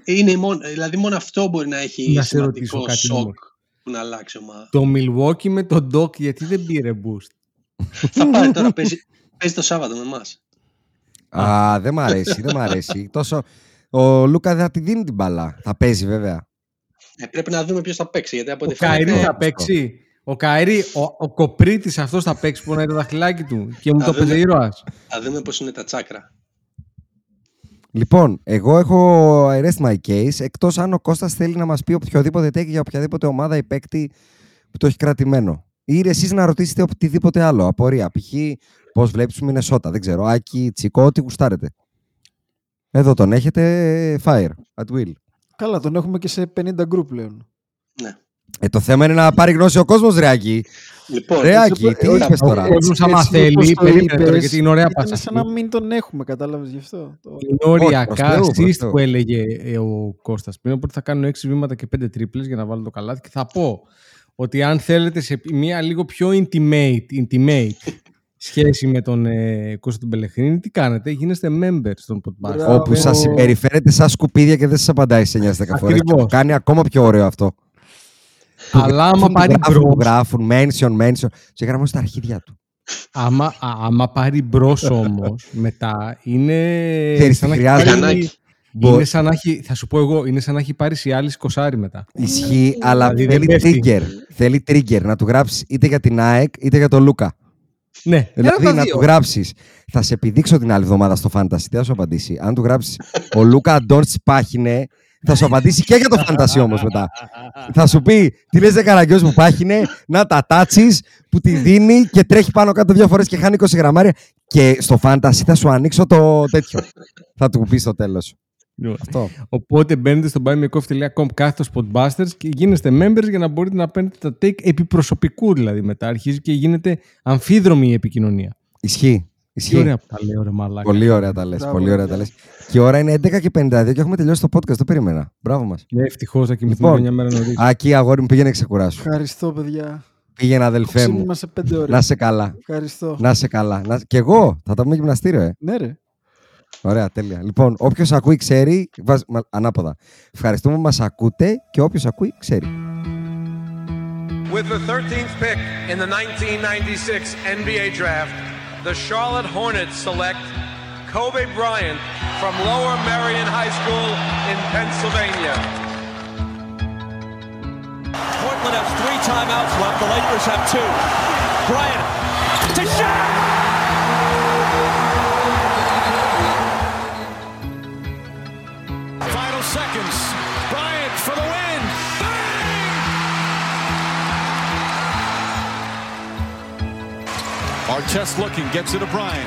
Speaker 3: είναι μόνο, δηλαδή μόνο αυτό μπορεί να έχει
Speaker 1: Να σε ρωτήσω
Speaker 3: σημαντικό
Speaker 1: κάτι
Speaker 3: σοκ
Speaker 1: όμως.
Speaker 3: που να αλλάξει ομάδα.
Speaker 1: Το Milwaukee με τον Doc γιατί δεν πήρε boost;
Speaker 3: Θα πάρει τώρα, παίζει, παίζει το Σάββατο με εμάς.
Speaker 2: Α, δεν μ' αρέσει, δεν μ' αρέσει. Τόσο... Ο Λούκα δεν θα τη δίνει την μπαλά. Θα παίζει βέβαια.
Speaker 3: Ε, πρέπει να δούμε ποιος θα παίξει, γιατί από
Speaker 1: Ο
Speaker 3: ό,τι φαίνεται...
Speaker 1: Καηρή θα παίξει. Ο Καηρή, ο, ο κοπρίτης αυτός θα παίξει που πονάει το δαχτυλάκι του και μου
Speaker 3: Θα
Speaker 1: το
Speaker 3: δούμε.
Speaker 1: παίζει ήρωας.
Speaker 3: Θα δούμε πώς είναι τα τσάκρα.
Speaker 2: Λοιπόν, εγώ έχω arrest my case, εκτός αν ο Κώστας θέλει να μας πει οποιοδήποτε take για οποιαδήποτε ομάδα ή παίκτη που το έχει κρατημένο. Ή εσείς να ρωτήσετε οτιδήποτε άλλο, απορία. Π.χ. πώς βλέπεις του Μινεσότα, δεν ξέρω. Άκη, Τσικό, ό,τι γουστάρετε. Εδώ τον έχετε, fire, at will.
Speaker 6: Καλά, τον έχουμε και σε 50 group πλέον.
Speaker 3: Ναι.
Speaker 2: Ε, το θέμα είναι να πάρει γνώση ο κόσμος, ρε Άκη.
Speaker 3: Λοιπόν,
Speaker 2: Ρε
Speaker 6: έτσι,
Speaker 2: Άκη,
Speaker 6: ε,
Speaker 2: τι
Speaker 6: ο-
Speaker 2: είπες
Speaker 1: Ο
Speaker 2: τώρα;
Speaker 1: κόσμος άμα
Speaker 6: Έτσι,
Speaker 1: θέλει,
Speaker 6: όπως το
Speaker 1: περίμενε τώρα
Speaker 6: είπες,
Speaker 1: γιατί είναι ωραία
Speaker 6: Ήταν
Speaker 1: πάσα.
Speaker 6: σαν να μην τον έχουμε, κατάλαβες γι' αυτό; Το-
Speaker 1: Είναι
Speaker 2: προς
Speaker 1: οριακά
Speaker 2: Θεού, προς
Speaker 1: assist
Speaker 2: Θεού.
Speaker 1: που έλεγε ε, ο Κώστας πριν, οπότε θα κάνω 6 βήματα και 5 τρίπλες για να βάλω το καλάθι και θα πω ότι αν θέλετε σε μια λίγο πιο intimate, intimate σχέση με τον ε, Κώστα τον Πελεχρίνη, τι κάνετε, γίνεστε members στον Podmaster.
Speaker 6: Μπράβο.
Speaker 2: Όπου σας συμπεριφέρετε σαν σκουπίδια και δεν σας απαντάει σε 9-10 φορές.
Speaker 1: Ακριβώς.
Speaker 2: Κάνει ακόμα πιο ωραίο αυτό.
Speaker 1: Αλλά άμα
Speaker 2: Που
Speaker 1: πάρει
Speaker 2: γράφουν, που
Speaker 1: μπρος,
Speaker 2: γράφουν, mention, mention. Σε γράφουν στα αρχίδια του.
Speaker 1: άμα, α- άμα πάρει μπρος όμως, μετά είναι
Speaker 2: Ξέρεις
Speaker 1: σαν
Speaker 2: τι
Speaker 1: να έχει
Speaker 2: χρειάζεται.
Speaker 1: πάρει-
Speaker 3: Κανάκι.
Speaker 1: είναι σαν να έχει, θα σου πω εγώ, είναι σαν να έχει πάρει σε άλλη κοσάρι μετά.
Speaker 2: Ισχύει, αλλά
Speaker 1: Δηλαδή,
Speaker 2: θέλει
Speaker 1: δεν πέφτει.
Speaker 2: trigger. Θέλει trigger να του γράψεις είτε για την ΑΕΚ είτε για τον Λούκα.
Speaker 1: Ναι,
Speaker 2: Δηλαδή
Speaker 6: τα
Speaker 2: να
Speaker 6: δύο.
Speaker 2: του γράψεις. Θα σε επιδείξω την άλλη εβδομάδα στο Fantasy. Τι θα σου απαντήσει. Αν του γράψεις Ο Λούκα Ντόρτ πάχινε, θα σου απαντήσει και για το Fantasy όμως μετά. θα σου πει Τι λες, Δε Καραγκιός που πάχινε, να τα τάτσεις που τη δίνει και τρέχει πάνω κάτω δύο φορές και χάνει 20 γραμμάρια. Και στο Fantasy θα σου ανοίξω το τέτοιο. θα του πεις στο τέλος. Αυτό.
Speaker 1: Οπότε μπαίνετε στο buymeacoffee.com κάθετος podbusters και γίνεστε members για να μπορείτε να παίρνετε τα take επί προσωπικού δηλαδή μετά. Αρχίζει και γίνεται αμφίδρομη η επικοινωνία.
Speaker 2: Ισχύει.
Speaker 1: Τι
Speaker 2: Ισχύει.
Speaker 1: ωραία που τα λέω ρε μαλάκα.
Speaker 2: Πολύ ωραία τα λες.
Speaker 6: Μπράβο,
Speaker 2: Πολύ ωραία τα λες. Και η ώρα είναι 11 και 52 και έχουμε τελειώσει το podcast. Το περίμενα. Μπράβο μας.
Speaker 1: Ναι, ευτυχώς θα κοιμηθούμε
Speaker 2: Λοιπόν.
Speaker 1: μια μέρα νωρίς.
Speaker 2: Ακεί, αγόρι μου, πήγαινε ξεκουράσου.
Speaker 6: Ευχαριστώ, παιδιά.
Speaker 2: Πήγαινε, αδελφέ μου.
Speaker 6: Ξύπνημα σε πέντε ώρες.
Speaker 2: Να σε καλά.
Speaker 6: Ευχαριστώ.
Speaker 2: Να σε καλά. Να... Και εγώ θα τα πούμε γυμναστήριο, ε.
Speaker 6: Ναι, ρε.
Speaker 2: Ωραία, τέλεια. Λοιπόν, όποιο ακούει ξέρει. Βάζ... μα- Ανάποδα. Ευχαριστούμε που μα ακούτε και όποιο ακούει ξέρει.
Speaker 5: With the 13th pick in the 1996 NBA Draft, the Charlotte Hornets select Kobe Bryant from Lower Marion High School in Pennsylvania.
Speaker 7: Portland has three timeouts left. The Lakers have two. Bryant to shot.
Speaker 8: Artest looking, gets it to Bryant.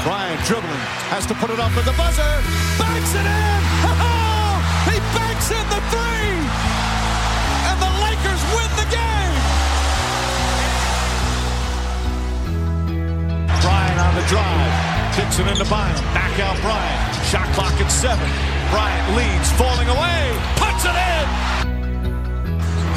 Speaker 8: Bryant dribbling, has to put it up at the buzzer. Banks it in! Oh! He banks in the three! And the Lakers win the game! Bryant on the drive. Kicks it into Bynum. Back out Bryant. Shot clock at seven. Bryant leads, falling away. Puts it in!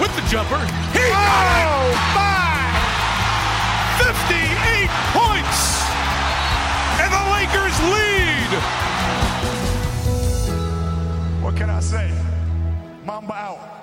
Speaker 4: with the jumper. He oh, my! 58 points! And the Lakers lead!
Speaker 9: What can I say? Mamba out.